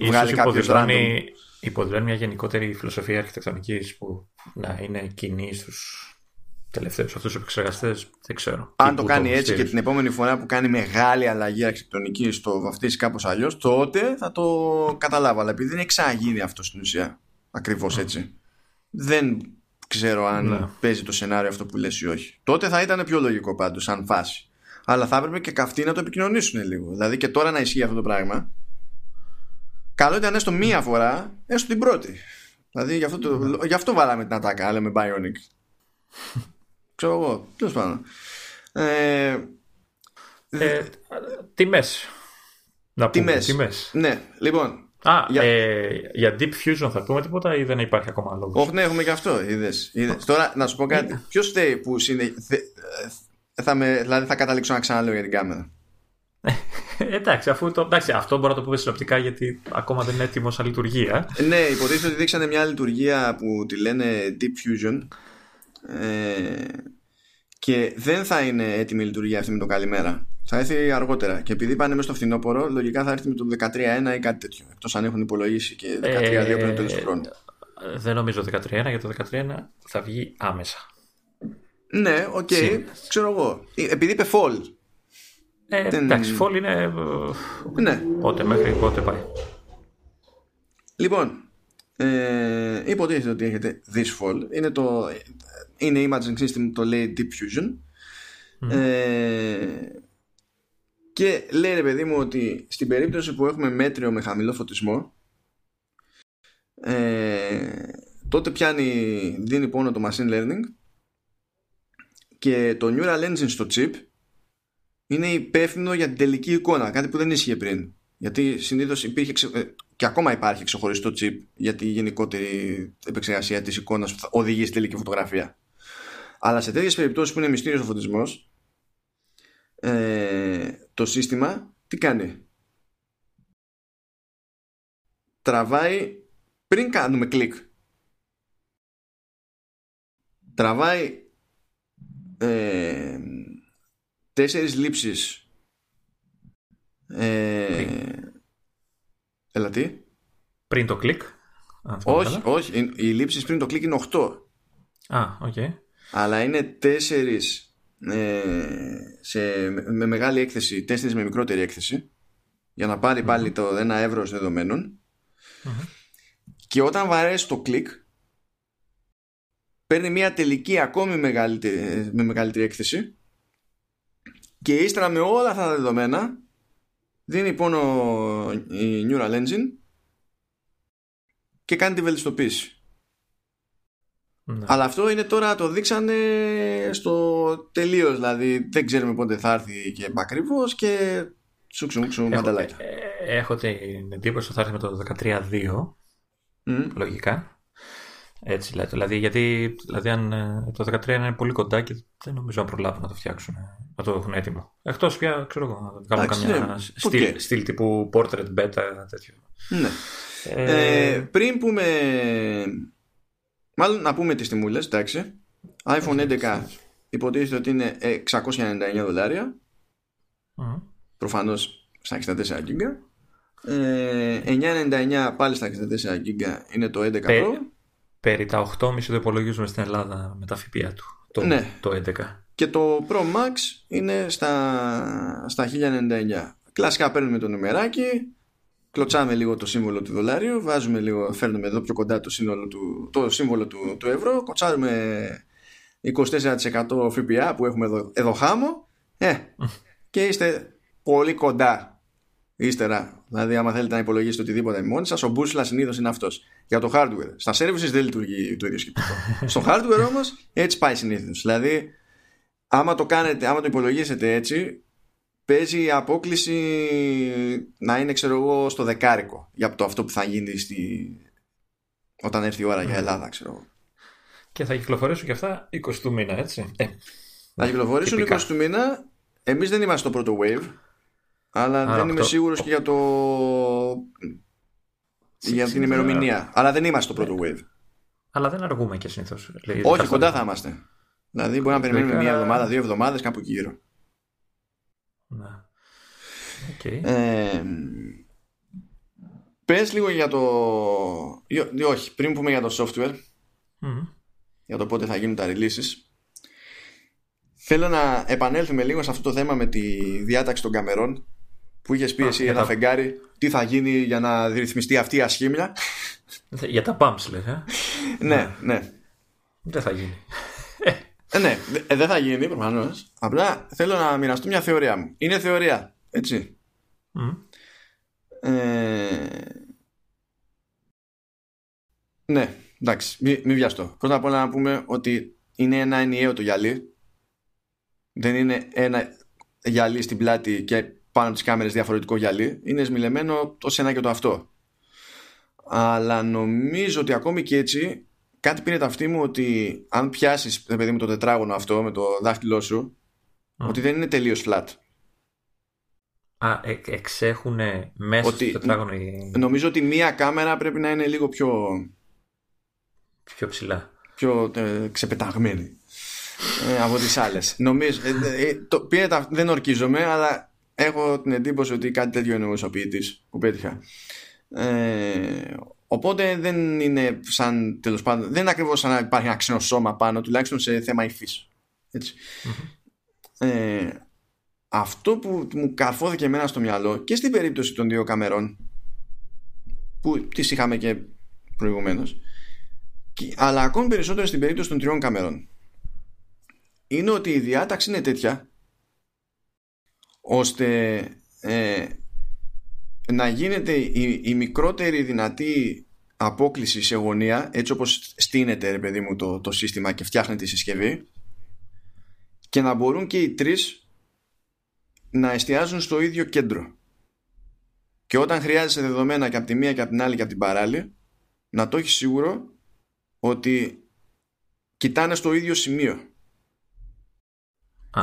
βγάλει κάποιος random υποδηλώνει μια γενικότερη φιλοσοφία αρχιτεκτονικής που να είναι κοινή στους τελευταίους αυτούς τους επεξεργαστές. Δεν ξέρω. Αν το κάνει έτσι και την επόμενη φορά που κάνει μεγάλη αλλαγή αρχιτεκτονική το βαφτίσει κάπως αλλιώς, τότε θα το καταλάβω. Αλλά επειδή δεν έχει ξαναγίνει αυτό στην ουσία ακριβώς έτσι, δεν ξέρω αν ναι. παίζει το σενάριο αυτό που λες ή όχι. Τότε θα ήταν πιο λογικό πάντως, σαν φάση. Αλλά θα έπρεπε και καυτοί να το επικοινωνήσουν λίγο. Δηλαδή και τώρα να ισχύει αυτό το πράγμα Καλό ήταν έστω μία φορά, έστω την πρώτη. Δηλαδή γι' αυτό, το, γι αυτό βάλαμε την ατάκα, λέμε Bionic. Ξέρω εγώ, τέλος πάντων. Ε, ε, τιμές. Να πούμε, τιμές. τιμές. Ναι, λοιπόν. Α, για... Ε, για Deep Fusion θα πούμε τίποτα ή δεν υπάρχει ακόμα λόγος; Όχι, ναι, έχουμε και αυτό. Είδες, είδες. Τώρα να σου πω κάτι. Ναι. Ποιος θέλει που συνε... θα, με... δηλαδή, θα καταλήξω να ξαναλέω για την κάμερα; εντάξει, αφού το, εντάξει, αυτό μπορώ να το πούμε συνοπτικά γιατί ακόμα δεν είναι έτοιμο σαν λειτουργία. ναι, υποτίθεται ότι δείξανε μια λειτουργία που τη λένε Deep Fusion ε, και δεν θα είναι έτοιμη η λειτουργία αυτή με το καλημέρα. Θα έρθει αργότερα. Και επειδή πάνε μέσα στο φθινόπωρο, λογικά θα έρθει με το 13.1 ή κάτι τέτοιο. Εκτός αν έχουν υπολογίσει και 13.2 ε, πριν το τέλος του χρόνου. Δεν νομίζω 13.1 γιατί το 13.1 θα βγει άμεσα. Ναι, ok, okay, ξέρω εγώ. Ε, επειδή είπε fall, ε, δεν... Εντάξει, φόλ είναι. Ναι. Πότε, μέχρι πότε πάει. Λοιπόν, ε, υποτίθεται ότι έχετε this fall. Είναι το είναι imaging system το λέει Deep Fusion. Ε, και λέει ρε παιδί μου ότι στην περίπτωση που έχουμε μέτριο με χαμηλό φωτισμό ε, τότε πιάνει, δίνει πόνο το machine learning και το neural engine στο chip είναι υπεύθυνο για την τελική εικόνα. Κάτι που δεν ίσχυε πριν. Γιατί συνήθως υπήρχε ε, και ακόμα υπάρχει ξεχωριστό chip για τη γενικότερη επεξεργασία της εικόνας που θα οδηγεί στη τελική φωτογραφία. Αλλά σε τέτοιες περιπτώσεις που είναι μυστήριος ο φωτισμός, ε, το σύστημα τι κάνει; Τραβάει πριν κάνουμε κλικ. Τραβάει ε, τέσσερις λήψεις ε... Έλα τι; Πριν το κλικ Όχι, όχι, οι λήψεις πριν το κλικ είναι 8 Α, ok okay. Αλλά είναι τέσσερις ε, σε, με μεγάλη έκθεση, τέσσερις με μικρότερη έκθεση για να πάρει πάλι το ένα ευρώ δεδομένων. Και όταν βαρέσει το κλικ παίρνει μια τελική ακόμη μεγαλύτερη, με μεγαλύτερη έκθεση και ύστερα με όλα αυτά τα δεδομένα δίνει πόνο η Neural Engine και κάνει τη βελτιστοποίηση. Ναι. Αλλά αυτό είναι τώρα το δείξανε στο τελείως. Δηλαδή δεν ξέρουμε πότε θα έρθει και ακριβώς και σούξου μουξου μανταλάκια. Ε, έχω την εντύπωση ότι θα έρθει με το 13.2 mm. λογικά. Έτσι λέτε. Δηλαδή, γιατί δηλαδή, αν ε, το 13 είναι πολύ κοντά και δεν νομίζω να προλάβουν να το φτιάξουν, να το έχουν έτοιμο. Εκτός πια, ξέρω εγώ, να κάνουν καμιά ναι. στυλ, στυλ, τύπου portrait beta, τέτοιο. Ναι. Ε... Ε, πριν πούμε. Μάλλον να πούμε τις τιμούλες, εντάξει. iPhone 11 υποτίθεται ότι είναι 699 δολάρια. Mm. προφανώς στα 64 γίγκα. Ε, 999 πάλι στα 64 γίγκα είναι το 11 Pro. Περί τα 8,5 το υπολογίζουμε στην Ελλάδα με τα ΦΠΑ του το, ναι. το 11 και το Pro Max είναι στα, στα 1099 κλασικά παίρνουμε το νομεράκι κλωτσάμε λίγο το σύμβολο του δολάριου βάζουμε λίγο, φέρνουμε εδώ πιο κοντά το, του, το σύμβολο του, του ευρώ κοτσάρουμε 24% ΦΠΑ που έχουμε εδώ, εδώ χάμω ε, και είστε πολύ κοντά ύστερα. Δηλαδή, άμα θέλετε να υπολογίσετε οτιδήποτε μόνοι σας, ο μπούσουλα συνήθως είναι αυτός. Για το hardware. Στα services δεν λειτουργεί το ίδιο σκεπτικό. Στο hardware όμως έτσι πάει συνήθως. Δηλαδή, άμα το κάνετε, άμα το υπολογίσετε έτσι, παίζει η απόκληση να είναι, ξέρω εγώ, στο δεκάρικο για το αυτό που θα γίνει στη... όταν έρθει η ώρα για Ελλάδα, ξέρω εγώ. Και θα κυκλοφορήσουν και αυτά 20 του μήνα, έτσι. Ε, θα κυκλοφορήσουν 20 του μήνα. Εμείς δεν είμαστε στο πρώτο wave. Αλλά δεν είμαι σίγουρος και για το για την ημερομηνία. Αλλά δεν είμαστε στο πρώτο wave. Αλλά δεν αργούμε και συνήθως. Όχι, κοντά θα είμαστε. Δηλαδή μπορεί να περιμένουμε μία εβδομάδα, δύο εβδομάδες κάπου εκεί γύρω. Να. Okay. Ε, πες λίγο για το... Όχι, πριν πούμε για το software, για το πότε θα γίνουν τα releases, θέλω να επανέλθουμε λίγο σε αυτό το θέμα με τη διάταξη των καμερών που είχες πει εσύ ένα φεγγάρι τι θα γίνει για να ρυθμιστεί αυτή η ασχήμια. Για τα pumps λες, ε; ναι, ναι. Δεν θα γίνει. Ε, ναι, ε, δεν θα γίνει προφανώς. Απλά θέλω να μοιραστώ μια θεωρία μου. Είναι θεωρία, έτσι. Ε... Ναι, εντάξει, μην μη βιαστώ. Πρώτα απ' όλα να πούμε ότι είναι ένα ενιαίο το γυαλί. Δεν είναι ένα γυαλί στην πλάτη και πάνω τις κάμερες διαφορετικό γυαλί είναι σμιλεμένο το ένα και το αυτό αλλά νομίζω ότι ακόμη και έτσι κάτι πήρε τα αυτή μου ότι αν πιάσεις παιδί μου το τετράγωνο αυτό με το δάχτυλό σου ότι δεν είναι τελείως flat. Α, ε, εξέχουν μέσα ότι, στο τετράγωνο νομίζω ότι μία κάμερα πρέπει να είναι λίγο πιο πιο ψηλά. πιο ε, ξεπεταγμένη ε, από τις άλλες. Νομίζω, ε, ε, το, πήρε τα, δεν ορκίζομαι αλλά έχω την εντύπωση ότι κάτι τέτοιο εννοούσε ο ποιητής που πέτυχα. Ε, οπότε δεν είναι σαν τέλος πάντων, δεν είναι ακριβώς σαν να υπάρχει ένα ξένο σώμα πάνω, τουλάχιστον σε θέμα υφής. Ε, αυτό που μου καρφώθηκε εμένα στο μυαλό και στην περίπτωση των δύο καμερών που τις είχαμε και προηγουμένως αλλά ακόμη περισσότερο στην περίπτωση των τριών καμερών είναι ότι η διάταξη είναι τέτοια ώστε ε, να γίνεται η, η, μικρότερη δυνατή απόκληση σε γωνία έτσι όπως στείνεται ρε παιδί μου το, το σύστημα και φτιάχνεται η συσκευή και να μπορούν και οι τρεις να εστιάζουν στο ίδιο κέντρο. Και όταν χρειάζεσαι δεδομένα και από τη μία και από την άλλη και από την παράλληλη να το έχεις σίγουρο ότι κοιτάνε στο ίδιο σημείο.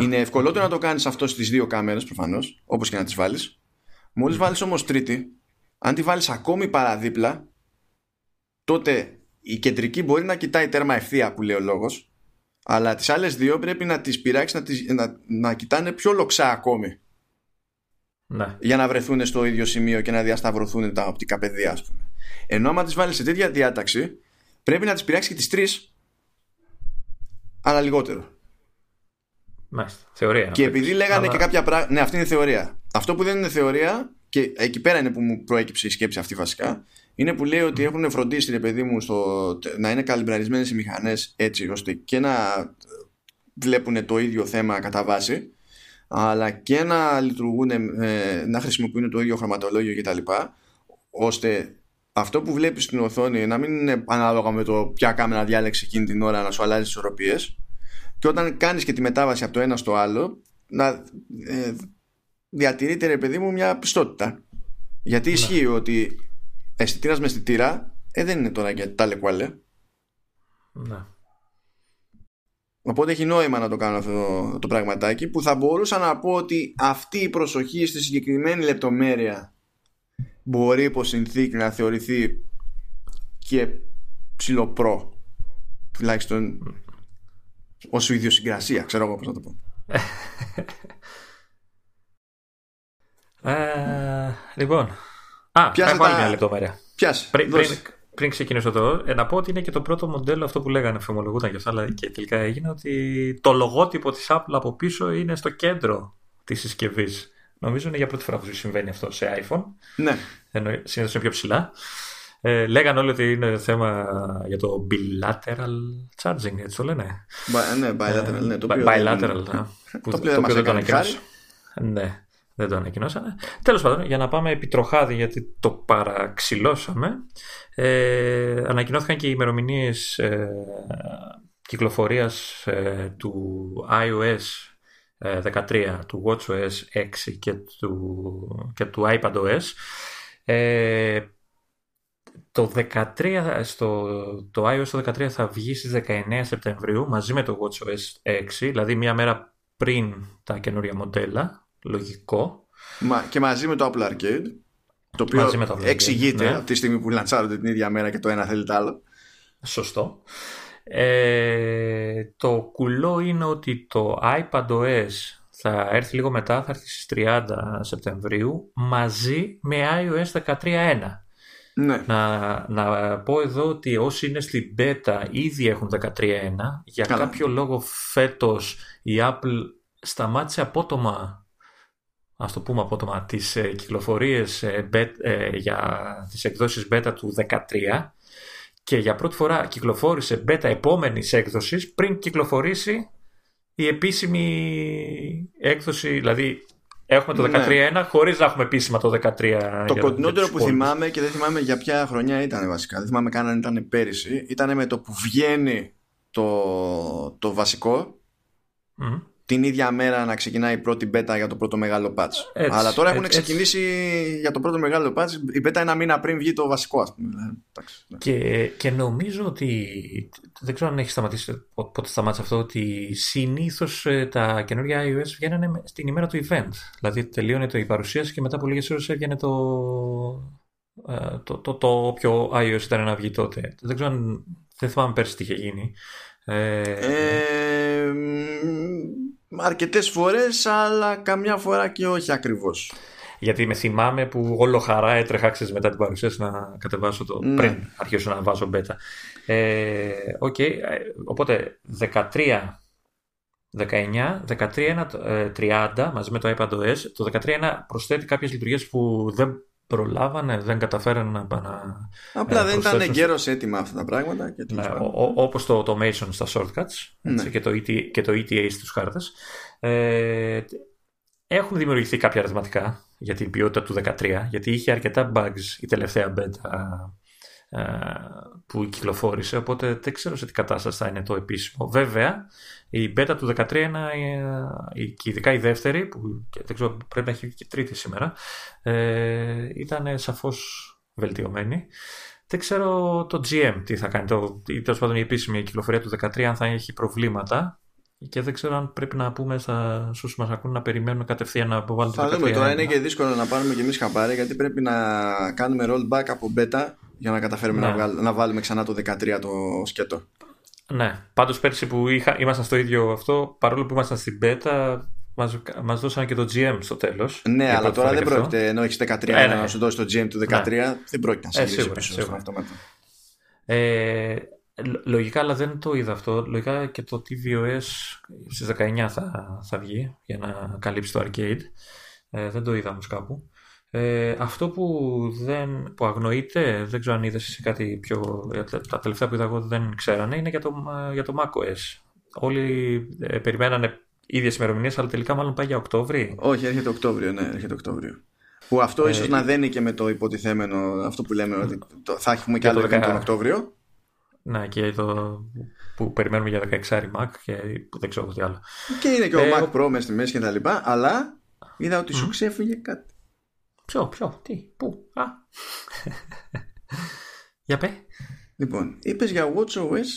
Είναι ευκολότερο να το κάνεις αυτό στις δύο κάμερες προφανώς, όπως και να τις βάλεις. Μόλις βάλεις όμως τρίτη, αν τη βάλεις ακόμη παραδίπλα, τότε η κεντρική μπορεί να κοιτάει τέρμα ευθεία που λέει ο λόγος, αλλά τις άλλες δύο πρέπει να τις πειράξει να, τις, να, να κοιτάνε πιο λοξά ακόμη. Ναι. Για να βρεθούν στο ίδιο σημείο και να διασταυρωθούν τα οπτικά πεδία, ας πούμε. Ενώ άμα τις βάλεις σε τέτοια διάταξη, πρέπει να τις πειράξει και τις τρεις, αλλά λιγότερο. Μάλιστα. Θεωρία. Και επειδή λέγανε και κάποια πράγματα. Ναι, αυτή είναι θεωρία. Αυτό που δεν είναι θεωρία, και εκεί πέρα είναι που μου προέκυψε η σκέψη αυτή βασικά, είναι που λέει ότι έχουν φροντίσει, ρε παιδί μου, στο... να είναι καλυμπραρισμένες οι μηχανές έτσι ώστε και να βλέπουν το ίδιο θέμα κατά βάση, αλλά και να λειτουργούν, ε, να χρησιμοποιούν το ίδιο χρωματολόγιο κτλ. ώστε αυτό που βλέπεις στην οθόνη να μην είναι ανάλογα με το ποια κάμερα διάλεξε εκείνη την ώρα να σου αλλάζει τις ισορροπίες, και όταν κάνεις και τη μετάβαση από το ένα στο άλλο να ε, διατηρείται ρε παιδί μου μια πιστότητα γιατί ναι. ισχύει ότι αισθητήρας με αισθητήρα ε, δεν είναι τώρα και τα λεκουάλε ναι. Οπότε έχει νόημα να το κάνω αυτό το, το πραγματάκι που θα μπορούσα να πω ότι αυτή η προσοχή στη συγκεκριμένη λεπτομέρεια μπορεί υπό συνθήκη να θεωρηθεί και ψηλοπρό τουλάχιστον Ως ιδιοσυγκρασία, ξέρω εγώ πώς να το πω. ε, λοιπόν. Α, Πιάσε έχω άλλη τα- μια λεπτομέρεια. Πιάσε. Πριν, δώσε. πριν, πριν ξεκινήσω εδώ, ε, να πω ότι είναι και το πρώτο μοντέλο αυτό που λέγανε, φημολογούταν και αυτά, αλλά και τελικά έγινε ότι το λογότυπο της Apple από πίσω είναι στο κέντρο της συσκευής. Νομίζω είναι για πρώτη φορά που συμβαίνει αυτό σε iPhone, Ναι. ενώ συνήθως είναι πιο ψηλά. Ε, λέγανε όλοι ότι είναι θέμα για το bilateral charging, έτσι το λένε. Bi- ναι, bilateral, ναι. Το Bi- οποίο bilateral, δεν- ναι. Που- Το οποίο δεν μας δεν το έκανε ανακοινώσαν. Ναι, δεν το ανακοινώσανε. Τέλος πάντων, για να πάμε επί τροχάδι, γιατί το παραξηλώσαμε, ε, ανακοινώθηκαν και οι ημερομηνίες ε, κυκλοφορίας του iOS ε, 13, του WatchOS 6 και του, και του iPadOS. Ε, το 13, στο, το iOS το 13 θα βγει στις 19 Σεπτεμβρίου μαζί με το WatchOS 6, δηλαδή μία μέρα πριν τα καινούρια μοντέλα, λογικό. Μα, και μαζί με το Apple Arcade. Το οποίο Μαζί με το Apple Arcade, εξηγείται ναι. από τη στιγμή που λαντσάρονται την ίδια μέρα και το ένα θέλει το άλλο. Σωστό. Ε, το κουλό είναι ότι το iPadOS θα έρθει λίγο μετά, θα έρθει στις 30 Σεπτεμβρίου μαζί με iOS 13.1. Ναι. Να, να πω εδώ ότι όσοι είναι στην beta ήδη έχουν 13.1. Για Καλά. κάποιο λόγο φέτος η Apple σταμάτησε απότομα, ας το πούμε απότομα, τις ε, κυκλοφορίες ε, bet- ε, για τις εκδόσεις beta του 13 και για πρώτη φορά κυκλοφόρησε beta επόμενης έκδοσης πριν κυκλοφορήσει η επίσημη έκδοση, δηλαδή έχουμε το Ναι. 13.1 χωρίς να έχουμε επίσημα το 13 Το για- για κοντινότερο τους που υπόλοιπους. θυμάμαι και δεν θυμάμαι για ποια χρονιά ήταν βασικά. Δεν θυμάμαι καν αν ήταν πέρυσι. Ήταν με το που βγαίνει το, το βασικό Μμ. Την ίδια μέρα να ξεκινάει η πρώτη beta για το πρώτο μεγάλο patch. Έτσι, Αλλά τώρα έχουν έτσι, ξεκινήσει για το πρώτο μεγάλο patch η beta ένα μήνα πριν βγει το βασικό, ας πούμε. Ε, εντάξει, ναι. Και, και νομίζω ότι. Δεν ξέρω αν έχει σταματήσει πο- πότε σταμάτησε αυτό. Ότι συνήθως τα καινούργια iOS βγαίνανε με- στην ημέρα του event. Δηλαδή τελείωνε το η παρουσίαση και μετά από λίγες ώρες έβγαινε το, ε, το, το, το όποιο iOS ήταν να βγει τότε. Δεν ξέρω αν. Δεν θυμάμαι πέρσι τι είχε γίνει. Ε, Ε, μ, αρκετές φορές αλλά καμιά φορά και όχι ακριβώς Γιατί με θυμάμαι που όλο χαρά έτρεχα ξέρεις, μετά την παρουσίαση να κατεβάσω το Ναι. πριν αρχίσω να βάζω beta. Ε, Οκ, ε, οπότε 13, 19, 13, ε, 30 μαζί με το iPadOS. Το 13 προσθέτει κάποιες λειτουργίες που δεν προλάβανε, δεν καταφέρανε να, να Απλά Ε, δεν ήταν προσθέσω- εγκαίρως έτοιμα αυτά τα πράγματα και τέλος ναι, πάντων. ο- ο- όπως το automation στα shortcuts έτσι, Ναι. και, το ET, και το ETA στους χάρτες ε, έχουν δημιουργηθεί κάποια ερωτηματικά για την ποιότητα του 13 γιατί είχε αρκετά bugs η τελευταία beta ε, που κυκλοφόρησε οπότε δεν ξέρω σε τι κατάσταση θα είναι το επίσημο. Βέβαια η beta του 13 είναι, ε, και ειδικά η δεύτερη που και δεν ξέρω πρέπει να έχει και τρίτη σήμερα ε, ήταν σαφώς βελτιωμένη. Δεν ξέρω το GM τι θα κάνει, το, ή τέλος πάντων η επίσημη κυκλοφορία του 13 αν θα έχει προβλήματα. Και δεν ξέρω αν πρέπει να πούμε στα, στους μας ακούν να περιμένουν κατευθείαν να αποβάλουν Θα το 13. δούμε. τώρα είναι και δύσκολο να πάρουμε και εμείς χαμπάρι γιατί πρέπει να κάνουμε rollback από beta για να καταφέρουμε Ναι. να, βγάλ- να βάλουμε ξανά το 13 το σκέτο. Ναι, πάντως πέρσι που είχα, ήμασταν στο ίδιο αυτό, παρόλο που ήμασταν στην beta, μας, μας δώσαν και το GM στο τέλος. Ναι, Για αλλά πρώτη τώρα φορά δεν και αυτό. πρόκειται ενώ έχεις 13 Ε, ναι. να σου δώσει το GM του 13 δεν πρόκειται να Ε, σε γυρίσει σίγουρα, πίσω σίγουρα. στον αυτόματο. Ε, λο- λογικά, αλλά δεν το είδα αυτό. Λογικά και το tvOS στις 19 θα, θα βγει για να καλύψει το arcade. Ε, δεν το είδα όμως κάπου. Ε, αυτό που, δεν, που αγνοείται, δεν ξέρω αν είδες εσύ κάτι πιο... τα- Τα τελευταία που είδα εγώ δεν ξέρανε, είναι για το, για το macOS. Όλοι ε, περιμένανε ίδιες ημερομηνίες, αλλά τελικά μάλλον πάει για Οκτώβρη. Όχι, έρχεται Οκτώβριο, ναι, έρχεται Οκτώβριο. Που αυτό Ε, ίσως να δένει και με το υποτιθέμενο αυτό που λέμε ότι το- θα έχουμε και Για το άλλο event 10. τον Οκτώβριο. Ναι, και το που περιμένουμε για 16 Mac και που δεν ξέρω τι άλλο. Και είναι και ο Ε, Mac εγώ- Pro μέσα στη μέση και τα λοιπά, αλλά είδα ότι σου ξέφυγε κάτι. Ποιο, ποιο, τι, πού, α. Για πέ. Λοιπόν, είπες για WatchOS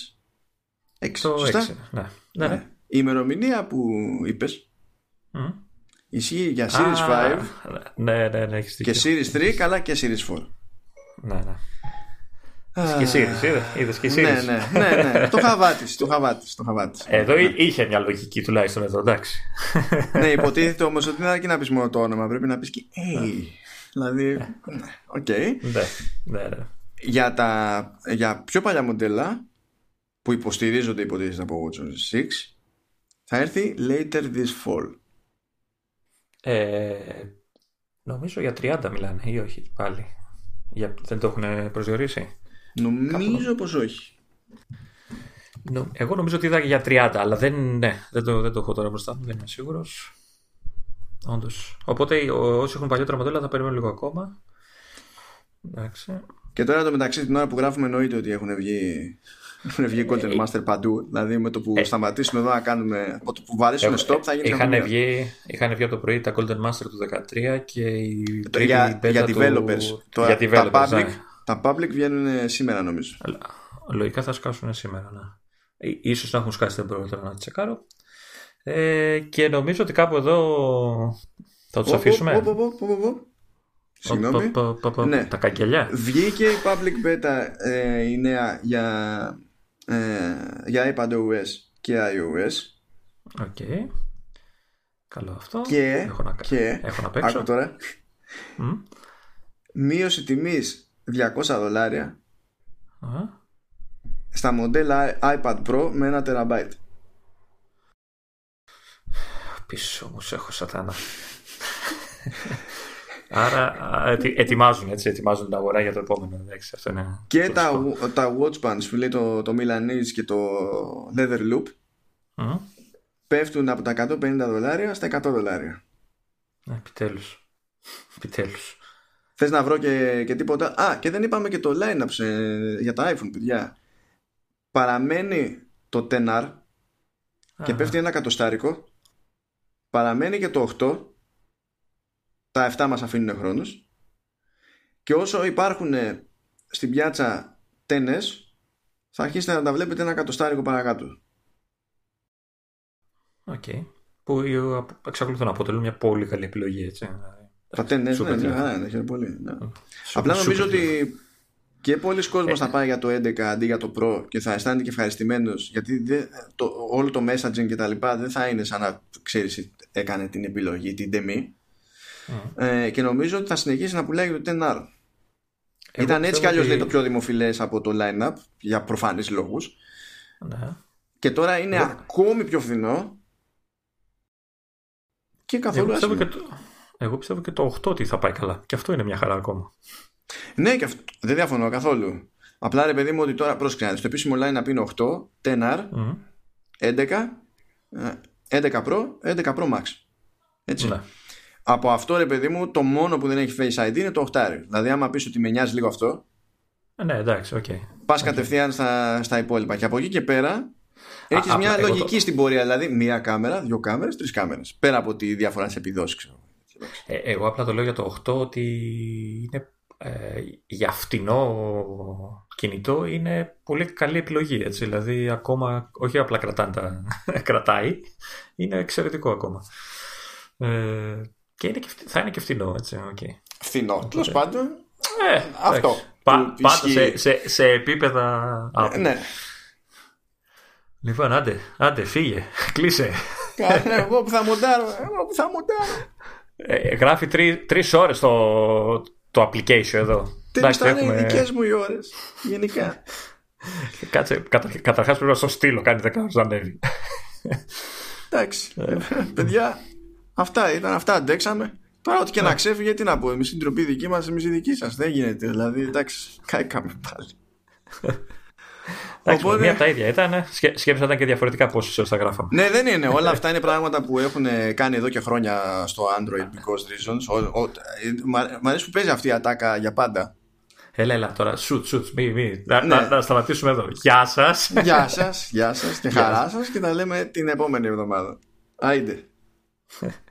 6, Το σωστά; 6. Ναι, ναι. ναι. Η ημερομηνία που είπες Μμ. ισχύει για Series Α, 5 Ναι, ναι, ναι, έχεις και δίκιο. Series 3 καλά και Series 4. Ναι, ναι. Και εσύ, είδες και εσύ. Ναι, ναι, ναι, ναι. το χαβά της. Το χαβά της. Το χαβά της. Εδώ είχε μια λογική τουλάχιστον εδώ, εντάξει. ναι, υποτίθεται όμως ότι δεν αρκεί να πεις μόνο το όνομα. Πρέπει να πεις και. Hey. Δηλαδή. Ok. Okay. Ναι, ναι, ναι. Για, τα, για πιο παλιά μοντέλα που υποστηρίζονται υποτίθεται από WatchOS 6 θα έρθει later this fall. Ε, νομίζω για 30 μιλάνε ή όχι πάλι. Για, δεν το έχουν προσδιορίσει; Νομίζω πως όχι. Εγώ νομίζω ότι είδα για 30, αλλά δεν, ναι, δεν, το, δεν το έχω τώρα μπροστά μου, δεν είμαι σίγουρος. Όντως. Οπότε όσοι έχουν παλιότερα μοντέλα θα περιμένουν λίγο ακόμα. Εντάξει. Και τώρα το μεταξύ την ώρα που γράφουμε εννοείται ότι έχουν βγει, έχουν βγει Golden ε, Master παντού. Δηλαδή με το που ε, σταματήσουμε εδώ να κάνουμε. Από το που βαρέσουν stop θα γίνει. Είχαν βγει, είχαν βγει από το πρωί τα Golden Master του 2013 και η για, για developers. Τώρα, για developers, τα, public, ναι. τα public βγαίνουν σήμερα νομίζω. Λογικά θα σκάσουν σήμερα. Ναι. Ε, ίσως να έχουν σκάσει δεν μπορώ να τσεκάρω. Ε, και νομίζω ότι κάπου εδώ θα τους αφήσουμε. Συγγνώμη. Ναι. Τα καγκελιά. Βγήκε η public beta ε, η νέα για, ε, για iPadOS και iOS. OK. Okay. Καλό αυτό. Και, έχω να, και έχω να παίξω. Άκου τώρα. Mm. Μείωση τιμής 200 δολάρια στα μοντέλα iPad Pro με ένα τεραμπάιτ. Πίσω μου έχω σατάνα. Άρα ετοιμάζουν, έτσι, ετοιμάζουν τα αγορά για το επόμενο. Εντάξει, αυτό είναι και τα, τα watch bands που λέει το, το Milanese και το Leather Loop mm. πέφτουν από τα 150 δολάρια στα 100 δολάρια. Επιτέλους. Επιτέλους. Θες να βρω και, και τίποτα; Α, και δεν είπαμε και το line-up για τα iPhone, παιδιά. Παραμένει το 10R και πέφτει ένα κατοστάρικο. Παραμένει και το 8 τα 7 μας αφήνουν χρόνους και όσο υπάρχουν στην πιάτσα ten S θα αρχίσετε να τα βλέπετε ένα κατοστάρικο παρακάτω. OK. Okay. Που εξακολουθούν να αποτελούν μια πολύ καλή επιλογή έτσι. Τα ten S, ναι, ναι, ναι, ναι, πολύ. Ναι. Απλά νομίζω ότι και πολλοί κόσμος θα πάει για το 11 αντί για το Pro και θα αισθάνεται και ευχαριστημένος γιατί το, όλο το messaging και τα λοιπά δεν θα είναι σαν να ξέρεις έκανε την επιλογή, την τιμή ε, και νομίζω ότι θα συνεχίσει να πουλάει το 10R. Ήταν έτσι κι αλλιώς ότι... το πιο δημοφιλές από το line-up για προφανείς λόγους. Ναι. Και τώρα είναι ακόμη πιο φθηνό. Και καθόλου εγώ πιστεύω, και το... εγώ πιστεύω και το 8 ότι θα πάει καλά. Και αυτό είναι μια χαρά ακόμα. Ναι, και αυτό... δεν διαφωνώ καθόλου. Απλά ρε παιδί μου ότι τώρα πρόσκειται. Στο επίσημο line-up είναι 8, 10R, mm. 11, 11 Pro, 11 Pro Max. Έτσι. Ναι από αυτό ρε παιδί μου το μόνο που δεν έχει Face ID είναι το 8 δηλαδή άμα πεις ότι με νοιάζει λίγο αυτό ε, ναι εντάξει OK okay. πας okay. κατευθείαν στα, στα υπόλοιπα και από εκεί και πέρα έχεις μια λογική στην πορεία δηλαδή μία κάμερα, δύο κάμερες, τρεις κάμερες πέρα από τη διαφορά της επιδόσης ξέρω. Ε, εγώ απλά το λέω για το 8 ότι είναι ε, για φτηνό κινητό είναι πολύ καλή επιλογή έτσι. δηλαδή ακόμα όχι απλά κρατάει είναι εξαιρετικό ακόμα ε, και είναι και, θα είναι και φθηνό, έτσι. Okay. Φθηνό. Τέλος πάντων. Ε, αυτό. Πα, πάντα σε, σε, σε επίπεδα. Ε, ναι. Λοιπόν, άντε, άντε, φύγε. Κλείσε. Κάνε, εγώ που θα μοντάρω. Εγώ που θα μοντάρω. Ε, γράφει τρει τρεις ώρες το, το application εδώ. Τέλος θα είναι οι δικές μου οι ώρες. Γενικά. Κάτσε, κατα, καταρχάς πρέπει να στο στείλω κάνει 10 ώρες να ανέβει. Εντάξει. Ε. Παιδιά, Αυτά ήταν, αυτά αντέξαμε. Τώρα ό,τι και να ναι. ξέφυγε, τι να πω. Εμείς την τροπή δική μας, εμείς η δική σας. Δεν γίνεται. Δηλαδή, εντάξει, καήκαμε πάλι. Εντάξει, Οπότε... μία τα ίδια ήταν. Σκέψτε ήταν και διαφορετικά πόσες ώρες θα γράφαμε. Ναι, δεν είναι. Όλα αυτά είναι πράγματα που έχουν κάνει εδώ και χρόνια στο Android because reasons. Μ' αρέσει που παίζει αυτή η ατάκα για πάντα. Έλα, έλα τώρα, σουτ, σουτ, μη, μη. Να, ναι. να, σταματήσουμε εδώ. Γεια σας. Γεια σας, γεια σας και χαρά σας και τα λέμε την επόμενη εβδομάδα. Άιντε.